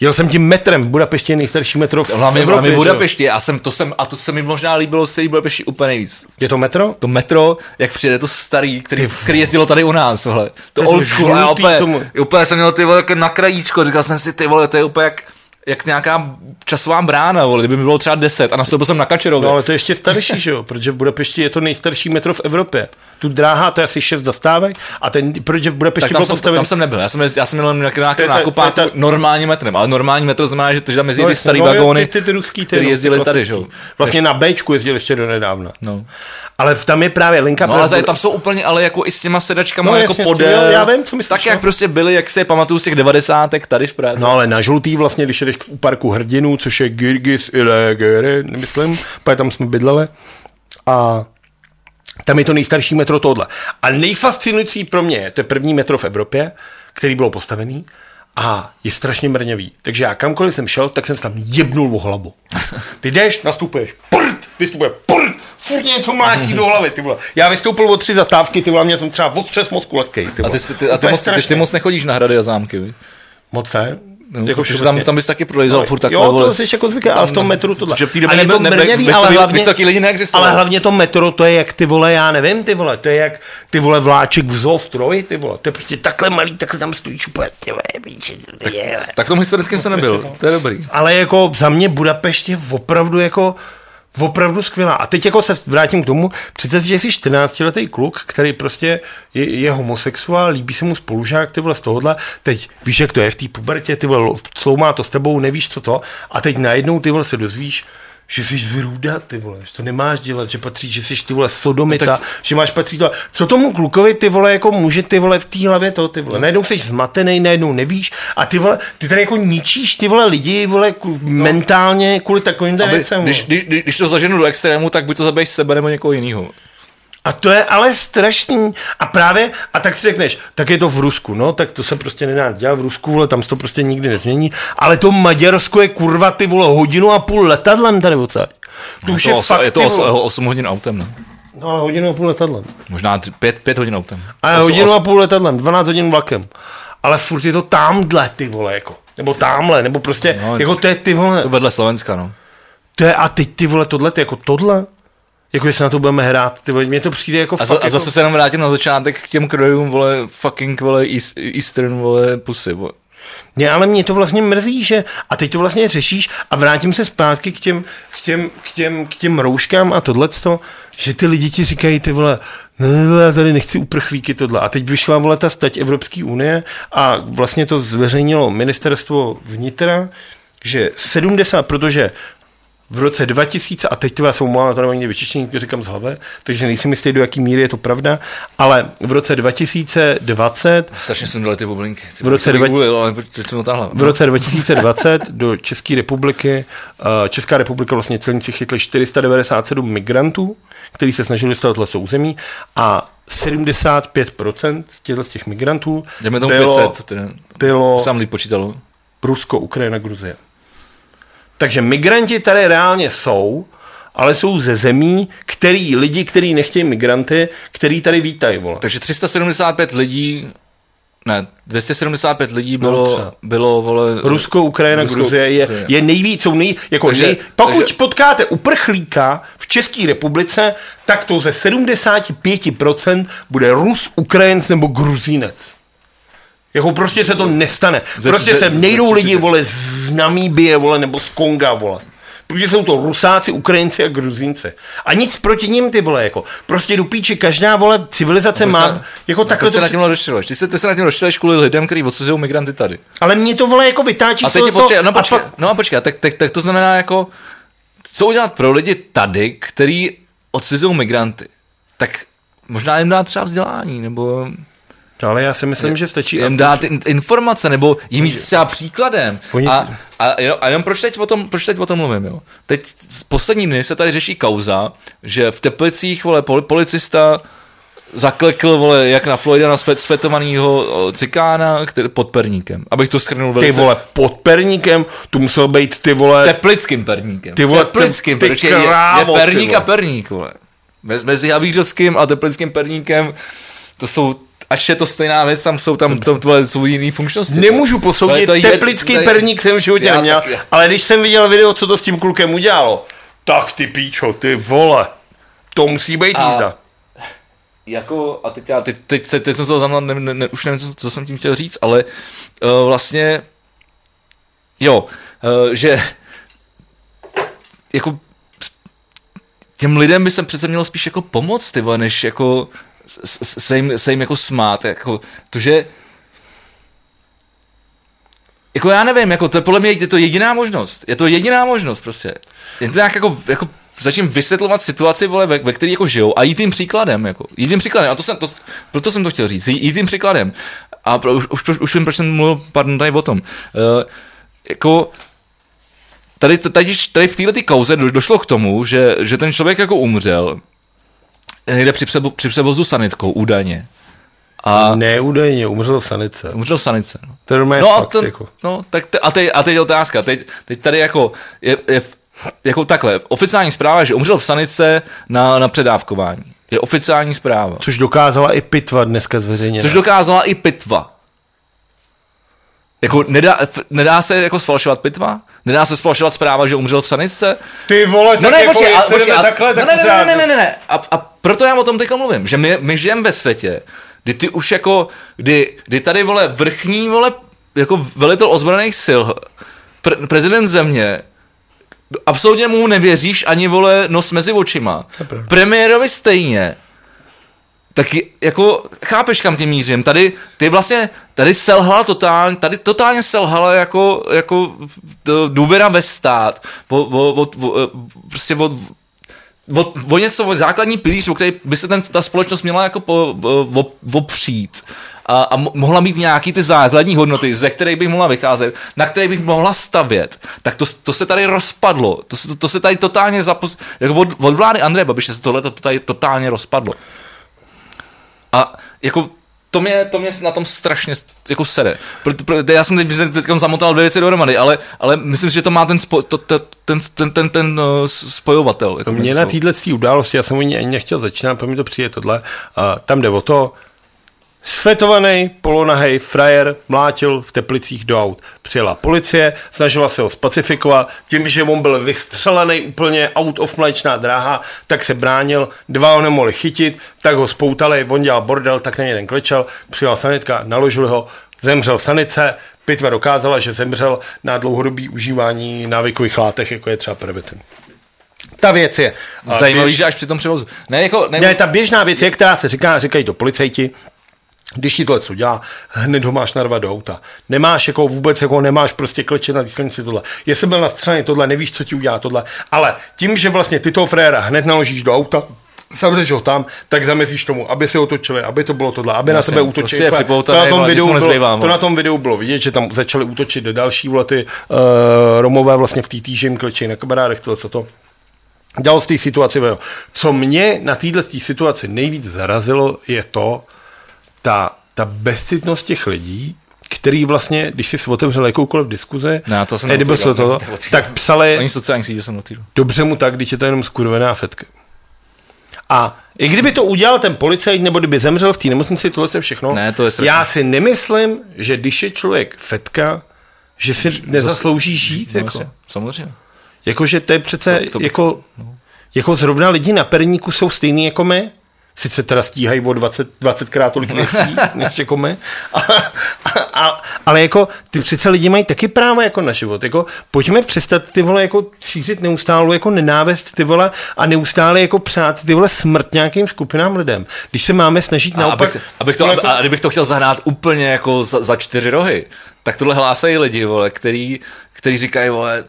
S2: Jel jsem tím metrem, v Budapešti je nejstarší metro v
S1: Hlavně,
S2: Evropě,
S1: hlavně? Budapešti, já jsem, to jsem, a to se mi možná líbilo celý Budapešti úplně nejvíc.
S2: Je to metro?
S1: To metro, jak přijede to starý, který, který jezdilo tady u nás, tohle. To
S2: To
S1: old school, a úplně, úplně jsem měl ty vole jako na krajíčko, říkal jsem si, ty vole, to je úplně jak, jak nějaká časová brána, vole, kdyby mi bylo třeba 10 a nastoupil jsem na Kačerově.
S2: No ale to je ještě starší, že jo? Protože v Budapešti je to nejstarší metro v Evropě. Tu dráha, to je asi šest zastávek a ten, protože v Budapešti
S1: tam
S2: byl
S1: jsem,
S2: postaven...
S1: tam jsem nebyl, já jsem, já jsem měl nějaký nákupáku normálním metrem, ale normální metro znamená, že, tam jezdí
S2: No
S1: ty starý
S2: no,
S1: vagóny,
S2: ty, ty, ty ruský, ty,
S1: který
S2: ty
S1: jezdili tady, že jo.
S2: Vlastně na Bčku jezdil ještě do nedávna.
S1: No.
S2: Ale tam je právě linka...
S1: No ale tady, tam jsou úplně, ale jako i s těma sedačkama
S2: No,
S1: jako
S2: jasně,
S1: podél.
S2: já vím, co myslíš,
S1: Tak jak
S2: no.
S1: prostě byly, jak se je pamatuju z těch devadesátek tady v Praze.
S2: No ale na žlutý vlastně, když jdeš u parku hrdinů, což je Girgis Ilegere, myslím, protože tam jsme bydleli. A tam je to nejstarší metro tohle. A nejfascinující pro mě je, to je první metro v Evropě, který bylo postavený a je strašně mrňavý. Takže já kamkoliv jsem šel, tak jsem se tam jebnul o hlavu. Ty jdeš, nastupuješ, prd, vystupuje, prd, furt něco mlátí do hlavy, ty vole. Já vystoupil o tři zastávky, ty vole, mě jsem třeba od přes moc lehkej, ty
S1: A
S2: vole.
S1: ty, ty, a ty, moc, ty, ty moc nechodíš na hrady a zámky, vi?
S2: Moc ne.
S1: No,
S2: Jako
S1: jako,
S2: že
S1: tam,
S2: vlastně-
S1: tam bys taky prolejzal furt takhle.
S2: jo, to jsi jako zvyklý, ale v tom metru tohle.
S1: Protože v té době
S2: to
S1: nebyl,
S2: mrňavý, ale hlavně,
S1: vysoký lidi
S2: ale hlavně to metro, to je jak ty vole, já nevím, ty vole, to je jak ty vole vláček v zoo v troji, ty vole, to je prostě takhle malý, takhle tam stojíš úplně, ty vole, je.
S1: Tak v tom historickém jsem nebyl, to je dobrý.
S2: Ale jako za mě Budapešť je opravdu jako opravdu skvělá. A teď jako se vrátím k tomu, přece, že jsi 14-letý kluk, který prostě je, je homosexuál, líbí se mu spolužák, ty vole z tohohle, teď víš, jak to je v té pubertě, ty vole, má to s tebou, nevíš co to, a teď najednou ty vole se dozvíš, že jsi zrůda, ty vole, že to nemáš dělat, že patří, že jsi ty vole sodomita,
S1: No
S2: no,
S1: tak-
S2: že máš patří to. Co tomu klukovi ty vole jako může ty vole v té hlavě to ty vole. Najednou jsi zmatený, najednou nevíš a ty vole, ty tady jako ničíš ty vole lidi vole ku, mentálně kvůli takovým věcem.
S1: když, když, když, když to zaženu do extrému, tak buď to zabiješ sebe nebo někoho jiného.
S2: A to je ale strašný. A právě, a tak si řekneš, tak je to v Rusku, no, tak to se prostě nedá dělat v Rusku, vole, tam se to prostě nikdy nezmění. Ale to Maďarsko je kurva ty vole hodinu a půl letadlem tady odsaď. To už
S1: to
S2: je,
S1: os,
S2: fakt,
S1: je to
S2: ty
S1: os,
S2: vole.
S1: 8 hodin autem, no.
S2: No, ale hodinu a půl letadlem.
S1: Možná 5, 5 hodin autem.
S2: A hodinu a půl letadlem, 12 hodin vlakem. Ale furt je to tamhle, ty vole, jako. Nebo tamhle, nebo prostě,
S1: No,
S2: no, jako to je ty vole,
S1: To vedle Slovenska, no.
S2: to je a teď ty vole, tohle, to je jako tohle. Jako, se na to budeme hrát, ty vole, mně to přijde jako
S1: A, za, a
S2: jako...
S1: zase se jenom vrátím na začátek k těm krojům, vole, fucking, vole, East, Eastern, vole, pusy, vole.
S2: Ne, ale mě to vlastně mrzí, že a teď to vlastně řešíš a vrátím se zpátky k těm, k těm, k těm, k těm rouškám a tohleto, že ty lidi ti říkají, ty vole, ne, ne, já tady nechci uprchlíky tohle. A teď vyšla vole ta stať Evropské unie a vlastně to zveřejnilo ministerstvo vnitra, že 70, protože v roce 2000, a teď ty vás omlouvám, to nemám někde vyčištění, říkám z hlavy, takže nejsem jistý, do jaký míry je to pravda, ale v roce 2020
S1: Strašně jsem dali ty bublinky. Ty
S2: V roce dva-
S1: googlil, ale jsem otáhla.
S2: v roce 2020 do České republiky, eh, Česká republika vlastně celníci chytli 497 migrantů, kteří se snažili dostat tohle souzemí a 75% z těchto z těch migrantů
S1: Jdeme tomu
S2: bylo,
S1: 500, teda.
S2: bylo
S1: Sám líp počítalo.
S2: Rusko, Ukrajina, Gruzie. Takže migranti tady reálně jsou, ale jsou ze zemí, který lidi, kteří nechtějí migranty, který tady vítají, vole.
S1: Takže 375 lidí, ne, 275 lidí bylo,
S2: třeba.
S1: bylo vole,
S2: Rusko, Ukrajina,
S1: Rusko,
S2: Gruzie je,
S1: Ukrajina.
S2: je nejvíc, jsou nej, jako
S1: Takže-
S2: nej, pokud
S1: takže-
S2: potkáte uprchlíka v České republice, tak to ze 75% bude Rus, Ukrajinec nebo Gruzínec. Jako prostě se to nestane. Prostě
S1: ze-
S2: se nejdou lidi, vole, z Namíbie, vole, nebo z Konga, vole. Protože jsou to Rusáci, Ukrajinci a Gruzínci. A nic proti ním, ty vole, jako. Prostě do píči, každá, vole, civilizace má, jako takhle
S1: Proč se
S2: to
S1: na tím doštiluješ? Ty se, ty se na tím doštiluješ kvůli lidem, kteří odsuzují migranty tady.
S2: Ale mě to, vole, jako vytáčí
S1: A teď
S2: toho, co-
S1: počkej, no
S2: a
S1: počkej,
S2: pak-
S1: no a počkej, tak, tak, tak to znamená jako, co udělat pro lidi tady, který odsuzují migranty? Tak možná jim dát třeba vzdělání, nebo
S2: Ale já si myslím, že stačí...
S1: jim dát in, informace, nebo jim jít třeba příkladem. A, a, jenom, a jenom proč teď, o tom, proč teď o tom mluvím, jo? Teď z poslední dny se tady řeší kauza, že v Teplicích, vole, pol, policista zaklekl, vole, jak na Floyda, na svet, svetovanýho cikána který, pod perníkem. Abych to schrnul
S2: Ty
S1: velice.
S2: vole, pod perníkem, tu musel být ty vole...
S1: Teplickým perníkem.
S2: Ty vole,
S1: Teplickým,
S2: ty- ty
S1: protože je, je
S2: krávo, ty
S1: perník
S2: vole.
S1: a perník, vole. Mezi, mezi Havířovským a Teplickým perníkem, to jsou, ač je to stejná věc, tam jsou tam to, to jsou jiný funkčnosti.
S2: Nemůžu posoudit,
S1: To je- to je-
S2: teplický
S1: je-
S2: perník jsem v životě
S1: Já
S2: neměl,
S1: taky.
S2: ale když jsem viděl video, co to s tím klukem udělalo, tak ty píčo, ty vole, to musí být
S1: A-
S2: jízda.
S1: Jako, a teď, já, teď, teď, teď, teď jsem se to zamlel, ne, ne, ne, už nevím, co, co jsem tím chtěl říct, ale uh, vlastně, jo, uh, že jako těm lidem by se přece mělo spíš jako pomoct, ty vole, než jako se jim, se jim jako smát, jako to, že jako já nevím, jako to je podle mě je to jediná možnost. Je to jediná možnost prostě. Jen to nějak jako, jako začím vysvětlovat situaci, vole, ve, ve které jako žijou a jít tím příkladem, jako. Jít tím příkladem. A to jsem, to, proto jsem to chtěl říct. Jít tím příkladem. A pro, už, už, už vím, proč jsem mluvil, pardon, tady o tom. Uh, jako, tady, tady, tady v této kauze do, došlo k tomu, že, že ten člověk jako umřel někde při, převo, při převozu sanitkou údajně. A
S2: Ne, údajně, umřel v sanice.
S1: umřel v sanice. No.
S2: To je
S1: No, a,
S2: fakt,
S1: to,
S2: jako.
S1: no tak te, a, teď, a teď je otázka. Teď, teď tady jako je, je jako takhle. Oficiální zpráva že umřel v sanice na, na předávkování. Je oficiální zpráva.
S2: Což dokázala i pitva dneska zveřejněna.
S1: Což dokázala i pitva. Jako nedá, f- nedá se jako sfalšovat pitva? Nedá se sfalšovat zpráva, že umřel v sanitce?
S2: Ty vole,
S1: No ne,
S2: jako
S1: počkej,
S2: jestli
S1: počkej, ale,
S2: takhle,
S1: no,
S2: tak
S1: ne, ne, ne, ne, ne, ne, ne. A, a proto já o tom teďka mluvím, že my, my žijeme ve světě, kdy ty už jako, kdy, kdy tady, vole, vrchní, vole, jako velitel ozbrojených sil, pre, prezident země, absolutně mu nevěříš ani, vole, nos mezi očima. Premiérovi stejně. Taky jako chápeš, kam tím mířím. Tady, ty vlastně, tady selhala totálně, tady totálně selhala jako, jako důvěra ve stát. O, o, o, o, prostě o, o, o něco, o základní pilíř, o který by se ten, ta společnost měla jako po, o, opřít. A, a mo- mohla mít nějaký ty základní hodnoty, ze kterých bych mohla vycházet, na které bych mohla stavět, tak to, to se tady rozpadlo. To se, to se tady totálně zapos... Jako od, od vlády Andreje Babiše se tohle to tady totálně rozpadlo. A jako to mě, to mě na tom strašně jako sere. Proto, proto, já jsem teď, teď zamotal dvě věci dohromady, ale, ale myslím si, že to má ten, spo, to, to, ten, ten, ten, ten uh, spojovatel. Jako
S2: Mě na této události, já jsem o ní ani nechtěl začínat, pro mě to přijde tohle, uh, tam jde o to, Svetovaný, polonahej, frajer mlátil v Teplicích do aut. Přijela policie, snažila se ho spacifikovat, tím, že on byl vystřelený úplně out of mléčná dráha, tak se bránil, dva ho nemohli chytit, tak ho spoutali, on dělal bordel, tak na jeden klečel, přijela sanitka, naložili ho, zemřel v sanice, pitva dokázala, že zemřel na dlouhodobý užívání návykových látek, jako je třeba pervitin. Ta věc je...
S1: Zajímavý,
S2: běž-
S1: že až při tom převozu. Ne, jako, ne,
S2: ne, ta běžná věc je, která se říká, říkají to policajti, když ti tohle co dělá, hned ho máš narvat do auta. Nemáš jako vůbec, jako nemáš prostě klečet na silnici tohle. Jestli byl na straně tohle, nevíš, co ti udělá tohle. Ale tím, že vlastně ty toho fréra hned naložíš do auta, zavřeš ho tam, tak zamezíš tomu, aby se otočili, aby to bylo tohle, aby na
S1: Jasně,
S2: tebe útočili.
S1: prostě
S2: To- na tom videu bylo, to
S1: vole.
S2: na tom videu bylo vidět, že tam začali útočit další vole ty uh, Romové vlastně v té týži jim klečí na kamarádech, tohle co to dalo z té situaci. ven. Co mě na této situaci nejvíc zarazilo, je to, ta, ta bezcitnost těch lidí, který vlastně, když si otevřel jakoukoliv diskuze,
S1: Ne, to jsem
S2: Edible
S1: neotvíral,
S2: to, tak psali,
S1: Ani sociální sítě jsem otvíral.
S2: dobře mu tak, když je to jenom skurvená fetka. A i kdyby to udělal ten policajt, nebo kdyby zemřel v té nemocnici, tohle je všechno,
S1: Ne, to je strašný.
S2: já si nemyslím, že když je člověk fetka, že si nezaslouží žít.
S1: No,
S2: Jako.
S1: samozřejmě.
S2: Jakože to je přece,
S1: To-
S2: to,
S1: bych-
S2: jako, jako zrovna lidi na perníku jsou stejný jako my, sice teda stíhají o 20, 20 krát tolik věcí, než jako my, a, a, ale jako ty přece lidi mají taky práva jako na život, jako pojďme přestat ty vole jako šířit neustálou jako nenávist ty vole a neustále jako přát ty vole smrt nějakým skupinám lidem, když se máme snažit
S1: A
S2: naopak...
S1: abych, abych to,
S2: vole,
S1: a kdybych to chtěl zahrát úplně jako za, za čtyři rohy, tak tohle hlásají lidi, vole, který, který říkají, vole,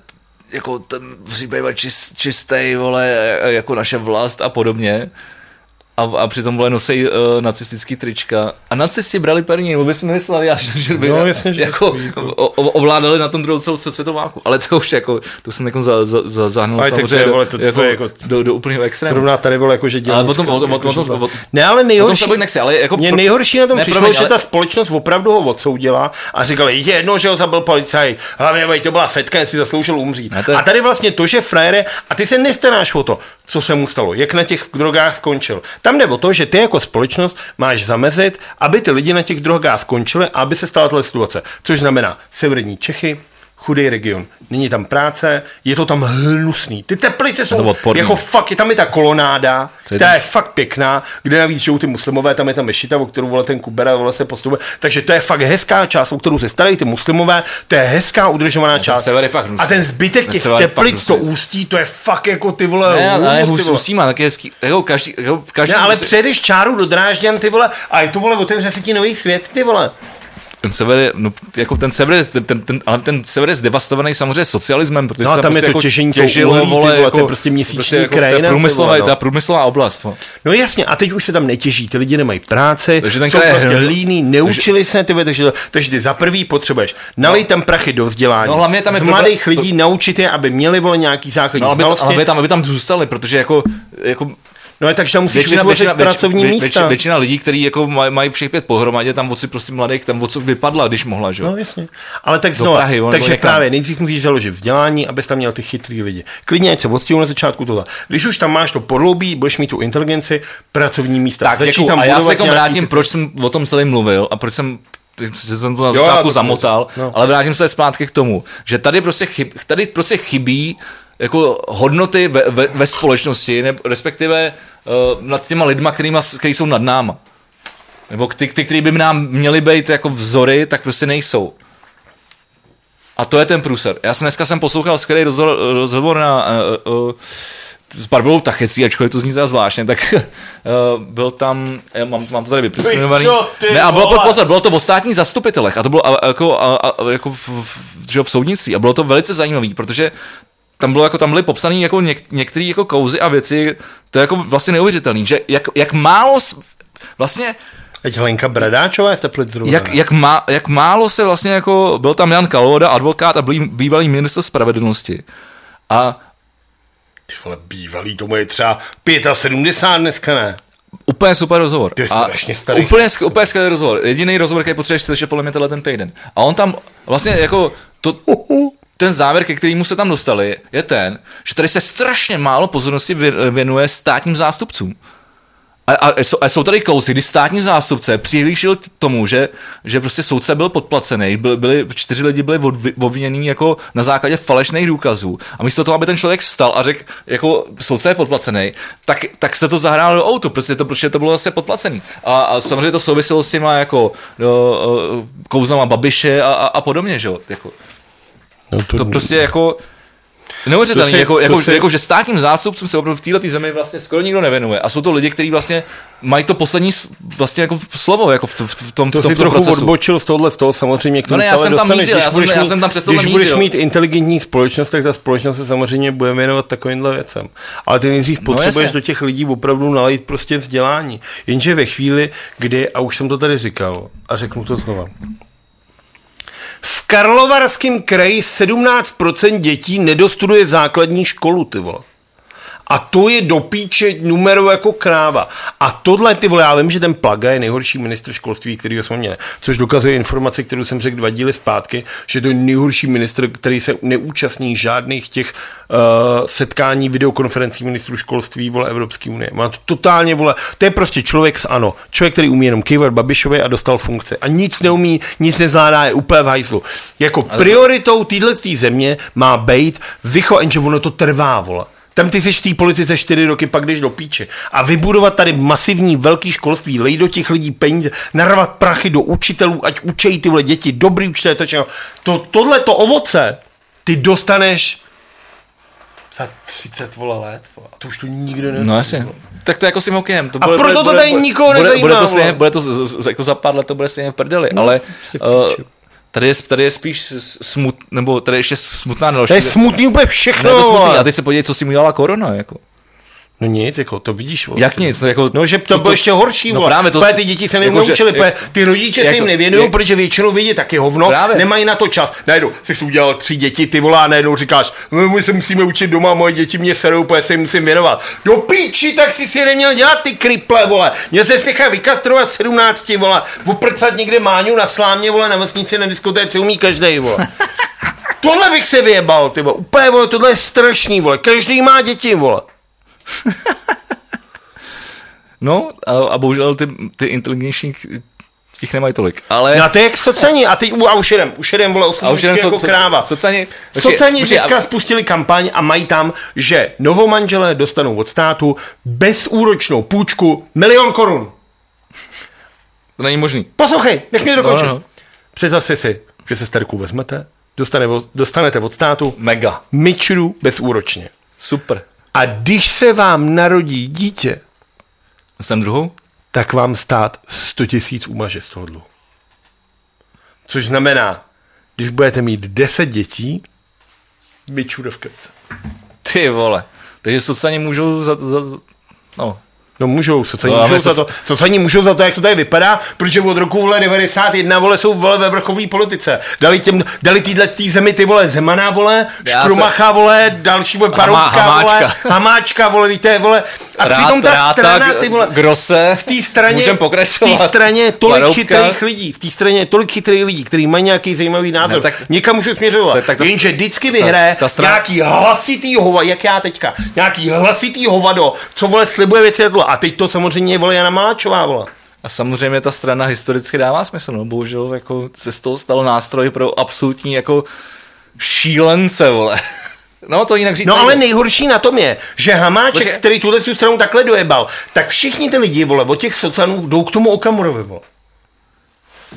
S1: jako ten být čist, čistý, vole, jako naše vlast a podobně. A, a přitom vole nosej uh, nacistický trička. A nacisti brali perní, nebo by si mysleli, až, že by
S2: No, jasně, že
S1: jako,
S2: jako-
S1: o, o, ovládali na tom druhou celou světovou válku. Ale to už jako, to jsem jako za, za, za, zahnul
S2: Ale tak to
S1: samozřejmě
S2: je, vole,
S1: do,
S2: to-
S1: jako,
S2: jako-
S1: do, do úplného extrému.
S2: Zrovna tady vole, jako že dělá
S1: Ale potom, o, tom- o, tom- o, tom- o,
S2: Ne, ale nejhorší...
S1: bojit nechci, ale jako...
S2: Mě nejhorší na tom
S1: Ne,
S2: přišlo,
S1: promiň,
S2: že
S1: ale-
S2: ta společnost opravdu ho odsoudila a říkali, je jedno, že ho zabil policajt, hlavně to byla fetka, si zasloužil umřít.
S1: Ne, je-
S2: A tady vlastně to, že frajere, a ty se nestaráš o to, co se mu stalo, jak na těch drogách skončil. Tam jde o to, že ty jako společnost máš zamezit, aby ty lidi na těch drogách skončili a aby se stala tato situace. Což znamená severní Čechy, chudý region. Není tam práce, je to tam hnusný. Ty teplice jsou
S1: odporný.
S2: jako fakt, je tam i ta kolonáda,
S1: Co je
S2: která je fakt pěkná, kde navíc žijou ty muslimové, tam je ta mešita, o kterou vole ten Kubera vole se postupuje. Takže to je fakt hezká část, o kterou se starají ty muslimové, to je hezká udržovaná část.
S1: sever je fakt hnusný.
S2: a ten zbytek
S1: Ten
S2: těch
S1: je fakt
S2: teplic, to ústí, to je fakt jako ty vole.
S1: Ne, ale
S2: hůl,
S1: hus,
S2: ty vole.
S1: husí má taky hezký, jako každý, jako každý
S2: Ne, ale
S1: si-
S2: přejdeš čáru do Drážďan, ty vole, a je to vole, otevře se ti nový svět, ty vole.
S1: Ten sever je, no, jako ten sever je, ten, ten, ten, ale ten sever je zdevastovaný samozřejmě socialismem, protože
S2: No tam je
S1: prostě
S2: to
S1: jako
S2: těžení toho
S1: těžilo,
S2: uhlí,
S1: vole,
S2: vole,
S1: jako,
S2: to je prostě měsíční
S1: jako,
S2: krajina,
S1: to je
S2: ty
S1: průmyslová,
S2: vole, no.
S1: ta průmyslová oblast. No.
S2: No jasně, a teď už se tam netěží, ty lidi nemají práci,
S1: Takže ten
S2: jsou
S1: kraj je
S2: prostě
S1: hrozný.
S2: líní, neučili se, ty, takže, takže ty za prvý potřebuješ nalej tam prachy do vzdělání.
S1: No, hlavně tam je
S2: z mladých lidí naučit je, aby měli vole nějaký základní
S1: No, aby,
S2: znalosti.
S1: ale aby tam, aby tam zůstali, protože jako, jako
S2: No, takže tam musíš
S1: většina,
S2: vytvořit
S1: většina,
S2: pracovní
S1: většina,
S2: místa.
S1: většina, většina lidí, kteří jako mají, mají všech pět pohromadě, tam odsud prostě mladých, tam odsud vypadla, když mohla, že jo.
S2: No jasně. Ale tak znovu,
S1: Prahy,
S2: takže
S1: někam.
S2: právě nejdřív musíš založit vzdělání, abys tam měl ty chytrý lidi. Klidně ať se odstěhují na začátku tohle. Když už tam máš to podloubí, budeš mít tu inteligenci, pracovní místa.
S1: Tak,
S2: Začít
S1: děkuju.
S2: tam
S1: A já se
S2: nějaký
S1: vrátím,
S2: ty-
S1: proč jsem o tom celém mluvil a proč jsem teď jsem to na
S2: Jo,
S1: začátku
S2: já to
S1: zamotal,
S2: no.
S1: ale vrátím se zpátky k tomu, že tady prostě, chyb, tady prostě chybí jako hodnoty ve, ve, ve společnosti, ne, respektive uh, nad těma lidma, kterýma, který jsou nad náma. Nebo ty, ty, který by nám měli být jako vzory, tak prostě nejsou. A to je ten průser. Já jsem dneska jsem poslouchal skvělý rozhovor, rozhovor na, uh, uh, s Barbarou Tachecí, ačkoliv to zní teda zvláštně, tak uh, byl tam, já mám, mám to tady
S2: ty
S1: Ne, a bylo, pozor, bylo to v ostatních zastupitelech a to bylo a, jako, a, a, jako v, v, jo, v soudnictví a bylo to velice zajímavé, protože tam bylo jako tam byly popsané jako něk, některé jako kauzy a věci, to je jako vlastně neuvěřitelný, že jak, jak málo vlastně
S2: Teď Lenka Bradáčová je v Teplic
S1: jak, jak, má, jak málo se vlastně jako, byl tam Jan Kaloda, advokát a bývalý, bývalý minister spravedlnosti. A
S2: Ty vole, bývalý, tomu je třeba 75 dneska, ne?
S1: úplně super rozhovor.
S2: Ty
S1: a
S2: starý.
S1: Úplně, úplně skvělý rozhovor. Jediný rozhovor, který potřebuješ slyšet podle mě tenhle ten týden. A on tam vlastně jako to, ten závěr, ke kterému se tam dostali, je ten, že tady se strašně málo pozornosti vě- věnuje státním zástupcům. A, a, a jsou tady kousy, kdy státní zástupce přihlíšil k tomu, že, že prostě soudce byl podplacený, byl, byli, čtyři lidi byli obvinění jako na základě falešných důkazů. A místo toho, aby ten člověk vstal a řekl, jako soudce je podplacený, tak, tak se to zahrálo do autu, prostě to, protože to bylo zase podplacený. A, a samozřejmě to souviselo s těma jako no, eh, Babiše a, a, a podobně, že jo. Jako,
S2: No
S1: to prostě jako neuvěřitelný,
S2: To
S1: jako,
S2: to
S1: jako,
S2: si-
S1: jako, že státním zástupcům se opravdu v této zemi vlastně skoro nikdo nevenuje. A jsou to lidi, kteří vlastně mají to poslední vlastně jako slovo jako v, v, v tom,
S2: To
S1: v tom,
S2: si trochu
S1: procesu.
S2: odbočil z tohohle, z toho samozřejmě k tomu
S1: No ne, já jsem tam mířil,
S2: Když
S1: já jsem-
S2: budeš
S1: já
S2: mít-
S1: jsem tam přes tohle
S2: Když budeš mít inteligentní společnost, tak ta společnost se samozřejmě bude věnovat takovýmhle věcem. Ale ty nejdřív potřebuješ
S1: No, jasně.
S2: do těch lidí opravdu nalít prostě vzdělání. Jenže ve chvíli, kdy, a už jsem to tady říkal, a řeknu to znova, v Karlovarském kraji 17% dětí nedostuduje základní školu, ty vole. A to je do píče numero jako kráva. A tohle, ty vole, já vím, že ten Plaga je nejhorší ministr školství, který jsme měli. Což dokazuje informace, kterou jsem řekl dva díly zpátky, že to je nejhorší ministr, který se neúčastní žádných těch uh, setkání videokonferencí ministrů školství, vole, Evropské unie. Má to totálně, vole, to je prostě člověk z ANO. Člověk, který umí jenom kývat Babišovi a dostal funkce. A nic neumí, nic nezvládá, je úplně v hajzlu. Jako prioritou téhle země má být vycho, jenže ono to trvá, vole. Tam ty jsi v té politice čtyři roky, pak jdeš do píče. A vybudovat tady masivní velký školství, lej do těch lidí peníze, narvat prachy do učitelů, ať učejí ty vole děti, dobrý učitelé, to. To, tohle to ovoce ty dostaneš za 30 vole let. A to už to nikdo neví.
S1: No jasně. Tak to je jako s tím hokejem. To
S2: A proto to tady nikoho
S1: bude,
S2: nezajímá,
S1: bude, to stejně, bude to z, z, jako za pár let to bude stejně v prdeli, no, ale
S2: prostě
S1: uh,
S2: píči.
S1: Tady, je, tady je spíš smut, nebo tady je ještě smutná další.
S2: To je smutný úplně všechno.
S1: Ne, to je smutný. A teď se podívej, co si mu dělala korona. Jako.
S2: No nic, jako to vidíš.
S1: Jak nic? No, jako,
S2: No, že to bylo ještě horší,
S1: no právě to-
S2: ty děti se
S1: jako, že-
S2: protože ty rodiče se
S1: jako-
S2: jim nevěnují,
S1: jak-
S2: protože většinou vědí taky hovno,
S1: Právě.
S2: nemají na to čas. Najednou jsi si udělal tři děti, ty volá, najednou říkáš, "No, my se musíme učit doma, moje děti mě serou, protože se jim musím věnovat. Do píči, tak si si neměl dělat ty kriple, vole. Mě se nechá vykastrovat 17, vole. Oprcat někde Máňu na slámě, vole, na vesnici na diskotéce umí každý, vole. Tohle bych se vyjebal, ty vole. Úplně, vole, tohle je strašný, vole. Každý má děti, vole.
S1: No a, a bohužel ty, ty inteligentní těch nemají tolik. Ale...
S2: No to je jak socení. A, teď, a už jedem, už jedem, vole, 8
S1: a už
S2: jako
S1: so,
S2: kráva.
S1: so, socani, počkej,
S2: Socení
S1: počkej,
S2: dneska
S1: a-
S2: spustili kampaň a mají tam, že novomanželé dostanou od státu bezúročnou půjčku milion korun.
S1: To není možný.
S2: Poslouchej, nech mě dokončit.
S1: No,
S2: No,
S1: no.
S2: no. Představ si, že se sterku vezmete, dostane, dostanete od státu
S1: Mega.
S2: myčru bezúročně.
S1: Super.
S2: A když se vám narodí dítě,
S1: Jsem druhou?
S2: tak vám stát 100 tisíc umaže z toho dluhu. Což znamená, když budete mít 10 dětí, myčura v kapce.
S1: Ty vole. Takže socani můžou za, za, za no,
S2: No můžou, socení
S1: No,
S2: můžou, za
S1: soc-
S2: to, socení můžou za to, jak to tady vypadá, protože od roku vole 91 vole jsou vole ve vrchové politice. Dali, těm, dali týhle tý zemi ty vole Zemaná vole,
S1: Já
S2: Škrumacha vole, další vole Paroubka
S1: Hamá-
S2: vole,
S1: Hamáčka.
S2: Vole, víte vole. A
S1: Rád-
S2: přitom ta
S1: Ráta,
S2: strana ty vole,
S1: Grosse,
S2: v té straně, v té straně tolik
S1: Paroubka.
S2: chytrých lidí, v té straně tolik chytrých lidí, kteří mají nějaký zajímavý názor.
S1: Ne, tak-
S2: Někam můžou směřovat.
S1: Tak- tak ta-
S2: Jenže vždycky vyhraje
S1: ta strana-
S2: nějaký hlasitý hova, jak já teďka, nějaký hlasitý hovado, co vole slibuje věci a teď to samozřejmě je vole Jana Máčová, vole.
S1: A samozřejmě ta strana historicky dává smysl, no bohužel jako se z toho stalo nástroj pro absolutní jako šílence, vole. No to jinak říct
S2: No
S1: nejde.
S2: ale nejhorší na tom je, že Hamáček,
S1: Počkej.
S2: který tuhle tu stranu takhle dojebal, tak všichni ty lidi, vole, od těch socanů jdou k tomu Okamurovi, vole.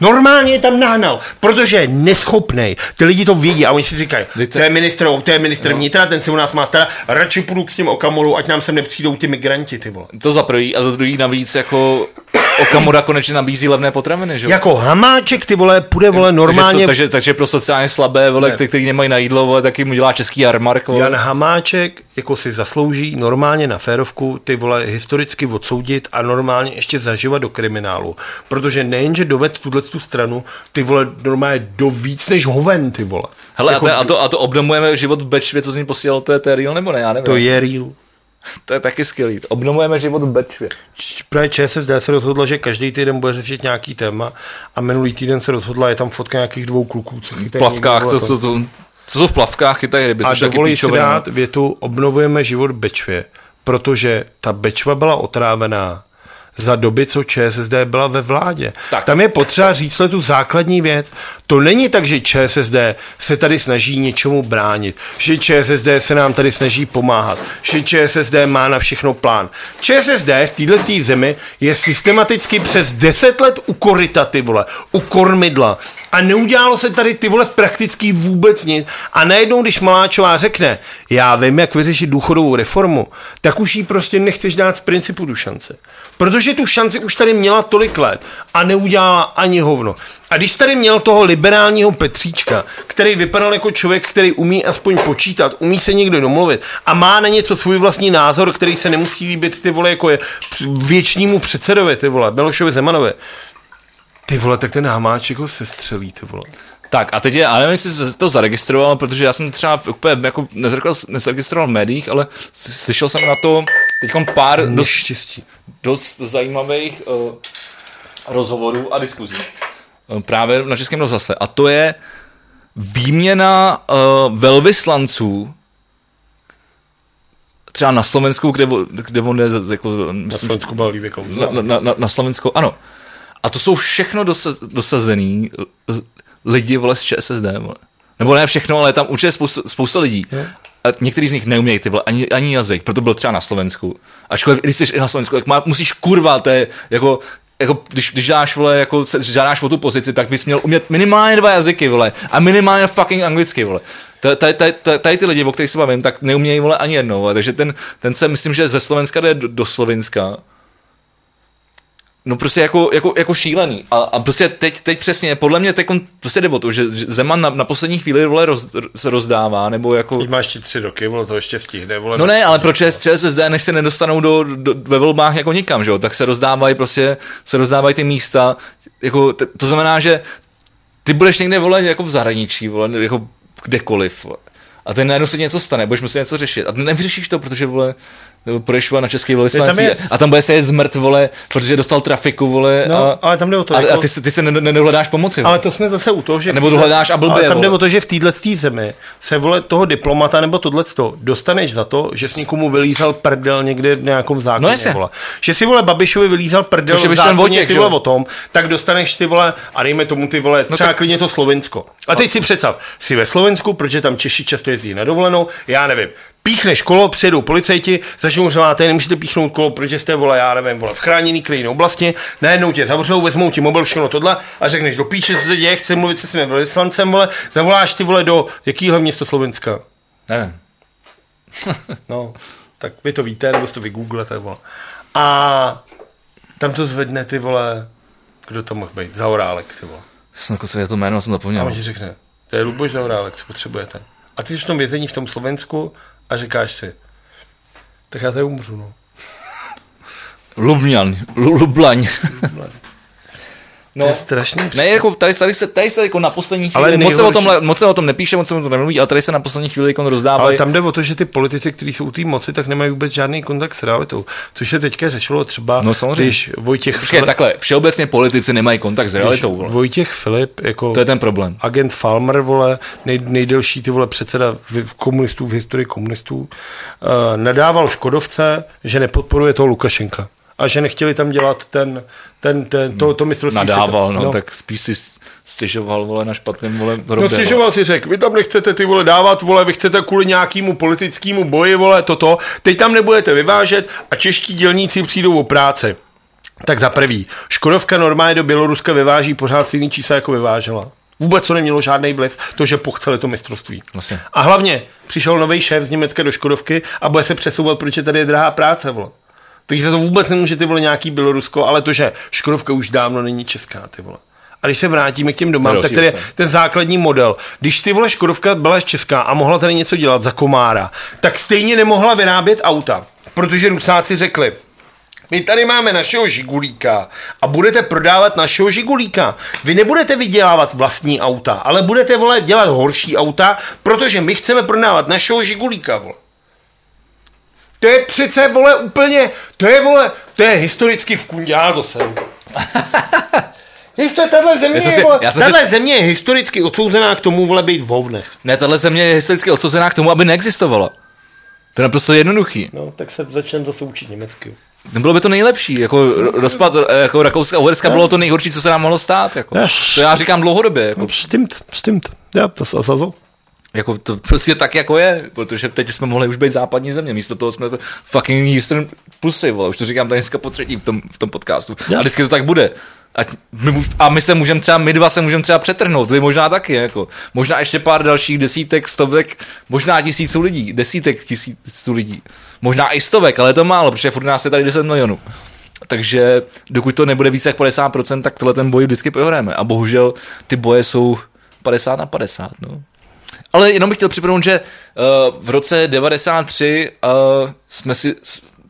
S2: Normálně je tam nahnal, protože je neschopnej. Ty lidi to vědí a oni si říkají, to je ministr, to je ministr vnitra, ten se u nás má starat, radši půjdu k s tím Okamurou, ať nám sem nepřijdou ty migranti, ty vole.
S1: To za prvý a za druhý navíc jako Okamura konečně nabízí levné potraviny, že jo?
S2: Jako Hamáček, ty vole, půjde, vole, normálně...
S1: Takže, takže, takže pro sociálně slabé, vole, kteří, kteří nemají na jídlo, vole, taky mu dělá český jarmark, vole.
S2: Jan Hamáček jako si zaslouží normálně na férovku ty vole historicky odsoudit a normálně ještě zažívat do kriminálu. Protože nejenže doved tuhle tu stranu, ty vole normálně do víc než hoven, ty vole.
S1: Hele,
S2: jako,
S1: a, to, a, to, a to život v Bečvě, to z ní posílal, to je, to je real nebo ne, já nevím.
S2: to je real.
S1: to je taky skvělý. Obnomujeme život v Bečvě.
S2: Právě ČSSD se rozhodla, že každý týden bude řešit nějaký téma a minulý týden se rozhodla, je tam fotka nějakých dvou kluků, co
S1: V plavkách, co, co, co, co jsou v plavkách, chytají ryby,
S2: A dovolí si dát větu, obnovujeme život Bečvě, protože ta Bečva byla otrávená za doby, co ČSSD byla ve vládě.
S1: Tak.
S2: Tam je potřeba říct tu základní věc. To není tak, že ČSSD se tady snaží něčemu bránit, že ČSSD se nám tady snaží pomáhat, že ČSSD má na všechno plán. ČSSD v této zemi je systematicky přes 10 let u koryta, ty vole, u kormidla. A neudělalo se tady ty vole prakticky vůbec nic. A najednou, když Maláčová řekne, já vím, jak vyřešit důchodovou reformu, tak už jí prostě nechceš dát z principu tu šanci. Protože tu šanci už tady měla tolik let a neudělala ani hovno. A když tady měl toho liberálního Petříčka, který vypadal jako člověk, který umí aspoň počítat, umí se někdo domluvit a má na něco svůj vlastní názor, který se nemusí líbit ty vole jako je věčnímu předsedovi, ty vole, Milošovi Zemanovi. Ty vole, tak ten Hamáček ho sestřelí, ty vole.
S1: Tak a teď je, ale nevím, jestli jsi to zaregistroval, protože já jsem třeba úplně jako nezaregistroval, nezaregistroval v médiích, ale slyšel jsem na to teď pár dost, dost zajímavých uh, rozhovorů a diskuzí. Uh, právě na Českém rozhlase. A to je výměna uh, velvyslanců třeba na Slovensku, kde, kde on je z- jako,
S2: Na
S1: myslím,
S2: Slovensku byl
S1: na, na, na, na Slovensku, ano. A to jsou všechno dosa, dosazený l- lidi, vole, z ČSSD, vole. Nebo ne všechno, ale je tam určitě spousta, spousta lidí. A některý z nich neumějí ty vole, ani, ani jazyk, proto byl třeba na Slovensku. Ačkoliv, když jsi na Slovensku, tak má, musíš kurva, to je jako, jako když, když dáš, vole, jako se, žádáš o tu pozici, tak bys měl umět minimálně dva jazyky, vole, a minimálně fucking anglicky, vole. Ta- ta- ta- ta- Tady ty lidi, o kterých se bavím, tak neumějí, vole, ani jednou, vole. takže ten, ten se, myslím, že ze Slovenska jde do, do Slovenska, No prostě jako, jako, jako šílený. A, a prostě teď, teď přesně, podle mě teď on prostě jde o to, že že Zeman na, na poslední chvíli vole roz, se rozdává, nebo jako...
S2: Teď má ještě tři roky, vole, to ještě stihne, vole.
S1: No ne, ale pro ČS, ČSSD, než se nedostanou do, do, ve volbách jako nikam, že jo, tak se rozdávají prostě, se rozdávají ty místa, jako, t, to znamená, že ty budeš někde, vole, jako v zahraničí, vole, jako kdekoliv, vole. A ten najednou se něco stane, budeš muset něco řešit. A nevyřešíš to, protože, vole, vole, na český velvyslanectví
S2: je-
S1: a tam bude se je zmrt, vole, protože dostal trafiku, vole.
S2: No,
S1: a,
S2: ale tam jde o to,
S1: A,
S2: jako-
S1: a ty, se- ty se ne- ne- nedohledáš pomoci.
S2: Ale to jsme zase u toho, že...
S1: Nebo dohledáš a blbě,
S2: Ale tam jde
S1: vole.
S2: o to, že v téhle zemi se vole toho diplomata nebo tohle dostaneš za to, že jsi někomu vylízal prdel někde v nějakém zákoně.
S1: No
S2: vole. Že si vole Babišovi vylízal prdel
S1: Což
S2: v zákoně
S1: Vojtěch,
S2: ty vole o tom, tak dostaneš ty vole a dejme tomu ty vole třeba
S1: tak-
S2: klidně to Slovensko. A teď si představ, jsi ve Slovensku, protože tam Češi často jezdí na dovolenou, já nevím, píchneš kolo, přijedou policajti, začnou řvát, nemůžete píchnout kolo, protože jste, vole, já nevím, vole, v chráněný krajiné oblasti, najednou tě zavřou, vezmou ti mobil, všechno tohle a řekneš, do píče se děje, chci mluvit se svým velvyslancem, vole, zavoláš ty, vole, do jakýhle město Slovenska.
S1: Nevím.
S2: No, tak vy to víte, nebo si to vygooglete, vole. A tam to zvedne, ty vole, kdo to mohl být? Zaorálek, ty vole.
S1: Jsem jako se to jméno jsem
S2: A
S1: zapomněl.
S2: on ti řekne, to je Luboš Zaurálek, co potřebujete. A ty jsi v tom vězení v tom Slovensku a říkáš si, tak já tady umřu, no.
S1: Lubňan, Lu- Lublaň.
S2: To je strašný
S1: Ne, jako tady, tady, se, tady se jako na poslední
S2: Ale
S1: chvíli, moc se, o tom, moc se o tom nepíše, moc se o tom nemluví, ale tady se na poslední chvíli jako
S2: Ale
S1: rozdávají.
S2: tam jde o to, že ty politici, kteří jsou u té moci, tak nemají vůbec žádný kontakt s realitou. Což se teďka řešilo třeba,
S1: No, samozřejmě.
S2: když Vojtěch
S1: Počkej,
S2: Filip,
S1: takhle, všeobecně politici nemají kontakt s realitou. vole.
S2: Vojtěch Filip, jako
S1: To je ten problém.
S2: agent Falmer, vole, nej, nejdelší ty vole předseda v, v komunistů, v historii komunistů, uh, nadával Škodovce, že nepodporuje toho Lukašenka. A že nechtěli tam dělat ten, ten, ten to, to mistrovství
S1: Nadával,
S2: světa.
S1: no, tak spíš si stěžoval, vole, na špatném, vole,
S2: No
S1: robě,
S2: stěžoval si řekl, vy tam nechcete ty vole dávat, vole, vy chcete kvůli nějakému politickému boji, vole, toto, teď tam nebudete vyvážet a čeští dělníci přijdou o práci. Tak za prvý, Škodovka normálně do Běloruska vyváží pořád stejný čísla, jako vyvážela. Vůbec to nemělo žádný vliv, to, že pochceli to mistrovství.
S1: Vlastně.
S2: A hlavně přišel nový šéf z Německa do Škodovky a bude se přesouvat, protože tady je drahá práce, vole. Takže to vůbec nemůže ty vole nějaký Bělorusko, ale to, že Škodovka už dávno není česká, ty vole. A když se vrátíme k těm domám,
S1: To
S2: tak tady je
S1: věc,
S2: ten základní model. Když ty vole Škodovka byla česká a mohla tady něco dělat za komára, tak stejně nemohla vyrábět auta, protože Rusáci řekli, my tady máme našeho žigulíka a budete prodávat našeho žigulíka. Vy nebudete vydělávat vlastní auta, ale budete vole dělat horší auta, protože my chceme prodávat našeho žigulíka. Vole. To je přece vole úplně, to je vole, to je historicky v kundě, já to jsem. Histo, tahle země,
S1: Já
S2: je,
S1: si-
S2: vole,
S1: já jsem si-
S2: tahle země je historicky odsouzená k tomu vole být v hovnech.
S1: Ne, tahle země je historicky odsouzená k tomu, aby neexistovala. To je naprosto jednoduchý.
S2: No, tak se začneme zase učit německy.
S1: Nebylo by to nejlepší, jako ro- rozpad jako Rakouska a Uherska bylo to nejhorší, co se nám mohlo stát. Jako.
S2: Já-
S1: To já říkám dlouhodobě. Jako,
S2: Stimmt, stimmt. Ja, das ist also.
S1: Jako to prostě tak, jako je, protože teď jsme mohli už být západní země, místo toho jsme fucking Eastern pusy, vole, už to říkám tady dneska po třetí v tom, v tom podcastu.
S2: Já.
S1: A vždycky to tak bude. Ať my, a my se můžeme třeba, my dva se můžeme třeba přetrhnout, vy možná taky, jako. Možná ještě pár dalších desítek, stovek, možná tisíců lidí, desítek tisíců lidí. Možná i stovek, ale je to málo, protože furt nás je tady 10 milionů. Takže dokud to nebude více jak 50%, tak tohle ten boj vždycky prohráme. A bohužel ty boje jsou 50 na 50. No. Ale jenom bych chtěl připomenout, že uh, v roce 93 uh, jsme si,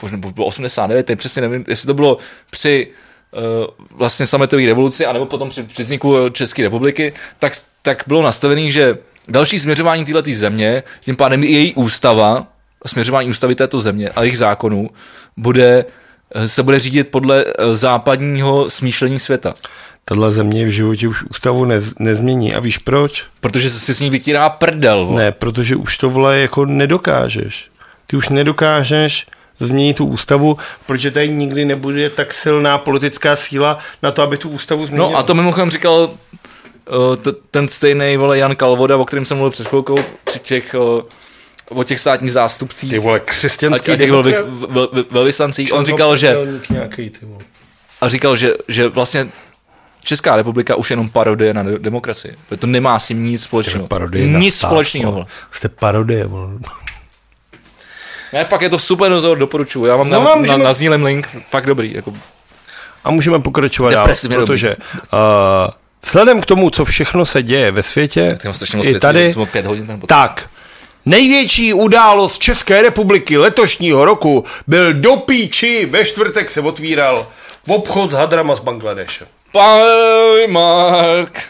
S1: možná bylo 89, teď přesně nevím, jestli to bylo při uh, vlastně sametové revoluci, anebo potom při, při vzniku eh, České republiky, tak, tak bylo nastavený, že další směřování této země, tím pádem i její ústava, směřování ústavy této země a jejich zákonů, bude, eh, se bude řídit podle eh, západního smýšlení světa.
S2: Tahle země v životě už ústavu nez, nezmění. A víš proč?
S1: Protože se si s ní vytírá prdel. vole.
S2: Ne, protože už to vole jako nedokážeš. Ty už nedokážeš změnit tu ústavu, protože tady nikdy nebude tak silná politická síla na to, aby tu ústavu změnila.
S1: No a to mimochodem říkal uh, t- ten stejný vole Jan Kalvoda, o kterém jsem mluvil před chvilkou, při těch, uh, o těch státních zástupcích
S2: Ty vole, křesťanský
S1: a těch vel, vel, velvyslancích. On říkal, že,
S2: Nějaký,
S1: a říkal, že, že vlastně Česká republika už jenom parodie na de- demokracii. To nemá s tím nic společného.
S2: Parodie
S1: Nic
S2: stát,
S1: společného.
S2: vole. Jste parodie, vole.
S1: Ne, fakt je to super rozhovor, doporučuju. Já mám
S2: No,
S1: na,
S2: můžeme-
S1: na, nazdílem link, fakt dobrý. Jako,
S2: A můžeme pokračovat dál, protože uh, vzhledem k tomu, co všechno se děje ve světě, i
S1: věcí,
S2: tady,
S1: pět hodin
S2: tak, největší událost České republiky letošního roku byl do píči, ve čtvrtek se otvíral v obchod s hadrama z Bangladeše.
S1: Mark.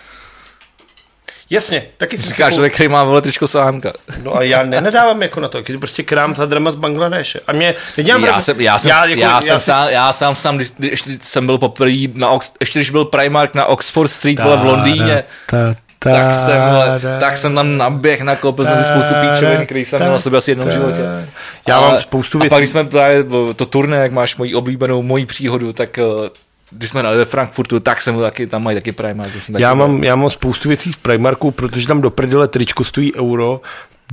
S2: Jasně, taky si
S1: Říkáš, člověk, který má vole tričko sámka.
S2: No a já nenadávám jako na to, když prostě krám s hadrama z Bangladeše. A mě, nedělám
S1: Já
S2: pravdu.
S1: jsem, já jsem, já,
S2: jako-
S1: já, jsem
S2: si-
S1: sám, já sám, sám když, když jsem byl poprvé na, ještě když byl Primark na Oxford Street, vole, v Londýně,
S2: Ta, ta,
S1: tak jsem, vole,
S2: ta,
S1: tak jsem tam naběh, nakoupil jsem si spoustu píčovin, který jsem měl na sobě asi jednou v životě.
S2: Já mám spoustu
S1: A
S2: věcí.
S1: pak, když jsme právě to turné, jak máš moji oblíbenou, moji příhodu, tak eh, když jsme na ve Frankfurtu, tak jsem taky, tam mají taky Primark. Jsem taky
S2: Já
S1: byl.
S2: mám, já mám spoustu věcí z Primarku, protože tam do prdele tričko stojí euro,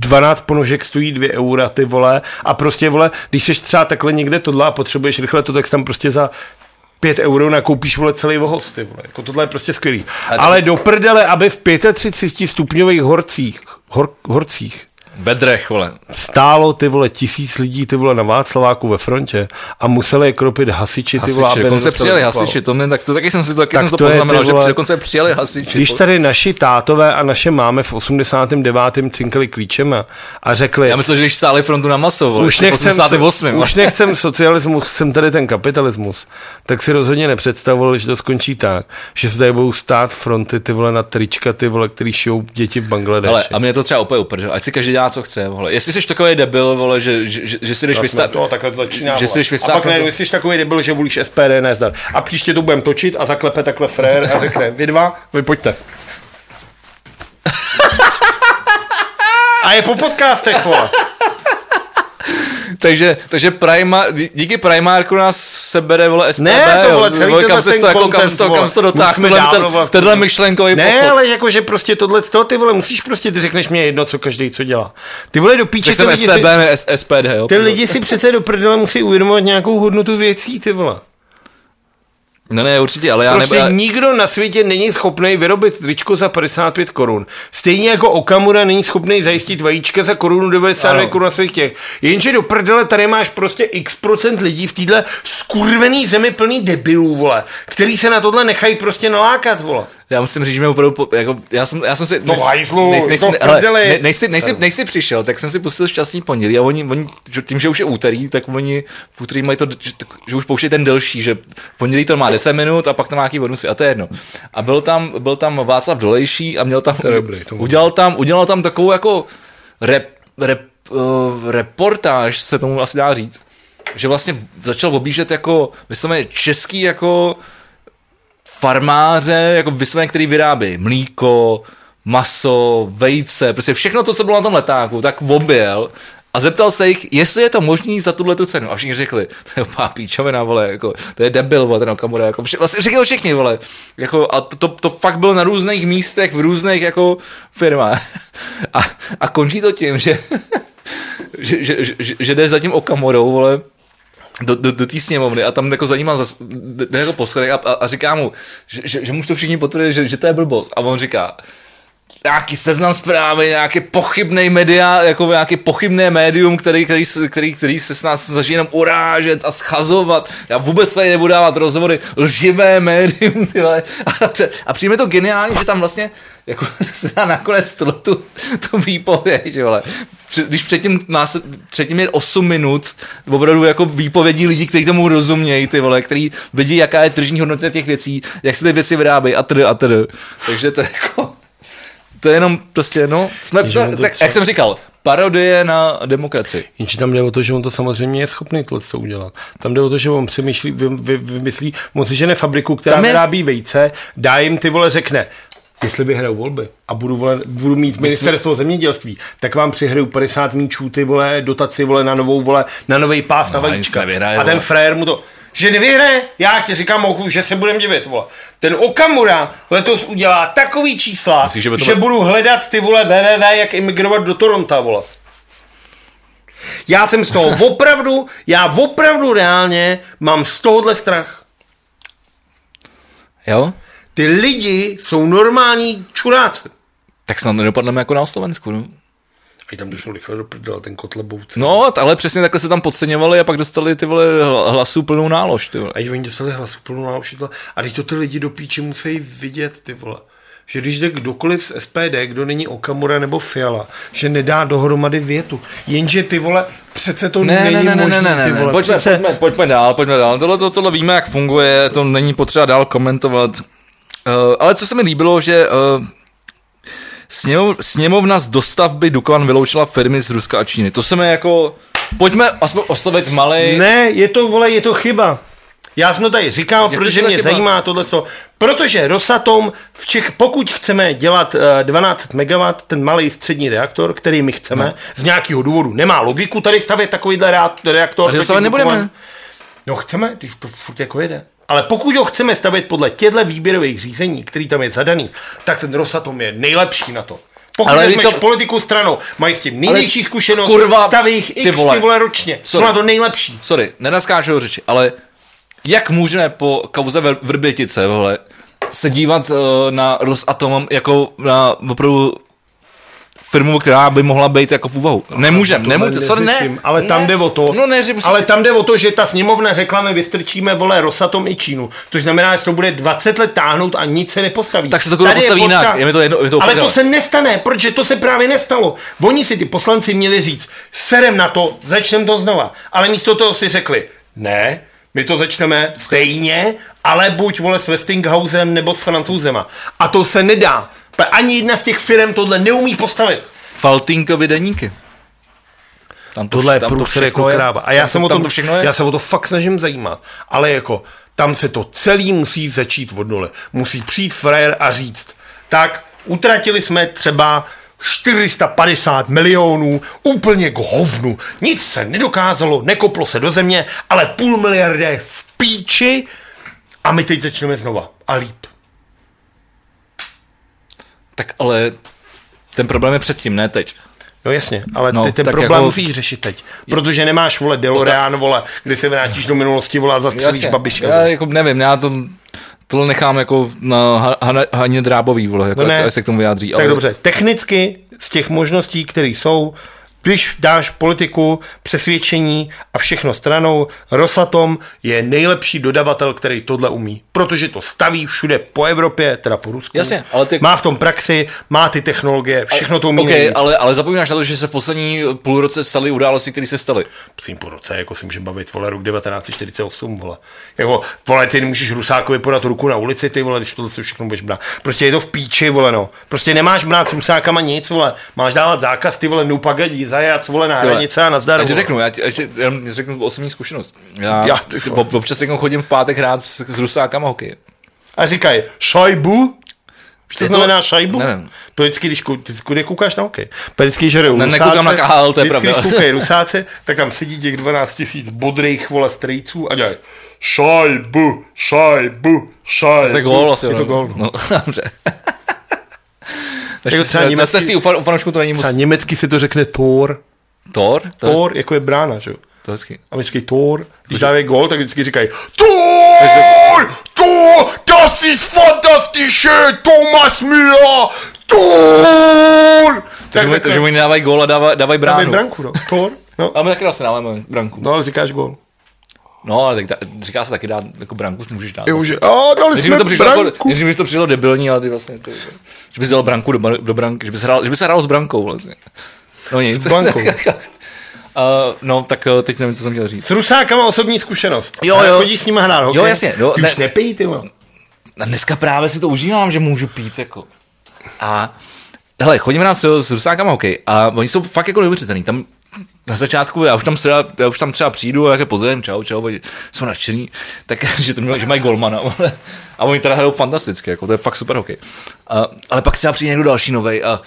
S2: 12 ponožek stojí 2 eura, ty vole, a prostě, vole, když jsi třeba takhle někde tohle a potřebuješ rychle to, tak tam prostě za 5 euro nakoupíš, vole, celý vohoz, ty vole. Jako tohle je prostě skvělý.
S1: Ale-
S2: Ale do prdele, aby v 35 stupňových horcích, hor, horcích,
S1: Vedrech, vole.
S2: stálo ty vole tisíc lidí ty vole na Václaváku ve frontě a museli je kropit hasiči ty vole,
S1: Hasiči, dokonce přijeli hasiči, to, mě, tak, to taky jsem si to, taky
S2: Tak
S1: jsem to
S2: to
S1: poznamenal, že
S2: vole-
S1: při- dokonce přijeli hasiči.
S2: Když tady naši tátové a naše máme v 89. cinkali klíčema a řekli,
S1: Já myslím, že když stáli frontu na maso, vole,
S2: už nechcem,
S1: 88.
S2: už nechcem socialismus, jsem tady ten kapitalismus, tak si rozhodně nepředstavoval, že to skončí tak, že se tady budou stát fronty ty vole na trička, ty vole, který šijou děti v Bangladeši.
S1: Ale a mě to třeba úplně uprdel, ať si každý dělá, co chce, vole. Jestli jsi takový debil, vole, že, že, že, že si jdeš vystavit,
S2: to takhle začíná.
S1: že si jdeš
S2: a pak ne,
S1: do-
S2: jsi takový debil, že volíš SPD, ne zdar. A příště to budeme točit a zaklepe takhle frér a řekne, vy dva, vy pojďte. A je po podcastech, vole.
S1: takže, takže Prima, díky Primarku nás sebere, vole, STB,
S2: Ne, to vole, celý
S1: vole, kam se
S2: ten
S1: to, jako, kam to, kam to dotáhl,
S2: Musíme
S1: tenhle, myšlenkový
S2: Ne,
S1: pochod.
S2: ale jakože prostě tohle, to ty vole, musíš prostě, ty řekneš mě jedno, co každý co dělá. Ty vole do píče, ty lidi,
S1: STB,
S2: si,
S1: SPD, jo.
S2: ty lidi si přece do prdele musí uvědomovat nějakou hodnotu věcí, ty vole.
S1: Ne, ne, určitě, ale já
S2: Prostě
S1: nebo,
S2: nikdo na světě není schopný vyrobit tričko za 55 korun. Stejně jako Okamura není schopný zajistit vajíčka za korunu 99
S1: Ano.
S2: korun na svých těch. Jenže do prdele tady máš prostě x procent lidí v téhle skurvený zemi plný debilů, vole, který se na tohle nechají prostě nalákat, vole.
S1: Já musím říct, že mě opravdu, po- jako, já jsem, já jsem si...
S2: No, hajzlu, to
S1: ne, než, jsi, než, přišel, tak jsem si pustil šťastný pondělí a oni, oni, tím, že už je úterý, tak oni v úterý mají to, že, že už pouštějí ten delší, že pondělí to má 10 minut a pak to má nějaký bonusy a to je jedno. A byl tam, byl tam Václav Dolejší a měl tam,
S2: je dobrý, to
S1: udělal tam, udělal tam takovou jako rep, rep, uh, reportáž, se tomu asi dá říct, že vlastně začal objíždět jako, vysloveně český jako farmáře, jako vysloveně, který vyrábí mlíko, maso, vejce, prostě všechno to, co bylo na tom letáku, tak objel a zeptal se jich, jestli je to možný za tuhle tu cenu. A všichni řekli, to je úplná píčovina, vole, jako, to je debil, vole, ten Okamura, jako, vše, vlastně řekli všichni, vole, jako, a to, to, to, fakt bylo na různých místech, v různých, jako, firmách. A, a končí to tím, že, že, že, že, že, že jde za tím Okamorou, vole, do, do, do té sněmovny a tam jako za ním jde jako a, a, a, říká mu, že, že, že mu to všichni potvrdili, že, že to je blbost. A on říká, nějaký seznam zprávy, nějaký pochybný media, jako nějaký pochybné médium, který, který, který, který se s nás snaží jenom urážet a schazovat. Já vůbec tady nebudu dávat rozhovory, lživé médium, ty vole. A, te, a přijme to geniální, že tam vlastně jako se dá nakonec tu, tu, výpověď, vole. Před- Když předtím, nás, předtím je 8 minut opravdu jako výpovědí lidí, kteří tomu rozumějí, ty vole, který vidí, jaká je tržní hodnota těch věcí, jak se ty věci vyrábějí a td. a td. Takže to je jako to je jenom prostě, no, jsme,
S2: to
S1: tak,
S2: třeba-
S1: jak jsem říkal, parodie na demokracii.
S2: Jenže tam jde o to, že on to samozřejmě je schopný tohle to udělat. Tam jde o to, že on přemýšlí, vy, vy, vymyslí, on si žene fabriku, která
S1: je-
S2: vyrábí vejce, dá jim ty vole řekne, jestli vyhraju volby a budu, vole, budu mít ministerstvo zemědělství, tak vám přihraju 50 míčů ty vole, dotaci vole na novou vole, na nový pás na
S1: No, nic
S2: vajíčka. A ten frér mu to, že nevyhraje, já ti říkám, mohu, že se budem divit, vole. Ten Okamura letos udělá takový čísla,
S1: Myslíš, že by to
S2: že budu hledat ty vole www, jak imigrovat do Toronto, vole. Já jsem z toho opravdu, já opravdu reálně mám z tohohle strach.
S1: Jo?
S2: Ty lidi jsou normální čuráci.
S1: Tak snad nedopadneme jako na Slovensku, no.
S2: A tam došlo rychle do prdele, ten kotlebouce.
S1: No, ale přesně takhle se tam podceňovali a pak dostali ty vole hla- hlasů plnou nálož, ty vole.
S2: A oni dostali hlasu plnou náušitla. A teď to ty lidi do píči musí vidět, ty vole. Že když jde kdokoliv z SPD, kdo není Okamura nebo Fiala, že nedá dohromady větu. Jenže ty vole, přece to
S1: Ne,
S2: není
S1: ne, ne, ne,
S2: možné,
S1: ne, ne,
S2: ty
S1: ne,
S2: vole.
S1: Pojďme,
S2: přece...
S1: pojďme, pojďme dál, pojďme dál. Tohle, to, tohle víme, jak funguje, to není potřeba dál komentovat. Uh, ale co se mi líbilo, že uh, sněmov, sněmovna z dostavby Dukovan vyloučila firmy z Ruska a Číny. To se mi jako... Pojďme aspoň oslovit malej...
S2: Ne, je to, vole, je to chyba. Já jsem to tady říkal,
S1: Jak to,
S2: protože
S1: že to
S2: mě
S1: chyba?
S2: zajímá tohle. Protože Rosatom v Čech, pokud chceme dělat eh, 12 MW, ten malý střední reaktor, který my chceme, no. z nějakého důvodu, nemá logiku tady stavět takovýhle reak- reaktor.
S1: A to
S2: taky
S1: stavět nebudeme.
S2: No chceme, když to furt jako jede. Ale pokud ho chceme stavět podle těchto výběrových řízení, který tam je zadaný, tak ten Rosatom je nejlepší na to. Pokud
S1: Ale
S2: to... politiku stranou, mají s tím největší zkušenost,
S1: kurva,
S2: staví jich
S1: ty
S2: x
S1: vole.
S2: ty vole ročně. Jsou
S1: Sorry.
S2: na to nejlepší.
S1: Sorry, nenaskáču řeči, ale jak můžeme po kauze Vr- Vrbětice, vole, se dívat uh, na Rosatom jako na opravdu firmu, která by mohla být jako v úvahu. Nemůžem,
S2: Tohle
S1: nemůžem, sorry, ne.
S2: Ale tam
S1: ne.
S2: jde o to,
S1: No ne, že
S2: ale tam jde o to, že ta sněmovna řekla, my vystrčíme, vole, Rosatom i Čínu. Což znamená, že to bude 20 let táhnout a nic se nepostaví.
S1: Tak se to postaví jinak, je mi to jedno- je to
S2: ale to se nestane, protože to se právě nestalo. Oni si ty poslanci měli říct, serem na to, začneme to znova. Ale místo toho si řekli, ne, my to začneme stejně, ale buď vole s Westinghousem nebo s Francouzema. A to se nedá. Ani jedna z těch firm tohle neumí postavit.
S1: Faltinkovi deníky. Tam to,
S2: Tohle je
S1: tam to
S2: průser jako
S1: je.
S2: kráva. A já
S1: Tam to-
S2: o tom,
S1: to všechno je.
S2: já se o to fakt snažím zajímat. Ale jako, tam se to celý musí začít od nuly. Musí přijít frajer a říct, tak utratili jsme třeba 450 milionů, úplně k hovnu. Nic se nedokázalo, nekoplo se do země, ale půl miliardy je v píči a my teď začneme znova. A líp.
S1: Tak ale ten problém je předtím, ne teď.
S2: No jasně, ale
S1: No,
S2: ty ten problém
S1: jako-
S2: musíš řešit teď. Protože nemáš, vole, DeLorean, vole, kdy se vrátíš do minulosti, vole, a zastřelíš babiše.
S1: já jako nevím, já to, tohle nechám jako na Haně Drábový, vole, jako
S2: No ne.
S1: ať se k tomu vyjádří.
S2: Tak dobře, technicky z těch možností, které jsou, když dáš politiku, přesvědčení a všechno stranou, Rosatom je nejlepší dodavatel, který tohle umí. Protože to staví všude po Evropě, teda po Rusku.
S1: Jasně, ale ty-
S2: Má v tom praxi, má ty technologie, všechno to umí.
S1: OK,
S2: nejlíp.
S1: ale, ale zapomínáš na to, že se v poslední půl roce staly události, které se staly.
S2: Přím po roce, jako si můžeme bavit, vole, rok 1948, vole. Jako, vole, ty nemůžeš Rusákovi podat ruku na ulici, ty vole, když tohle se všechno budeš brát. Prostě je to v píči, vole, no. Prostě nemáš brát s Rusákama nic, vole. Máš dávat zákaz, ty vole, no pagadí, zajac, vole, na
S1: Tyhle,
S2: hranice a nazdar.
S1: Já ti řeknu, já ti, já ti jenom řeknu osobní zkušenost. Já,
S2: Já, ty
S1: ob, občas jako chodím v pátek hrát s, s Rusákama hokej.
S2: A říkají, šajbu? Víš, to znamená šajbu?
S1: nevím.
S2: To vždycky, když kudy koukáš na hokej. To vždycky žerou
S1: Ne, nekoukám na KHL, to je pravda.
S2: když koukají rusáci, tak tam sedí těch 12 tisíc bodrých vole strejců a dělají šajbu, šajbu, šajbu.
S1: To je gól asi.
S2: Je to
S1: no.
S2: gól. No.
S1: No, dobře.
S2: Jako třeba
S1: Na
S2: německý-
S1: si u, fan, u fanoušků to není moc.
S2: Třeba německy se to řekne.
S1: Thor? To je,
S2: Tor, jako je brána, že jo?
S1: to je hezký.
S2: A vždycky Tor. Když dávají gól, tak vždycky říkají Tor, Tor, das ist fantastische, Thomas Müller, Tor.
S1: Takže, oni- takže oni dávají gól a dávají, dávají
S2: dávají
S1: bránu.
S2: branku, no. Tor. No.
S1: A my taky vlastně dáváme branku.
S2: no, ale říkáš gól.
S1: No, ale tak říká se taky dát, jako branku si můžeš dát.
S2: Jo,
S1: vlastně.
S2: že, a dali
S1: Než
S2: jsme
S1: to přišlo, jako,
S2: branku.
S1: než mi to přišlo debilní, ale ty vlastně, to, že bys dal branku do, do branky, že bys hrál, že bys hrál s brankou vlastně. No nic.
S2: S brankou.
S1: Uh, no, tak uh, teď nevím, co jsem chtěl říct.
S2: S Rusákama osobní zkušenost.
S1: Jo, jo.
S2: Chodíš s nima hrát hokej?
S1: Jo, jasně, jo,
S2: Ty
S1: ne-
S2: už nepij, ty vole.
S1: A dneska právě si to užívám, že můžu pít, jako. A hele, chodíme na s, s Rusákama hokej a oni jsou fakt jako neuvěřitelný. Tam na začátku, já už tam třeba, já už tam třeba přijdu a jak je pozdravím, čau, čau, oni jsou nadšený, tak, že, to, mělo- že mají golmana, a oni teda hrajou fantasticky, jako, to je fakt super hokej. A, ale pak třeba přijde někdo další novej a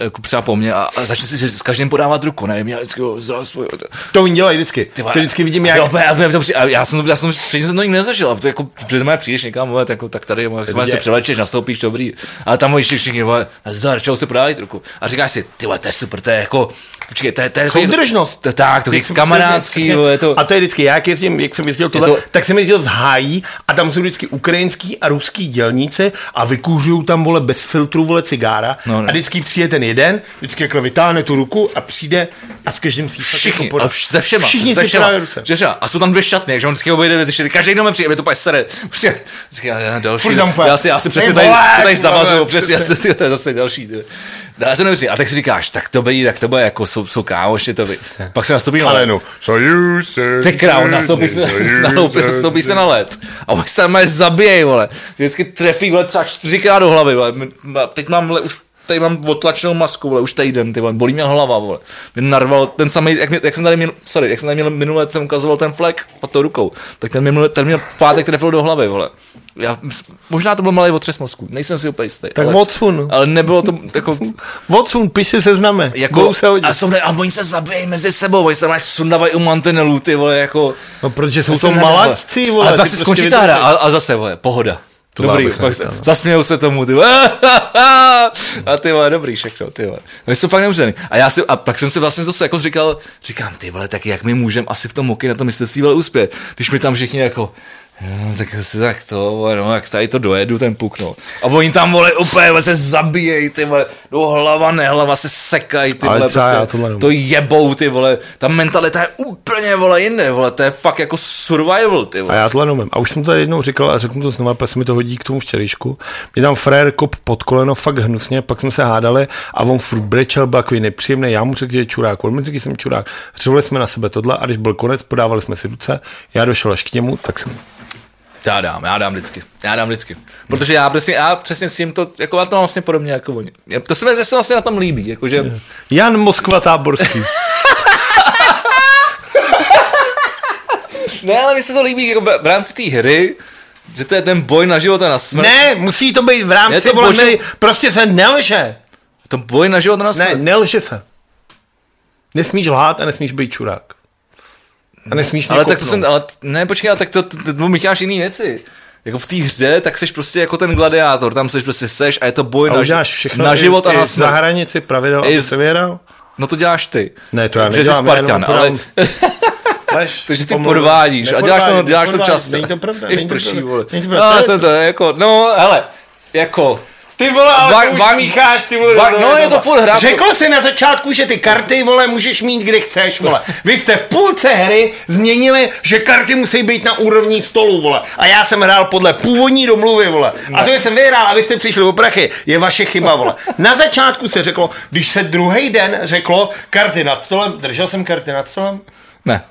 S1: jako třeba po mně a, a začne si s každým podávat ruku, nevím, já vždycky, jo, zdravství, jo, to-
S2: oni dělají vždycky.
S1: ty
S2: To vždycky vidím, jak...
S1: Jo, já, já, já, já, jsem já jsem, předtím jsem to nikdy nezažil, a to jako, předtím já přijdeš někam, vole, tak, jako, tak tady, jak se, se převlečeš, nastoupíš, dobrý, ale tam moji všichni, vole, zdar, čeho se podávají ruku. A říkáš si, ty vole, to je super, to je jako, počkej, to je, to je,
S2: Soudržnost.
S1: to, je tak, to je kamarádský, vole, je to,
S2: A to je vždycky, já jak jezdím, jak jsem jezdil tohle,
S1: to-
S2: to... tak jsem jezdil z hájí a tam jsou vždycky ukrajinský a ruský dělníci a vykůžují tam, vole, bez filtru, vole, cigára.
S1: No,
S2: no. A vždycky přijde ten jeden, vždycky jako vytáhne tu ruku a přijde a s každým si
S1: Všichni,
S2: jako podá.
S1: ale vš- se všema,
S2: Všichni
S1: se všema.
S2: ruce.
S1: Že všema. A jsou tam dvě šatny, takže on vždycky obejde, ty šatny. každý do mě přijde, mě to úplně sere. Prostě, říká, já, další, já si, já si přesně
S2: "Ty
S1: tady, to tady zavazuju, přesně, já
S2: přesně."
S1: si, to je zase další. No, a to nevím, a tak si říkáš, tak to bude, tak to bude jako, jsou, jsou kámoši, to by. Pak se nastoupí na led.
S2: no, sojuž se...
S1: Ty král, nastoupí se, nastoupí, se na led. A oni se tam zabijej, vole. Vždycky trefí, vole, třeba čtyřikrát do hlavy, vole. A Teď mám, vole, už tady mám otlačenou masku, vole, už týden, ty vole, bolí mě hlava, vole. Mě narval ten samý, jak, mě- jak, jsem tady měl, sorry, jak jsem tady měl minule, jsem ukazoval ten flek pod tou rukou, tak ten minule, ten měl v pátek trefil do hlavy, vole. Já, možná to byl malý otřes mozku, nejsem si úplně jistý.
S2: Tak
S1: ale,
S2: odsun.
S1: ale nebylo to jako,
S2: Odsun, piš si sezname.
S1: jako
S2: se hodit.
S1: a, jsou, ne- a oni se zabijí mezi sebou, oni se máš sundavají u mantinelů, ty vole, jako,
S2: No, protože jsou to malačci, vole.
S1: Ale pak se
S2: prostě
S1: skončí ta hra a, a zase, vole, pohoda.
S2: To
S1: dobrý, pak se,
S2: no.
S1: zasmějou se tomu, ty. A ty vole, dobrý všechno, ty vole. Oni jsou fakt neuřený. A já si, a pak jsem si vlastně zase jako říkal, říkám, ty vole, tak jak my můžeme asi v tom hokeji na tom mistrovství vole uspět, když mi tam všichni jako, No, tak asi tak to, vole, no, jak tady to dojedu, ten puk, no. A oni tam, vole, úplně se zabíjejí, ty vole, do hlava, nehlava se sekají, ty vole,
S2: já
S1: prostě,
S2: tohle nemůžu.
S1: to jebou, ty vole, ta mentalita je úplně, vole, jinde, vole, to je fakt jako survival, ty
S2: A
S1: vole.
S2: já tohle neumím. A už jsem to jednou říkal a řeknu to znova, protože se mi to hodí k tomu včerejšku. Mě tam frér kop pod koleno fakt hnusně, pak jsme se hádali a on furt brečel, byl takový nepříjemný. Já mu řekl, že je čurák, on mi řekl, že jsem čurák. Řvali jsme na sebe tohle a když byl konec, podávali jsme si ruce. Já došel až k němu, tak jsem
S1: Já dám, já dám vždycky, já dám vždycky. Protože já přesně, já přesně s tím to, jako já to mám vlastně podobně jako oni. To se mi zase vlastně na tom líbí, jakože,
S2: Jan Moskva Táborský.
S1: ne, ale mi se to líbí, jako v rámci té hry, že to je ten boj na život a na smrt.
S2: ne, musí to být v rámci,
S1: Je to
S2: vole, ne, prostě se nelže.
S1: To boj na život a na
S2: Ne,
S1: smrt.
S2: nelže se. Nesmíš lhát a nesmíš být čurák. A nesmíš mě
S1: ale tak to jsem, ale ne, počkej, ale tak to, to, to, to Micháš jiný věci. Jako v té hře, tak seš prostě jako ten gladiátor, tam seš prostě seš a je to boj
S2: A
S1: na,
S2: všechno
S1: na
S2: i-
S1: život a
S2: i
S1: na
S2: za
S1: smrt.
S2: hranici pravidel, aby se vyhrál.
S1: No to děláš ty.
S2: Ne, to já
S1: jsi
S2: nedělám, já
S1: Spartan, ale
S2: Lež,
S1: Takže ty podvádíš a děláš to, děláš to často.
S2: Není to pravda.
S1: I
S2: není to
S1: prší,
S2: pravda.
S1: vole. No,
S2: pravda.
S1: já jsem to jako, no, hele, jako,
S2: Ty vole, ale to už
S1: va-
S2: mícháš, ty vole. do-
S1: no, je to furt hra.
S2: Řekl jsi na začátku, že ty karty, vole, můžeš mít, kde chceš, vole. Vy jste v půlce hry změnili, že karty musí být na úrovni stolu, vole. A já jsem hrál podle původní domluvy, vole. A to, že jsem vyhrál a vy jste přišli o prachy, je vaše chyba, vole. Na začátku se řeklo, když se druhý den řeklo karty nad stolem, držel jsem karty nad stolem,
S1: ne.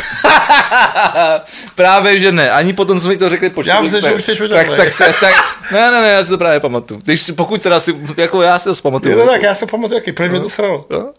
S1: právě, že ne. Ani potom, mi to řekli počkej.
S2: Já myslím, že už jsi
S1: tak, tak, se, tak, ne, ne, ne, já si to právě pamatuju. Když, pokud teda si, jako já si to zpamatuju.
S2: je to tak, já se pamatuju, jaký, proč mě to sralo.
S1: No,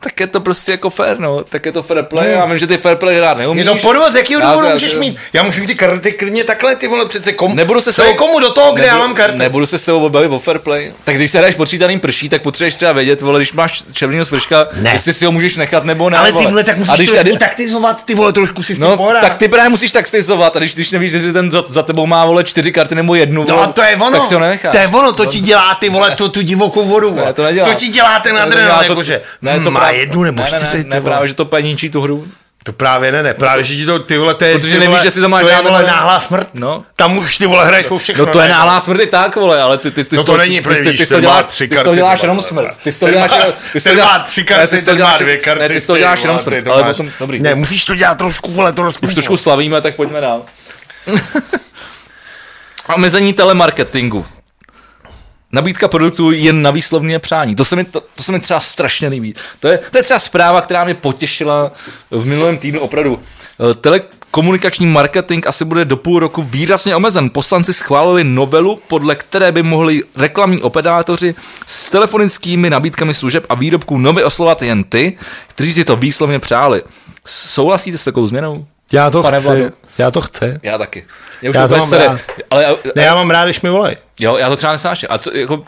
S1: tak je to prostě jako fair, no. Tak je to fair play, já vím, že ty fair play hrát
S2: Je
S1: neumíš.
S2: to podvod, z jakého
S1: Já
S2: důvodu můžeš mít? Já můžu mít ty karty klidně takhle, ty vole, přece komu,
S1: Nebudu se s
S2: je
S1: tebou-
S2: komu do toho, kde já
S1: nebudu-
S2: mám karty?
S1: Nebudu se s tebou bavit o fair play. Tak když se hraješ počítaným prší, tak potřebuješ třeba vědět, vole, když máš červeného svrška,
S2: Ne.
S1: jestli si ho můžeš nechat nebo ne.
S2: Ale ty
S1: vole.
S2: tak
S1: A
S2: musíš
S1: když,
S2: trošku
S1: a-
S2: taktizovat, ty vole, trošku si s tím
S1: No,
S2: pohrát.
S1: tak ty právě musíš taktizovat a když, když nevíš, jestli ten za, za tebou má vole čtyři karty nebo jednu,
S2: No
S1: vole,
S2: a to je ono,
S1: tak si ho nenecháš.
S2: to je ono, to ti dělá ty vole, tu, tu divokou vodu,
S1: to
S2: ti dělá ten
S1: Ne, to
S2: adrenalin,
S1: ne, to právě-
S2: jednu nebo
S1: ne, ne,
S2: čtyři,
S1: ne,
S2: ty
S1: ne,
S2: vole.
S1: právě, že to paníčí tu hru.
S2: To právě ne, ne, právě, že ti to, ty vole, to je,
S1: Protože
S2: ty
S1: nevíš,
S2: vole,
S1: jestli to máš
S2: to je, vole,
S1: ne.
S2: náhlá smrt.
S1: No.
S2: Tam už ty vole hraješ po všechno.
S1: No to je
S2: ne?
S1: náhlá smrt i tak, vole, ale ty, ty, ty,
S2: No to není,
S1: ty,
S2: protože
S1: ty, ty, ty, to děláš,
S2: tři
S1: ty jsi to
S2: karty,
S1: děláš
S2: ty
S1: jenom smrt. Ty to děláš ty to děláš,
S2: tři
S1: ne,
S2: karty,
S1: ty to děláš,
S2: dvě karty,
S1: ne, ty to
S2: ty
S1: děláš jenom
S2: ty
S1: smrt,
S2: to
S1: ale potom, dobrý.
S2: Ne, musíš to dělat trošku, vole, to
S1: Už trošku slavíme, tak pojďme dál. Omezení telemarketingu. Nabídka produktů jen na výslovné přání. To se mi, to, to se mi třeba strašně líbí. To je, to je třeba zpráva, která mě potěšila v minulém týdnu opravdu. Eh, Telekomunikační marketing asi bude do půl roku výrazně omezen. Poslanci schválili novelu, podle které by mohli reklamní operátoři s telefonickými nabídkami služeb a výrobků nově oslovat jen ty, kteří si to výslovně přáli. Souhlasíte s takovou změnou?
S2: Já to
S1: Pane
S2: chci,
S1: Vlado.
S2: já to chci.
S1: Já taky. Já už
S2: Já to mám
S1: sere,
S2: rád.
S1: ale,
S2: Ne, já mám rád, když mi volají.
S1: jo, já to třeba nesnáším. A co, jako,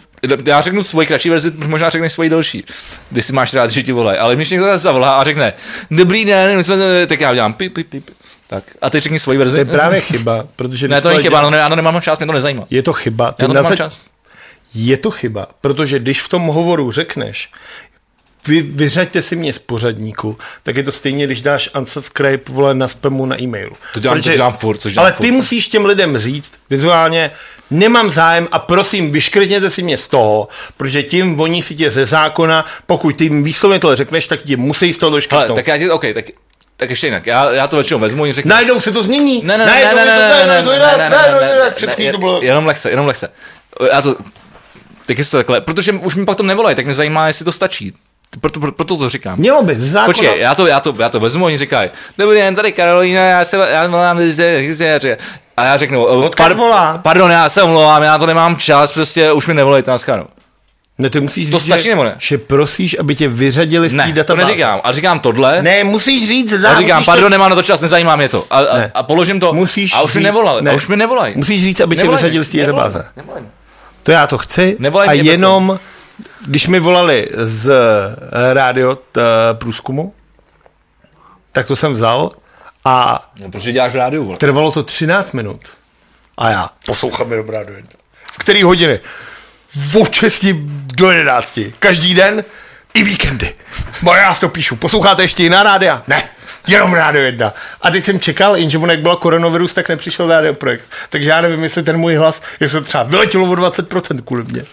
S1: já řeknu svoji kratší verzi, možná řekneš svoji delší, když si máš rád, že ti volají. Ale když někdo zavolá a řekne, dobrý den, my jsme, tak já udělám pip, pip, pip. Tak, a ty řekni svoji verzi.
S2: To je právě chyba, protože...
S1: Ne, to není chyba,
S2: dělá-
S1: no, ne, já to nemám čas, mě to nezajímá.
S2: Je to chyba. Ty
S1: Já to nemám
S2: zač-
S1: čas.
S2: Je to chyba, protože když v tom hovoru řekneš, vy, vyřaďte si mě z pořadníku, tak je to stejně, když dáš unsubscribe vole na spamu na e-mailu.
S1: To dělám- to dělám furt, což dělám
S2: Ale
S1: furt.
S2: ty musíš těm lidem říct vizuálně, nemám zájem a prosím, vyškrtněte si mě z toho, protože tím oni si tě ze zákona, pokud ty jim výslovně tohle řekneš, tak tě musí z toho
S1: Hele,
S2: doškrtnout.
S1: tak já ti, OK, tak, tak ještě jinak. Já, já to většinou vezmu a řeknu.
S2: Najednou se to změní.
S1: Ne, ne, ne, ne, ne, ne, ne, ne, ne, ne, ne, ne, ne, ne,
S2: to bylo-
S1: jenom lehce, jenom lehce. Já to, tak jestli to takhle, protože už mi pak to nevolají, tak mě zajímá, jestli to stačí. Proto, proto, proto to říkám.
S2: Mělo by, zákona.
S1: Počkej, já to, já to, já to vezmu, oni říkají, dobrý den, tady Karolína, já se, já volám ze, a já řeknu,
S2: volá?
S1: pardon, já se omlouvám, já to nemám čas, prostě už mi nevolejte na skanu.
S2: Ne, ty musíš
S1: To
S2: říct,
S1: stačí
S2: že,
S1: nebo ne?
S2: že prosíš, aby tě vyřadili z té
S1: Ne, to
S2: databáze.
S1: neříkám, a říkám tohle,
S2: Ne, musíš říct ze
S1: a říkám, pardon, nemám na to čas, nezajímá mě to. A, a,
S2: Ne.
S1: a položím to,
S2: Musíš
S1: a už mi nevolali,
S2: ne.
S1: a už mi nevolají.
S2: Musíš říct, aby tě
S1: Nevolej
S2: vyřadili z té databáze.
S1: nevolej mi.
S2: To já to chci.
S1: Nevolej
S2: a jenom, když mi volali z eh, rádio t, průzkumu, tak to jsem vzal a
S1: No, protože děláš v rádiu, vole.
S2: trvalo to 13 minut. A já poslouchám jenom rádio 1. V který hodiny? Od 6 do 11. Každý den i víkendy. Bo já si to píšu. Posloucháte ještě jiná rádia? Ne. Jenom rádio 1. A teď jsem čekal, jenže on jak byl koronavirus, tak nepřišel rádio projekt. Takže já nevím, jestli ten můj hlas, jestli to třeba vyletělo o 20% kvůli mě.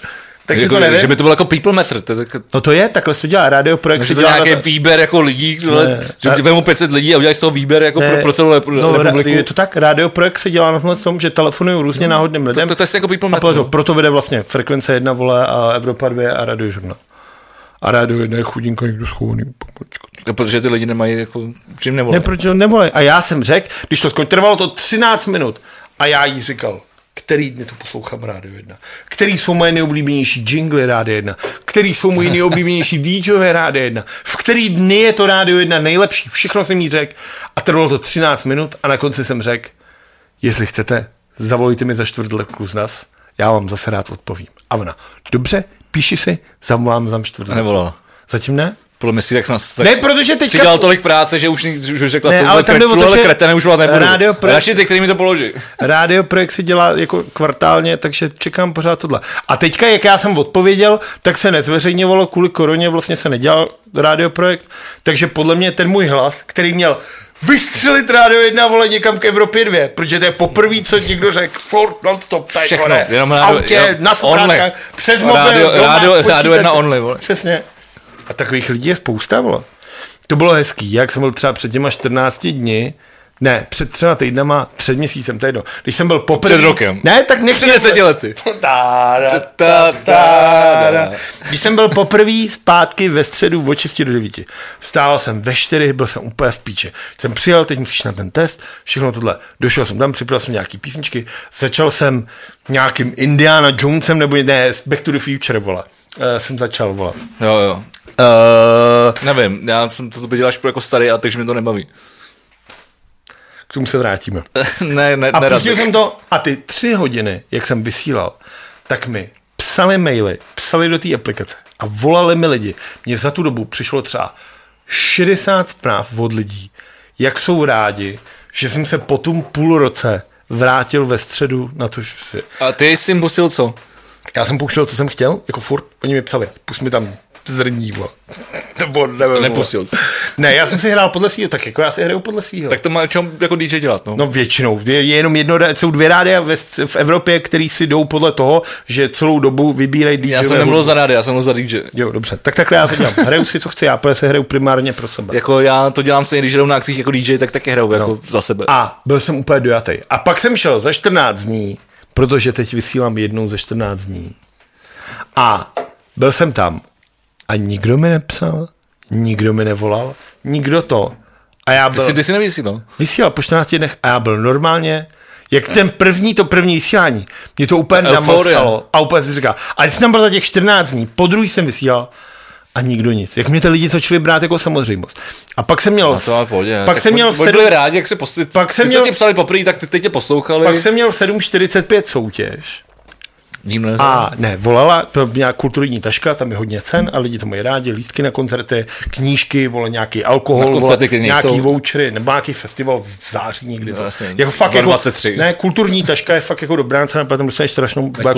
S2: Takže
S1: Jako,
S2: to nevím.
S1: že by to bylo jako people meter, to, to, to,
S2: No to je, takhle se to dělá. Rádio projekt se
S1: to
S2: dělá
S1: nějaký
S2: na-
S1: výběr jako lidí,
S2: Ne.
S1: že ti vemu 500 lidí a udělají z toho výběr jako pro, pro celou rep-
S2: no,
S1: republiku.
S2: Je to tak, rádio projekt se dělá na tomhle tom, že telefonují různě náhodným lidem.
S1: to- to je jako people
S2: a
S1: meter,
S2: proto,
S1: no.
S2: proto vede vlastně frekvence 1 vole a Evropa 2 a radio žurnal. A rádio 1 je chudinko někdo schovaný. Počkat.
S1: No, Protože ty lidi nemají jako, čím nevolí.
S2: Ne, proč nevolej? A já jsem řekl, když to skončilo, trvalo to 13 minut a já jí říkal, který dny to poslouchám Rádio 1, který jsou moje nejoblíbenější jingly Rádio 1, který jsou moje nejoblíbenější DJové Rádio 1, v který dny je to Rádio 1 nejlepší, všechno jsem jí řekl a trvalo to 13 minut a na konci jsem řekl, jestli chcete, zavolejte mi za čtvrt lepku z nás, já vám zase rád odpovím. A ona, dobře, Píši si, zavolám za čtvrt.
S1: A nevolala.
S2: Zatím ne?
S1: Podle mě si tak snad... Tak
S2: Ne, protože teďka-
S1: Si dělal tolik práce, že už, už řekla,
S2: Ne, ale tam jde o to, že
S1: kretene už volat nebudu.
S2: Rádio Pro-
S1: Radši ty, který mi to položí.
S2: Rádio Projekt si dělá jako kvartálně, takže čekám pořád tohle. A teďka, jak já jsem odpověděl, tak se nezveřejňovalo, kvůli koroně vlastně se nedělal Rádio Projekt, takže podle mě ten můj hlas, který měl vystřelit Rádio 1 vole někam k Evropě 2, protože to je poprvé, co někdo řekl, furt non-stop, tady,
S1: Všechno,
S2: vole,
S1: jenom rádio-
S2: autě,
S1: jenom
S2: na stránkách, přes mobil,
S1: Rádio- rádio- rádio jedna only, vole.
S2: Přesně. A takových lidí je spousta, vole. To bylo hezký, jak jsem byl třeba před těma 14 dny, ne, před třema týdnama, před měsícem, to je jedno. Když jsem byl poprvé...
S1: Před rokem.
S2: Ne, tak nech
S1: Před deseti lety.
S2: Táda,
S1: Ta, ta, ta.
S2: Když jsem byl poprvé zpátky ve středu od 6 do 9. Vstával jsem ve 4, byl jsem úplně v píči. Jsem přijel, teď musíš na ten test, všechno tohle. Došel jsem tam, připravil jsem nějaký písničky, začal jsem nějakým Indiana Jonesem, nebo ne, Back to the Future, vole. Uh, jsem začal, vole.
S1: Jo, jo.
S2: Uh,
S1: Nevím, já jsem to, to děláš jako starý a takže mi to nebaví.
S2: k tomu se vrátíme.
S1: ne, ne,
S2: A
S1: nerad
S2: jsem to a ty tři hodiny, jak jsem vysílal, tak mi psali maily, psali do té aplikace a volali mi lidi. Mně za tu dobu přišlo třeba 60 zpráv od lidí, jak jsou rádi, že jsem se po tom půl roce vrátil ve středu na to, že si...
S1: A ty jsi jim pustil co?
S2: Já jsem pouštěl, co jsem chtěl, jako furt, oni mi psali, pust mi tam zrní, vole. Nebo nevím.
S1: Nepustil jsi.
S2: Ne, já jsem si hrál podle svého, tak jako já si hraju podle svého.
S1: Tak to má čem jako DJ dělat, no.
S2: No většinou. Je, je jenom jedno, jsou dvě rádia ve, v Evropě, který si jdou podle toho, že celou dobu vybírají DJ.
S1: já jsem nemluvil za rádio, já jsem mluvil za DJ.
S2: Jo, dobře. Tak takhle já to dělám. Hraju si, co chci, já protože se hraju primárně pro sebe.
S1: Jako já to dělám stejně, když jdou na akcích jako DJ, tak taky hraju jako za sebe.
S2: A byl jsem úplně dojatý. A pak jsem šel za 14 dní, protože teď vysílám jednou za 14 dní. A byl jsem tam nikdo mi nepsal, nikdo mi nevolal, nikdo to. A já
S1: Ty
S2: byl...
S1: si, ty si nevysílal.
S2: vysílal po 14 dnech a já byl normálně, jak ten první, to první vysílání. Mě to úplně namlsalo. A úplně si říká, a když jsem tam byl za těch 14 dní, po druhý jsem vysílal a nikdo nic. Jak mě ty lidi začali brát jako samozřejmost. A pak jsem měl...
S1: A to v pohodě.
S2: Pak
S1: tak
S2: jsem měl sedm-
S1: byli rádi, jak se posli...
S2: Pak jsem
S1: Ty
S2: měl-
S1: se ti psali poprvé, tak ty teď tě poslouchali.
S2: Pak jsem měl 7,45 soutěž. A ne, volala, to byla kulturní taška, tam je hodně cen a lidi to mají rádi, lístky na koncerty, knížky, vole, nějaký alkohol, vole,
S1: koncerty, které
S2: nějaký
S1: nejsou.
S2: vouchery, nebo nějaký festival v září někdy.
S1: No,
S2: to. jako fakt jako,
S1: 23.
S2: ne, kulturní taška je fakt jako dobrá cena, potom dostaneš strašnou
S1: Tak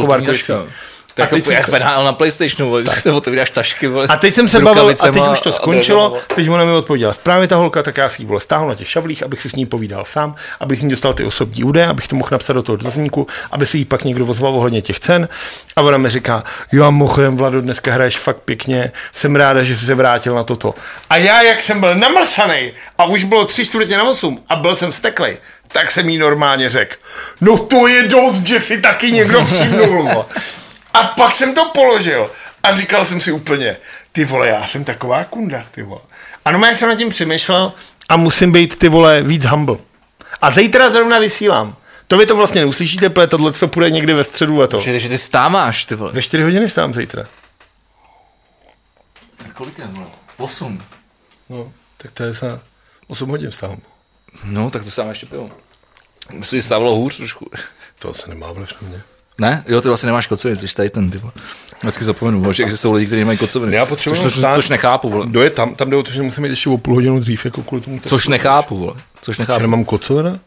S1: To
S2: teď
S1: jako
S2: jsem
S1: jak NHL na Playstationu, vole, se otevíráš tašky, vole,
S2: A teď jsem se bavil, a teď už to skončilo, teď ona mi odpověděla právě ta holka, tak já si ji vole stáhl na těch šavlích, abych si s ní povídal sám, abych ní dostal ty osobní údaje, abych to mohl napsat do toho dotazníku, aby si jí pak někdo ozval ohledně těch cen. A ona mi říká, jo, a mimochodem, Vlado, dneska hraješ fakt pěkně, jsem ráda, že jsi se vrátil na toto. A já, jak jsem byl namlsaný a už bylo tři čtvrtě na osm a byl jsem steklej, tak jsem jí normálně řekl, no to je dost, že si taky někdo všimnul. Vole." A pak jsem to položil a říkal jsem si úplně, ty vole, já jsem taková kunda, ty vole. A no, já jsem nad tím přemýšlel a musím být, ty vole, víc humble. A zítra zrovna vysílám. To vy to vlastně neuslyšíte, protože tohle to půjde někdy ve středu a to.
S1: Že, že ty stáváš, ty vole.
S2: Ve 4 hodiny stám zítra.
S1: Kolik je, vole? 8.
S2: No, tak to je za 8 hodin stávám.
S1: No, tak to sám ještě pivo. Myslíš, že stávalo hůř trošku.
S2: To se nemá vliv na mě.
S1: Ne? Jo, ty vlastně nemáš kocoviny, jsi tady ten, ty vole. Vždycky zapomenu, že existují lidi, kteří nemají kocoviny.
S2: Já potřebuji
S1: což, což, což, nechápu, vole.
S2: Kdo je tam? Tam jde o to, že musím jít ještě o půl hodinu dřív, jako kvůli tomu.
S1: Což nechápu, vole. Což
S2: Já
S1: nechápu.
S2: nemám kocovina?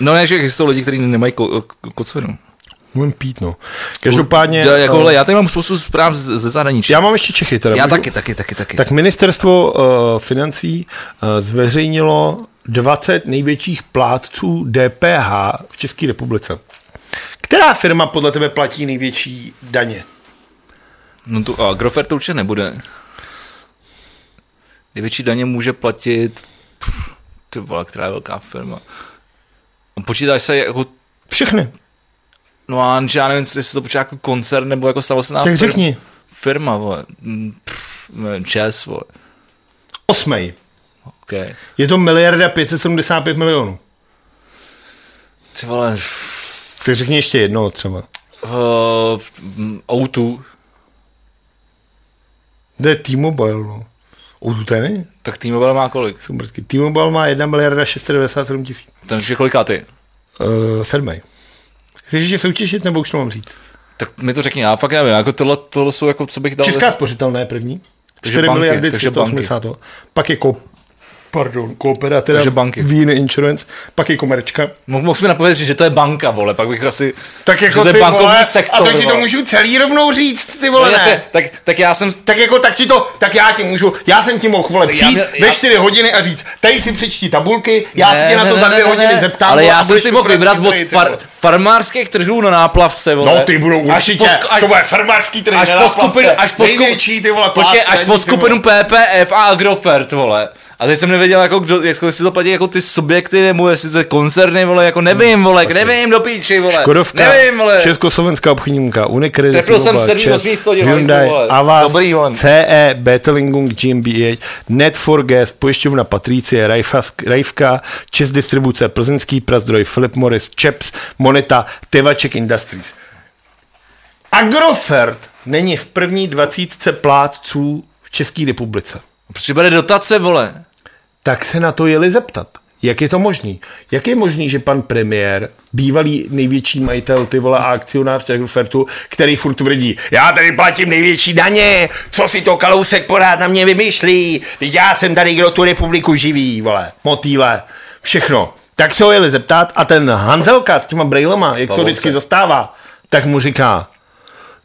S1: No ne, že existují lidi, kteří nemají ko- ko- kocovinu.
S2: Můžu pít, no. Každopádně...
S1: Já, jako, hele, já tady mám spoustu zpráv ze, ze zahraničí.
S2: já mám ještě Čechy teda.
S1: já
S2: Můžu-
S1: taky, taky, taky, taky.
S2: Tak ministerstvo uh, financí uh, zveřejnilo 20 největších plátců DPH v České republice. Která firma podle tebe platí největší daně?
S1: No tu Agrofert to určitě nebude. Největší daně může platit pff, ty vole, která je velká firma. A Počítáš se jako,
S2: Všechny.
S1: no a já nevím, jestli to počítá jako koncern nebo jako samostatná
S2: Tak
S1: fir-
S2: řekni.
S1: firma, vole. Mm, pff, nevím, Čes, vole.
S2: Osmej.
S1: Okay.
S2: Je to miliarda 575 milionů.
S1: Ty vole, pff,
S2: Tak řekni ještě jedno třeba.
S1: uh, O2,
S2: To je T-Mobile, no. O, tu ten
S1: tak T-Mobile má kolik?
S2: T-Mobile má 1 miliarda 697 tisíc.
S1: Takže koliká ty?
S2: Uh, sedmej. Chceš ještě soutěžit, nebo už to mám říct?
S1: Tak mi to řekni, já fakt nevím, jako tohle, tohle jsou jako, co bych dal...
S2: Česká spořitelná je první.
S1: Takže
S2: 4
S1: banky,
S2: miliardy
S1: takže
S2: 380. Pak je pardon, kooperativa
S1: Takže banky.
S2: Víny Insurance, pak je komerčka.
S1: Mohl, mi napovědět, že to je banka, vole, pak bych asi...
S2: Tak jako
S1: že to je
S2: ty
S1: bankovní
S2: vole,
S1: sektor,
S2: a tak ti to můžu celý rovnou říct, ty
S1: No,
S2: vole,
S1: jasně,
S2: ne.
S1: tak, tak já jsem...
S2: Tak jako, tak ti to, tak já ti můžu, já jsem ti mohl, vole,
S1: Já
S2: přijít ve
S1: já-
S2: 4 hodiny a říct, tady si přečti tabulky, já se tě na to za dvě hodiny zeptám.
S1: Ale já jsem si mohl vybrat od
S2: ty
S1: far, farmářských trhů na náplavce, vole.
S2: No ty budou
S1: Až
S2: určitě,
S1: po, sk- až,
S2: to bude farmářský trh,
S1: až
S2: ne na
S1: skupinu,
S2: plavce.
S1: až po skupinu,
S2: ty
S1: až po
S2: ty
S1: skupinu PPF a Agrofert, vole. A teď jsem nevěděl, jako, kdo, jako jestli to platí jako ty subjekty, nebo jestli to koncerny, vole, jako nevím, vole, nevím do píči, vole.
S2: Škodovka,
S1: nevím, vole.
S2: Československá obchodníka, Unicredit,
S1: Trefil jsem
S2: Global,
S1: sedmý,
S2: Čes,
S1: osmý sto dělal,
S2: Hyundai. Avas. CE, Betelingung, GmbH, Net4Gas, pojišťovna Patricie, Rajvka, Čes Distribuce, Plzeňský prazdroj, Philip Morris, Čeps, Moneta, Tevaček Industries. Agrofert není v první dvacítce plátců v České republice.
S1: Protože bude dotace, vole.
S2: Tak se na to jeli zeptat. Jak je to možný? Jak je možný, že pan premiér, bývalý největší majitel ty vole a akcionář Agrofertu, který furt tvrdí, já tady platím největší daně, co si to Kalousek porád na mě vymýšlí, Vždyť já jsem tady, kdo tu republiku živí, vole, motýle, všechno. Tak se ho jeli zeptat a ten Hanzelka s těma brejlema, jak to vždycky zastává, tak mu říká,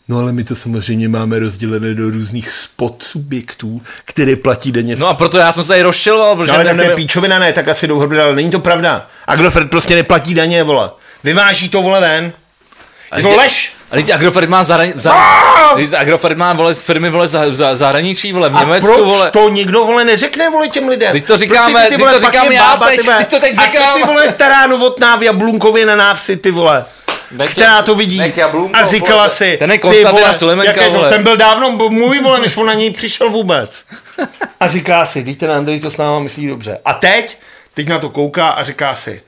S2: No ale my to samozřejmě máme rozdělené do různých spod subjektů, které platí denně
S1: No a proto já jsem se tady rozšiloval, protože
S2: No ale
S1: ne,
S2: tak to je
S1: nevím-
S2: píčovina, ne, tak asi hrubě, ale není to pravda. Agrofert prostě neplatí daně, vole. Vyváží to, vole, ven. Je to lež.
S1: Ale teď Agrofert má zahrani- za, Agrofert má vole firmy vole za, za, zahraničí, vole v
S2: A
S1: Německu,
S2: proč
S1: vole.
S2: to nikdo, vole, neřekne, vole, těm lidem?
S1: Teď to říkáme,
S2: ty,
S1: teď
S2: vole,
S1: to říkám já
S2: bába,
S1: teď,
S2: ty
S1: teď to teď
S2: A
S1: říkám.
S2: ty, vole, stará novotná v Jablunkově na návsi, ty vole.
S1: Nech
S2: která to vidí
S1: nech Jablunko,
S2: a říkala
S1: vole.
S2: si,
S1: Ten je
S2: ty vole,
S1: Sulemenka,
S2: jak je to,
S1: vole.
S2: ten byl dávno můj, vole, než on na něj přišel vůbec. A říká si, víte, Andrej to s náma myslí dobře. A teď, teď na to kouká a říká si,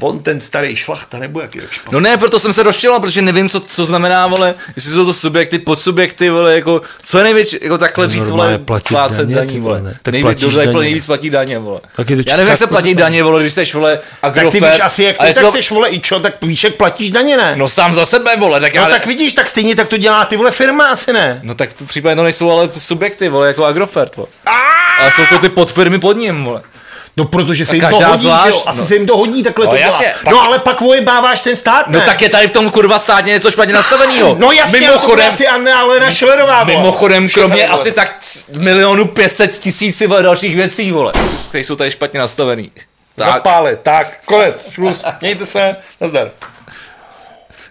S2: on ten starý šlachta nebo jaký tak špatný.
S1: No ne, proto jsem se rozčiloval, protože nevím, co, co znamená, vole, jestli jsou to subjekty, podsubjekty, vole, jako, co je největší, jako takhle
S2: No,
S1: říct, vole,
S2: platit
S1: plácet
S2: daně,
S1: daní, vole.
S2: vole, ne? Tak
S1: Nejvíc,
S2: platíš daně.
S1: nejvíc platí daně, vole.
S2: Tak je to
S1: Já nevím, jak se platí daně, vole, když jsi, vole,
S2: Tak ty víš asi, jak
S1: a
S2: ty tak jsi, vole, i čo, tak víš, jak platíš daně, ne?
S1: No sám za sebe, vole, tak já...
S2: No tak vidíš, tak stejně tak to dělá ty vole firma asi ne.
S1: No tak v případě to nejsou ale ty subjekty, vole, jako Agrofert, vole. Ale jsou to ty podfirmy pod ním, vole.
S2: No protože se jim to
S1: každá
S2: hodí, že jo?
S1: zvlášť,
S2: Asi
S1: no.
S2: se jim to hodí takhle
S1: No
S2: to
S1: jasně, tak-
S2: No ale pak ojebáváš ten stát, ne?
S1: No tak je tady v tom kurva státě něco špatně nastavenýho.
S2: No jasně,
S1: Mimochodem,
S2: ale to asi Anna Alena vole.
S1: Mimochodem, kromě
S2: tady,
S1: asi tak milionu pětset tisíc dalších věcí, vole, které jsou tady špatně nastavený. Tak,
S2: Zapáli, tak, konec, šluz. Mějte se, nazdar.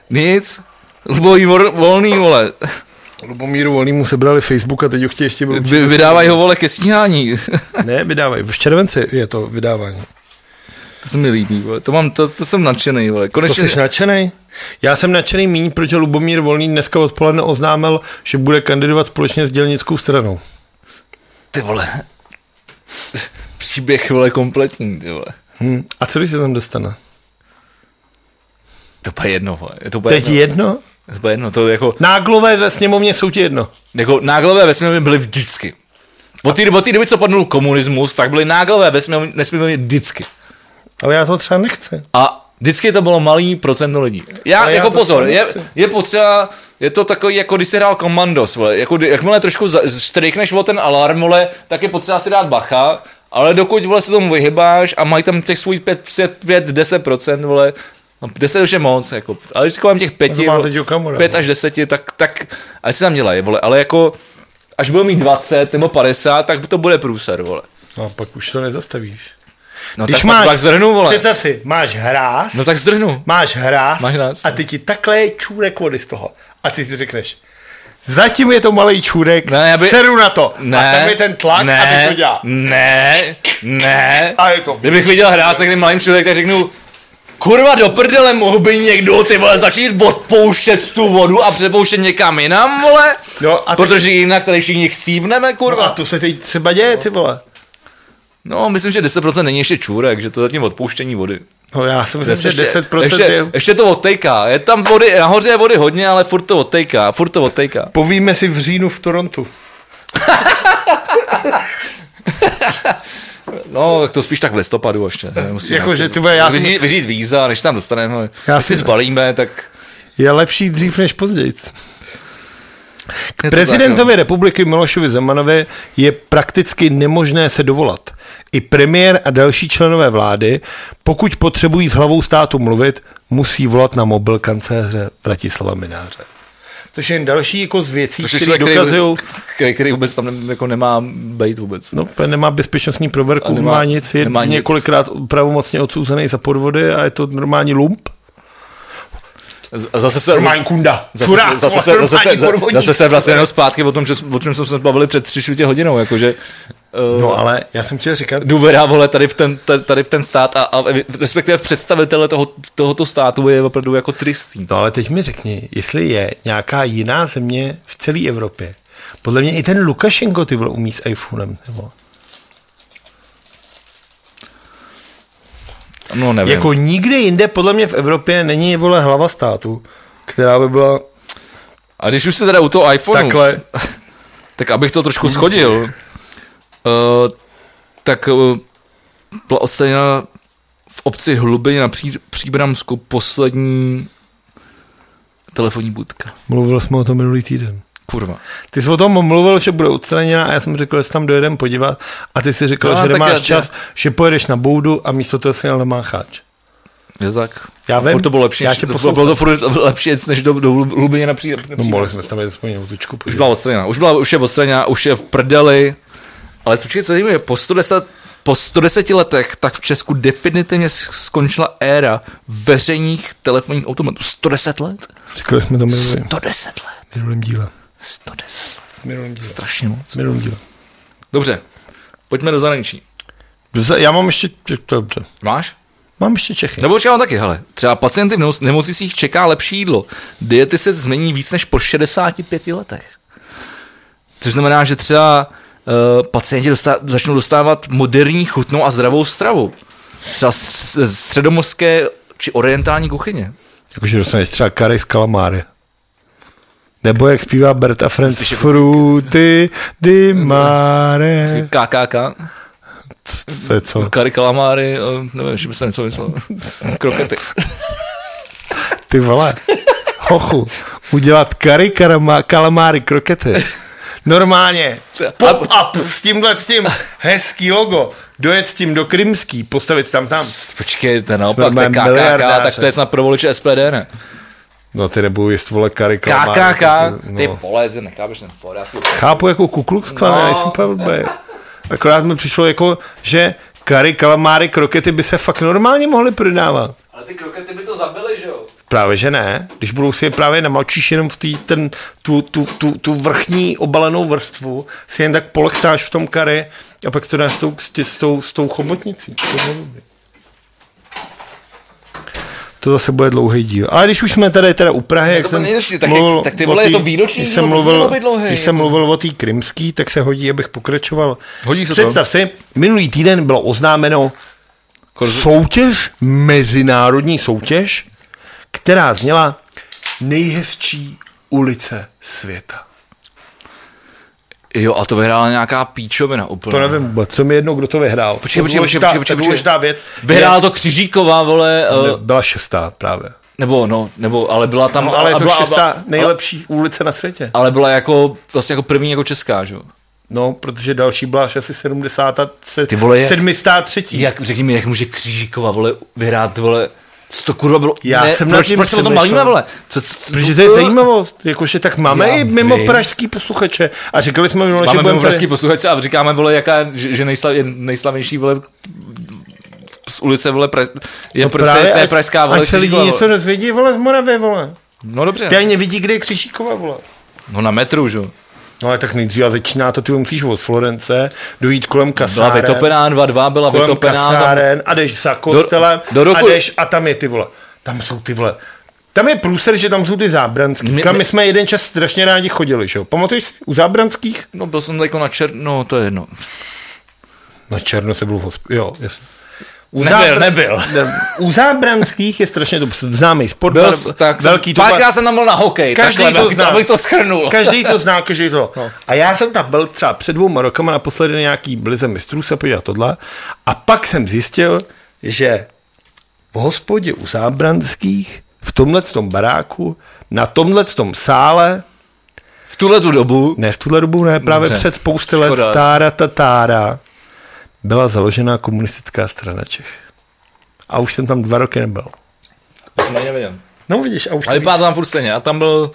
S1: nic. Vor- volný, vole.
S2: Lubomíru Volnýmu sebrali Facebook a teď ho chtějí ještě
S1: Vy, vydávají ho, vole, ke stíhání.
S2: Ne, vydávají. V červenci je to vydávání.
S1: to se mi líbí, vole. To, mám, to, to jsem nadšený, vole.
S2: To
S1: Konečně,
S2: jsi nadšený? Já jsem nadšený míň, protože Lubomír Volný dneska odpoledne oznámil, že bude kandidovat společně s dělnickou stranou.
S1: ty vole. Příběh, vole, kompletní, ty vole.
S2: Hm. A co když se tam dostane?
S1: To je jedno, vole. Je to úplně
S2: Teď
S1: jedno.
S2: jedno?
S1: Je to úplně jedno. To je jako,
S2: Náglové ve sněmovně jsou ti jedno.
S1: jako náglové ve sněmovně byly vždycky. Od té, od té doby, co padnul komunismus, tak byly náglové ve sněmovně nesmírně vždycky.
S2: Ale já to třeba nechci.
S1: A vždycky to bylo malý procento lidí. Já,
S2: Ale já
S1: jako
S2: to
S1: pozor, je, je potřeba, je to takový, jako když si hrál Commandos, vole, jako jakmile trošku štrykneš o ten alarm, vole, tak je potřeba si dát bacha, ale dokud, vole, se tomu vyhybáš a mají tam těch svůj 5, 5 10%, vole, No, 10 už je moc, jako, ale když kolem těch 5,
S2: To má teď Okamura,
S1: 5
S2: no.
S1: až 10, tak, tak, ať si tam dělají, vole, ale jako, až budou mít 20 nebo 50, tak to bude průser, vole.
S2: No a pak už to nezastavíš.
S1: No
S2: Když
S1: tak
S2: máš,
S1: pak, pak zdrhnu, vole.
S2: představ si, máš hráz,
S1: No tak zdrhnu.
S2: máš hráz,
S1: Máš hráz,
S2: a
S1: no.
S2: ty ti takhle čůrek vody z toho. A ty si řekneš, zatím je to malý čůrek,
S1: Ne, já by-
S2: seru na to.
S1: Ne,
S2: a tam je ten tlak
S1: ne,
S2: a ty to dělá.
S1: Ne, ne.
S2: A je to
S1: Kdybych viděl hrát se malým člověk, tak řeknu, kurva do prdele, mohl by někdo ty vole začít odpouštět tu vodu a přepouštět někam jinam, vole?
S2: No a ty-
S1: Protože jinak tady všichni chcípneme,
S2: No
S1: kurva.
S2: a to se teď třeba děje, ty vole.
S1: No, myslím, že 10% není ještě čůrek, že to zatím odpouštění vody.
S2: No já si myslím,
S1: Ještě,
S2: že 10%
S1: ještě,
S2: je...
S1: ještě to odtejká. Je tam vody, nahoře je vody hodně, ale furt to odtejká, furt to odtejká.
S2: Povíme si v říjnu v Torontu.
S1: No, tak to spíš tak v listopadu ještě.
S2: Jako, že ty vole, já
S1: vyřít, vyřít víza, než tam dostaneme.
S2: Já
S1: si zbalíme, tak
S2: je lepší dřív než později. K prezidentovi
S1: tak,
S2: republiky Milošovi Zemanovi je prakticky nemožné se dovolat. I premiér a další členové vlády, pokud potřebují s hlavou státu mluvit, musí volat na mobil kancléře Bratislava Mináře. Což je jen další jako z věcí,
S1: Což
S2: které dokazují,
S1: který, který vůbec tam ne, jako nemá být vůbec.
S2: No, nemá bezpečnostní prověrku,
S1: A nemá-
S2: nemá, nic, je
S1: nemá nic.
S2: několikrát pravomocně odsouzený za podvody a je to normální lump.
S1: Z- A zase se,
S2: Normální kunda.
S1: Zase, se, zase, zase,
S2: normální
S1: se,
S2: podvodník.
S1: zase se vlastně jenom zpátky o tom, že, o čem jsme se bavili před tři čtvrtě hodinou, jakože uh,
S2: No ale já jsem chtěl říkat,
S1: důvěra vole tady v ten, ta- tady v ten stát a, a respektive v představitele toho, tohoto státu je opravdu jako tristní.
S2: no ale teď mi řekni, jestli je nějaká jiná země v celé Evropě. Podle mě i ten Lukašenko ty vole umí s iPhonem. Nebo.
S1: No nevím.
S2: Jako nikde jinde podle mě v Evropě není vole hlava státu, která by byla
S1: A když už se teda u toho iPhoneu,
S2: takhle.
S1: tak abych to trošku schodil, tak uh, byla odstaněna v obci Hlubině na Pří, Příbramsku poslední telefonní budka.
S2: Mluvil jsme o tom minulý týden.
S1: Kurva.
S2: Ty jsi o tom mluvil, že bude odstraněna a já jsem řekl, že se tam dojedem podívat a ty si řekl,
S1: No,
S2: že nemáš
S1: já-
S2: čas, že pojedeš na boudu a místo toho si jel na mácháč.
S1: Je tak.
S2: Já vím,
S1: to bylo lepší,
S2: já
S1: než,
S2: tě
S1: to, bylo to furt lepší, než do, do Hlubině na
S2: No mohli jsme se tam jet aspoň tučku
S1: Už byla odstraněna. Už, byla, už je odstraněna, už je v prdeli. Ale co co je, po 110, po 110 letech tak v Česku definitivně skončila éra veřejných telefonních automatů. 110 let?
S2: Říkali jsme to minulý,
S1: 110 let.
S2: v minulém díle.
S1: 110 let.
S2: V minulém díle.
S1: Strašně moc.
S2: V minulém díle.
S1: Dobře, pojďme do zahraničí.
S2: Já mám ještě, dobře.
S1: Máš?
S2: Mám ještě Čechy.
S1: Nebo počkám taky, hele. Třeba pacienty v nemoc- nemocnicích čeká lepší jídlo. Diety se změní víc než po 65 letech. Což znamená, že třeba pacienti dostá- začnou dostávat moderní, chutnou a zdravou stravu. Třeba středomorské či orientální kuchyně.
S2: Jakože dostaneš třeba kary z kalamáry. Nebo jak zpívá Bert a Friends,
S1: jako-
S2: fruity di mare.
S1: KKK,
S2: To je co?
S1: kary kalamáry, uh, nevím, že by se něco myslel. Krokety.
S2: Ty vole. Hochu. Udělat kary karama, kalamáry krokety. Normálně. Pop-up s tímhle s tím. Hezký logo. Dojet s tím do Krymský, postavit tam tam.
S1: Počkej, to je naopak, to je KKK, tak to je snad pro voliče SPD, ne?
S2: No ty nebudou jíst vole kary kalamáry.
S1: KKK, ty
S2: No.
S1: vole, ty nechápeš ten for,
S2: Chápu jako kukluk
S1: No.
S2: no. nejsem blbej. Akorát mi přišlo jako, že kary, kalamáry, krokety by se fakt normálně mohly prodávat.
S1: Ale ty krokety by to zabily, že jo?
S2: Právě že ne. Když budou si je právě namalčíš jenom v tý, ten, tu, tu, tu, tu, vrchní obalenou vrstvu, si jen tak polechtáš v tom kary a pak si to dáš s tou, s, tě- s tou, s tou chobotnicí. To, je to zase bude dlouhý díl. Ale když už jsme tady teda u Prahy, jak
S1: to
S2: jsem
S1: nejlepší, tak jak-
S2: mluvil
S1: tak ty vole, je
S2: tý-
S1: to výroční
S2: když
S1: díl,
S2: jsem mluvil,
S1: dlouhý,
S2: když jsem mluvil o té krymský, tak se hodí, abych pokračoval.
S1: Hodí se to.
S2: Představ si, minulý týden bylo oznámeno
S1: Korzu-
S2: soutěž, mezinárodní soutěž, která zněla nejhezčí ulice světa.
S1: Jo, a to vyhrála nějaká píčovina úplně.
S2: To nevím vůbec, co mi jedno, kdo to vyhrál.
S1: Počkej,
S2: To
S1: počkej, počkej, počkej,
S2: to je
S1: počkej.
S2: důležitá věc.
S1: Vyhrála to Křižíková, vole,
S2: Je-
S1: uh,
S2: Byla šestá právě.
S1: nebo, no, nebo, ale byla tam,
S2: No, ale je to
S1: byla,
S2: šestá
S1: ale,
S2: nejlepší ulice na světě.
S1: ale byla jako, vlastně jako první jako česká, že jo?
S2: No, protože další byla až asi 70.
S1: Ty vole, je-
S2: 73.
S1: Jak, řekni mi, jak může Křižíková, vole, vyhrát, vole, co to kurva bylo?
S2: Já
S1: ne,
S2: jsem nad
S1: proč, proč se o tom bavíme, vole? Co, co, co,
S2: Protože to je zajímavost, jakože tak máme
S1: Já
S2: i mimo
S1: vím.
S2: pražský posluchače. A říkali jsme minule, že
S1: Máme
S2: budeme
S1: mimo pražský
S2: tady...
S1: posluchače a říkáme, vole, jaká, že, že nejslav, je nejslavnější, vole, z ulice, vole, pra, je no prostě
S2: Právě,
S1: je
S2: ať-
S1: pražská, vole,
S2: Ať se lidi něco dozvědí, vole, z Moravy, vole.
S1: No dobře,
S2: Ty ani nevidí, kde je Křižíková, vole.
S1: no na metru, že jo?
S2: No ale tak nejdřív a začíná to, ty musíš od Florence, dojít kolem
S1: Byla
S2: kasáren.
S1: vytopená 2-2, byla
S2: kolem
S1: vytopená.
S2: kasáren a jdeš za kostelem
S1: do roku-
S2: a jdeš a tam je ty vole. Tam jsou ty vole. Tam je průser, že tam jsou ty zábranský.
S1: My- my-
S2: my jsme jeden čas strašně rádi chodili, že jo? Pamatuješ si? U zábranských?
S1: No byl jsem jako na čer... No to je jedno.
S2: Na černo se byl v hosp... Jo, jasně. U
S1: Nebyl, nebyl.
S2: Ne, U zábranských je strašně to známý sport.
S1: Byl, tak
S2: velký
S1: jsem, párkrát jsem tam byl na hokej,
S2: Každý
S1: takhle,
S2: to zná.
S1: abych to schrnul.
S2: Každý to zná, každý to. No. A já jsem tam byl třeba před dvouma rokama naposledy na nějaký blize mistrů se podívat tohle. A pak jsem zjistil, že v hospodě u Zábranských v tomhle tom baráku, na tomhle tom sále,
S1: V tuhle tu dobu,
S2: ne v tuhle dobu, ne, právě
S1: Dobře.
S2: před spousty let, tára tatára, byla založena komunistická strana Čech. A už jsem tam dva roky nebyl.
S1: to jsem ani nevěděl.
S2: No vidíš, a už
S1: Ale vypadá tam furt stejně. A tam byl,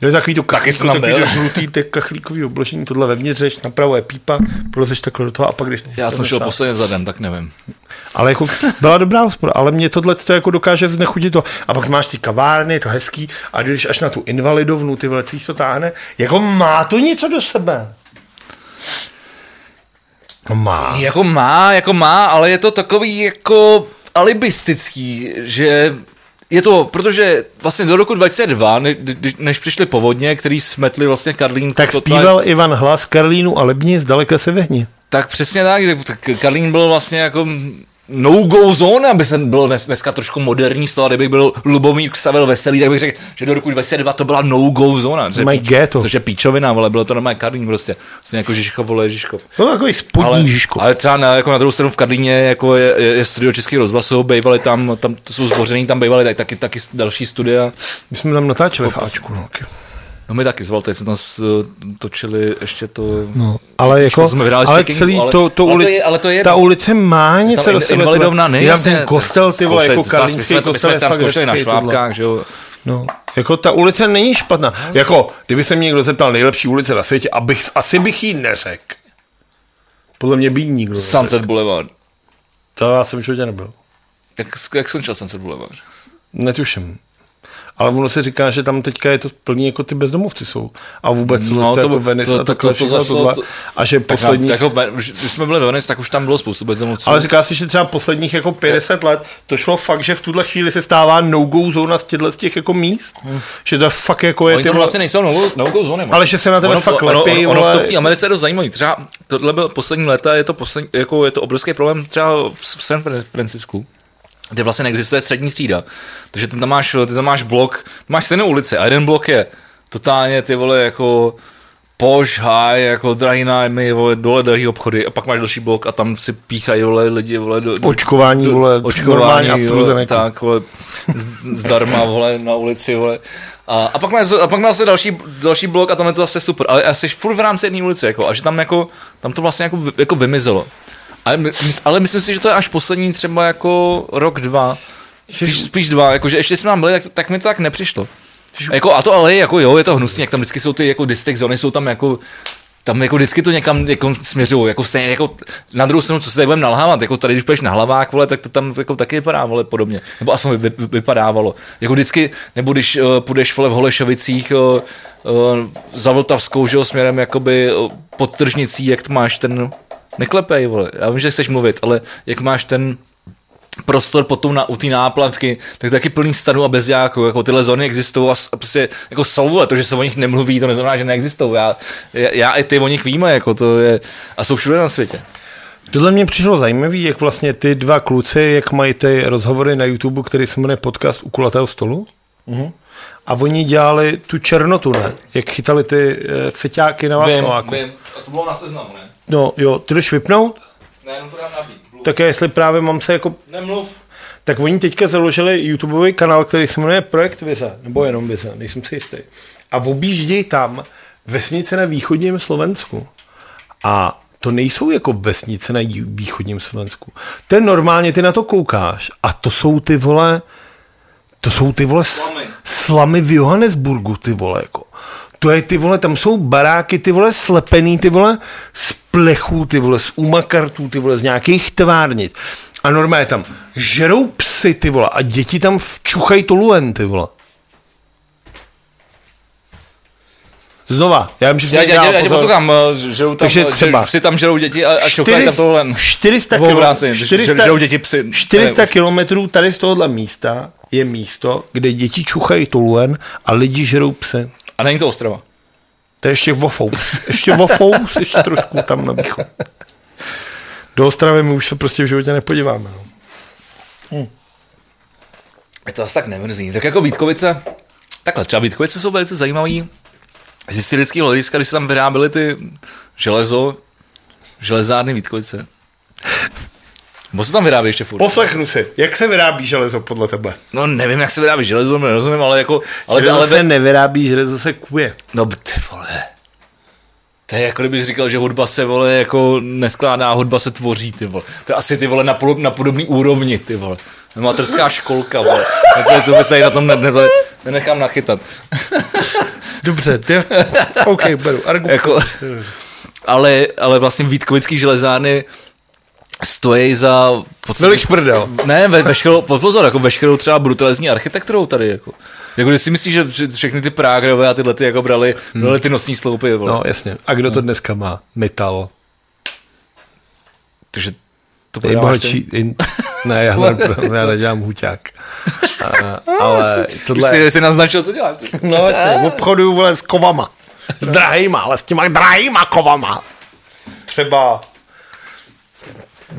S2: Jo, takový to
S1: Taky jsem tam
S2: takový
S1: byl.
S2: to žlutý, ty kachlíkový obložení, tohle vevnitř řeš, napravo je pípa, prolezeš takhle do toho a pak když...
S1: já jsem šel posledně zadem, tak nevím.
S2: Ale jako byla dobrá hospoda, ale mě tohle to jako dokáže znechutit to. A pak máš ty kavárny, je to hezký, a když až na tu invalidovnu, ty vole, to táhne, jako má to něco do sebe. No má.
S1: Jako má, jako má, ale je to takový jako alibistický, že je to, protože vlastně do roku 2002, ne, než přišly povodně, který smetli vlastně Karlín.
S2: Tak zpíval Ivan Hlas Karlínu a Lebni, zdaleka se vehni.
S1: Tak přesně tak, tak- tak Karlín byl vlastně jako no-go zone, aby jsem byl dnes, dneska trošku moderní z toho, kdybych byl Lubomír Ksavel Veselý, tak bych řekl, že do roku 2002 to byla no-go zóna. Což je
S2: Mají
S1: píč-
S2: ghetto.
S1: Což je píčovina, ale bylo to normálně Karlín prostě. Vlastně jako Žižkov, vole Žižkov.
S2: To byl takový spodní
S1: Ale,
S2: Žižkov.
S1: ale třeba na, jako na druhou stranu v Karlíně jako je, je, je studio Český rozhlasu, bývaly tam, tam to jsou zbořený, tam bývaly tak, taky, taky další studia.
S2: My jsme tam natáčeli v Ačku. No.
S1: No my taky zvalte, jsme tam s, točili ještě to...
S2: No, ale jako,
S1: jsme
S2: ale
S1: Checkingu,
S2: celý
S1: ale-
S2: to, to
S1: ale to
S2: ulic,
S1: je- ale to je
S2: ta ulice má něco do
S1: in-
S2: sebe.
S1: invalidovna, ne,
S2: Je tam
S1: jasně.
S2: ten kostel, ty vole, jako karlínský
S1: my jsme,
S2: kostel.
S1: my jsme tam zkoušeli na švábkách, že jo.
S2: No, jako ta ulice není špatná. Jako, kdyby se mě někdo zeptal nejlepší ulice na světě, abych, asi bych jí neřekl. Podle mě by jí nikdo neřekl.
S1: Sunset Boulevard.
S2: To já jsem v životě nebyl.
S1: Jak, jak skončil Sunset Boulevard?
S2: Netuším. Ale ono se říká, že tam teďka je to plný, jako ty bezdomovci jsou. A vůbec
S1: No,
S2: no, to,
S1: to-
S2: jako Venice
S1: to-
S2: a
S1: to-
S2: takhle
S1: to- to
S2: všechno
S1: zašlo- to-
S2: A že
S1: Tak
S2: poslední...
S1: jako, když jsme byli ve Venice, tak už tam bylo spoustu bezdomovců.
S2: Ale říká se, že třeba posledních jako 50 let to šlo fakt, že v tuhle chvíli se stává no-go zóna z těchto z těch jako míst. Že to fakt jako je
S1: Oni
S2: ty
S1: to
S2: vole-
S1: vlastně nejsou no, no zóny.
S2: Ale že se na tebe
S1: ono,
S2: fakt
S1: ono,
S2: lepí,
S1: ono, ono, to v té Americe je dost zajímavý. Třeba tohle byl poslední léta, je to, poslední, jako, je to obrovský problém třeba v San Francisku kde vlastně neexistuje střední třída. Takže ty tam máš, ty tam máš blok, máš stejnou ulici a jeden blok je totálně ty vole jako poš, high, jako drahý nájmy, vole, dole drahý obchody a pak máš další blok a tam si píchají vole, lidi, vole, do, do,
S2: Očkování,
S1: do,
S2: vole,
S1: očkování, vole, tak, vole, z- zdarma, vole, na ulici, vole. A, a pak máš, a pak máš další, další blok a tam je to zase super, ale jsi furt v rámci jedné ulice, jako, a že tam jako, tam to vlastně jako, jako vymizelo. Ale, my, ale myslím si, že to je až poslední třeba jako rok, dva, spíš, spíš dva, jako, že ještě jsme tam byli, tak, tak mi to tak nepřišlo. A, jako, a to ale jako jo, je to hnusný, jak tam vždycky jsou ty jako district zóny, jsou tam jako tam jako vždycky to někam jako směřují, jako stejně, jako na druhou stranu, co se tady budeme nalhávat, jako tady, když půjdeš na hlavák, vole, tak to tam jako taky vypadá, vole, podobně, nebo aspoň vy, vy, vypadávalo. Jako vždycky, nebo když uh, půjdeš, vole, v Holešovicích uh, uh, za Vltavskou, že jo, směrem jakoby uh, pod tržnicí, jak máš ten, neklepej, vole, já vím, že chceš mluvit, ale jak máš ten prostor potom na, u té náplavky, tak taky plný stanů a bezďáků, jako tyhle zóny existují a, prostě jako jsou, to, že se o nich nemluví, to neznamená, že neexistují. Já, já, já, i ty o nich víme, jako to je, a jsou všude na světě.
S2: Tohle mě přišlo zajímavý, jak vlastně ty dva kluci, jak mají ty rozhovory na YouTube, který se jmenuje podcast u kulatého stolu.
S1: Mhm.
S2: A oni dělali tu černotu, ne? Jak chytali ty e, feťáky na Václaváku.
S1: A to bylo na seznamu, ne?
S2: No jo, ty jdeš vypnout?
S1: Ne, jenom to dám nabít.
S2: Tak já jestli právě mám se jako...
S1: Nemluv.
S2: Tak oni teďka založili YouTubeový kanál, který se jmenuje Projekt Vize, nebo jenom Vize, nejsem si jistý. A objíždějí tam vesnice na východním Slovensku. A to nejsou jako vesnice na východním Slovensku. To je normálně, ty na to koukáš a to jsou ty vole, to jsou ty vole
S1: Slamy.
S2: slamy v Johannesburgu, ty vole, jako. To je ty vole, tam jsou baráky, ty vole, slepený, ty vole, z plechů, ty vole, z umakartů, ty vole, z nějakých tvárnic. A normálně tam žerou psy, ty vole, a děti tam včuchají toluen, ty vole. Znova, já vím, že
S1: Já,
S2: jsem
S1: já, já,
S2: dělal
S1: já tě poslouchám, eh, žerou tam,
S2: Takže
S1: eh,
S2: třeba-
S1: že si tam žerou děti a, a čokají tam tohle.
S2: 400
S1: Dvou
S2: kilo-
S1: vrásy, že-
S2: 400
S1: žerou děti psy.
S2: 400 kilometrů tady z tohohle místa je místo, kde děti čuchají toluen a lidi žerou psy.
S1: A není to Ostrava.
S2: To je ještě vofou. Ještě vofou, ještě trošku tam na východ. Do Ostravy my už se prostě v životě nepodíváme. No.
S1: Je to asi tak nemrzí. Tak jako Vítkovice, takhle, třeba Vítkovice jsou velice zajímavý z historického hlediska, když se tam vyráběly ty železo, železárny Vítkovice. Bo se tam vyrábí ještě furt.
S2: Poslechnu si, jak se vyrábí železo podle tebe?
S1: No nevím, jak se vyrábí železo, nerozumím, ale jako... Ale,
S2: Železo
S1: ale,
S2: se nevyrábí, železo se kuje.
S1: No ty vole. To je jako kdybych říkal, že hudba se vole jako neskládá, hudba se tvoří, ty vole. To je asi ty vole na, podob, na podobný úrovni, ty vole. Materská školka, vole. To je, na tom ne, ne, nenechám nachytat.
S2: Dobře, ty... OK, beru. Argument.
S1: jako, ale, ale vlastně Vítkovický železárny stojí za... podstatě-
S2: Byli šprdel.
S1: Ne, ve, veškerou, pozor, jako veškerou třeba brutalezní architekturou tady, jako. Jako když si myslíš, že všechny ty Prágrové a tyhle ty jako brali, brali ty nosní sloupy, vole.
S2: No, jasně. A kdo to dneska má? Metal.
S1: Takže to?
S2: Nejbohatší... In... Ne, já, ne, já nedělám huťák. A, ale tohle...
S1: jsi, jsi naznačil, co děláš. ty.
S2: No jasně, v obchodu vole s kovama. S drahýma, ale s těma drahýma kovama. Třeba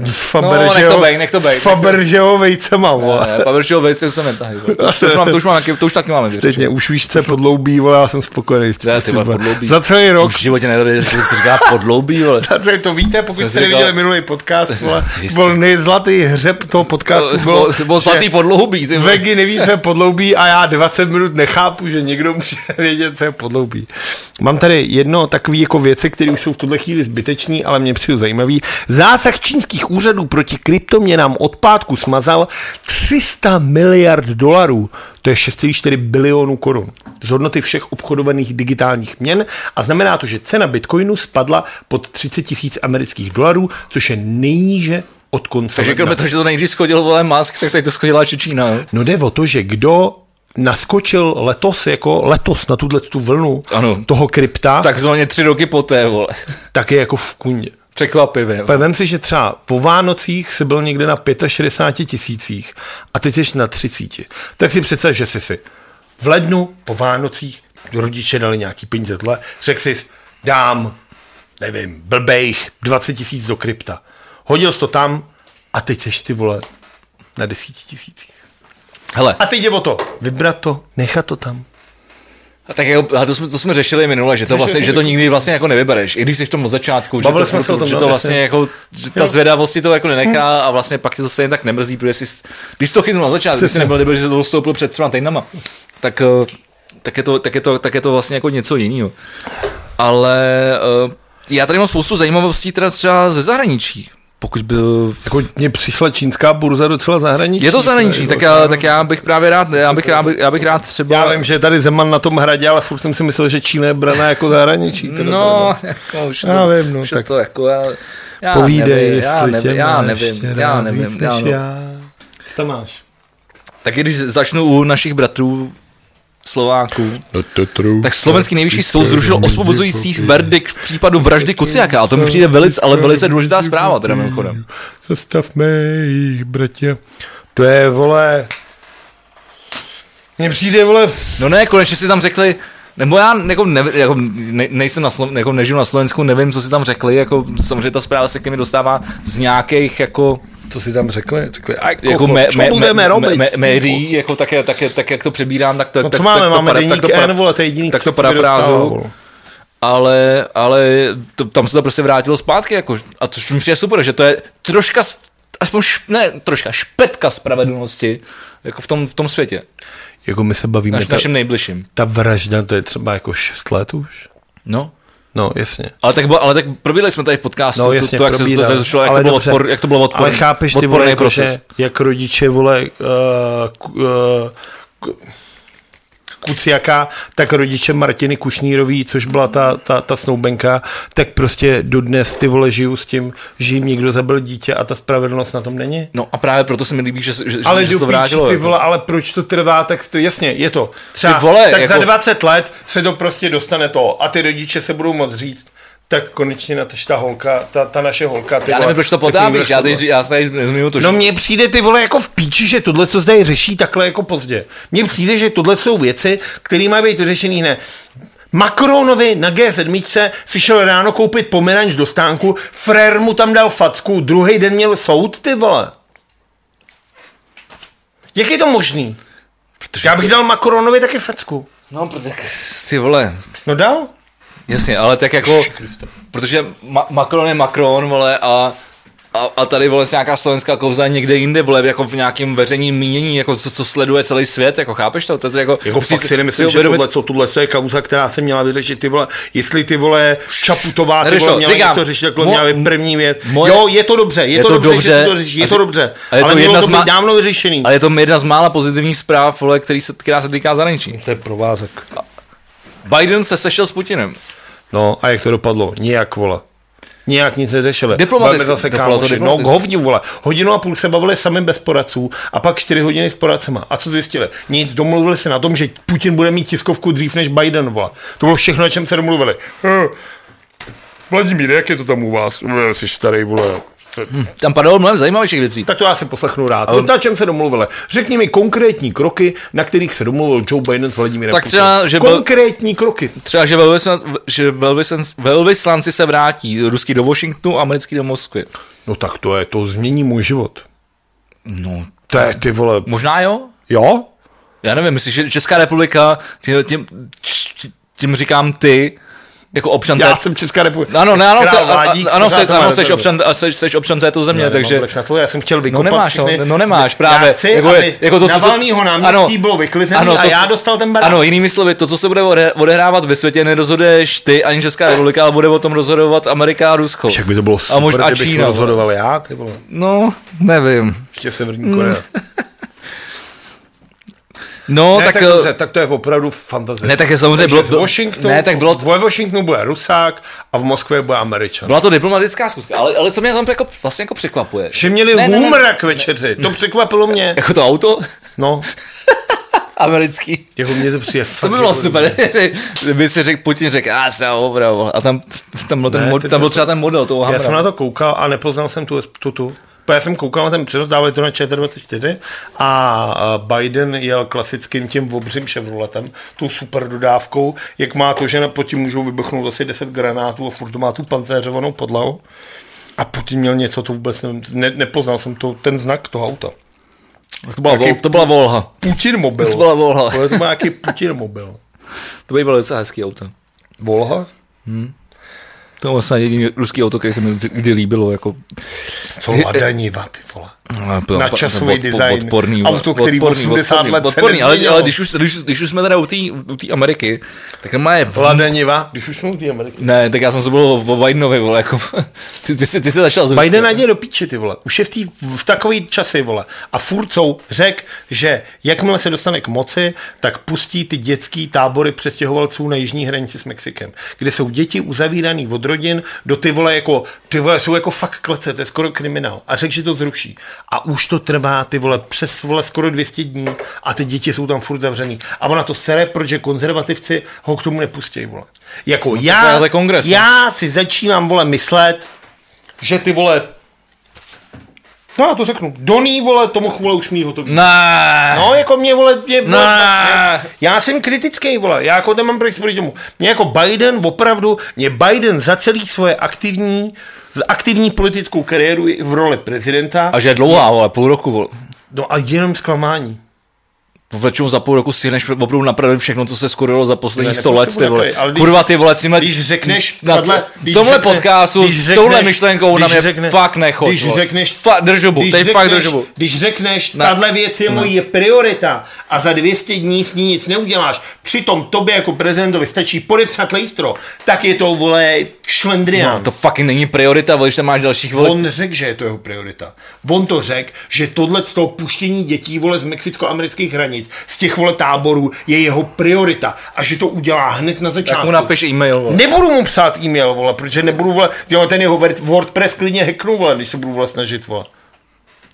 S2: s
S1: No, nech to bej, nech to bej, nech
S2: S
S1: to-
S2: Fabergeho vejcema, vole.
S1: Ne, Pavršího vejce se netahy. vole. To, už- to, už mám, to, už mám, to už taky máme vyřešit.
S2: Teď už víš, co podloubí, vole, já jsem spokojený.
S1: Ne, ty vole, podloubí.
S2: Za celý rok.
S1: V životě nevěděl, že se říká podloubí, ale
S2: Za celý to víte, pokud
S1: Jsem
S2: jste
S1: říkal-
S2: neviděli minulý podcast, vole, byl nejzlatý hřeb toho podcastu. že
S1: zlatý podloubí. Ty vole.
S2: Vegy neví, co je podloubí a já 20 minut nechápu, že někdo může vědět, co je podloubí. Mám tady jedno takové jako věci, které už jsou v tuhle chvíli zbytečný, ale mě přijde zajímavý. Zásah čínských úřadů proti kryptoměnám od pátku smazal 300 miliard dolarů. To je 6,4 bilionů korun. Z hodnoty všech obchodovaných digitálních měn a znamená to, že cena bitcoinu spadla pod 30 tisíc amerických dolarů, což je nejníže od konce
S1: Takže kromě toho, že to nejdřív schodil vole Musk, tak teď to schodila ještě Čína. jo?
S2: No jde o to, že kdo naskočil letos, jako letos na tuhle tu vlnu
S1: Ano.
S2: toho krypta, tak,
S1: Takzvaně tři roky poté, vole.
S2: tak je jako v kundě.
S1: Překvapivě. vole.
S2: Vem si, že třeba po Vánocích si byl někde na 65 tisících a teď jsi na 30. Tak si představ, že jsi si v lednu po Vánocích rodiče dali nějaký peníze tohle, řekl jsi, dám, nevím, blbejch 20 tisíc do krypta. Hodil jsi to tam a teď seš ty vole na 10 tisících.
S1: Hele,
S2: A teď je o to, vybrat to, nechat to tam.
S1: A tak jako, a to, jsme, to jsme řešili minule, že to vlastně, že to nikdy vlastně jako nevybereš, i když jsi v tom od začátku, že
S2: Bavili
S1: to,
S2: jsme se o tom,
S1: že
S2: no,
S1: to vlastně
S2: jasně.
S1: jako, že ta zvědavost to jako nenechá a vlastně pak tě to stejně tak nemrzí, protože jsi, když jsi to chytnul na začátku, když jsi nebyl, nebyl, že jsi to vstoupil před třeba týdnama, tak, eh, tak, je to, tak, je to, tak je to vlastně jako něco jiného. Ale eh, já tady mám spoustu zajímavostí teda třeba ze zahraničí. Pokud byl...
S2: Jako mně přišla čínská burza docela zahraniční.
S1: Je to zahraniční, tak já, tak já bych právě rád, já bych rád, já bych rád třeba...
S2: Já vím, že je tady Zeman na tom hradě, ale furt jsem si myslel, že Čína je braná jako zahraničí. Teda
S1: No, jako už
S2: Já
S1: to,
S2: vím, no,
S1: už
S2: tak-
S1: to jako, já, já
S2: Povídej,
S1: nevím, já
S2: jestli
S1: nevím,
S2: tě
S1: já nevím, já nevím, já,
S2: než
S1: no.
S2: já. Co tam máš?
S1: Tak když začnu u našich bratrů Slováků, tak slovenský nejvyšší soud zrušil osvobozující verdikt v případu vraždy Kuciaka. A to mi přijde velice, ale velice důležitá zpráva, teda mimochodem.
S2: Zastavme jich, bratě. To je, vole... Mně přijde, vole...
S1: No ne, konečně si tam řekli, nebo já jako, ne, jako ne, nejsem na Slo, jako nežiju na Slovensku, nevím, co si tam řekli, jako samozřejmě ta zpráva se k mi dostává z nějakých jako
S2: Co si tam řekli? Řekli, a jako,
S1: jako me,
S2: co
S1: me,
S2: budeme
S1: me,
S2: robit?
S1: me,
S2: tím,
S1: médií, jako tak, tak, tak, jak to přebírám, tak to,
S2: No
S1: tak,
S2: co máme?
S1: tak,
S2: Máme deník
S1: tak to para-
S2: N, vole, to je jediný,
S1: tak to parafrázu. ale, ale to, tam se to prostě vrátilo zpátky, jako, a to mi přijde super, že to je troška, aspoň š, ne troška, špetka spravedlnosti, jako v tom, v tom světě,
S2: Jako my se bavíme,
S1: naš,
S2: ta,
S1: našem nejbližším.
S2: ta vražda, to je třeba jako 6 let už?
S1: No.
S2: No, jasně.
S1: Ale tak, ale tak probírali jsme tady v podcastu,
S2: No
S1: to,
S2: jasně,
S1: to, jak se to
S2: probírám.
S1: zašlo, jak,
S2: Ale
S1: to bylo
S2: dobře.
S1: odpor, jak to bylo odpor,
S2: Ale chápeš ty vole,
S1: odporný
S2: jako, že jak rodiče, vole, uh, uh, Kuciaka, tak rodiče Martiny Kušnírový, což byla ta, ta, ta snoubenka, tak prostě dodnes ty vole žijou s tím, že jim někdo zabil dítě a ta spravedlnost na tom není.
S1: No a právě proto se mi líbí, že, že,
S2: Ale
S1: že se to vrátilo.
S2: ty
S1: jako.
S2: vole, ale proč to trvá, tak to, jasně, je to. Třeba,
S1: Ty vole,
S2: tak
S1: jako-
S2: za 20 let se to prostě dostane to a ty rodiče se budou moct říct, tak konečně na ta holka, ta, ta naše holka. Ty
S1: Já nevím, proč to potápíš, já,
S2: tohle.
S1: tady, já se tady to, že
S2: No mně přijde ty vole jako v píči, že tohle co zde řeší takhle jako pozdě. Mně přijde, že tohle jsou věci, které mají být vyřešený hned. Macronovi na G7 si šel ráno koupit pomeranč do stánku, frér mu tam dal facku, druhý den měl soud, ty vole. Jak je to možný? Já bych dal Macronovi taky facku.
S1: No, protože si vole,
S2: No dal?
S1: Jasně, ale tak jako, protože Ma- Macron je Macron, vole, a, a, a tady vole nějaká slovenská kouza někde jinde, vole, jako v nějakém veřejném mínění, jako co, co, sleduje celý svět, jako chápeš to? to, to jako,
S2: Jako
S1: musí
S2: fakt si nemyslím, že tohle, co, tohle je kauza, která se měla vyřešit, ty vole, jestli ty vole Čaputová, ty vole,
S1: to,
S2: měla
S1: říkám,
S2: něco řešit, jako
S1: mo-
S2: měla první věc.
S1: moje-
S2: jo, je to dobře, je,
S1: je
S2: to,
S1: to
S2: dobře,
S1: dobře,
S2: že to řeší, je to dobře,
S1: a je to
S2: ale mělo
S1: jedna
S2: to být dávno vyřešený.
S1: Ale je to jedna z mála pozitivních zpráv, vole, který se, která se týká zahraničí.
S2: To je provázek.
S1: Biden se sešel s Putinem.
S2: No a jak to dopadlo? Nijak, vole. Nijak nic neřešili. Budeme zase kámoši. No, k hovni, vole. Hodinu a půl se bavili sami bez poradců a pak čtyři hodiny s poradcema. A co zjistili? Nic, domluvili se na tom, že Putin bude mít tiskovku dřív než Biden, vole. To bylo všechno, na čem se domluvili. Eh, Vladimír, jak je to tam u vás? Eh, Jsi starý, vole.
S1: Tam padalo mnohem zajímavějších věcí.
S2: Tak to já si poslechnu rád. Um, na čem se domluvili? Řekni mi konkrétní kroky, na kterých se domluvil Joe Biden s Vladimírem
S1: Tak třeba, že byl-
S2: Konkrétní kroky.
S1: Třeba, že, velvyslan, že velvyslanci, velvyslanci se vrátí, ruský do Washingtonu, americký do Moskvy.
S2: No tak to je, to změní můj život.
S1: No,
S2: To je, ty vole.
S1: možná jo?
S2: Jo?
S1: Já nevím, myslíš, že Česká republika, tím, tím, tím říkám ty, jako občan
S2: Já
S1: té...
S2: jsem Česká republika.
S1: Ano, ne, ano, se,
S2: Král Vládík,
S1: ano, se, ano seš, občan, a seš, seš občan této země,
S2: Já
S1: takže...
S2: na to, já jsem chtěl vykopat
S1: nemáš, no,
S2: všechny-
S1: no nemáš, právě.
S2: Já chci,
S1: Jako je-
S2: aby
S1: jako to, co se-
S2: náměstí bylo vyklizený a
S1: to,
S2: já
S1: co-
S2: dostal ten barák.
S1: Ano, jinými slovy, to, co se bude ode- odehrávat ve světě, nerozhoduješ ty ani Česká republika, ale bude o tom rozhodovat Amerika a Rusko.
S2: Však by to bylo super,
S1: a, možná, a
S2: kdybych
S1: Čína.
S2: rozhodoval já, ty vole.
S1: No, nevím.
S2: Ještě Severní Korea.
S1: No,
S2: Ne,
S1: tak...
S2: tak,
S1: eh,
S2: dobře, tak to je opravdu fantazie.
S1: Ne, tak je samozřejmě
S2: Takže
S1: bylo...
S2: z Washingtonu,
S1: ne, tak bylo,
S2: Ve Washingtonu bude Rusák a v Moskvě bude Američan.
S1: byla to diplomatická zkuska, ale, ale co mě tam jako, vlastně jako překvapuje.
S2: Že měli
S1: Ne, ne, ne.
S2: večeři, to překvapilo mě.
S1: Jako to auto
S2: No,
S1: americký.
S2: jako mě to přijde
S1: To
S2: fakt
S1: by bylo
S2: jako-
S1: super, kdyby si řekl, Putin řekl, a se opravdu. A tam, tam, byl ten
S2: Ne,
S1: mod, tam byl
S2: to-
S1: třeba ten model toho
S2: Já
S1: Hammera.
S2: jsem na to koukal a nepoznal jsem tu, tu, tu. Já jsem koukal na ten přenos, dávali to na ČT24 a a Biden jel klasickým tím obřím Chevroletem, tou super dodávkou, jak má to, že na tím můžou vybuchnout asi 10 granátů a furt to má tu pancéřovanou podlahu. A Putin měl něco, to vůbec nevím, ne, nepoznal jsem to, ten znak toho auta.
S1: To byla, vol, to byla Volha.
S2: Putin mobil.
S1: To byla Volha.
S2: To byl nějaký Putin mobil.
S1: To by bylo docela hezký auto.
S2: Volha?
S1: To byl snad jediný ruský auto, který se mi kdy líbilo. Jako,
S2: Co Ladaniva, ty vole.
S1: byl
S2: Na časový
S1: od-
S2: design.
S1: Odporný,
S2: Auto, který 80 let se
S1: odporný, ale, ale když, už, když, když už jsme teda u té u té Ameriky, tak má je... V...
S2: Ladaniva, když už jsou ty Ameriky.
S1: Ne, tak já jsem se byl o Bidenovi, vole, jako, ty, ty, jsi, ty jsi začal z Ruska.
S2: Biden jde do píči, ty vole. Už je v, tý, v takový časy, vole. A furt jsou řek, že jakmile se dostane k moci, tak pustí ty dětský tábory přestěhovalců na jižní hranici s Mexikem, kde jsou děti uzavíraný od rodin do ty vole jako, ty vole jsou jako fakt klece, to je skoro kriminál. A řekl, že to zruší. A už to trvá, ty vole, přes vole skoro 200 dní a ty děti jsou tam furt zavřený. A ona to sere, protože konzervativci ho k tomu nepustí, vole. Jako
S1: to
S2: já,
S1: kongres, no.
S2: já si začínám, vole, myslet, že ty vole No já to řeknu. Doný, vole, tomu vole už mít hotový.
S1: Ne.
S2: No, jako mě, vole, mě, vole,
S1: Ne.
S2: já jsem kritický, vole, já jako nemám proč proti tomu. Mě jako Biden, opravdu, mě Biden za celý svoje aktivní, aktivní politickou kariéru v roli prezidenta,
S1: A že je dlouhá, vole, půl roku, vole.
S2: no a jenom zklamání.
S1: Většinou za půl roku stihneš opravdu napravit všechno, co se skurilo za poslední 100 let, ty vole.
S2: takový,
S1: Kurva, ty vole, tímhle,
S2: Když řekneš,
S1: na, v
S2: když
S1: tomhle
S2: řekne-
S1: podcastu
S2: když
S1: s touhle
S2: řekneš-
S1: myšlenkou na mě
S2: řekne-
S1: fakt nechod.
S2: Když řekneš,
S1: Fa, držubu,
S2: když řekneš,
S1: fakt držubu.
S2: Když řekneš,
S1: Ne.
S2: tahle věc je
S1: Ne.
S2: moje priorita a za 200 dní s ní nic neuděláš, přitom tobě jako prezidentovi stačí podepsat lejstro, tak je to, vole, šlendrián.
S1: No, to fucking není priorita, vole, když tam máš dalších, vole.
S2: On řekl, že je to jeho priorita. On to řekl, že tohle z toho puštění dětí vole z mexicko-amerických hranic, z těch vole táborů, je jeho priorita a že to udělá hned na
S1: tak
S2: začátku.
S1: mu napiš e-mail, vole.
S2: Nebudu mu psát e-mail, vole, protože nebudu, vole, ten jeho Word- WordPress klidně hacknu, vole, když se budu vole snažit, vole.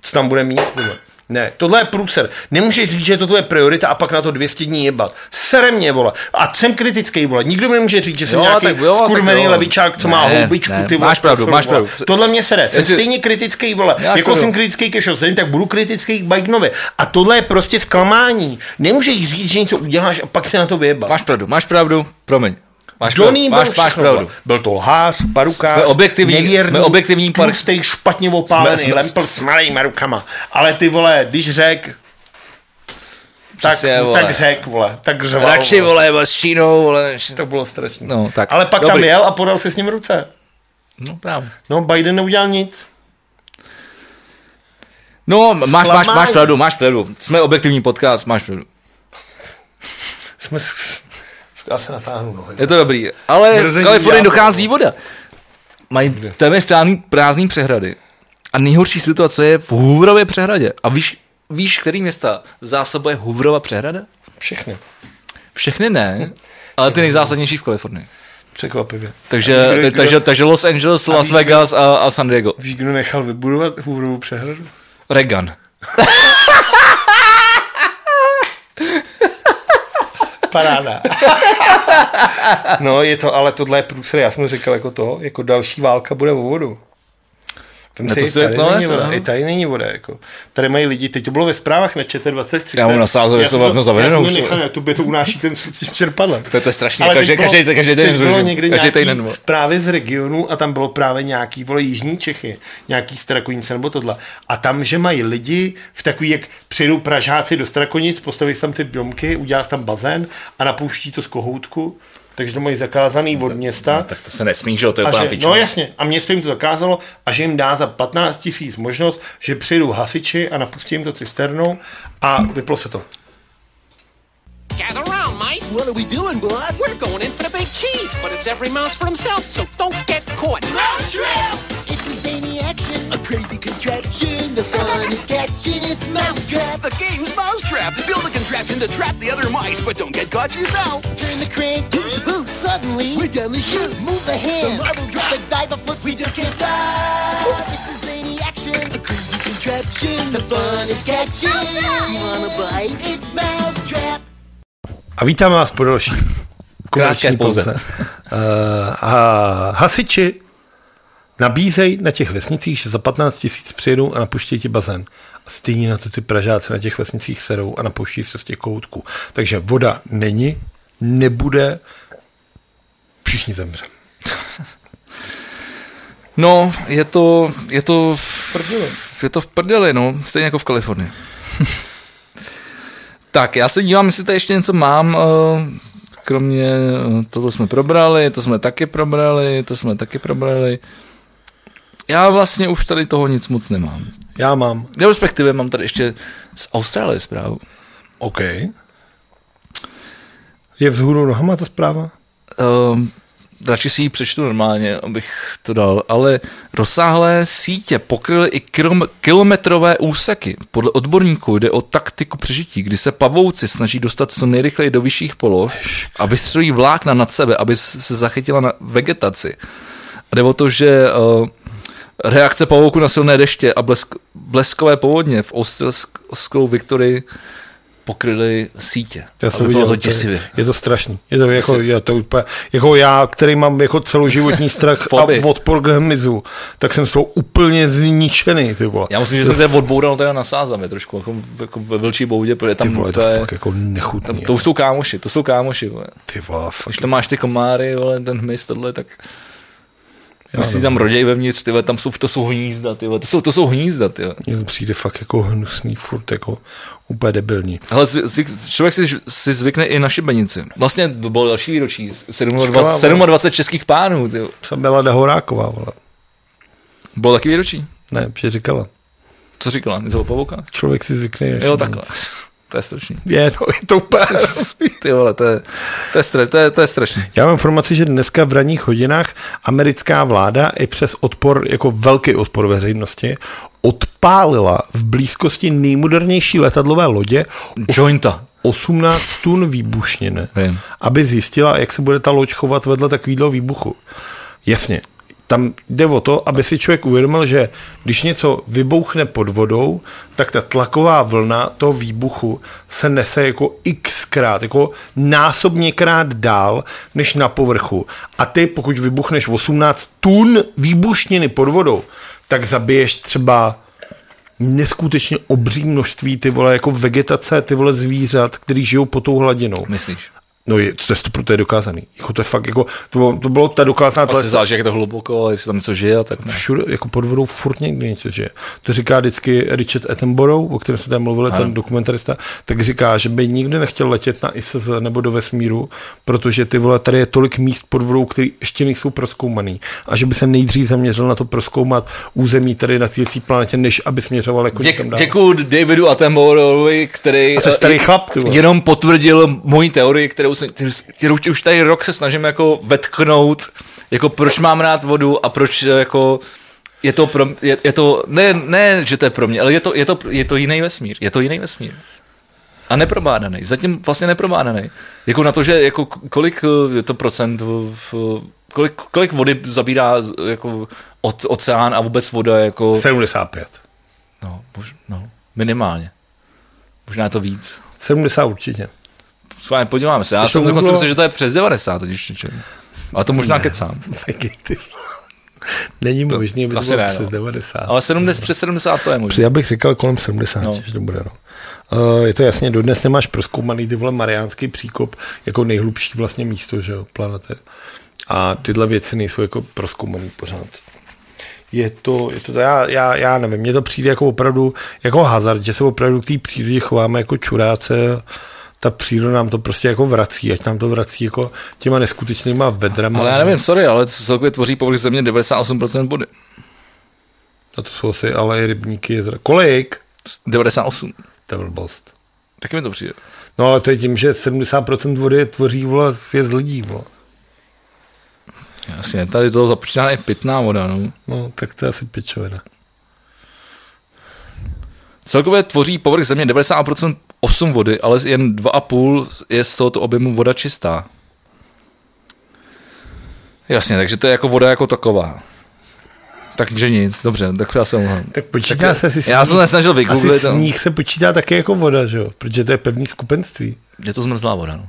S2: Co tam bude mít, vole. Ne, tohle je průser. Nemůžeš říct, že je to tvoje priorita a pak na to 200 dní jebat. Sere mě, vole. A jsem kritický, vole. Nikdo mi nemůže říct, že jsem
S1: Jo,
S2: nějaký
S1: tak jo,
S2: skurvený
S1: jo.
S2: levičák, co má
S1: Ne,
S2: houbičku,
S1: ne,
S2: ty vole.
S1: máš pravdu, máš
S2: vole.
S1: pravdu.
S2: Tohle mě sere. Jsem
S1: Jestli-
S2: stejně kritický, vole.
S1: Máš
S2: jako jsem kritický ke Šoceň, tak budu kritický k Bidenovi. A tohle je prostě zklamání. Nemůžeš říct, že něco uděláš a pak se na to vyjebat.
S1: Máš pravdu, máš pravdu, promiň. Máš,
S2: Johnny
S1: pravdu,
S2: byl
S1: máš, máš pravdu.
S2: Byl to lhář, parukář,
S1: Jsme objektivní-
S2: nevěrný,
S1: jsme objektivní par-
S2: tlustej, špatně opálený,
S1: Jsme-
S2: lempl s malýma rukama. Ale ty vole, když řek, tak,
S1: Přesně, vole.
S2: tak řek, vole, tak řval,
S1: Radši, vole, vole, s Čínou, vole.
S2: To bylo strašné.
S1: No, tak,
S2: Ale pak
S1: dobrý.
S2: tam jel a podal se s ním ruce.
S1: No, právě.
S2: No, Biden neudělal nic.
S1: No, máš, máš, máš pravdu, máš pravdu. Jsme objektivní podcast, máš pravdu.
S2: Jsme. Já se natáhnu nohy.
S1: Je to dobrý. Ale v Kalifornii dochází voda. Mají téměř prázdný, prázdný přehrady. A nejhorší situace je v Hooverově přehradě. A víš, víš, který města zásobuje Hooverova přehrada?
S2: Všechny.
S1: Všechny ne, ale ty nejzásadnější v Kalifornii.
S2: Překvapivě.
S1: Takže,
S2: kdo-
S1: te- takže, takže Los Angeles, Las
S2: víš,
S1: Vegas a, a San Diego.
S2: Víš, kdo nechal vybudovat Hooverovu přehradu?
S1: Reagan.
S2: Paráda. no, je to, ale tohle je průser, já jsem říkal jako to, jako další válka bude o vodu. Vem si,
S1: to
S2: tady,
S1: no,
S2: není voda,
S1: no.
S2: i tady není voda. Jako. Tady mají lidi, teď to bylo ve zprávách na ČT23.
S1: Já mám na Sázově,
S2: Já
S1: to mám zavedenou
S2: Já jsem to nechal, na tobě to unáší ten čerpadlem.
S1: To je, to je strašně,
S2: Ale
S1: každý,
S2: bylo-
S1: každý, každý den
S2: bylo někde
S1: Každý
S2: nějaký
S1: týden.
S2: zprávy z regionu a tam bylo právě nějaký, vole, jižní Čechy, nějaký Strakonice nebo tohle. A tam, že mají lidi v takový, jak přijedou Pražáci do Strakonic, postaví tam ty domky, udělá tam bazén a napouští to z kohoutku, takže to mají zakázaný od města.
S1: No, tak to se nesmí, že jo, to je
S2: že, no jasně, a město jim to zakázalo a že jim dá za 15 tisíc možnost, že přijedou hasiči a napustí jim to cisternou a vyplo se to.
S5: Gather round, mice.
S6: What are we doing, boss?
S5: We're going in for the big cheese, but it's every mouse for himself, so don't get caught.
S6: It's a zany action, crazy contraption. The fun is catching its mousetrap.
S4: The game's Mousetrap. Build a contraption to trap the other mice, but don't get caught yourself.
S6: Turn the crank, do the boost. Suddenly, we're down the chute. Move the hand, the marble drop, and dive a foot. We just can't stop. It's a zany action, a crazy contraption. The fun is catching. You wanna bite? It's mousetrap.
S2: A vítám vás po další komerční
S1: pauze.
S2: pauze. Uh, a hasiči nabízejí na těch vesnicích, že za 15 tisíc přijedou a napuští ti bazén. A stejně na to ty Pražáci na těch vesnicích serou a napouští se z těch koutků. Takže voda není, nebude, všichni zemře.
S1: No, je to, je to v prdeli. Je to v prdeli, no, stejně jako v Kalifornii. tak, já se dívám, jestli tady ještě něco mám, eh, kromě eh, toho jsme probrali, to jsme taky probrali, to jsme taky probrali. Já vlastně už tady toho nic moc nemám.
S2: Já mám.
S1: Já respektive mám tady ještě z Austrálie zprávu.
S2: OK. Je vzhůru nohama ta zpráva?
S1: Um, radši si ji přečtu normálně, abych to dal, ale rozsáhlé sítě pokryly i kilom- kilometrové úseky. Podle odborníků jde o taktiku přežití, kdy se pavouci snaží dostat co nejrychleji do vyšších poloh a vystřelí vlákna nad sebe, aby se zachytila na vegetaci. A jde o to, že uh, reakce pavouku na silné deště a blesk, bleskové povodně v australskou Viktorii pokryly sítě.
S2: Já jsem viděl,
S1: to
S2: to je,
S1: děsivě.
S2: je to strašný. Je to jako, je to úplně, jako já, který mám jako celoživotní strach a odpor k hmyzu, tak jsem z toho úplně zničený, ty vole.
S1: Já myslím, že jsem se odboural teda na sázavě trošku, jako, jako ve vlčí boudě, protože
S2: ty
S1: tam
S2: vole, to
S1: to
S2: je fakt jako nechutný.
S1: tam, to už jsou kámoši, to jsou kámoši, vole.
S2: Ty vole.
S1: Když tam máš ty komáry, vole, ten hmyz, tohle, tak
S2: Já
S1: si tam roděj vevnitř, ty vole, tam jsou, to jsou hnízda, ty vole, to jsou, to jsou hnízda, ty vole.
S2: Mně to přijde fakt jako hnusný, furt jako úplně debilní.
S1: Ale člověk si, si zvykne i na šibenici. Vlastně to bylo další výročí,
S2: Skvělá,
S1: 27,
S2: vole.
S1: 27 českých pánů, vole.
S2: Jsem byla Horáková, vole.
S1: Bylo taky výročí.
S2: Ne, že říkala.
S1: Co říkala? Něco o pavouka?
S2: Člověk si zvykne na
S1: Jo,
S2: šibenici.
S1: takhle. To je strašný.
S2: Je, no, je to úplně.
S1: Ty vole, to je, to je, stra, to je, to je strašný.
S2: Já mám informaci, že dneska v ranních hodinách americká vláda i přes odpor, jako velký odpor veřejnosti, odpálila v blízkosti nejmodernější letadlové lodě
S1: Jointa.
S2: 18 tun výbušnin,
S1: Vím.
S2: aby zjistila, jak se bude ta loď chovat vedle takového výbuchu. Jasně, tam jde o to, aby si člověk uvědomil, že když něco vybouchne pod vodou, tak ta tlaková vlna toho výbuchu se nese jako xkrát, jako násobněkrát dál, než na povrchu. A ty, pokud vybuchneš 18 tun výbušniny pod vodou, tak zabiješ třeba neskutečně obří množství ty vole jako vegetace, ty vole zvířat, který žijou pod tou hladinou.
S1: Myslíš?
S2: No je, to je, to, to je dokázaný. Jako to je fakt jako, to bylo, to bylo ta dokázaná,
S1: Asi záleží, jak je to hluboko, jestli tam něco žije a tak ne.
S2: všude, jako pod vodou furt někdy něco žije. To říká vždycky Richard Attenborough, o kterém jsme tam mluvili,
S1: Ano.
S2: ten dokumentarista, tak říká, že by nikdy nechtěl letět na ISS nebo do vesmíru, protože ty vole, tady je tolik míst pod vodou, které ještě nejsou proskoumaný. A že by se nejdřív zaměřil na to proskoumat území tady na této planetě, než aby směřoval jako někam
S1: Děk,
S2: dál.
S1: děkuju Davidu Attenboroughovi, který
S2: A to je
S1: eh,
S2: starý chlap, ty vole.
S1: jenom potvrdil moji teorii, kterou, se, kterou už tady rok se snažím jako vetknout, jako proč mám rád vodu a proč eh, jako je to, pro, je, je to ne, ne, že to je pro mě, ale je to, je to, je to jiný vesmír, je to jiný vesmír. A neprobádaný, zatím vlastně neprobádaný. Jako na to, že jako kolik eh, je to procent, v, kolik, kolik vody zabírá jako od, oceán a vůbec voda jako...
S2: 75.
S1: No, mož, no, minimálně. Možná je to víc.
S2: 70 určitě.
S1: Fajn, podíváme se. Já jsem
S2: to
S1: dokonce myslel, že to je přes 90, totiž. Ale to možná kecám.
S2: Taky ty. Není možný, aby to bylo
S1: ne,
S2: přes
S1: no.
S2: 90.
S1: Ale 70, přes 70 to je možné.
S2: Já bych říkal kolem 70,
S1: No.
S2: no. že to bude. No. Uh, je to jasně, dodnes nemáš proskoumaný ty vole Mariánský příkop jako nejhlubší vlastně místo, že jo, planety. A tyhle věci nejsou jako proskoumaný pořád. Je to, je to, já, já, já nevím, mně to přijde jako opravdu, jako hazard, že se opravdu k té přírodě chováme jako čuráce, ta příroda nám to prostě jako vrací, ať nám to vrací jako těma neskutečnýma vedrama.
S1: Ale já nevím, sorry, ale celkově tvoří povrch země 98% vody.
S2: A to jsou asi ale i rybníky jezera. Kolik?
S1: 98.
S2: To je blbost.
S1: Taky mi to přijde.
S2: No ale to je tím, že 70% vody tvoří vole, je z lidí. Vole.
S1: Jasně, tady to započítá i pitná voda, no.
S2: No, tak to je asi pičovina.
S1: Celkově tvoří povrch země 90% 8 vody, ale jen 2,5 je z tohoto objemu voda čistá. Jasně, takže to je jako voda jako taková. Takže nic, dobře, tak já jsem mohl.
S2: Tak počítá
S1: Tak
S2: se asi
S1: já jsem nesnažil
S2: Asi
S1: vygooglit, no.
S2: sníh se počítá také jako voda, že jo? Protože to je pevný skupenství.
S1: Je to zmrzlá voda, no.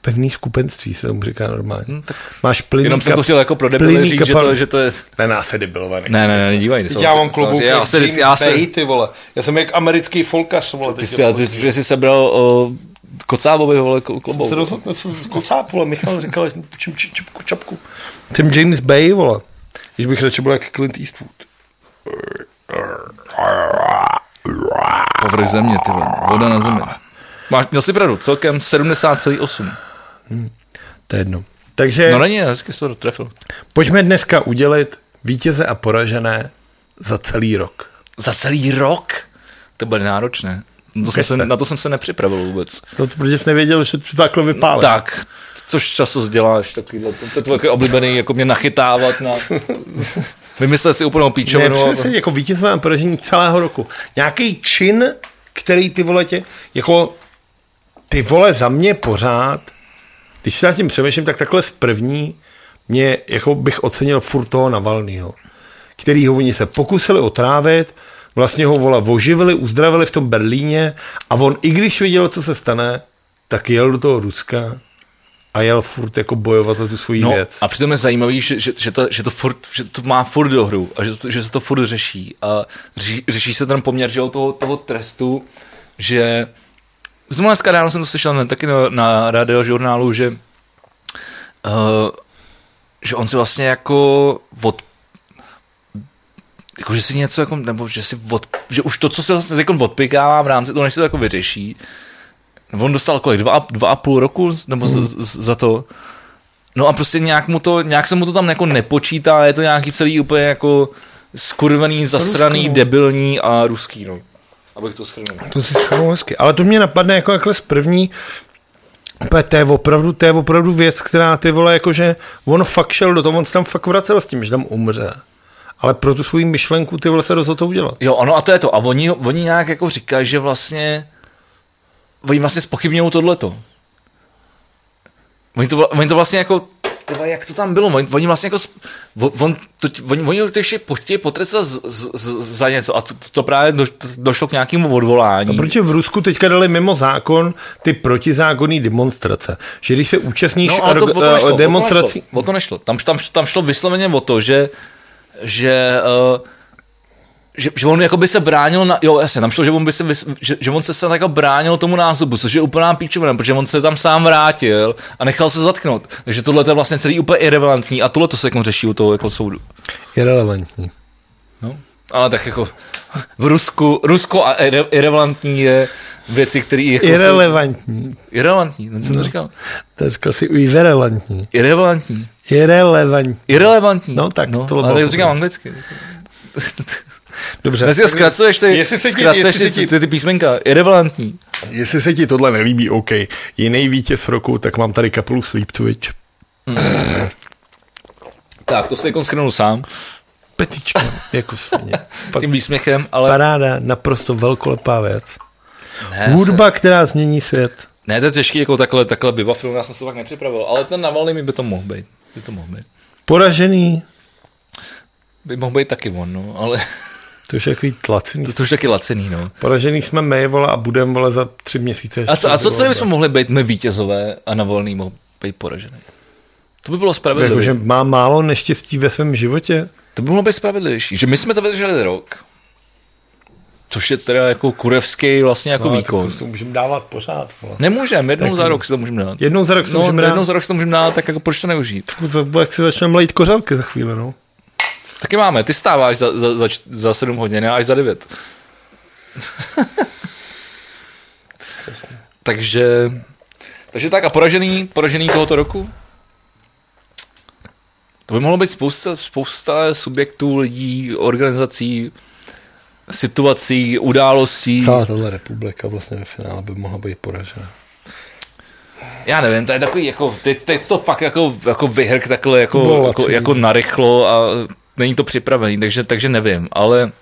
S2: Pevný skupenství se tomu říká normálně.
S1: Hm, tak
S2: Máš plynný
S1: Jenom jsem to chtěl jako pro debily
S2: plynný
S1: říct, že
S2: kapal-
S1: to, že to je...
S2: Ne, nás se debilovaný.
S1: Ne, ne, ne, dívej.
S2: Teď já mám klobouk,
S1: já se, já se,
S2: ty vole. Já jsem jak americký folkař, vole.
S1: ty, jsi, ty, ty, jsi sebral o, kocábovi, vole, ko-
S2: se
S1: klobouk.
S2: rozhodl, kocáp, vole, Michal říkal, že půjčím či- čipku, čapku. Jsem James Bay, vole. Když bych radši byl jak Clint Eastwood.
S1: Povrch země, ty vole, voda na zemi. Máš, měl jsi pravdu, celkem 70,8.
S2: To je jedno. Takže
S1: No není, hezky jsi to trefil.
S2: pojďme dneska udělit vítěze a poražené za celý rok.
S1: Za celý rok? To bude náročné. Na to, jsem se,
S2: se.
S1: na to jsem se nepřipravil vůbec.
S2: No, to, protože jsi nevěděl, že to takhle vypálí.
S1: Tak, což často děláš, takovýhle, to, to je tvoj oblíbený, jako mě nachytávat na... Vymyslet si úplnou
S2: Ne,
S1: píčovinu. a-
S2: přesně, jako vítězové a poražení celého roku. Nějaký čin, který ty vole tě, jako ty vole za mě pořád, když se nad tím přemýšlím, tak takhle z první mě, jako bych ocenil furt toho Navalnýho, který ho oni se pokusili otrávit, vlastně ho vole oživili, uzdravili v tom Berlíně a on, i když věděl, co se stane, tak jel do toho Ruska a jel furt jako bojovat za tu svoji
S1: No,
S2: věc.
S1: a přitom je zajímavý, že, že, že, to, že, to furt, že to má furt do hru a že, to, že se to furt řeší. A řeší, řeší se ten poměr že toho, toho trestu, že zrovna dneska ráno jsem to slyšel ne, taky na, na radiožurnálu, že uh, že on si vlastně jako od jako, že si něco jako, nebo že si od, že už to, co se vlastně jako odpikává v rámci toho, než se to jako vyřeší, nebo on dostal kolik, dva, dva a půl roku, nebo
S2: Hmm.
S1: z, z, za to, No a prostě nějak, mu to, nějak se mu to tam jako nepočítá, je to nějaký celý úplně jako skurvený, zasraný,
S2: Ruský,
S1: debilní a ruský, no. Abych to schrnul.
S2: To si schrnul hezky. Ale to mě napadne jako jakhle z první, to je opravdu, to je opravdu věc, která ty vole, jakože on fakt šel do toho, on se tam fakt vracel s tím, že tam umře. Ale pro tu svou myšlenku ty vole se rozhodl to udělat.
S1: Jo, ano, a to je to. A oni, oni nějak jako říkají, že vlastně oni vlastně spochybňují tohleto. Oni to, oni to vlastně jako tyva, jak to tam bylo? Oni, oni vlastně jako, on, to, oni, oni to ještě chtějí potrestat z, z, z, za něco a to, to, právě do, to, došlo k nějakému odvolání.
S2: Proč v Rusku teďka dali mimo zákon ty protizákonné demonstrace? Že když se účastníš
S1: No, ale to, o to nešlo,
S2: demonstrací...
S1: O to nešlo. O to nešlo. Tam, tam, tam šlo vysloveně o to, že, že, uh, že, že on jako by se bránil, na, jo jasně, tam šlo, že on, by se, že, že on se, se jako bránil tomu názobu, což je úplná píčovina, protože on se tam sám vrátil a nechal se zatknout. Takže tohle je vlastně celý úplně irrelevantní a tohle to se jako řeší u toho jako soudu.
S2: Irrelevantní.
S1: No. Ale tak jako v Rusku, Rusko a irre, irrelevantní je věci, které jako
S2: Irrelevantní.
S1: jsou irrelevantní, no, co jsem to říkal?
S2: To říkal si irrelevantní.
S1: Irrelevantní.
S2: Irrelevantní.
S1: Irrelevantní.
S2: No, tak
S1: no,
S2: to
S1: ale říkám anglicky.
S2: Dobře.
S1: Dnes si zkracuješ ty,
S2: Jestli se ti-
S1: zkracuješ
S2: jestli
S1: ty,
S2: se ti-
S1: ty, ty, písmenka. Irrelevantní.
S2: Jestli se ti tohle nelíbí, OK. Jiný vítěz roku, tak mám tady kapelu Sleep Twitch.
S1: Tak, to se jako skrnul sám,
S2: Petička, jako svině. Fakt
S1: tím výsměchem, ale...
S2: paráda, naprosto velkolepá věc.
S1: Ne,
S2: Hudba, která změní svět.
S1: Se, ne, to je těžký jako takhle, takhle bivafilm, já jsem se fakt nepřipravil, ale ten Navalny mi by to mohl být. By to mohl být.
S2: Poražený,
S1: By mohl být taky on, no, ale
S2: to už je takový tlacený.
S1: to, to už taky lacený, no.
S2: Poražený jsme my, vole, a budeme, vole, za tři měsíce.
S1: A co, a co celý bychom mohli být my vítězové a Navalný mohl být poražený? To by bylo spravedlivé.
S2: Jakože má málo neštěstí ve svém životě.
S1: To by mohlo být spravedlivější. Že my jsme to vydrželi rok, což je teda jako kurevský vlastně jako
S2: No,
S1: výkon.
S2: tak to, to můžeme dávat pořád. Vole.
S1: Nemůžeme, jednou za rok si to můžeme dát.
S2: Jednou za rok si to
S1: no,
S2: můžeme
S1: jednou
S2: dát.
S1: za rok si to můžeme dát, tak jako proč to neužít?
S2: To bude, jak si začneme lejt kořálky za chvíli, no.
S1: Taky máme, ty stáváš za, za, za, za 7 hodin, já až za 9. takže, takže tak a poražený, poražený tohoto roku? To by mohlo být spousta, spousta subjektů, lidí, organizací, situací, událostí.
S2: Celá tahle republika vlastně ve finále by mohla být poražena.
S1: Já nevím, to je takový, jako, teď, teď to fakt jako, jako vyhrk takhle jako, jako, jako narychlo a není to připravený, takže, takže nevím, ale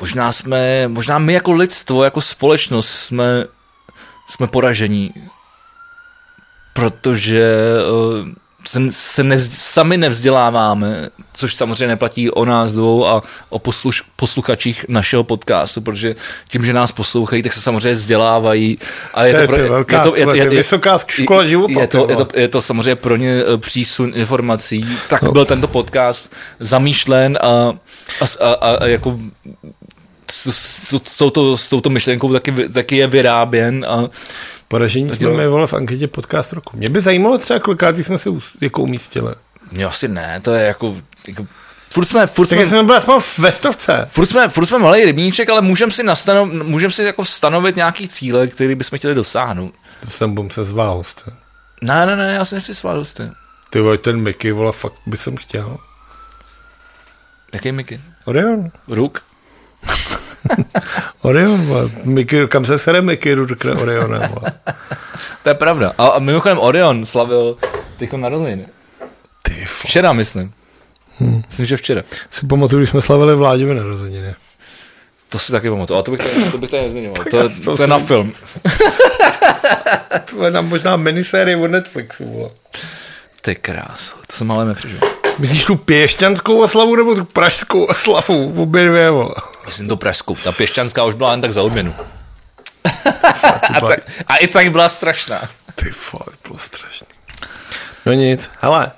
S1: možná jsme, možná my jako lidstvo, jako společnost jsme, jsme poražení, protože uh, se, se nevz, sami nevzděláváme, což samozřejmě neplatí o nás dvou a o posluš, posluchačích našeho podcastu, protože tím, že nás poslouchají, tak se samozřejmě vzdělávají. A je
S2: To je-
S1: pro-
S2: to je velká- to je vysoká škola života,
S1: Je to, je, to, je to samozřejmě pro ně eh, přísun informací. Tak byl tento podcast zamýšlen a, a, s- a, a, jako s, s, s, touto, s touto myšlenkou taky, taky je vyráběn a
S2: Poražení jsme vole, v anketě podcast roku. Mě by zajímalo třeba, kolikátý jsme se jako umístili.
S1: mě asi ne, to je jako, jako furt jsme, furt
S2: Tak
S1: jsme,
S2: jsme byli aspoň ve stovce.
S1: Furt jsme, furt jsme malý rybníček, ale můžeme si, nastanov, můžem si jako stanovit nějaký cíle, který bychom chtěli dosáhnout.
S2: To jsem bum se zvál. jste.
S1: Ne, ne, ne, já si nechci svát dost.
S2: Ty vole, ten Mickey, vole, fakt by jsem chtěl.
S1: Jaký Mickey?
S2: Orion.
S1: Ruk?
S2: Orion. Mickey, kam se sere Mickey, rukne Orionem.
S1: To je pravda. A, a mimochodem Orion slavil tyko narozeniny.
S2: Ty.
S1: Včera, myslím. Hmm. Myslím, že včera.
S2: Si pamatuju, když jsme slavili vládivě narozeniny.
S1: To si taky pamatuju. A to bych tady, to bych tady nezmiňoval. To, je-
S2: to
S1: to, je na film.
S2: To je nám možná minisérie od Netflixu, vole.
S1: Ty kráso, to jsem ale nepřežil.
S2: Myslíš tu pěšťanskou oslavu nebo tu pražskou oslavu? Obě dvě, vole.
S1: Myslím to Pražskou. Ta pěšťanská už byla jen tak za odměnu. a, tak, a i tak byla strašná.
S2: Ty vole, bylo strašný. No nic, hele,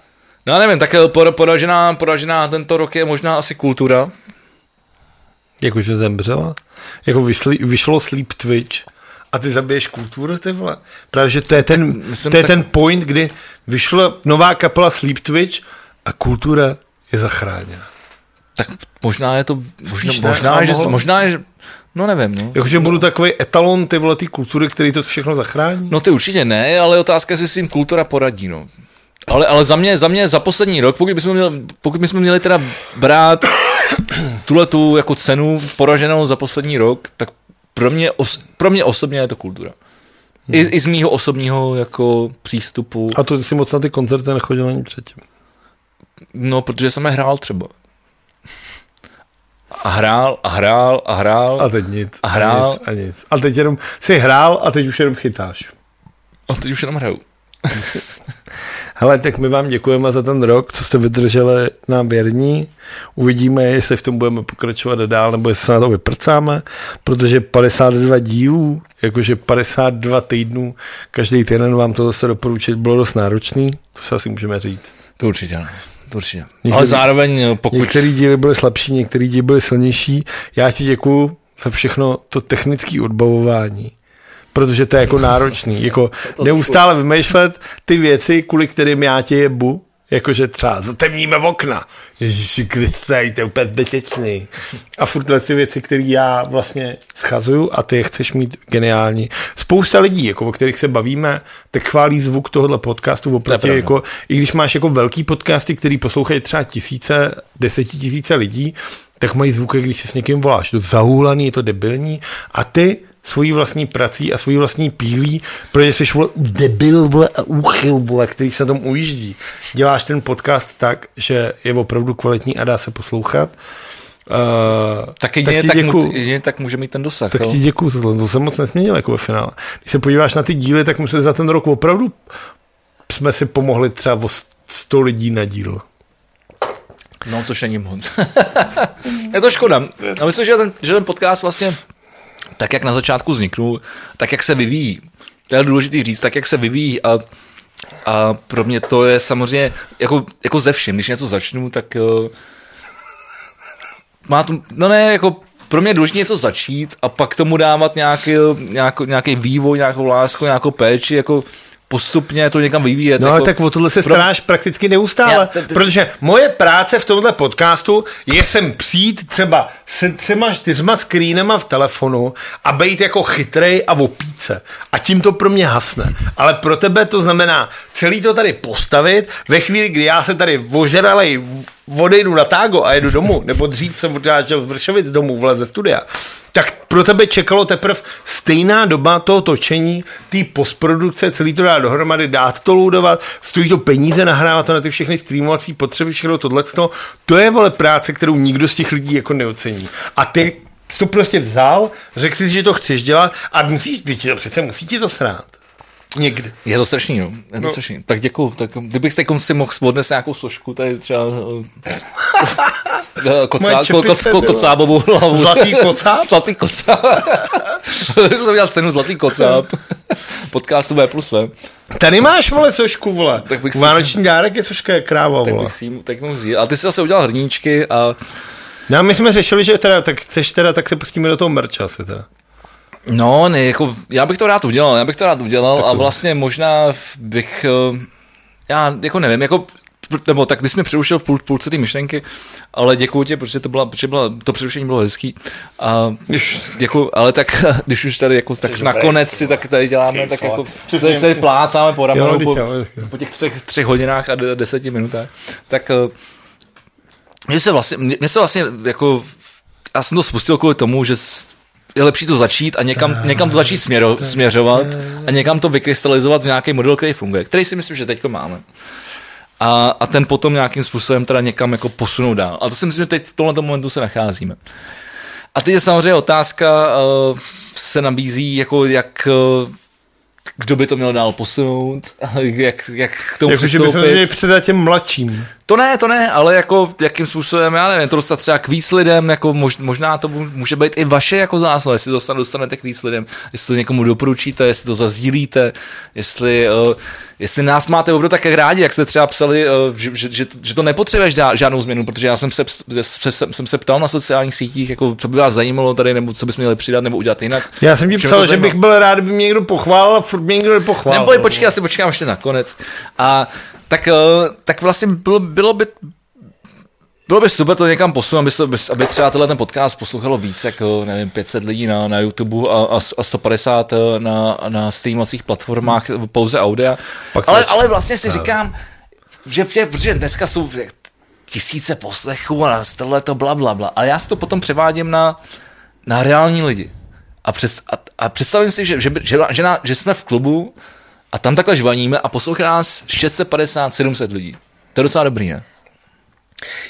S1: No já nevím, tak eh, por- poražená, poražená tento rok je možná asi kultura.
S2: jakože zemřela, jako vyšli, vyšlo Sleep Twitch a ty zabiješ kulturu, ty vole. Právě, že to je ten,
S1: myslím,
S2: to je
S1: tak-
S2: ten point, kdy vyšla nová kapela Sleep Twitch a kultura je zachráněna.
S1: Tak možná je to, možná,
S2: Víš, ne,
S1: možná,
S2: a
S1: že,
S2: mohlo-
S1: možná, že, no nevím, no.
S2: Jakože budu takový etalon ty vole, ty kultury, který to všechno zachrání.
S1: No ty určitě ne, ale otázka je, jestli si tím kultura poradí, no. Ale, ale za mě, za mě za poslední rok, pokud bychom měli, pokud bychom měli teda brát tuhle tu jako cenu poraženou za poslední rok, tak pro mě, os, pro mě osobně je to kultura. I, I z mýho osobního jako přístupu,
S2: A to ty si moc na ty koncerty nechodil ani předtím.
S1: No protože jsem je hrál třeba. A hrál, a hrál, a hrál.
S2: A teď nic.
S1: A hrál.
S2: nic, a nic. A teď jenom si hrál a teď už jenom chytáš.
S1: A teď už jenom hraju.
S2: Hele, tak my vám děkujeme za ten rok, co jste vydrželi nám věrní. Uvidíme, jestli v tom budeme pokračovat dál, nebo jestli se na to vyprcáme, protože 52 dílů, jakože 52 týdnů, každý týden vám to zase doporučit bylo dost náročný, to se asi můžeme říct.
S1: To určitě ne. Určitě.
S2: Některý-
S1: Ale zároveň, eh, pokud...
S2: Některý díly byly slabší, některý díly byly silnější. Já ti děkuju za všechno to technické odbavování. Protože to je jako náročný. Jako neustále vymýšlet ty věci, kvůli kterým já tě jebu. Jakože třeba zatemníme okna. Ježiši Kriste, to je úplně zbytečný. A furt ty věci, které já vlastně schazuju a ty je chceš mít geniální. Spousta lidí, jako, o kterých se bavíme, tak chválí zvuk tohohle podcastu oproti,
S1: pravda.
S2: jako, i když máš jako velký podcasty, který poslouchají třeba tisíce, desetitisíce lidí, tak mají zvuk, když si s někým voláš. To zahůlaný, je to debilní a ty svojí vlastní prací a svojí vlastní pílí, protože jsi vole, debil vole, a úchyl, vole, který se tam ujíždí. Děláš ten podcast tak, že je opravdu kvalitní a dá se poslouchat. Uh,
S1: Tak jedině tak, tak,
S2: děkuju.
S1: jedině tak může mít ten dosah.
S2: Tak
S1: jo.
S2: ti děkuju, to, to jsem moc nesměnil jako ve finále. Když se podíváš na ty díly, tak myslím, že za ten rok opravdu jsme si pomohli třeba o 100 lidí na díl.
S1: No, což není moc. je to škoda. A myslím, že ten, že ten podcast vlastně, tak jak na začátku vzniknul, tak jak se vyvíjí, to je důležité říct, tak jak se vyvíjí a, a pro mě to je samozřejmě jako, jako ze všem, když něco začnu, tak uh, má to, no ne, jako pro mě je důležité něco začít a pak tomu dávat nějaký, nějaký, nějaký vývoj, nějakou lásku, nějakou péči, jako postupně to někam vyvíjet.
S2: No
S1: jako,
S2: ale tak o tohle se
S1: pro-
S2: staráš prakticky neustále,
S1: Já- to- to-
S2: protože moje práce v tomhle podcastu je sem přijít třeba se třema, čtyřma screenama v telefonu a být jako chytrej a opíce. A tím to pro mě hasne. Ale pro tebe to znamená celý to tady postavit ve chvíli, kdy já se tady ožralej odejdu na tágo a jedu domů, nebo dřív jsem odrážel z Vršovic domů, vle ze studia, tak pro tebe čekalo teprve stejná doba toho točení, té postprodukce, celý to dát dohromady, dát to loadovat, stojí to peníze, nahrávat to na ty všechny streamovací potřeby, všechno tohleto. To je vole práce, kterou nikdo z těch lidí jako neocení. A ty jsi to prostě vzal, řekl si, že to chceš dělat a musíš, přece musí ti to srát. Někdy.
S1: Je to strašný, no. Je to no. strašný. Tak děkuju. Tak kdybych teď si mohl odnést nějakou složku, tady třeba eh, kocá, ko, ko, ko, kocábovou hlavu.
S2: Zlatý kocáb?
S1: Zlatý kocáb. jsem udělal cenu Zlatý kocáb. Podcastu V plus V.
S2: Tady máš, vole, sošku, vole.
S1: Tak bych si-
S2: Vánoční dárek je soška kráva,
S1: Tak
S2: vole.
S1: bych si tak vzít. A ty jsi zase udělal hrníčky a
S2: No, my jsme řešili, že teda, tak chceš teda, tak se pustíme do toho merče asi teda.
S1: No, ne, jako, já bych to rád udělal, já bych to rád udělal a vlastně možná bych, eh, já jako nevím, jako nebo tak ty jsi mi přerušil v půl, půlce té myšlenky, ale děkuji ti, protože to, byla, protože byla, to přerušení bylo hezký. A děkuji, ale tak když už tady jako, tak nakonec si tak tady děláme, tak jako se, se plácáme po ramenu po, po těch třech, třech hodinách a de- deseti minutách, tak eh, mně se vlastně, mně mně se vlastně jako, já jsem to spustil kvůli tomu, že je lepší to začít a někam, někam to začít směro, směřovat a někam to vykrystalizovat v nějaký model, který funguje, který si myslím, že teďko máme. A, a ten potom nějakým způsobem teda někam jako posunout dál. A to si myslím, že teď v tomhle momentu se nacházíme. A teď je samozřejmě otázka, uh, se nabízí, jako jak, uh, kdo by to měl dál posunout, jak, jak k tomu
S2: Jako, že bychom
S1: přistoupit.
S2: měli předat těm mladším.
S1: To ne, to ne, ale jako jakým způsobem, já nevím, to dostat třeba k víc lidem, jako mož, možná to může být i vaše jako zásluha, jestli to dostane, dostanete k víc lidem, jestli to někomu doporučíte, jestli to zazdílíte, jestli, uh, jestli nás máte opravdu tak rádi, jak jste třeba psali, uh, že, že, že, že, to nepotřebuješ žá- žádnou změnu, protože já jsem se, se, se, jsem se ptal na sociálních sítích, jako co by vás zajímalo tady, nebo co bychom měli přidat, nebo udělat jinak.
S2: Já jsem ti psal, že bych byl rád, kdyby mě někdo pochválil a furt mě někdo nepochválil.
S1: Nebo počkej, já si počkám ještě na konec. A tak, eh, tak vlastně bylo, bylo by bylo by super to někam posunout, aby, se, aby- třeba tenhle ten podcast poslouchalo víc, jako nevím, 500 lidí na, na YouTube a, a, a 150 na, na streamovacích platformách pouze audia.
S2: Pak
S1: ale, ale vlastně si říkám, že, že protože dneska jsou tisíce poslechů a tohle to bla, bla, bla. Ale já si to potom převádím na, na reální lidi. A, přes, a, a představím si, že, že, že, že, na, že jsme v klubu a tam takhle žvaníme a poslouchá nás 650-700 lidí. To je docela dobrý, ne?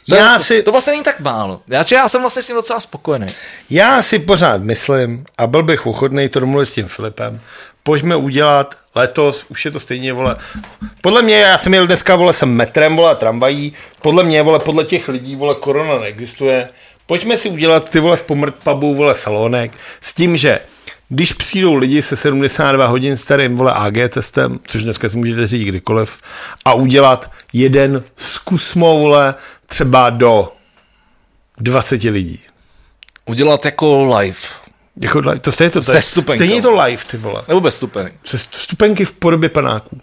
S1: To,
S2: Já si,
S1: to, vlastně není tak málo. Já, já jsem vlastně s tím docela spokojený.
S2: já si pořád myslím, a byl bych ochotný to domluvit s tím Filipem, pojďme udělat letos, už je to stejně, vole. Podle mě, já jsem jel dneska, vole, jsem metrem, vole, tramvají, podle mě, vole, podle těch lidí, vole, korona neexistuje. Pojďme si udělat ty, vole, v Pomrt pubu, vole, salonek, s tím, že když přijdou lidi se 72 hodin starým vole AG testem, což dneska si můžete říct kdykoliv, a udělat jeden zkus vole třeba do 20 lidí.
S1: Udělat jako live.
S2: Jako, li- to stejně to,
S1: Se
S2: to je,
S1: stupenkou.
S2: stejně to live, ty vole.
S1: Nebo bez stupenek.
S2: Se stupenky v podobě panáků.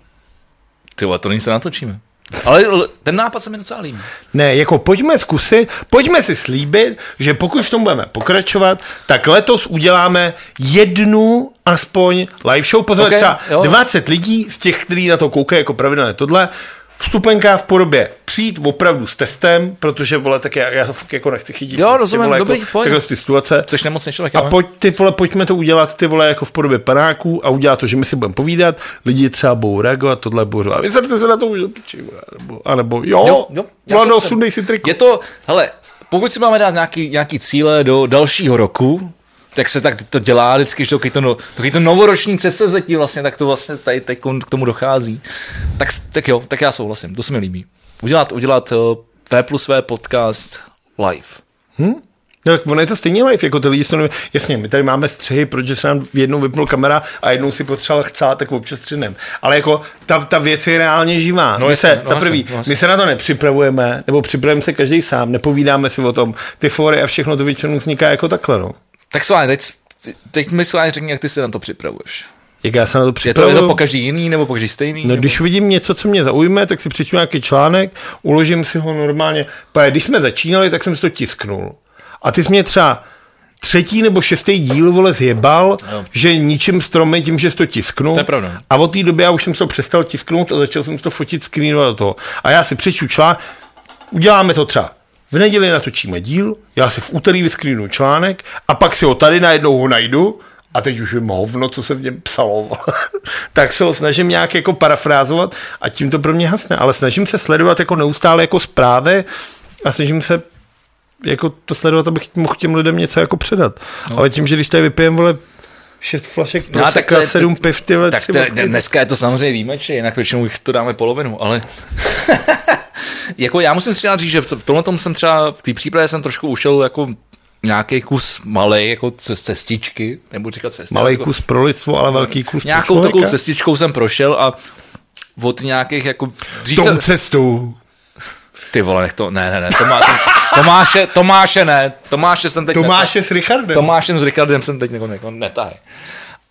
S1: Ty vole, to není se natočíme. Ale ten nápad se mi docela líbí.
S2: Ne, jako pojďme zkusit, pojďme si slíbit, že pokud v tom budeme pokračovat, tak letos uděláme jednu aspoň live show. Pozor,
S1: Ok,
S2: okay, třeba
S1: jo.
S2: 20 lidí z těch, kteří na to koukají jako pravidelně tohle, vstupenka v podobě přijít opravdu s testem, protože vole, tak já, já to fakt jako nechci chytit.
S1: Jo,
S2: prostě,
S1: rozumím,
S2: vole,
S1: dobrý,
S2: jako,
S1: pojď.
S2: takhle ty situace.
S1: Což nemocný člověk,
S2: A pojď, ty vole, pojďme to udělat, ty vole, jako v podobě panáků a udělat to, že my si budeme povídat, lidi třeba budou reagovat, tohle budou a vyzerte se na to, už nebo, anebo jo,
S1: Jo, jo, souhlasím.
S2: sundej si triko.
S1: Je to, hele, pokud si máme dát nějaký, nějaký cíle do dalšího roku, tak se tak to dělá vždycky, že to, no, takový to novoroční předsevzetí vlastně, tak to vlastně tady, tady k tomu dochází. Tak, tak jo, tak já souhlasím, to se mi líbí. Udělat, udělat uh, V plus V podcast live.
S2: No, tak ono je to stejně live, jako ty lidi jsou, neví- jasně, my tady máme střihy, protože se nám jednou vypnul kamera a jednou si potřeboval chcát, tak občas střinem. Ale jako ta, ta věc je reálně živá.
S1: No
S2: my
S1: jasně,
S2: se,
S1: no jasně,
S2: prvý,
S1: no jasně.
S2: my se na to nepřipravujeme, nebo připravujeme se každý sám, nepovídáme si o tom. Ty fory a všechno to většinou vzniká jako takhle, no.
S1: Tak Sváně, teď, teď mi Sváně řekni, jak ty se na to připravuješ.
S2: Jak já se na to
S1: Je to, je
S2: připravuju.
S1: to po každý jiný, nebo po každý stejný?
S2: No,
S1: nebo?
S2: když vidím něco, co mě zaujme, tak si přečtu nějaký článek, uložím si ho normálně. Protože Když jsme začínali, tak jsem si to tisknul. A ty jsi mě třeba třetí nebo šestý díl, vole, zjebal,
S1: Jo.
S2: že ničím stromy tím, že jsi to tisknul.
S1: To je pravda.
S2: A od té doby já už jsem to přestal tisknout a začal jsem si to fotit, screenovat do toho. A já si přečtu článek, uděláme to třeba v neděli natočíme díl, já si v úterý vyskrýnu článek a pak si ho tady najednou ho najdu a teď už vím hovno, co se v něm psalo. tak se ho snažím nějak jako parafrázovat a tím to pro mě hasne. Ale snažím se sledovat jako neustále jako zprávy a snažím se jako to sledovat, abych mohl těm lidem něco jako předat. No. Ale tím, že když tady vypijem, vole, šest flašek
S1: No, tak to je-
S2: sedm piv, ty
S1: Tak to, dneska je to samozřejmě výjimečně, jinak většinou jich to dáme polovinu, ale jako já musím třeba říct, že v tomhle tom jsem třeba v té přípravě jsem trošku ušel jako nějaký kus malej, jako cest, cestičky, nebudu říkat cesty.
S2: Malý
S1: jako,
S2: kus pro lidstvo, ale velký kus pro
S1: Nějakou
S2: člověka.
S1: takovou cestičkou jsem prošel a od nějakých jako... Dřív
S2: Tou
S1: jsem,
S2: cestou.
S1: ty vole, nech to, ne, ne, ne, Tomá, Tomáše, Tomáše ne, Tomáše jsem teď
S2: Tomáše s Richardem.
S1: Tomášem s Richardem jsem teď jako, jako netahaj.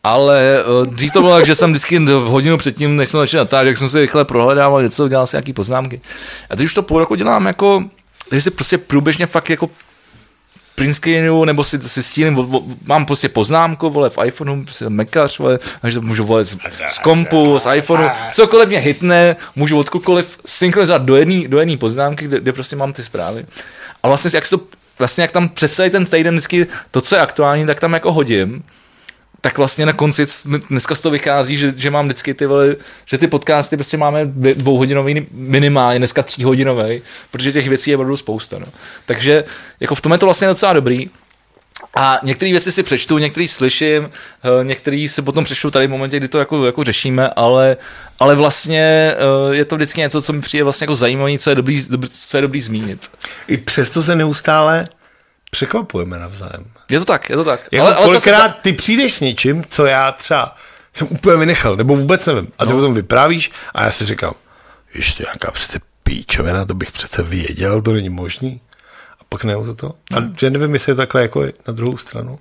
S1: Ale uh, dřív to bylo tak, že jsem vždycky hodinu předtím, než jsme začali natáčet, jak jsem si rychle prohledával něco, dělal si nějaký poznámky. A teď už to půl roku dělám jako, takže si prostě průběžně fakt jako print nebo si, si vo- mám prostě poznámku, vole, v iPhoneu, prostě mekař, vole, takže můžu volet z, z kompu, z iPhoneu, cokoliv mě hitne, můžu odkudkoliv synchronizovat do jedné do jedný poznámky, kde, kde, prostě mám ty zprávy. A vlastně, jak to, vlastně jak tam přes ten týden vždycky to, co je aktuální, tak tam jako hodím, tak vlastně na konci, dneska z toho vychází, že, že mám vždycky ty vole, že ty podcasty prostě máme dvouhodinový minimálně, dneska tříhodinový, protože těch věcí je opravdu spousta. No. Takže jako v tom je to vlastně docela dobrý. A některé věci si přečtu, některé slyším, eh, některé si potom přečtu tady v momentě, kdy to jako, jako řešíme, ale, ale vlastně eh, je to vždycky něco, co mi přijde vlastně jako zajímavé, co je dobrý, co je dobrý zmínit.
S2: I přesto se neustále překvapujeme navzájem.
S1: Je to tak, je to tak.
S2: Jako ale, ale kolikrát ty přijdeš s něčím, co já třeba jsem úplně vynechal, nebo vůbec nevím. A ty no. o tom vyprávíš a já si říkám, ještě nějaká přece píčovina, to bych přece věděl, to není možný. A pak ne to. A že nevím, jestli je takhle jako na druhou stranu.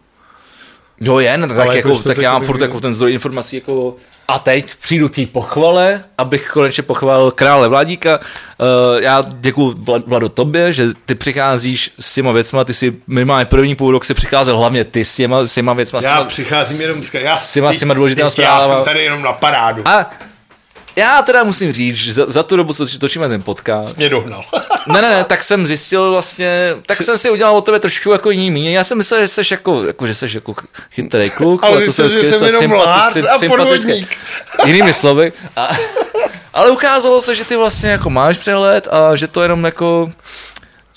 S1: Jo, je, no, tak,
S2: Ale
S1: jako,
S2: jakož to
S1: tak
S2: tak
S1: já mám
S2: jako
S1: furt jako ten zdroj informací jako a teď přijdu té pochvale, abych konečně pochválil krále Vladíka. Uh, já děkuji Vla- Vlado tobě, že ty přicházíš s těma věcma, ty si minimálně první půl rok si přicházel hlavně ty s těma, s těma věcma. s
S2: Já
S1: těma,
S2: přicházím jenom s, já,
S1: s těma- s těma důležitýma
S2: teď Já
S1: zprávama.
S2: jsem tady jenom na parádu.
S1: A já teda musím říct, že za, za tu dobu, co točíme ten podcast,
S2: Mě dohnal.
S1: ne, ne, ne, tak jsem zjistil vlastně, tak jsem si udělal o tebe trošku jako jiný mínění. Já jsem myslel, že jsi jako, jako že jsi jako chytrý kluk,
S2: Ale
S1: ale to jsem
S2: že jsem jenom lhát a
S1: sympatický. Jinými slovy. A, ale ukázalo se, že ty vlastně jako máš přehled a že to jenom jako,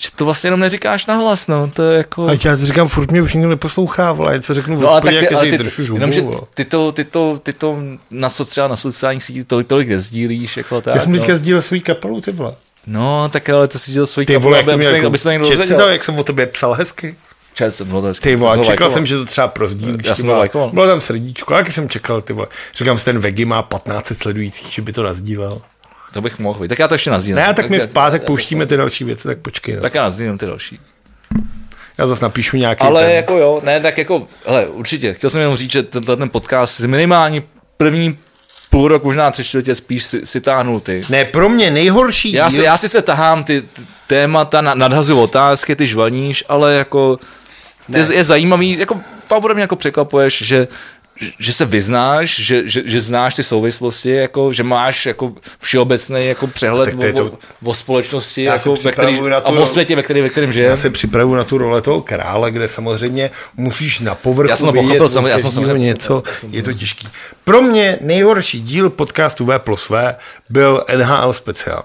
S1: že to vlastně jenom neříkáš nahlas, no, to je jako...
S2: A já to říkám, furt mě už nikdo neposlouchá, vole, se řeknu
S1: No, ale
S2: hospodě,
S1: tak ty,
S2: jak
S1: ale ty,
S2: držu žumu,
S1: jenom, že
S2: vole.
S1: ty to, ty to, ty to na, so, třeba na sociálních sítích tolik, tolik nezdílíš, jako tak,
S2: Já jsem
S1: no.
S2: teďka sdílel svůj kapelu, ty vole.
S1: no, tak ale to si dělal
S2: Ty
S1: kapelu,
S2: vole,
S1: aby,
S2: jak jako,
S1: aby se někdo
S2: si
S1: dozvěděl.
S2: jak jsem o tobě psal hezky.
S1: Čet jsem, bylo to hezky.
S2: Ty vole,
S1: Jsem
S2: čekal jsem, že to třeba prozdílíš.
S1: Já
S2: ty
S1: jsem to lajkoval.
S2: Bylo tam srdíčko, jaký jsem čekal, ty vole. Říkám ten Vegi má 15 sledujících, že by to nazdílel.
S1: To bych mohl být. Tak já to ještě nazdílím.
S2: Ne, tak my v pátek pouštíme ty další věci, tak počkej. No.
S1: Tak já nazdílím ty další.
S2: Já zase napíšu nějaký
S1: Ale
S2: ten.
S1: jako jo, ne, tak jako, hele, určitě, chtěl jsem jenom říct, že ten, ten podcast z minimálně první půl rok, možná tři čtvrtě spíš si, si táhnul ty.
S2: Ne, pro mě nejhorší
S1: Já
S2: díl,
S1: si, já si se tahám ty ty témata, na- nadhazuju otázky, ty žvaníš, ale jako je, je zajímavý, jako bude mě jako překvapuješ, že že se vyznáš, že, že, že znáš ty souvislosti, jako, že máš jako všeobecný jako přehled o,
S2: to-
S1: o společnosti
S2: Já
S1: jako, ve který,
S2: na
S1: a
S2: tu-
S1: o světě, ve kterém, ve kterém
S2: Já se připravuju na tu role toho krále, kde samozřejmě musíš na povrchu
S1: Já jsem pochopil, jsem- já jsem samozřejmě-
S2: něco, je to těžký. Pro mě nejhorší díl podcastu V plus V byl NHL speciál.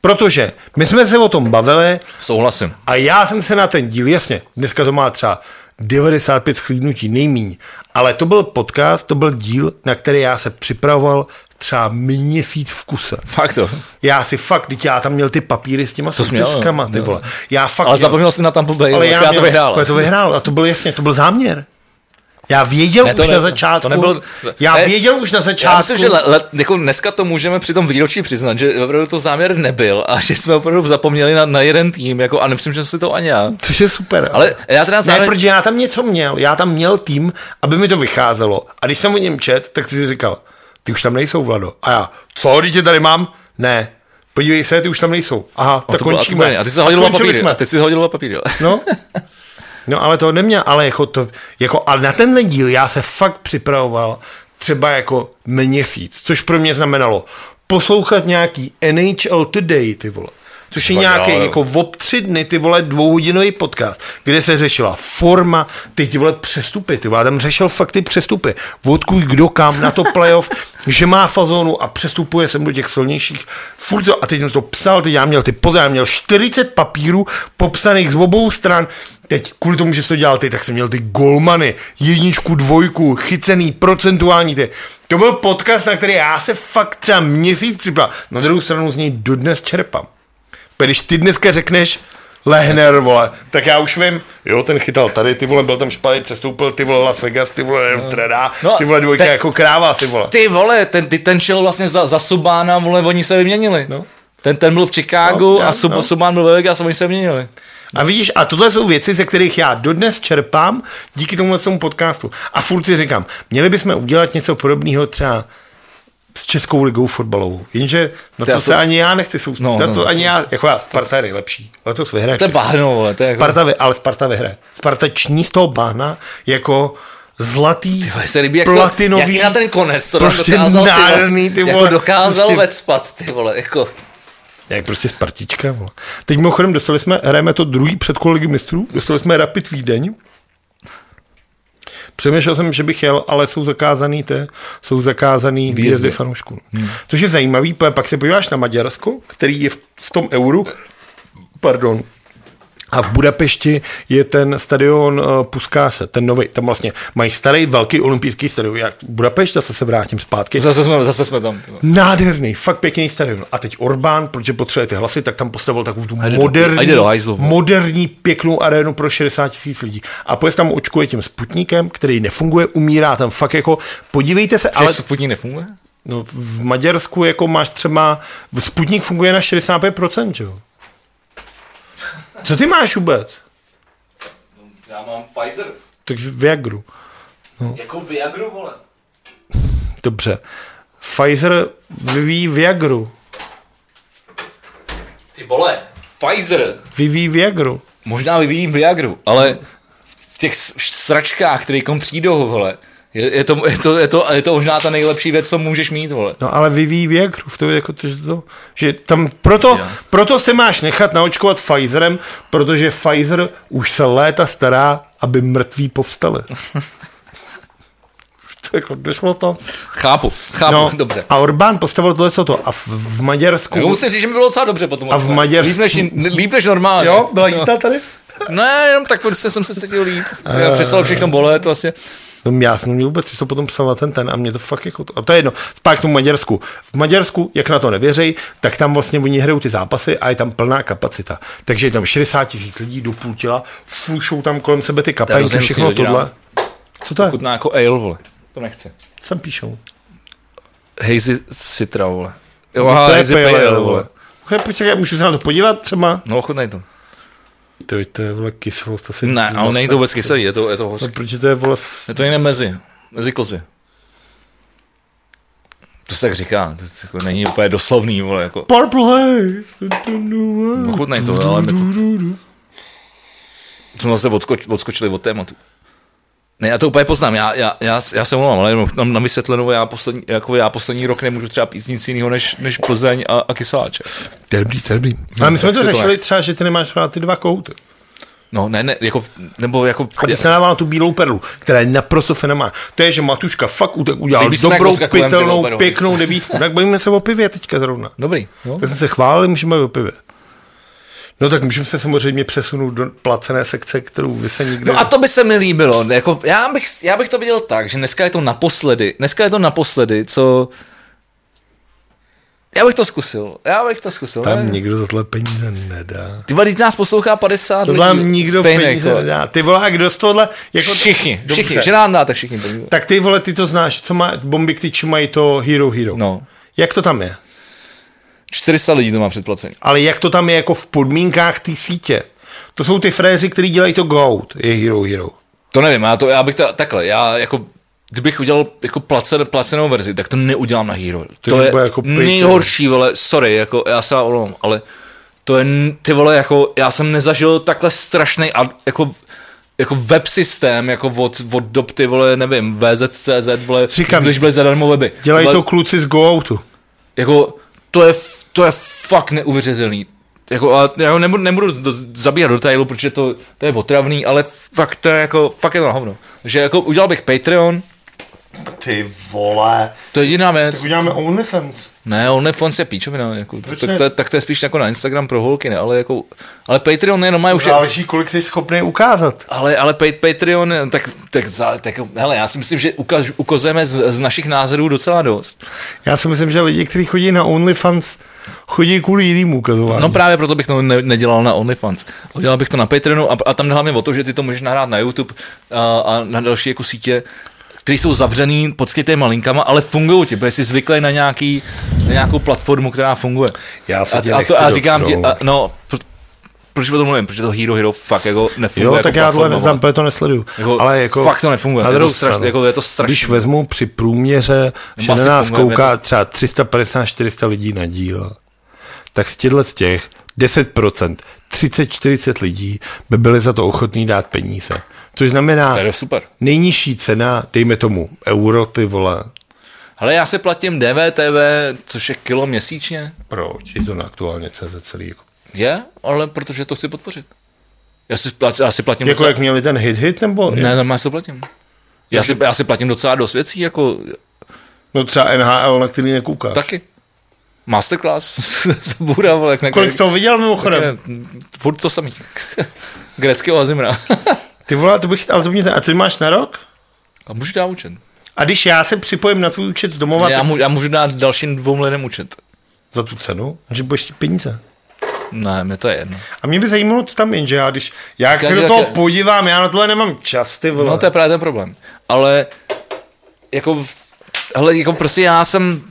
S2: Protože my jsme se o tom bavili
S1: Souhlasím.
S2: a já jsem se na ten díl, jasně, dneska to má třeba 95 schlídnutí, nejmíň, ale to byl podcast, to byl díl, na který já se připravoval třeba měsíc v kuse.
S1: Fakt to.
S2: Já si fakt, teď já tam měl ty papíry s těma
S1: To
S2: soupiskama,
S1: jo.
S2: ty vole. Já fakt
S1: Ale
S2: měl-
S1: zapomněl jsi na Tampa Bay,
S2: ale
S1: já,
S2: já,
S1: to vyhrál.
S2: ale to vyhrál a to byl jasně, to byl záměr. Já věděl
S1: Ne, to
S2: už
S1: ne-
S2: na začátku.
S1: to nebylo-
S2: já
S1: ne,
S2: věděl už na začátku.
S1: Já myslím, že le, le, jako dneska to můžeme při tom výročí přiznat, že opravdu to záměr nebyl a že jsme opravdu zapomněli na, na jeden tým, jako, a nemyslím, že si to ani já.
S2: Což je super.
S1: Ale já teda
S2: Ne,
S1: zároveň...
S2: protože já tam něco měl. Já tam měl tým, aby mi to vycházelo. A když jsem o něm čet, tak si říkal, ty už tam nejsou, Vlado. A já, co, dítě tady mám? Ne. Podívej se, ty už tam nejsou. Aha,
S1: a
S2: tak
S1: to bylo- a to
S2: končíme.
S1: bylo- A ty jsi hodil dva papíry.
S2: jsme.
S1: A teď jsi hodil dva papíry.
S2: No. No ale to neměl, ale jako to, jako, ale na tenhle díl já se fakt připravoval třeba jako měsíc, což pro mě znamenalo poslouchat nějaký NHL Today, ty vole. Což je nějaký jako ob tři dny, ty vole, dvouhodinový podcast, kde se řešila forma, ty ty vole přestupy, ty vole, tam řešil fakt ty přestupy, odkud kdo kam na to playoff, že má fazonu a přestupuje sem do těch silnějších. Furt to, a teď jsem to psal, teď já měl ty pozor, já měl 40 papírů popsaných z obou stran, Teď kvůli tomu, že jsi to dělal ty, tak jsem měl ty golmany, jedničku, dvojku, chycený, procentuální ty. To byl podcast, na který já se fakt třeba měsíc připravil. Na druhou stranu z něj dodnes čerpám. Když ty dneska řekneš Lehner, vole, tak já už vím, jo, ten chytal tady, ty vole, byl tam špatný, přestoupil, ty vole Las Vegas, ty vole, no. teda,
S1: No,
S2: ty vole dvojka
S1: te-
S2: jako kráva, ty vole.
S1: Ty vole, ten, ty, ten šel vlastně za, za Subána, vole, oni se vyměnili.
S2: No.
S1: Ten, ten byl v Chicagu
S2: No, já-
S1: a Sub,
S2: no.
S1: Subán byl ve Vegas a oni se vyměnili.
S2: A vidíš, a tohle jsou věci, ze kterých já dodnes čerpám díky tomu tomu podcastu. A furt si říkám, měli bychom udělat něco podobného třeba s Českou ligou fotbalovou. Jenže na
S1: To
S2: to, se
S1: to-
S2: ani já nechci soustředit.
S1: No,
S2: na
S1: no,
S2: to
S1: no,
S2: ani
S1: to-
S2: já, jako já, Sparta je nejlepší. Letos vyhraje.
S1: To je bahno, vole, to je jako...
S2: Sparta, ale Sparta vyhraje. Sparta ční z toho bahna jako zlatý,
S1: Vole, se líbí, jak,
S2: platinový,
S1: jak na ten konec to
S2: prostě
S1: dokázal, ty
S2: nádherný, ty
S1: vole, jako dokázal
S2: prostě-
S1: vecpat, ty vole, jako...
S2: Jak prostě Spartička. Vole. Teď mimochodem dostali jsme, hrajeme to druhý předkolo ligy mistrů, dostali jsme Rapid Vídeň. Přemýšlel jsem, že bych jel, ale jsou zakázaný te, jsou zakázaný výjezdy, výjezdy fanoušků. Hmm. Což je zajímavý, pak se podíváš na Maďarsko, který je v, v tom euru, pardon, a v Budapešti je ten stadion uh, Puskáse, ten nový, tam vlastně mají starý velký olympijský stadion, jak Budapešť, zase se vrátím zpátky.
S1: Zase jsme, zase jsme tam.
S2: Nádherný, fakt pěkný stadion. A teď Orbán, protože potřebuje ty hlasy, tak tam postavil takovou tu
S1: do-
S2: moderní,
S1: do hajzlu.
S2: moderní, pěknou arénu pro 60 tisíc lidí. A pojď tam očkuje tím Sputnikem, který nefunguje, umírá tam fakt jako, podívejte se, ale
S1: Ale Sputnik nefunguje?
S2: no, v Maďarsku jako máš třeba, Sputnik funguje na 65%, že jo? Co ty máš vůbec?
S1: Já mám Pfizer.
S2: Takže Viagru.
S1: Jako Viagru, vole.
S2: Dobře. Pfizer vyvíjí Viagru.
S1: Ty vole, Pfizer.
S2: Vyvíjí Viagru.
S1: Možná vyvíjím Viagru, ale v těch sračkách, které kom přijdou, vole, je, je, to, je, to, je, to, je to možná ta nejlepší věc, co můžeš mít, vole.
S2: No ale vyvíjí Viagru, v to, jako to, že, to, že tam, proto,
S1: Jo.
S2: proto se máš nechat naočkovat Pfizerem, protože Pfizer už se léta stará, aby mrtví povstali. to jako došlo to.
S1: Chápu, chápu,
S2: No,
S1: dobře.
S2: a Orbán postavil tohle co to. A v, v Maďarsku...
S1: Já musím říct, že mi bylo docela dobře potom.
S2: A v Maďarsku-
S1: Líp než, líp než normálně.
S2: Jo, byla jízda tady?
S1: Ne, jenom tak prostě jsem se cítil líp. Já přestalo všechno bolet vlastně.
S2: No já jsem neměl vůbec, to potom psal na ten ten a mě to fakt jako, a to je jedno, zpátky k tomu Maďarsku. V Maďarsku, jak na to nevěřej, tak tam vlastně oni hrajou ty zápasy a je tam plná kapacita. Takže je tam 60 tisíc lidí do půl těla, fušou tam kolem sebe ty kapenky, všechno tohle. Co to je?
S1: Chutná jako ale, vole. To nechce.
S2: Sem píšou.
S1: Hazy Citra, vole. Jo,
S2: To je
S1: Hazy
S2: pale
S1: Pale,
S2: ale,
S1: ale,
S2: vole.
S1: vole.
S2: Počkej, můžu se na to podívat třeba?
S1: No, ochutnej to.
S2: To, to je vole kyselost asi.
S1: Ne, ale není to vůbec kyselý, je to, je to
S2: No,
S1: hořký.
S2: protože to je vole...
S1: Je to jiné mezi. Mezi kozy. To se tak říká, to jako není úplně doslovný, vole, jako.
S2: Purple Haze.
S1: Ochutnej to, ale my to... Jsme zase odskoč, odskočili od tématu. Ne, já to úplně poznám, já, já, já, já se omlouvám, ale jenom na, na vysvětlenou, já poslední, jako já poslední rok nemůžu třeba pít nic jiného než, než Plzeň a, a kyseláče.
S2: To je dobrý, to je dobrý. Ale my jsme
S1: tak
S2: to
S1: to
S2: řešili
S1: ne-
S2: třeba, že ty nemáš rád ty dva kouty.
S1: No, ne, ne, jako, nebo jako...
S2: A ty se dává na tu bílou perlu, která je naprosto fenomenální. To je, že Matuška fakt utek udělal dobrou, pitelnou,
S1: operu.
S2: pěknou devítku. Tak bavíme se o pivě teďka zrovna.
S1: Dobrý, jo.
S2: Tak jsme se chválili, můžeme o pivě. No tak můžeme se samozřejmě přesunout do placené sekce, kterou vy se nikde...
S1: No a to by se mi líbilo. Jako, já, bych, já bych to viděl tak, že dneska je to naposledy. Dneska je to naposledy, co... Já bych to zkusil. Já bych to zkusil.
S2: Tam
S1: ne?
S2: nikdo za tohle peníze nedá.
S1: Ty vole, nás poslouchá 50
S2: To
S1: lidí.
S2: vám nikdo
S1: stejných,
S2: peníze
S1: vole.
S2: nedá. Ty vole, a kdo z tohohle... Jako
S1: Všichni,
S2: Dobře.
S1: všichni, že nám dáte všichni peníze.
S2: Tak ty vole, ty to znáš, co má, bomby k tyči mají to Hero Hero.
S1: No.
S2: Jak to tam je?
S1: 400 lidí to má předplacení.
S2: Ale jak to tam je jako v podmínkách té sítě? To jsou ty fréři, kteří dělají to Goat, je Hero Hero.
S1: To nevím, já, to, já bych to takhle, já jako kdybych udělal jako placen, placenou verzi, tak to neudělám na Hero. To,
S2: to
S1: je
S2: jako pejte.
S1: nejhorší, vole, sorry, jako já se omlouvám, ale to je, ty vole, jako já jsem nezažil takhle strašný a jako jako web systém, jako od, od dob ty vole, nevím, VZCZ, vole,
S2: Říkám,
S1: když byly zadarmo weby.
S2: Dělají
S1: Vole,
S2: to kluci z Gooutu.
S1: jako, to je, to je fakt neuvěřitelný. Jako, a já ho nebudu, nebudu do, zabírat do detailu, protože to, to je otravný, ale fakt to je jako, fakt je to na hovno. Že jako udělal bych Patreon,
S2: Ty vole.
S1: to je jediná věc.
S2: Uděláme OnlyFans.
S1: Ne, OnlyFans je píčovina, jako,
S2: Proč
S1: tak, to, je- tak to je spíš jako na Instagram pro holky, ne, ale jako, ale Patreon jenom má už, je,
S2: Záleží, kolik jsi schopný ukázat.
S1: ale, ale Pat- Patreon, tak, tak, za, tak, hele, já si myslím, že ukaz, ukazujeme z, z našich názorů docela dost.
S2: Já si myslím, že lidi, kteří chodí na OnlyFans, chodí kvůli jiným ukazování.
S1: No právě proto bych to ne, nedělal na OnlyFans. Udělal bych to na Patreonu a, a tam hlavně o to, že ty to můžeš nahrát na YouTube a, a na další jako sítě, které jsou zavřený pod skrytýma linkama, ale fungují ti, protože jsi zvyklý na, nějaký, na nějakou platformu, která funguje.
S2: Já se
S1: a, a, to, a říkám ti, a, no, pro, proč o tom mluvím? Protože to Hero Hero fakt jako nefunguje.
S2: Jo,
S1: jako
S2: tak já tohle neznám, to nesleduju.
S1: Jako,
S2: ale jako,
S1: fakt to nefunguje.
S2: Na
S1: Je to
S2: druhou stranu,
S1: jako je to strašný.
S2: Když vezmu při průměře, že na nás
S1: funguje,
S2: kouká
S1: to-
S2: třeba 350-400 lidí na díl, tak z těchto z těch 10%, 30-40 lidí by byli za to ochotní dát peníze. Což znamená
S1: To je super.
S2: nejnižší cena, dejme tomu euro, ty vole.
S1: Ale já si platím DVTV, což je kilo měsíčně.
S2: Proč? Je to na aktuálně CZ celý. Jako,
S1: Je, ale protože to chci podpořit. Já si, plat, já si platím
S2: jako
S1: docela...
S2: jak měli ten hit hit, nebo?
S1: Ne, normálně si to platím. Já si, já si platím docela dost věcí, jako
S2: No třeba NHL, na který nekoukáš.
S1: taky. Masterclass z Bůra, vole,
S2: Kolik jsi toho viděl mimochodem?
S1: Furt to samý. Greckého Azimra.
S2: Ty vole, to bych, ale to mě, a ty máš na rok?
S1: A můžu dát účet.
S2: A když já se připojím na tvůj účet z domova,
S1: Já, mu, já můžu dát dalším dvou lidem účet.
S2: za tu cenu, že budeš chtít peníze.
S1: Ne, mi to je jedno.
S2: A mě by zajímalo, co tam je, že já když, já jak se do toho
S1: jak-
S2: podívám, já na tohle nemám čas, ty vole.
S1: No to je právě ten problém. Ale jako, hele, jako prostě já jsem,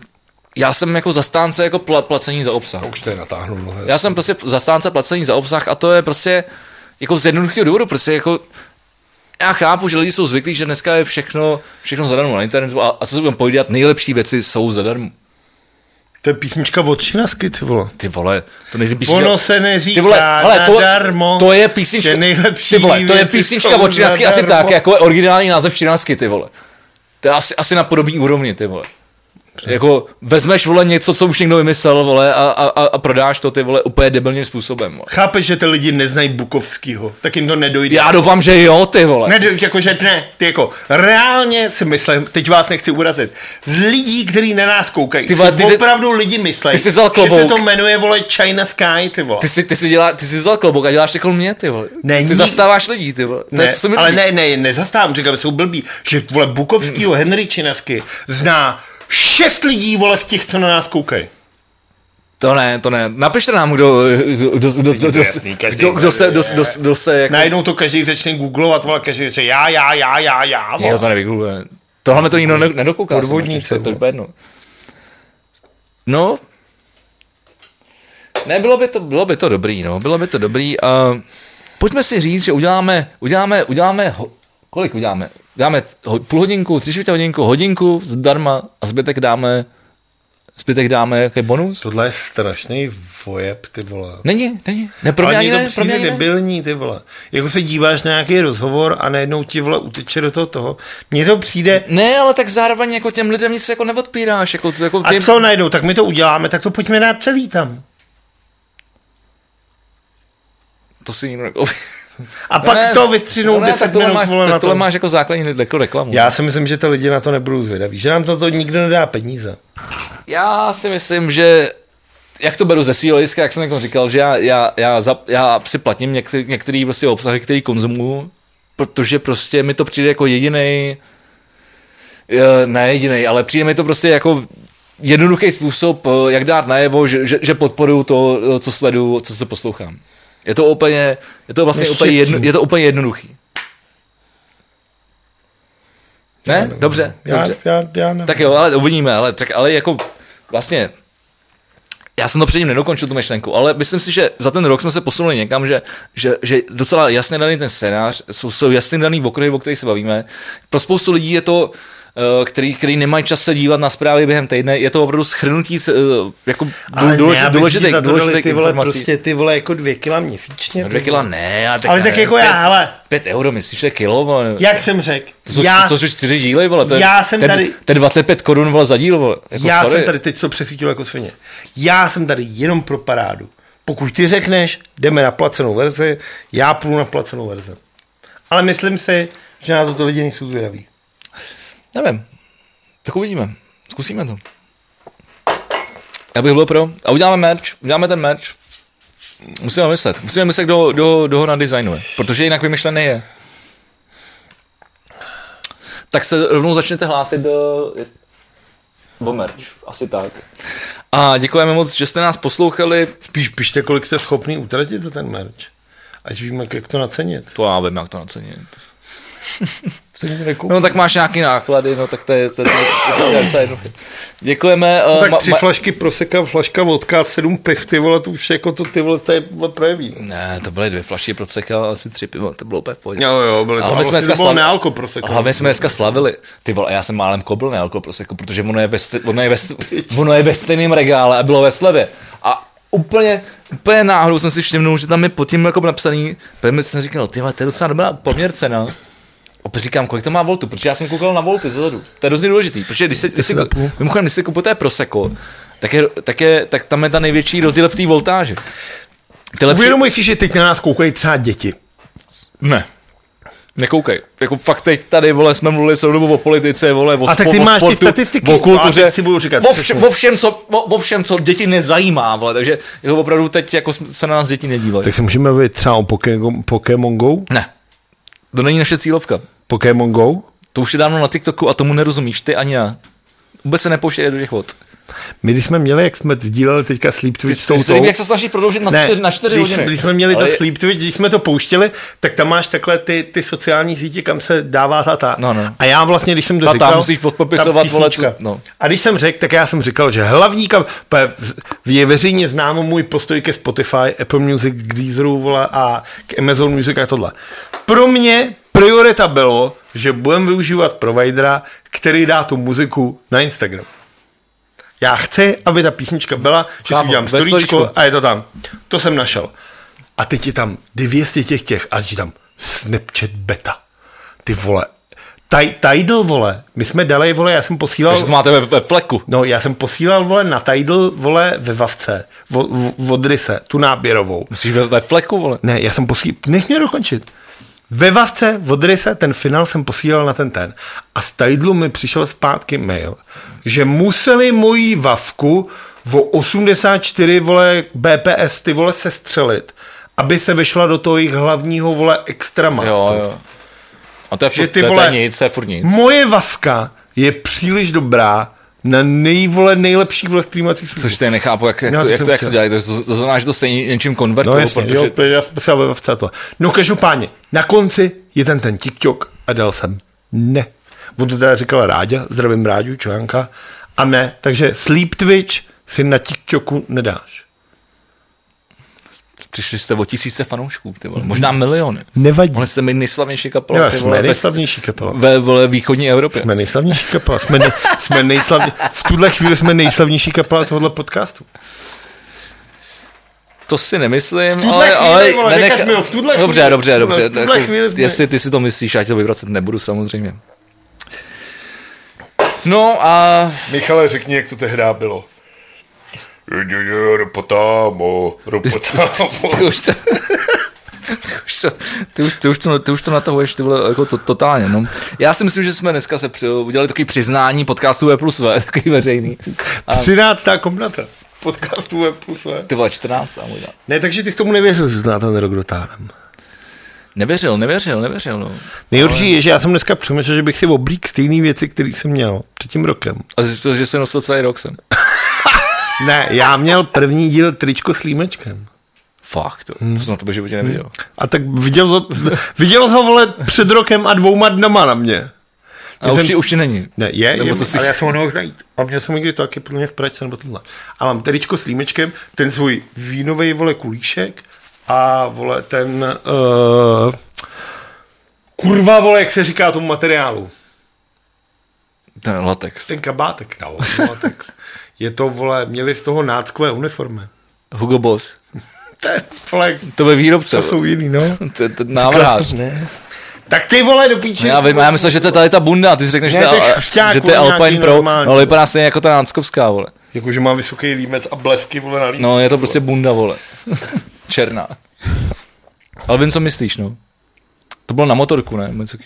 S1: já jsem jako zastánce jako pla, placení za obsah.
S2: Už to je natáhnu nohe.
S1: Já jsem prostě zastánce placení za obsah a to je prostě jako z jednoduchého důvodu, prostě jako já chápu, že lidi jsou zvyklí, že dneska je všechno, všechno zadarmo na internetu a, a co si budeme povídat, nejlepší věci jsou zadarmo.
S2: To je písnička od Činasky, ty vole.
S1: Ty vole, to nejsi písnička.
S2: Ono se neříká
S1: ty vole, hele, to,
S2: nadarmo,
S1: to je písnička,
S2: že nejlepší
S1: ty vole, to je písnička od Činasky asi tak, jako je originální název Činasky, ty vole. To je asi, asi na podobný úrovni, ty vole. Jako vezmeš, vole, něco, co už někdo vymyslel, vole, a, a, a, prodáš to, ty vole, úplně debilním způsobem, vole.
S2: Chápeš, že ty lidi neznají Bukovskýho, tak jim to nedojde.
S1: Já doufám, že jo, ty vole.
S2: Ne, jako, že ne, ty jako, reálně si myslím, teď vás nechci urazit, z lidí, kteří na nás koukají,
S1: Ty vole, ty-
S2: opravdu lidi myslí,
S1: ty jsi vzal
S2: že se
S1: klobouk.
S2: to jmenuje, vole, China Sky, ty vole.
S1: Ty si, ty si, dělá, ty si vzal klobouk a děláš jako mě, ty vole.
S2: Ne,
S1: ty zastáváš lidí, ty vole.
S2: Ne,
S1: to mi
S2: ale ne, ne, nezastávám, říkám, jsou blbí, že vole Bukovskýho, Henry Činasky zná šest lidí, vole, z těch, co na nás koukají.
S1: To ne, to ne. Napište nám, kdo, kdo, kdo, kdo, kdo, kdo,
S2: jasný, každý
S1: kdo, kdo se, kdo, kdo, kdo se jako...
S2: Najednou to každý začne googlovat, vole, každý řekne já, já, já, já, já,
S1: Jo,
S2: vole.
S1: to nevygoogluje. Tohle mi to nikdo ne- nedokouká.
S2: Podvodníci,
S1: to, je jedno. No, ne, bylo by to, bylo by to dobrý, no, bylo by to dobrý. A pojďme si říct, že uděláme, uděláme, uděláme, ho, kolik uděláme? Ho, půl hodinku, tři čtvrtě hodinku, hodinku zdarma a zbytek dáme, zbytek dáme jaký bonus?
S2: Tohle je strašný vojeb, ty vole.
S1: Není, není. Ne, pro mě ani ne, pro mě ani
S2: debilní, ty vole. Jako se díváš na nějaký rozhovor a najednou ti, vole, uteče do toho toho. Mně to přijde,
S1: Ne, ale tak zároveň jako těm lidem nic jako neodpíráš. Jako, jako
S2: a
S1: těm,
S2: co najednou, tak my to uděláme, tak to pojďme dát celý tam.
S1: To si nikdo nekoupí.
S2: A pak z toho vystřinou
S1: no ne,
S2: 10
S1: tak tohle
S2: minut,
S1: máš,
S2: vole,
S1: tak
S2: na
S1: tohle
S2: to.
S1: máš jako základní jako reklamu.
S2: Já si myslím, že ty lidi na to nebudou zvědaví, že nám to, to nikdo nedá peníze.
S1: Já si myslím, že jak to beru ze svého hlediska, jak jsem jako říkal, že já, já, já, za, já si platím některý, některý prostě obsahy, který konzumuju, protože prostě mi to přijde jako jediný, ne jediný, ale přijde mi to prostě jako jednoduchý způsob, eh, jak dát najevo, že, že, že podporuju to, eh, co sleduju, co se poslouchám. Je to úplně, je to vlastně úplně, jedno, je to úplně jednoduchý. Ne? Dobře,
S2: Já,
S1: dobře.
S2: já, já nevím.
S1: Tak jo, ale uvidíme, ale, tak, ale jako vlastně já jsem to předtím nedokončil tu myšlenku, ale myslím si, že za ten rok jsme se posunuli někam, že, že, že docela jasně daný ten scénář, jsou, jsou jasně daný okruhy, o kterých se bavíme. Pro spoustu lidí je to který, který nemají čas se dívat na zprávy během týdne, je to opravdu schrnutí eh, jako
S2: Ale
S1: důležitých,
S2: ne, dali
S1: důležitých
S2: ty vole,
S1: informací.
S2: prostě ty vole jako dvě kila měsíčně.
S1: No, dvě kila ne, ale tak,
S2: Ale tak
S1: ne,
S2: jako
S1: pět,
S2: já, hele,
S1: Pět euro, myslíš, že je kilo? Vole?
S2: jak jsem řekl,
S1: To jsou,
S2: já,
S1: to jsou čtyři díly, vole. To je,
S2: Já jsem
S1: je-
S2: tady-
S1: To je 25 korun, vole, za díl, vole. Jako,
S2: já
S1: sorry.
S2: jsem tady teď to přesvítil jako svině. Já jsem tady jenom pro parádu. Pokud ty řekneš, jdeme na placenou verzi, já půjdu na placenou verzi. Ale myslím si, že na to lidi nejsou zvědaví.
S1: Nevím. Tak uvidíme. Zkusíme to. Já bych byl pro. A uděláme merch. Uděláme ten merch. Musíme myslet. Musíme myslet, kdo, kdo, kdo ho nadizajnuje. Protože jinak vymyšlený je. Tak se rovnou začnete hlásit do... jest- O merch. Asi tak. A děkujeme moc, že jste nás poslouchali.
S2: Spíš pište, kolik jste schopný utratit za ten merch. Ať víme, jak to nacenit.
S1: To já vím, jak to nacenit. No tak máš nějaký náklady, no tak to je... To je, to je, to je, Děkujeme.
S2: No,
S1: eh,
S2: tak
S1: ma-
S2: tři
S1: ma-
S2: flašky proseka, flaška vodka, sedm piv, ty vole, to už jako to ty vole, to je projeví.
S1: Ne, to byly dvě flašky pro ceka, asi tři piva, to bylo úplně pohodě.
S2: Jo, jo, byly to,
S1: Ale my jsme dneska
S2: to bylo
S1: slav-
S2: nealko proseka.
S1: A hlavně jsme dneska slavili. Ty vole, já jsem málem kobil nealko prosecco, protože ono je ve, ono je ve, ono je ve stejném regále a bylo ve slevě. A úplně, úplně náhodou jsem si všimnul, že tam je pod tím jako napsaný, protože jsem říkal, ty to je docela dobrá poměr cena. Pak říkám, kolik to má voltu, protože já jsem koukal na volty zezadu. To je hrozně důležitý, protože když se, když si, mimochodem, když si kupujete prosecco, tak, je, tak, je, tak tam je ta největší rozdíl v té voltáži. Ty lepší...
S2: Uvědomuj si, že teď na nás koukají třeba děti.
S1: Ne. Nekoukej. Jako fakt teď tady, vole, jsme mluvili celou dobu o politice, vole, o,
S2: A tak
S1: spo-
S2: ty
S1: o
S2: máš ty
S1: sportu,
S2: statistiky.
S1: o kultuře,
S2: si budu říkat,
S1: o, vše, o, všem, co, o, o všem, co děti nezajímá, vole, takže jako opravdu teď jako se na nás děti nedívají.
S2: Tak se můžeme bavit třeba o Pokémon, Pokémon Go?
S1: Ne. To není naše cílovka.
S2: Pokémon Go?
S1: To už je dávno na TikToku a tomu nerozumíš, ty ani já. Vůbec se nepouštěj do těch vod.
S2: My když jsme měli, jak jsme sdíleli teďka Sleep Twitch s
S1: ty,
S2: tou,
S1: ty, ty jak se snažíš prodloužit na, čtyři, na čtyři
S2: když,
S1: hodiny.
S2: když jsme měli
S1: Ale
S2: to Sleep Twitch, když jsme to pouštěli, tak tam máš takhle ty, ty sociální sítě, kam se dává ta ta.
S1: No, no.
S2: A já vlastně, když jsem to
S1: Ta ta,
S2: říkal...
S1: musíš podpopisovat, vole, co- no.
S2: A když jsem řekl, tak já jsem říkal, že hlavní kam... Je veřejně známo můj postoj ke Spotify, Apple Music, k Deezeru, vole, a k Amazon Music a tohle. Pro mě priorita bylo, že budeme využívat providera, který dá tu muziku na Instagram. Já chci, aby ta písnička byla, že si
S1: Chápu,
S2: udělám storíčko a je to tam. To jsem našel. A teď je tam 200 těch těch a je tam Snapchat beta. Ty vole, Taj, Tidal, vole, my jsme dali, vole, já jsem posílal...
S1: Takže to máte ve, ve fleku.
S2: No, já jsem posílal, vole, na Tidal, vole, ve Vavce, vo, v, od Ryse, tu náběrovou.
S1: Myslíš ve, ve fleku, vole?
S2: Ne, já jsem posílal, nech mě dokončit. Ve Vavce od Ryse ten finál jsem posílal na ten ten. A z Tidlu mi přišel zpátky mail, že museli moji Vavku o 84, vole, BPS, ty vole, sestřelit, aby se vešla do toho jejich hlavního, vole, extra.
S1: Jo, jo. A to je,
S2: Že
S1: furt,
S2: ty
S1: to, je- to
S2: vole-
S1: je nic, to je furt nic.
S2: Moje Vavka je příliš dobrá na nejvole nejlepší vole streamovací službu.
S1: Což ty nechápu, jak, jak, to,
S2: to
S1: jak, to, jak to dělají. To, to, to znamená, že to stejně něčím
S2: No
S1: konvertují,
S2: jasně,
S1: protože...
S2: jo, potřeba ve tohle. No každopádně, na konci je ten ten TikTok a dal jsem ne. On to teda říkal Ráďa, zdravím Ráďu, článka, a ne, takže Sleep Twitch si na TikToku nedáš.
S1: Přišli jste o tisíce fanoušků, ty vole. možná miliony.
S2: Nevadí.
S1: Mohli jste mít nejslavnější kapela.
S2: Jo,
S1: ty
S2: jsme
S1: vole, ve-
S2: nejslavnější kapela.
S1: Ve, vole, východní Evropě.
S2: Jsme nejslavnější kapela. Jsme, nej, jsme nejslavně, v tuhle chvíli jsme nejslavnější kapela tohohle podcastu.
S1: To si nemyslím,
S2: tuhle
S1: ale,
S2: chvíli,
S1: ale
S2: vole, nekaž mi ho, v tuhle
S1: dobře,
S2: chvíli,
S1: dobře,
S2: v
S1: dobře.
S2: v tuhle
S1: jako,
S2: chvíli jsme-
S1: Jestli ty si to myslíš, já ti to vyvracet nebudu samozřejmě. No a
S2: Michale, řekni, jak to tehdy bylo. Ropotámo, ropotámo.
S1: ty už to, ty už to, ty už, ty už to, ty už to natahuješ ty vole, jako to, totálně. No. Já si myslím, že jsme dneska se při, udělali takový přiznání podcastu V plus V, takový veřejný. A
S2: 13. komnata podcastu Web plus V.
S1: ty vole, 14 a možná.
S2: Ne, takže ty jsi tomu nevěřil, že zná ten rok dotáhnem.
S1: Nevěřil, nevěřil, nevěřil, no.
S2: Nejhorší je, že já jsem dneska přemýšlel, že bych si oblík stejné věci, které jsem měl před tím rokem.
S1: A zjistil, že jsem nosil celý rok jsem.
S2: Ne, já měl první díl tričko s límečkem.
S1: Fakt, to, to jsem na tebe životě neviděl.
S2: A tak viděl, viděl ho vole před rokem a dvouma dnama na mě.
S1: A už,
S2: jsem-
S1: ti, už ti není.
S2: Ne, je,
S1: Nebo
S2: je
S1: co si-
S2: ale já jsem ho nemohl najít. A měl jsem někdy to taky podle mě v Pražce nebo tohle. A mám tričko s límečkem, ten svůj vínový vole kulíšek a vole ten uh, kurva vole, jak se říká tomu materiálu.
S1: Ten latex.
S2: Ten kabátek, no, latex. Je to, vole, měli z toho náckové uniformy.
S1: Hugo Boss.
S2: To je, vole,
S1: To byl výrobce.
S2: to jsou jiný, no.
S1: To je ten návrhář.
S2: Ne. Tak ty vole do píči.
S1: No já vím, já myslel, že to je tady ta bunda, ty si řekneš,
S2: Ne,
S1: že,
S2: to
S1: to
S2: chřťák,
S1: že to je Alpine Pro,
S2: normální.
S1: no ale vypadá stejně jako ta náckovská, vole.
S2: Jakože má vysoký límec a blesky, vole, na límec.
S1: No, je to prostě bunda, vole. Černá. Ale vím, co myslíš, no. To bylo na motorku, ne? Něco.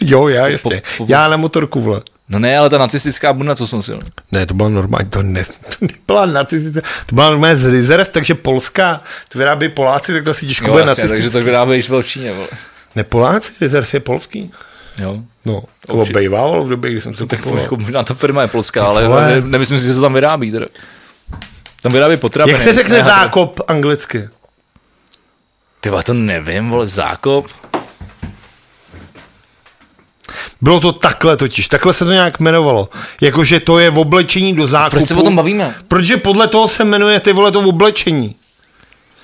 S2: Jo, já jasně.
S1: po-
S2: Já na motorku, vole.
S1: No ne, ale ta nacistická bunda, co jsem si.
S2: Ne, to byla normální, to, ne, to nebyla nacistická, to byla normálně z rezerv, takže polská, to vyrábí Poláci, tak asi těžko
S1: Jo,
S2: bude
S1: jasně, takže to vyrábějíš v Číně, vole.
S2: Ne, Poláci, rezerv je polský.
S1: Jo.
S2: No, to
S1: Určitě.
S2: bývalo v době, kdy jsem to
S1: Tak
S2: kupoval.
S1: jako, možná ta firma je polská, ale
S2: vole.
S1: ne, nemyslím si, že se to tam vyrábí. Teda. Tam vyrábí potraviny.
S2: Jak se řekne
S1: ne
S2: zákop anglicky?
S1: Ty to nevím, vole, zákop.
S2: Bylo to takhle totiž, takhle se to nějak jmenovalo. Jakože to je v oblečení do zákupu.
S1: Proč se o tom bavíme?
S2: Protože podle toho se jmenuje ty vole to oblečení.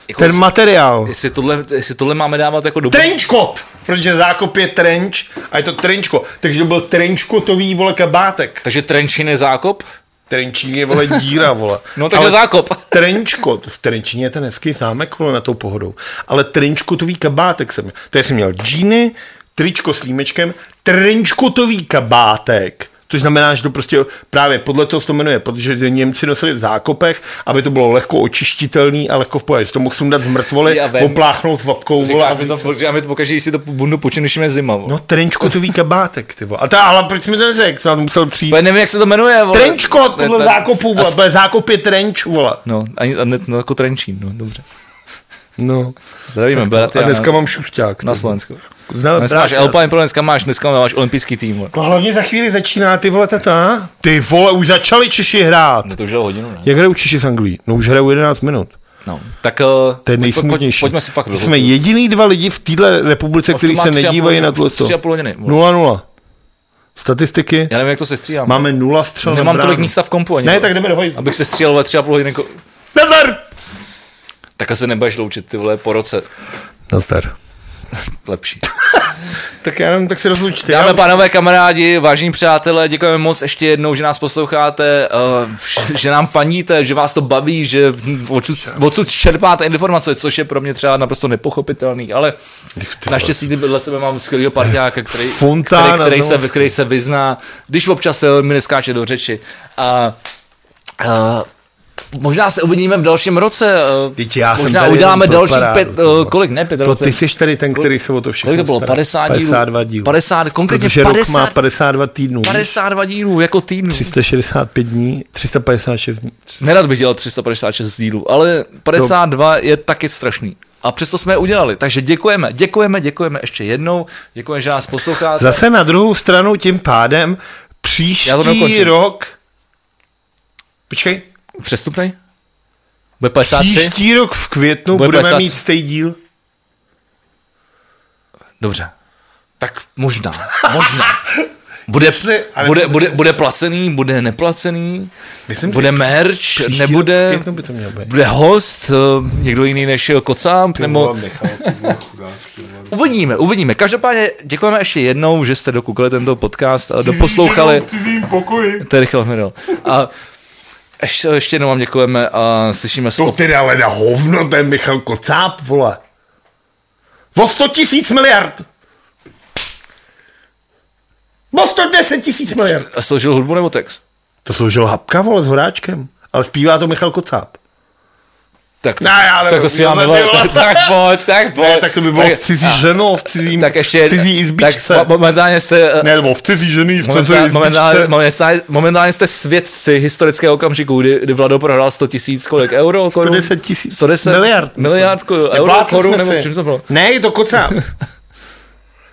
S1: Jako,
S2: Ten materiál.
S1: jestli, tohle, jestli tohle máme dávat jako do...
S2: Trenchcoat! Protože zákop je trench a je to trenchko. Takže to byl trenchcoatový, vole, kabátek.
S1: Takže trenčin je zákop?
S2: Trenčín je, vole, díra, vole.
S1: No takže
S2: Ale
S1: zákop.
S2: Trenčkot. V Trenčíně je ten hezký zámek, vole, na tou pohodou. Ale trenčkotový kabátek jsem měl. To jsem měl džíny, tričko s límečkem, trenčkotový kabátek. Což znamená, že to prostě právě podle toho se to jmenuje, protože Němci nosili v zákopech, aby to bylo lehko očištitelný a lehko v pohodě. To mohl sundat z mrtvoly, opláchnout vapkou.
S1: Říkáš mi to, já mi to pokaží, jestli to bundu počin, když je zima. Vole.
S2: No, trenčkotový kabátek, ty vole. A ta, ale proč mi to neřekl? Jsem musel přijít.
S1: Ale nevím, jak se to jmenuje. Vole.
S2: Trenčkot, podle
S1: ne-
S2: zákopu, vole. Zákop je trenč, vole.
S1: No, ani, a ne, no, jako trenčín, no, dobře.
S2: No.
S1: Zdravíme, Beaty.
S2: A dneska mám šusták.
S1: na Slovensku.
S2: Znám,
S1: Dneska máš Alpine Pro, dneska máš, dneska máš olympijský tým.
S2: No hlavně za chvíli začíná ty vole tata. Ty vole, už začali Češi hrát.
S1: No to už je hodinu, ne?
S2: Jak hrajou Češi s Anglií? No už hrajou 11 minut.
S1: No, tak uh,
S2: To je nejsmutnější.
S1: Pojď, pojďme si fakt rozhodnout.
S2: jsme jediný dva lidi v téhle republice, kteří se nedívají na tohle.
S1: tři a půl hodiny.
S2: 0-0. Statistiky.
S1: Já nevím, jak to se stříhám.
S2: Máme nula střel
S1: Nemám tolik místa v kompu ani.
S2: Ne, tak jdeme do.
S1: Abych se střílel ve tři a půl hodiny. ko-
S2: Nazdar!
S1: Tak se nebudeš loučit, ty vole, po roce.
S2: Nazdar.
S1: Lepší.
S2: Tak já nevím, tak se rozlučte.
S1: Dámy a
S2: Já-
S1: pánové, kamarádi, vážení přátelé, děkujeme moc ještě jednou, že nás posloucháte, uh, že nám faníte, že vás to baví, že odsud, odsud čerpáte informace, což je pro mě třeba naprosto nepochopitelný, ale naštěstí vedle sebe mám skvělého parťáka, který,
S2: Fontána,
S1: který, který, se, který se vyzná, když občas se mi neskáče do řeči. A, a Možná se uvidíme v dalším roce. eh,
S2: Vždyť já jsem
S1: Možná
S2: tady
S1: uděláme dalších
S2: parádu,
S1: pět, eh, kolik ne, pět
S2: To ty jsi tady ten, který se o to všechno
S1: Kolik to bylo?
S2: stará.
S1: 50 dílů?
S2: 52 dílů.
S1: 50, konkrétně
S2: Protože
S1: 50,
S2: rok má 52 týdnů.
S1: 52 dílů, jako týdnu.
S2: 365 dní, 356 dní.
S1: Nerad bych dělal 356 dílů, ale 52 je taky strašný. A přesto jsme je udělali. Takže děkujeme, děkujeme, děkujeme ještě jednou. Děkujeme, že nás posloucháte.
S2: Zase na druhou stranu tím pádem příští rok... Počkej.
S1: Přestupnej? Bude 53?
S2: Příští rok v květnu
S1: Bude
S2: budeme
S1: 50.
S2: mít stej díl.
S1: Dobře. Tak možná, možná. Bude,
S2: Jestli-
S1: bude, bude, bude placený, bude neplacený,
S2: Myslím,
S1: bude
S2: že
S1: merch, nebude,
S2: by to mělo být.
S1: bude host, eh, někdo jiný než Kocámp, nebo uvidíme, uvidíme. Každopádně děkujeme ještě jednou, že jste dokoukali tento podcast a doposlouchali. To je rychle. A ještě, ještě jednou vám děkujeme a slyšíme se.
S2: To tedy ale na hovno, ten Michal Kocáb, vole. O 100 tisíc miliard. O 110 tisíc miliard.
S1: A složil hudbu nebo text?
S2: To složil Hapka, vole, s Horáčkem. Ale zpívá to Michal Kocáb.
S1: Tak,
S2: Ne, já nevím,
S1: tak to zpívá
S2: to
S1: Milo. Tak, tak pojď, tak pojď.
S2: Ne, tak to by bylo v cizí ženou, v cizím,
S1: tak ještě,
S2: v cizí izbičce.
S1: Tak momentálně jste, eh,
S2: ne, nebo v cizí ženy, v cizí
S1: Momentálně,
S2: izbičce.
S1: momentálně, momentálně, momentálně jste svědci historického okamžiku, kdy, kdy Vlado prohrál 100 tisíc, kolik euro? Korun?
S2: 110 tisíc.
S1: 110
S2: Miliard.
S1: Miliard korun, euro, korun, nebo čím to bylo?
S2: Ne, je to Kocáb.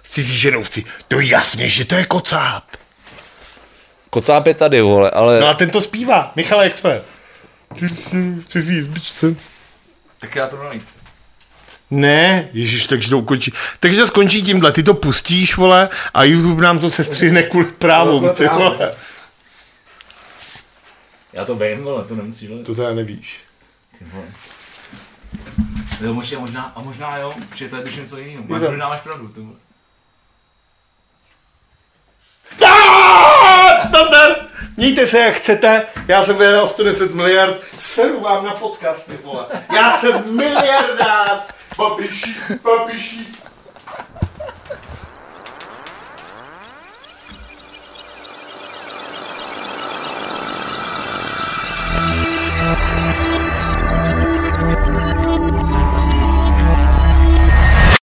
S2: S cizí ženou, chci. To je jasně, že to je Kocáb.
S1: Kocáp je tady, vole, ale...
S2: No a ten to zpívá. Michal, jak to je? V cizí izbičce.
S1: Tak já to najít.
S2: Ne, ježiš, takže to ukončí. Takže to skončí tímhle, ty to pustíš, vole, a YouTube nám to sestřihne kvůli právům, ty vole.
S1: Já to vím, vole, to nemusíš hledat.
S2: To teda nevíš.
S1: Jo, možná, možná, a možná jo, že to je už něco jiného.
S2: Ty to-
S1: Možná máš pravdu, ty vole.
S2: Nazdar! Mějte se jak chcete, já jsem vyhrál 110 miliard, seru vám na podcasty, vole. Já jsem miliardář, papiší, papiší,